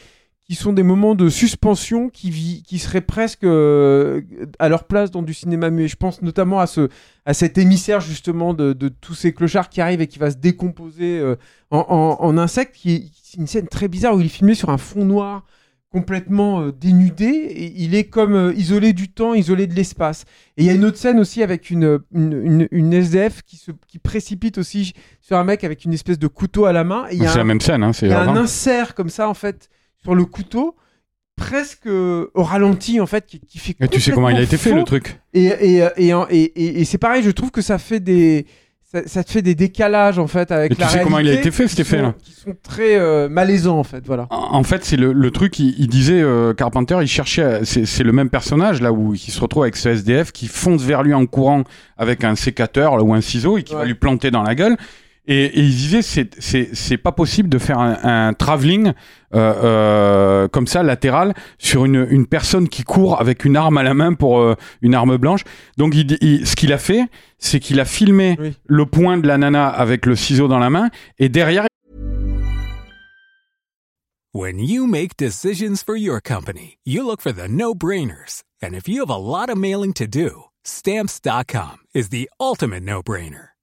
qui sont des moments de suspension qui, vi- qui seraient presque euh, à leur place dans du cinéma muet. Je pense notamment à, ce, à cet émissaire justement de, de tous ces clochards qui arrivent et qui va se décomposer euh, en, en, en insecte, qui est une scène très bizarre où il est filmé sur un fond noir complètement euh, dénudé et il est comme euh, isolé du temps, isolé de l'espace. Et il y a une autre scène aussi avec une, une, une- une SDF qui se qui précipite aussi sur un mec avec une espèce de couteau à la main. C'est la même scène, hein, c'est il y a un insert comme ça en fait sur le couteau presque euh, au ralenti en fait qui, qui fait Et tu sais comment il a été fait le truc et, et, et- et c'est pareil je trouve que ça fait des ça, ça te fait des décalages en fait avec Et tu la sais comment il a été fait, cet effet-là sont- qui sont très euh, malaisants en fait voilà En en fait, c'est le, le truc, il, il disait, euh, Carpenter, il cherchait, c'est le même personnage, là, où il se retrouve avec ce SDF qui fonce vers lui en courant avec un sécateur là, ou un ciseau et qui va lui planter dans la gueule. Et, et il disait, c'est- c'est c'est pas possible de faire un, un travelling euh, euh, comme ça, latéral, sur une, une personne qui court avec une arme à la main pour euh, une arme blanche. Donc, il, il- ce qu'il a fait, c'est qu'il a filmé Oui. le poing de la nana avec le ciseau dans la main, et derrière, When you make decisions for your company, you look for the no brainers. And if you have a lot of mailing to do, stamps.com is the ultimate no brainer.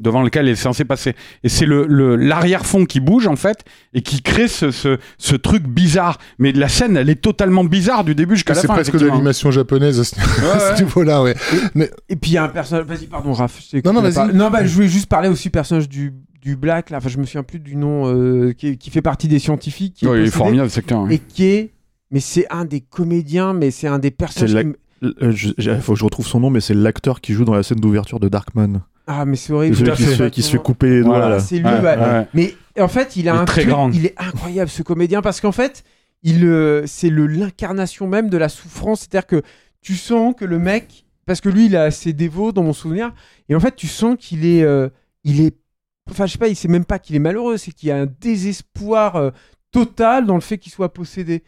devant lequel il est censé passer. Et c'est le le- l'arrière-fond qui bouge, en fait, et qui crée ce, ce, ce truc bizarre. Mais la scène, elle est totalement bizarre du début jusqu'à la c'est fin. presque de l'animation japonaise à ce, niveau-là, ouais. Mais et puis il y a un personnage vas-y pardon Raph je Non, non, la vas-y. parole. non bah je voulais juste parler aussi du personnage du du Black là enfin je me souviens plus du nom euh, qui, qui fait partie des scientifiques qui est Ouais, il est formidable, acteur. ouais. et qui est mais c'est un des comédiens mais c'est un des personnages la- qui me- Euh, faut que je retrouve son nom, mais c'est l'acteur qui joue dans la scène d'ouverture de Darkman. Ah mais c'est horrible Celui qui se, fait. fait, qui se fait couper les doigts. Voilà, là. c'est lui Ouais, ouais. ouais. Mais en fait, il a Il est un très truc, grand. il est incroyable ce comédien parce qu'en fait, il euh, c'est le l'incarnation même de la souffrance, c'est-à-dire que tu sens que le mec parce que lui il est assez dévot dans mon souvenir et en fait, tu sens qu'il est euh, il est enfin je sais pas, il sait même pas qu'il est malheureux, c'est qu'il y a un désespoir euh, total dans le fait qu'il soit possédé.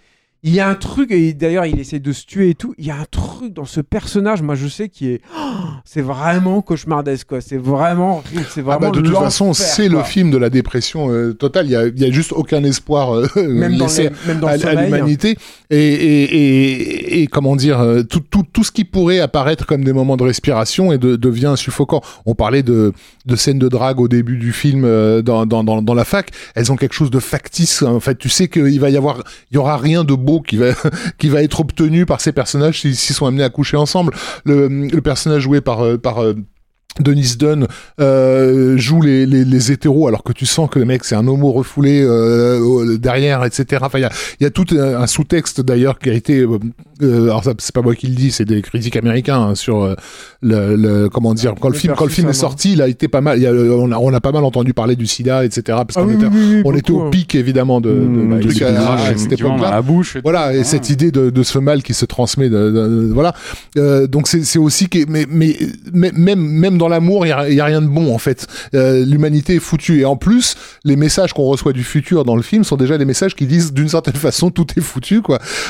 Il y a un truc, et d'ailleurs il essaie de se tuer et tout, il y a un truc dans ce personnage, moi je sais, qui est... oh, c'est vraiment cauchemardesque, quoi. C'est vraiment... C'est Ah bah, de toute façon, c'est le film de la dépression euh, totale. Il y a, y a juste aucun espoir euh, Même dans, les- même dans à, l'humanité et, et, et, et comment dire euh, tout, tout, tout ce qui pourrait apparaître comme des moments de respiration et de, devient suffocant. On parlait de, de scènes de drague au début du film euh, dans, dans, dans, dans la fac. Elles ont quelque chose de factice. En fait, tu sais qu'il va y avoir, il y aura rien de beau qui va être obtenu par ces personnages s'ils sont amenés à coucher ensemble. Le, personnage joué par euh, par euh, Denis Dunn euh, joue les, les, les hétéros alors que tu sens que le mec c'est un homo refoulé euh, derrière etc enfin il y a, il y a tout un, un sous-texte d'ailleurs qui a été euh, alors c'est pas moi qui le dis c'est des critiques américains hein, sur euh, le, le- comment dire quand le film quand le film est sorti il a été pas mal il y a, on, a, on a pas mal entendu parler du sida etc parce Ah qu'on oui, était, oui, oui, oui, on était au hein. pic évidemment de, de, Mmh, de- de- à- à cette la bouche. et tout. voilà, et Ouais. cette idée de, de ce mal qui se transmet, de, de- de- voilà. Euh, donc c'est c'est aussi que, mais, mais, mais même même dans l'amour, il y a, rien de bon en fait. Euh, L'humanité est foutue, et en plus, les messages qu'on reçoit du futur dans le film sont déjà des messages qui disent d'une certaine façon tout est foutu.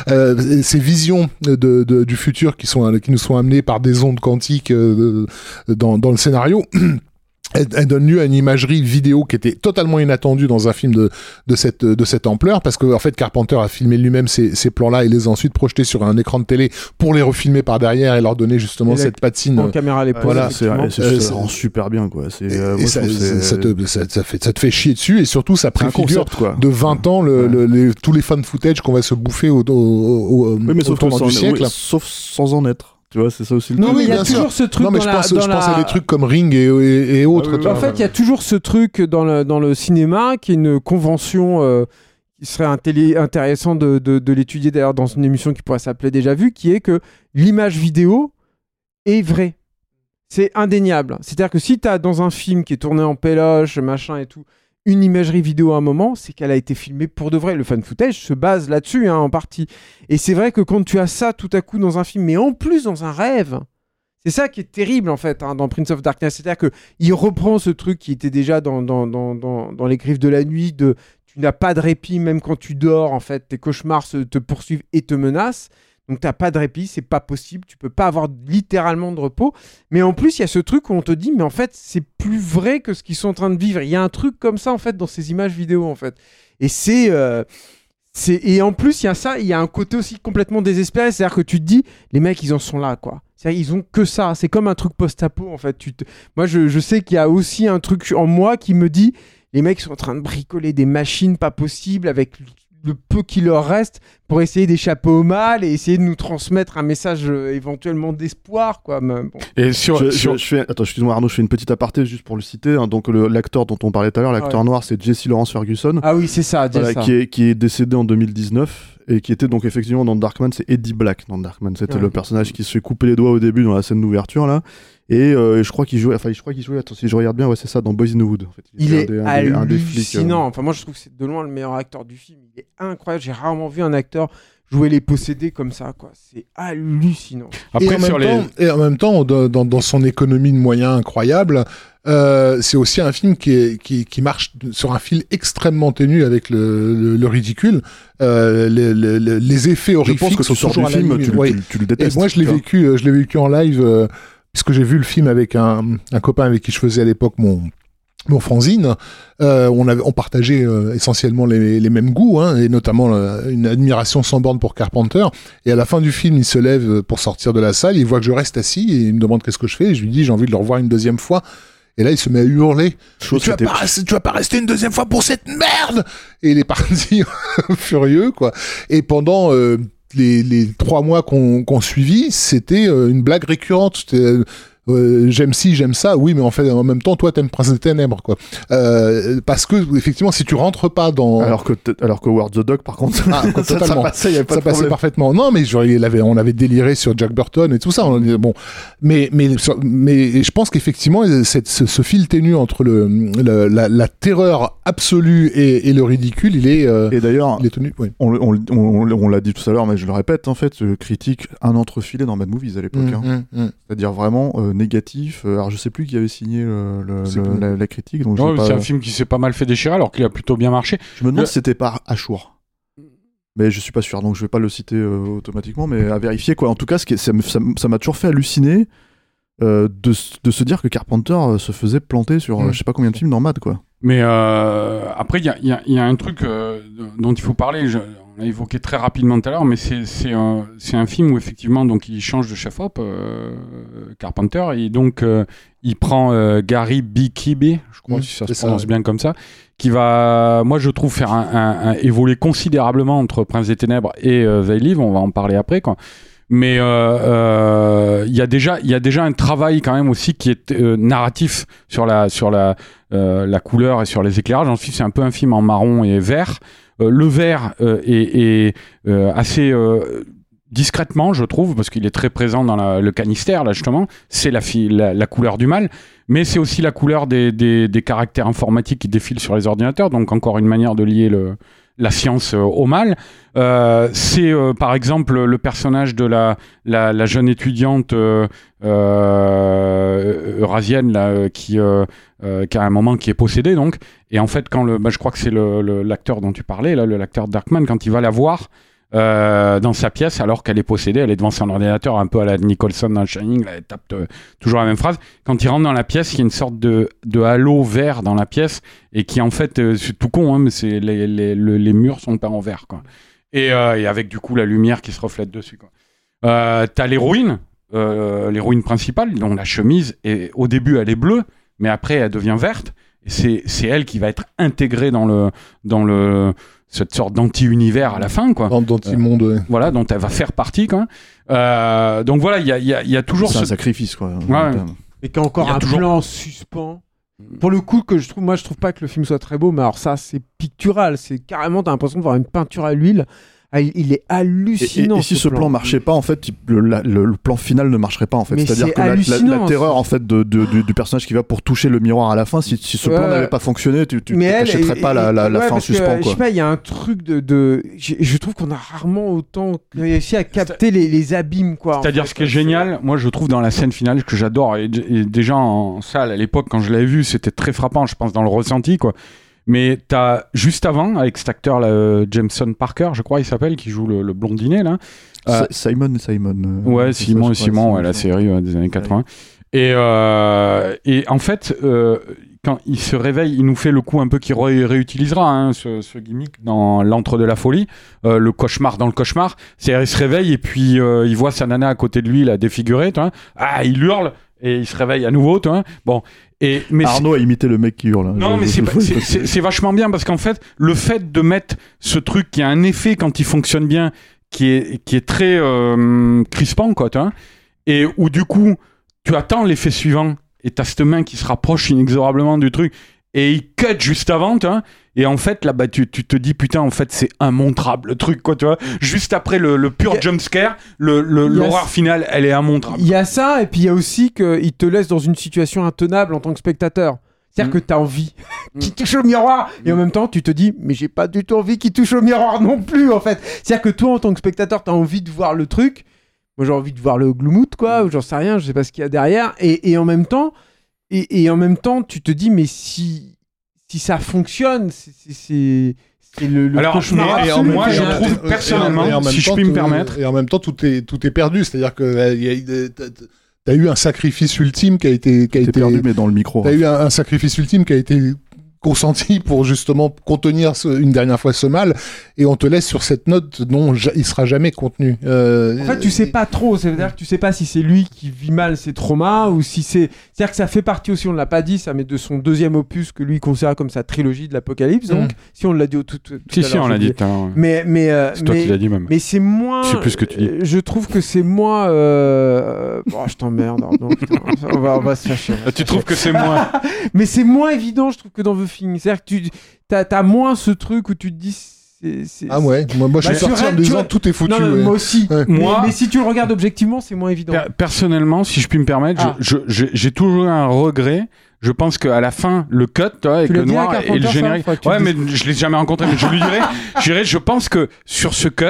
Euh, ces visions du futur qui nous sont amenées par des ondes quantiques euh, dans le scénario. Elle, elle donne lieu à une imagerie vidéo qui était totalement inattendue dans un film de, de, cette, de cette ampleur, parce que en fait Carpenter a filmé lui-même ces, ces plans-là et les a ensuite projetés sur un écran de télé pour les refilmer par derrière et leur donner justement Et la- cette patine. En caméra à l'épaule. Voilà, c'est Euh, ça rend super bien quoi. Euh, et moi, je ça, te, ça, ça fait, ça te fait chier dessus et surtout ça préfigure concept quoi. de 20 ans le, le- les- tous les fan footage qu'on va se bouffer au, au, au, au, Oui, mais au tournant sans, du siècle. oui, sauf sans en être. Tu vois, c'est ça aussi le Non, mais il y a bien toujours ce truc non mais dans je la- pense, dans je pense à des trucs comme Ring et, et, et autres. Ah oui, tu oui, En fait, il y a toujours ce truc dans le, dans le cinéma qui est une convention euh, qui serait un télé- intéressant de, de, de l'étudier d'ailleurs dans une émission qui pourrait s'appeler Déjà Vu, qui est que l'image vidéo est vraie. C'est indéniable. C'est-à-dire que si tu as dans un film qui est tourné en péloche, machin et tout, une imagerie vidéo à un moment, c'est qu'elle a été filmée pour de vrai. Le fan footage se base là-dessus hein, en partie. Et c'est vrai que quand tu as ça tout à coup dans un film, mais en plus dans un rêve, c'est ça qui est terrible en fait hein, dans Prince of Darkness. C'est-à-dire que il reprend ce truc qui était déjà dans, dans, dans, dans, dans les griffes de la nuit de tu n'as pas de répit même quand tu dors en fait tes cauchemars te poursuivent et te menacent donc t'as pas de répit c'est pas possible tu peux pas avoir littéralement de repos. Mais en plus il y a ce truc où on te dit mais en fait c'est plus vrai que ce qu'ils sont en train de vivre. Il y a un truc comme ça en fait dans ces images vidéo en fait. Et c'est euh, et en plus il y a ça il y a un côté aussi complètement désespéré. C'est à dire que tu te dis les mecs ils en sont là quoi. C'est ils ont que ça. C'est comme un truc post-apo en fait. Tu moi je, je sais qu'il y a aussi un truc en moi qui me dit les mecs sont en train de bricoler des machines pas possibles avec le peu qui leur reste pour essayer d'échapper au mal et essayer de nous transmettre un message euh, éventuellement d'espoir quoi mais bon. Et sur, Je, sur- je- je fais, attends, excuse-moi Arnaud, je fais une petite aparté juste pour le citer. hein. Donc le- l'acteur dont on parlait tout à l'heure, l'acteur Ouais. noir, c'est Jesse Lawrence Ferguson, ah oui c'est ça, dis voilà, ça. qui est qui est décédé en 2019 et qui était donc effectivement dans Darkman, c'est Eddie Black dans Darkman. C'était Ouais. le personnage qui se fait couper les doigts au début dans la scène d'ouverture là. Et euh, je crois qu'il jouait, enfin je crois qu'il jouait. Attends, si je regarde bien, ouais c'est ça, dans Boys in the Wood. en fait. il est un des- un des- un des flics, euh, hallucinant enfin moi je trouve que c'est de loin le meilleur acteur du film il est incroyable j'ai rarement vu un acteur jouer les possédés comme ça quoi c'est hallucinant et, en sur même les. temps, et en même temps, dans, dans- dans son économie de moyens incroyable, euh, c'est aussi un film qui, est, qui, qui marche sur un fil extrêmement ténu avec le, le, le ridicule. Euh, les, les- les- les effets Je horrifiques pense que ce sont sort du film, tu, le- Ouais. tu le- tu le Et détestes. moi, je l'ai vécu, je l'ai vécu en live, euh, puisque j'ai vu le film avec un, un copain avec qui je faisais à l'époque mon mon fanzine. Euh, on avait, on partageait euh, essentiellement les, les mêmes goûts, hein, et notamment euh, une admiration sans borne pour Carpenter. Et à la fin du film, il se lève pour sortir de la salle, il voit que je reste assis et il me demande qu'est-ce que je fais. Et je lui dis j'ai envie de le revoir une deuxième fois. Et là, il se met à hurler. Tu, vas pas, rester- tu vas pas rester une deuxième fois pour cette merde Et il est parti furieux, quoi. Et pendant les, trois mois qu'on qu'on suivit, c'était euh, une blague récurrente. Euh, euh, j'aime ci, j'aime ça. Oui, mais en fait, en même temps, toi, t'aimes Prince des Ténèbres, quoi. Euh, parce que effectivement, si tu rentres pas dans Alors que alors que Ward the Dog par contre, Ah, ça, ça passait, y avait pas ça de passait parfaitement. Non, mais genre, il avait, on avait déliré sur Jack Burton et tout ça. On bon, mais mais mais je pense qu'effectivement, cette- ce, ce fil ténu entre le, le- la, la terreur absolue et, et le ridicule, il est euh, Et d'ailleurs, il est tenu. Oui. on, on, on- on l'a dit tout à l'heure, mais je le répète, en fait, je critique un entrefilé dans Mad Movies à l'époque. hein. Mm, mm, mm. C'est-à-dire vraiment euh, négatif. Euh, alors je sais plus qui avait signé le- le- C'est le- plus. la, la critique, donc Ouais, pas- C'est un film qui s'est pas mal fait déchirer alors qu'il a plutôt bien marché. je me demande si c'était par Achour. Mais je suis pas sûr, donc je vais pas le citer euh, automatiquement, mais à vérifier quoi. En tout cas, ce qui est- ça m'a toujours fait halluciner euh, de, de se dire que Carpenter se faisait planter sur euh, Mm. je sais pas combien de films dans Mad quoi. Mais euh, après, il y a, y a- y a un truc dont il faut parler. Je- on l'a évoqué très rapidement tout à l'heure, mais c'est un, film où effectivement, donc il change de chef op, euh, Carpenter, et donc euh, il prend euh, Gary Bikibi, je crois Mm, si ça se ça, prononce ouais. bien comme ça, qui va, moi je trouve faire un, un- un- évoluer considérablement entre Prince des Ténèbres et euh, They Live. On va en parler après quand. mais euh, euh, il y a déjà il y a déjà un travail quand même aussi qui est euh, narratif sur la sur la euh, la couleur et sur les éclairages. Ensuite, c'est un peu un film en marron et vert. Euh, le vert euh, est, euh, assez discrètement, je trouve, parce qu'il est très présent dans le canister, là, justement. C'est la, couleur du mal, mais c'est aussi la couleur des, caractères informatiques qui défilent sur les ordinateurs, donc encore une manière de lier la science au mal. C'est, par exemple, le personnage de la, jeune étudiante eurasienne, là, qui, euh, qui a un moment qui est possédée, donc. Et en fait, quand le, bah, je crois que c'est le- le- l'acteur dont tu parlais, là, l'acteur Darkman, quand il va la voir euh, dans sa pièce, alors qu'elle est possédée, elle est devant son ordinateur, un peu à la Nicholson dans Shining, là, elle tape toujours la même phrase. Quand il rentre dans la pièce, il y a une sorte de, de halo vert dans la pièce, et qui en fait, euh, c'est tout con, hein, mais c'est les, les, le- les murs sont peints en vert, quoi. Et, et avec du coup la lumière qui se reflète dessus, quoi. T'as l'héroïne, l'héroïne principale, dont la chemise, est, au début, elle est bleue, mais après, elle devient verte. Et c'est, c'est elle qui va être intégrée dans le, dans le, cette sorte d'anti-univers à la fin, quoi. Dans, dans Monde, ouais. Voilà, dont elle va faire partie, quoi. Euh, donc voilà, il y a, il y a- y a toujours C'est un ce... sacrifice, quoi. Ouais. Et qui a encore Il y a un toujours- plan en suspens. Pour le coup, que je trouve, moi je trouve pas que le film soit très beau, mais alors ça c'est pictural, c'est carrément, t'as l'impression de voir une peinture à l'huile. Ah, il, est Et, et- hallucinant. et si ce plan. marchait pas, en fait, le, la- le- le plan final ne marcherait pas, en fait. C'est-à-dire c'est que la, la- la hallucinant, terreur, en fait, de, de- du, du personnage qui va pour toucher le miroir à la fin, si, si ce plan Ouais. n'avait pas fonctionné, tu, tu et- pas la, et- la, la ouais, fin en suspens, Je sais pas, il y a un truc de. de... Je, je trouve qu'on a rarement autant réussi à capter les, les abîmes, quoi. en C'est-à-dire fait. ce qui est génial, moi je trouve dans la scène finale que j'adore et, et déjà en salle à l'époque quand je l'avais vu c'était très frappant, je pense dans le ressenti quoi. Mais t'as juste avant avec cet acteur là, euh, Jameson Parker, je crois il s'appelle, qui joue le, le blondinet là. Euh, Si- Simon et Simon. euh, Ouais, Simon et Simon, ouais, la série ouais, des années 80. Et, euh, et en fait, quand il se réveille, il nous fait le coup un peu qu'il ré- réutilisera, hein, ce, ce gimmick dans l'antre de la folie, euh, le cauchemar dans le cauchemar. C'est-à-dire, il se réveille et puis euh, il voit sa nana à côté de lui, la défigurée, tu vois. Ah, il hurle et il se réveille à nouveau, tu vois. Bon. Et, mais Arnaud a imité le mec qui hurle. hein. non, mais c'est vachement bien parce qu'en fait, le fait de mettre ce truc qui a un effet quand il fonctionne bien, qui est, qui est très euh, crispant, quoi, vois, et où du coup, tu attends l'effet suivant et t'as cette main qui se rapproche inexorablement du truc et il cut juste avant, tu vois, et en fait, là, bah, tu, tu te dis, putain, en fait, c'est immontrable le truc, quoi, tu vois, juste après le, le pur jumpscare, le- le- l'horreur finale, elle est immontrable. Il y a ça, et puis il y a aussi qu'il te laisse dans une situation intenable en tant que spectateur. C'est-à-dire Mm. que t'as envie qu'il touche au miroir, et en même temps, tu te dis, mais j'ai pas du tout envie qu'il touche au miroir non plus, en fait. C'est-à-dire que toi, en tant que spectateur, t'as envie de voir le truc. Moi, j'ai envie de voir le gloumout, quoi, ou j'en sais rien, je sais pas ce qu'il y a derrière. Et, et en même temps, et, et en même temps, tu te dis, mais si, si ça fonctionne, c'est- le, le Alors, cauchemar et moi, je trouve Et en- personnellement, et en même si je puis me permettre. Et en même temps, tout est, tout est perdu. C'est-à-dire que euh, y a- t'as- eu un sacrifice ultime qui a été, qui a été, perdu, mais dans le micro. t'as eu un, un sacrifice ultime qui a été consenti pour justement contenir ce- une dernière fois ce mal, et on te laisse sur cette note dont il sera jamais contenu. Euh, En fait, tu sais pas trop. C'est-à-dire que tu sais pas si c'est lui qui vit mal ses traumas ou si c'est. C'est-à-dire que ça fait partie aussi, on ne l'a pas dit, ça met de son deuxième opus que lui considère comme sa trilogie de l'apocalypse. Donc, si on l'a dit au tout, tout Si, à si, on l'a dit. Mais, mais, euh, C'est toi mais, qui l'as dit même. mais c'est moins. Je sais plus ce que tu dis. euh, Je trouve que c'est moins. Euh... Oh, je t'emmerde, on, va, on va se fâcher. se Tu fâcher. trouves que c'est moins Mais c'est moins évident, je trouve, que dans The C'est-à-dire que tu as, as moins ce truc où tu te dis. c'est- c'est- Ah ouais, moi, moi je Bah, suis tu sorti en disant tout est foutu. Non, non, ouais. moi aussi. Ouais. Moi- mais si tu le regardes objectivement, c'est moins évident. Per- personnellement, si je puis me permettre, Ah. je- je- j'ai toujours un regret. Je pense qu'à la fin, le cut, tu vois, avec le noir et le générique. Ouais, mais je l'ai jamais rencontré. Mais je lui dirais, je dirais, je pense que sur ce cut,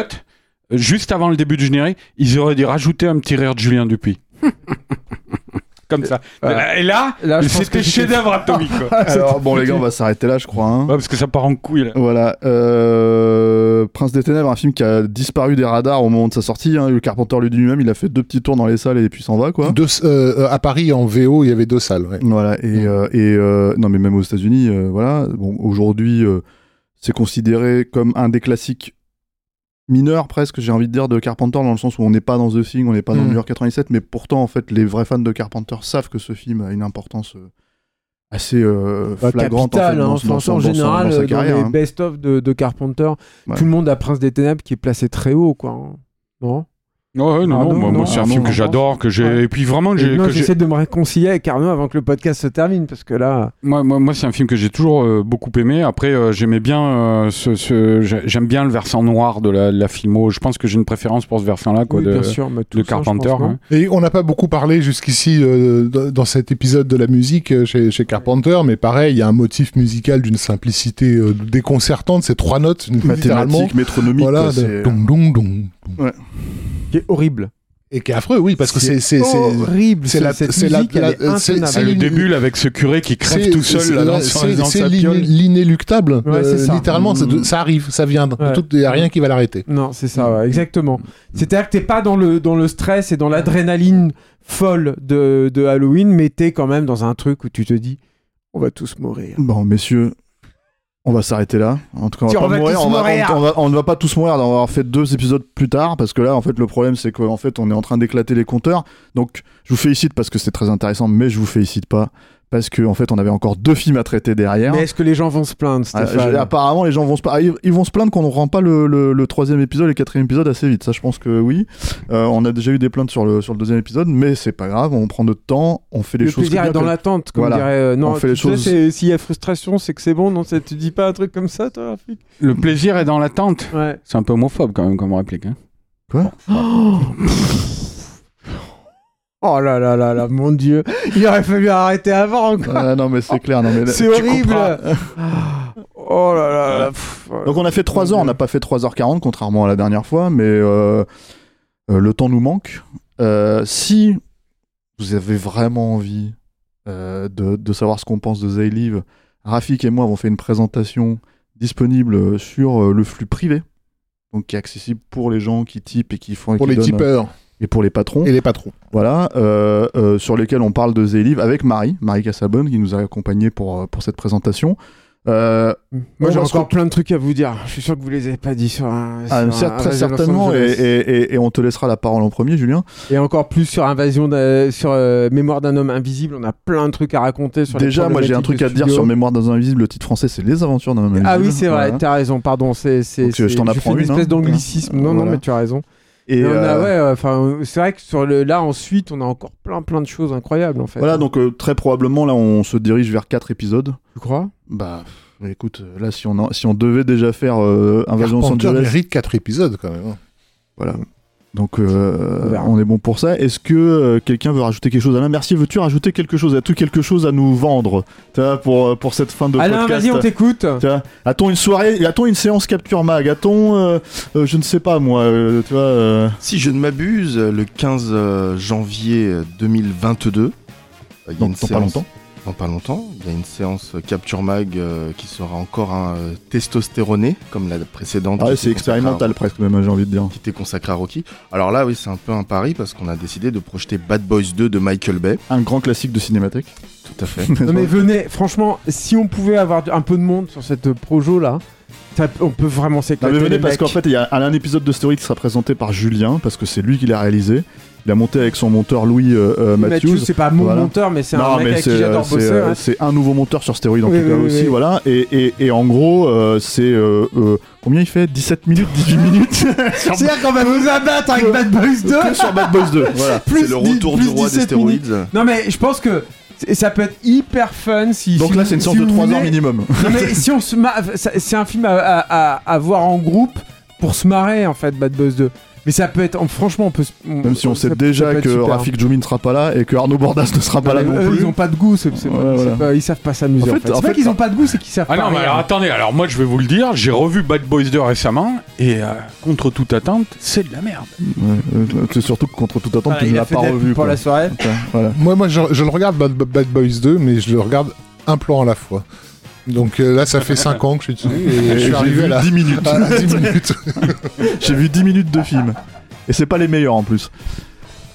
juste avant le début du générique, ils auraient dû rajouter un petit rire de Julien Dupuis. Comme ça. Euh, et là, c'était chef-d'œuvre atomique. quoi. Alors, bon, les gars, on va s'arrêter là, je crois. hein. Ouais, parce que ça part en couille. Là. Voilà, euh, Prince des Ténèbres, un film qui a disparu des radars au moment de sa sortie. Hein. Le Carpenter lui dit lui-même, il a fait deux petits tours dans les salles et puis s'en va, quoi. Deux- euh, à Paris en VO, il y avait deux salles. ouais. Voilà, et, euh, et euh, non, mais même aux États-Unis, euh, voilà. Bon, aujourd'hui, euh, c'est considéré comme un des classiques mineurs, presque, j'ai envie de dire, de Carpenter, dans le sens où on n'est pas dans The Thing, on n'est pas dans Mm. New York 97, mais pourtant, en fait, les vrais fans de Carpenter savent que ce film a une importance euh, assez euh, Bah, flagrante en, capital, fait, dans, hein. dans en dans général, dans sa euh, dans carrière. les hein. best-of de, de Carpenter, Ouais. tout le monde a Prince des Ténèbres qui est placé très haut, quoi. hein. Non? Ouais, ouais, non, Arnaud, non, moi, non, moi, c'est un Arnaud, film que j'adore, que j'ai. Ouais. Et puis vraiment, j'ai. j'essaie de me réconcilier avec Arnaud avant que le podcast se termine parce que là. Moi, moi, moi, c'est un film que j'ai toujours euh, beaucoup aimé. Après, euh, j'aimais bien euh, ce, ce- j'ai- j'aime bien le versant noir de la, la filmo. Je pense que j'ai une préférence pour ce versant-là, quoi, oui, de, bien sûr, mais tout de ça, je Carpenter. hein. Et on n'a pas beaucoup parlé jusqu'ici euh, dans cet épisode de la musique chez, chez Carpenter, mais pareil, il y a un motif musical d'une simplicité euh, déconcertante, c'est trois notes, littéralement. Mathématiques, métronomiques. Voilà, quoi, dong. Qui est horrible. Et qui est affreux, oui, parce que c'est horrible. c'est ce- la- c'est la- la- est c'est- le début, là, avec ce curé qui crève tout seul c'est- là, dans, ouais, dans c'est l'inéluctable. Ouais, ça. littéralement, de- ça arrive, ça vient. Ouais. Il n'y a rien qui va l'arrêter. Non, c'est ça, ouais, exactement. C'est-à-dire que t'es pas dans le, dans le stress et dans l'adrénaline folle de, de Halloween, mais t'es quand même dans un truc où tu te dis, on va tous mourir. Bon, messieurs, on va s'arrêter là. En tout cas, on Si, va on va mourir. On, va- mourir. on- on va- on ne va pas tous mourir. On va avoir fait deux épisodes plus tard parce que là, en fait, le problème, c'est qu'en fait, on est en train d'éclater les compteurs. Donc, je vous félicite parce que c'est très intéressant, mais je vous félicite pas parce que en fait, on avait encore deux films à traiter derrière. Mais est-ce que les gens vont se plaindre, Ah, Stéphane je- apparemment, les gens vont se, ah, ils, vont se plaindre qu'on ne rend pas le, le- le troisième épisode et le quatrième épisode assez vite. Ça, je pense que oui. Euh, on a déjà eu des plaintes sur le, sur le deuxième épisode, mais c'est pas grave. On prend notre temps, on fait les Le choses plaisir bien est dans que- l'attente, comme Voilà. dirait. euh, non, On fait les choses- S'il y a frustration, c'est que c'est bon. Non, tu dis pas un truc comme ça, toi, Rafik Le plaisir est dans l'attente. Ouais. C'est un peu homophobe quand même comme réplique. hein. Oh là là là là, mon dieu. Il aurait fallu arrêter avant, quoi. Ah, non, mais c'est clair. Non, mais C'est horrible. Oh là là là. pff. Donc on a fait 3 heures, on n'a pas fait 3h40 contrairement à la dernière fois, mais euh, euh, le temps nous manque. Euh, si vous avez vraiment envie euh, de, de savoir ce qu'on pense de Zayliv, Rafik et moi avons fait une présentation disponible sur euh, le flux privé, donc qui est accessible pour les gens qui typent et qui font et Pour qui les donnent- tipeurs et pour les patrons. et les patrons. Voilà, euh, euh, sur lesquels on parle de Zayliv avec Marie, Marie Cassabonne, qui nous a accompagnés pour, euh, pour cette présentation. Euh, Moi, on j'ai encore plein de trucs à vous dire. Je suis sûr que vous les avez pas dit sur un. Ah, sur certes, un très Invasion certainement, et, et- et- et on te laissera la parole en premier, Julien. Et encore plus sur Invasion, de- sur euh, Mémoire d'un homme invisible. On a plein de trucs à raconter sur les Déjà, moi j'ai un truc à te dire sur Mémoire dans un invisible, le titre français c'est Les aventures d'un homme invisible. Ah oui, c'est vrai, Voilà. t'as raison, pardon. C'est, c'est, je t'en apprends une une, espèce hein. d'anglicisme. Non, non, mais tu as raison. Et Mais on a, euh, ouais, enfin, c'est vrai que sur le, là, ensuite, on a encore plein, plein de choses incroyables, en fait. voilà, donc euh, très probablement là on se dirige vers quatre épisodes. Tu crois? Bah écoute, là si on, en- si on devait déjà faire euh, Invasion Los Angeles, mérite 4 épisodes quand même. hein. voilà. Donc euh, On est bon pour ça. Est-ce que euh, quelqu'un veut rajouter quelque chose? Alain, merci. Veux-tu rajouter quelque chose? As-tu quelque chose à nous vendre tu vois, pour, euh, pour cette fin de Alain, podcast? vas-y, on t'écoute. A-t-on une soirée A-t-on une séance capture mag? A-t-on, euh, euh, je ne sais pas moi, euh, tu vois euh, Si je ne m'abuse, le 15 euh, janvier 2022, euh, il y a une pas longtemps. Dans pas longtemps, il y a une séance euh, Capture Mag euh, qui sera encore un euh, testostéroné, comme la précédente. Ah ouais, c'est à- expérimental presque même, j'ai envie de dire. Qui était consacrée à Rocky. Alors là, oui, c'est un peu un pari parce qu'on a décidé de projeter Bad Boys 2 de Michael Bay. Un grand classique de cinémathèque. Tout à fait. Non, mais venez, franchement, si on pouvait avoir un peu de monde sur cette projo là, on peut vraiment Non, s'éclater. mais venez les parce qu'en fait il y a un épisode de Story qui sera présenté par Julien parce que c'est lui qui l'a réalisé. Il a monté avec son monteur Louis euh, euh, Matthews, Matthews. c'est pas mon Voilà. monteur, mais c'est Non, un mec mais avec qui j'adore euh, bosser. euh, ouais. c'est un nouveau monteur sur stéroïdes en Oui, tout cas oui, aussi, oui. voilà. Et, et, et en gros, euh, c'est euh, euh, combien il fait? 17 minutes, 18 minutes? C'est-à-dire qu'on va vous abattre avec Bad Boys 2 que sur Bad Boys 2. Voilà. plus C'est le retour du roi des 17 minutes. stéroïdes. Non mais je pense que ça peut être hyper fun si. Donc si là, c'est une si séance de vous 3 heures minimum. Non mais si on se ma- ça- c'est un film à, à, à- à voir en groupe pour se marrer en fait, Bad Boys 2. Mais ça peut être, franchement, on peut. se- Même si on sait ça déjà que super. Rafik Djoumi ne sera pas là et que Arnaud Bordas ne sera pas là non eux, plus. Ils ont pas de goût, c'est c'est- Ouais, c'est voilà. pas- ils savent pas s'amuser. En En fait- en c'est pas fait- qu'ils ont pas de goût, c'est qu'ils savent Ah pas. non, mais alors attendez, alors moi je vais vous le dire, j'ai revu Bad Boys 2 récemment et euh, contre toute attente, c'est de la merde. Ouais, euh, c'est surtout que contre toute attente, Voilà, tu ne l'as pas revu. pour quoi. la soirée. Voilà. Moi, moi je, je le regarde Bad, Bad Boys 2, mais je le regarde un plan à la fois. Donc euh, là, ça fait 5 ans que je suis dessus et je suis J'ai arrivé vu à la 10 minutes. à 10 minutes. J'ai vu 10 minutes de film. Et c'est pas les meilleurs en plus.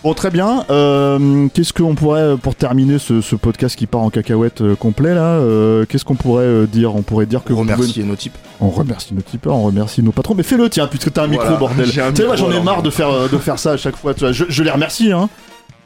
Bon, très bien. Euh, qu'est-ce qu'on pourrait, euh, pour terminer ce, ce podcast qui part en cacahuète euh, complet là, euh, qu'est-ce qu'on pourrait euh, dire? On pourrait dire que vous pouvez- Remercier nos types. On remercie nos tipeurs, on remercie nos patrons. Mais fais-le, tiens, puisque t'as un micro, Voilà, bordel. Tu sais, moi j'en ai marre de faire, de faire ça à chaque fois. Tu vois. Je, je les remercie, hein.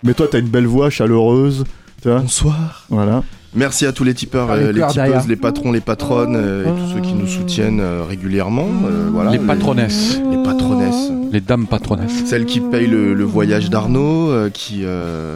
Mais toi, t'as une belle voix chaleureuse. Tu vois. Bonsoir. Voilà. Merci à tous les tipeurs, Ah, les euh, les tipeuses, derrière. les patrons, les patronnes euh, et tous ceux qui nous soutiennent euh, régulièrement. euh, voilà, les patronesses, Les patronesses. les dames patronesses. Celles qui payent le, le voyage d'Arnaud, euh, qui, euh,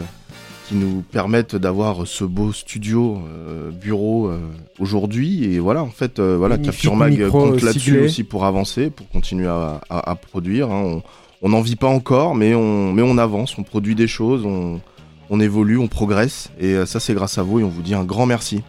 qui nous permettent d'avoir ce beau studio, euh, bureau euh, aujourd'hui. Et voilà, en fait, euh, voilà, Capture Mag compte là-dessus aussi pour avancer, pour continuer à, à- à produire. hein. On- On n'en vit pas encore, mais on, mais on avance, on produit des choses, on, on évolue, on progresse. Et euh, ça, c'est grâce à vous et on vous dit un grand merci.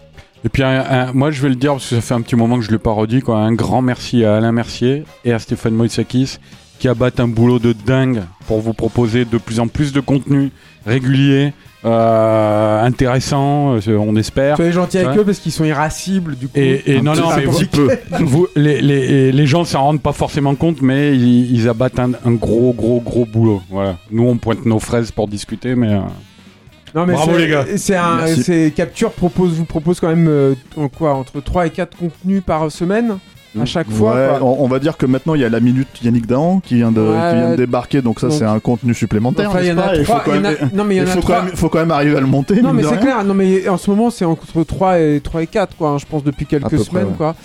Et puis, un- un- moi, je vais le dire parce que ça fait un petit moment que je l'ai pas redit. Quoi. Un grand merci à Alain Mercier et à Stéphane Moïsakis qui abattent un boulot de dingue pour vous proposer de plus en plus de contenu régulier, euh, intéressant, euh, on espère. Soyez gentils avec Ouais. eux parce qu'ils sont irascibles du coup. Et, et non, non, mais vous, peu. vous- les, les, les gens s'en rendent pas forcément compte, mais ils, ils abattent un, un gros, gros, gros boulot. Voilà. Nous, on pointe nos fraises pour discuter, mais. euh, Non, mais Bravo, les gars. C'est un, Merci. c'est Capture propose, vous propose quand même euh, quoi entre 3 et 4 contenus par semaine à chaque fois. Ouais, quoi. on, on va dire que maintenant il y a la minute Yannick Dahan qui vient de, Ouais. qui vient de débarquer, donc ça c'est un contenu supplémentaire. Enfin, il y en a faut trois. quand il même- Non, mais il y en il a faut trois. quand même, faut quand même arriver à le monter. Non, mais c'est clair. Non, mais en ce moment, c'est entre 3 et 3 et 4 quoi. hein, je pense depuis quelques près, semaines ouais. quoi.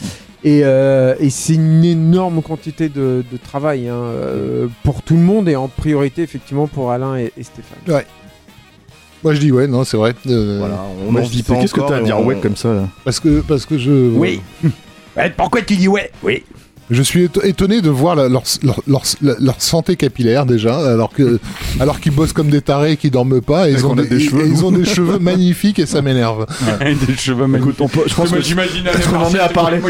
Et, euh, et c'est une énorme quantité de, de travail hein, euh, pour tout le monde et en priorité effectivement pour Alain et, et Stéphane. Moi je dis ouais, non, c'est vrai. Euh, Voilà, on je vit dis, pas Qu'est-ce que t'as à dire on- ouais comme ça là Parce que parce que je pourquoi tu dis ouais? Oui. Je suis éto- étonné de voir leur, leur, leur, leur santé capillaire déjà, alors que alors qu'ils bossent comme des tarés, qui dorment pas, et Et ils ont des, des et- cheveux, et ils ont des cheveux magnifiques et ça m'énerve. des cheveux magnifiques. Écoute, on peut- je pense j'imagine en est à parler-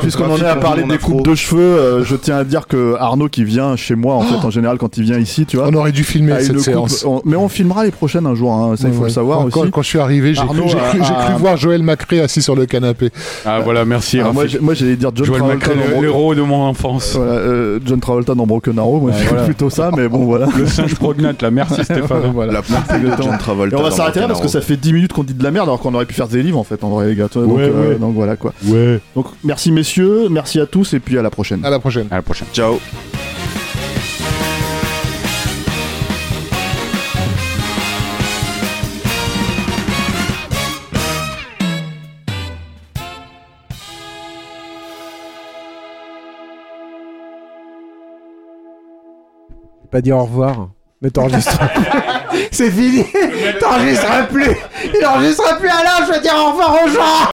Puisqu'on en est à parler des coupes de cheveux, euh, je tiens à dire que Arnaud qui vient chez moi, en fait, en général, quand il vient ici, tu vois, On aurait dû filmer a une cette coupe- séance. on- mais on filmera les prochaines un jour, hein, ça il faut Ouais, le savoir quand, aussi. Quand, quand je suis arrivé, j'ai cru, voir Joël Macré assis sur le canapé. Ah voilà, merci. Alors, moi, j'allais dire John Travolta, De mon enfance. Voilà, euh, John Travolta dans Broken Arrow, moi Ouais, je voilà. plutôt ça, mais bon voilà. Le singe prognate, là. Merci Stéphane. Voilà. La place de Exactement. John Travolta. Et on va s'arrêter là parce que ça fait 10 minutes qu'on dit de la merde alors qu'on aurait pu faire des livres en fait en vrai les gars. Donc, Ouais, euh, ouais. donc voilà quoi. Ouais. Donc merci messieurs, merci à tous et puis à la prochaine. À la prochaine. À la prochaine. Ciao. Pas dire au revoir. Mais t'enregistres. C'est fini. T'enregistres plus. Il enregistre plus Alain. Je veux dire au revoir aux gens.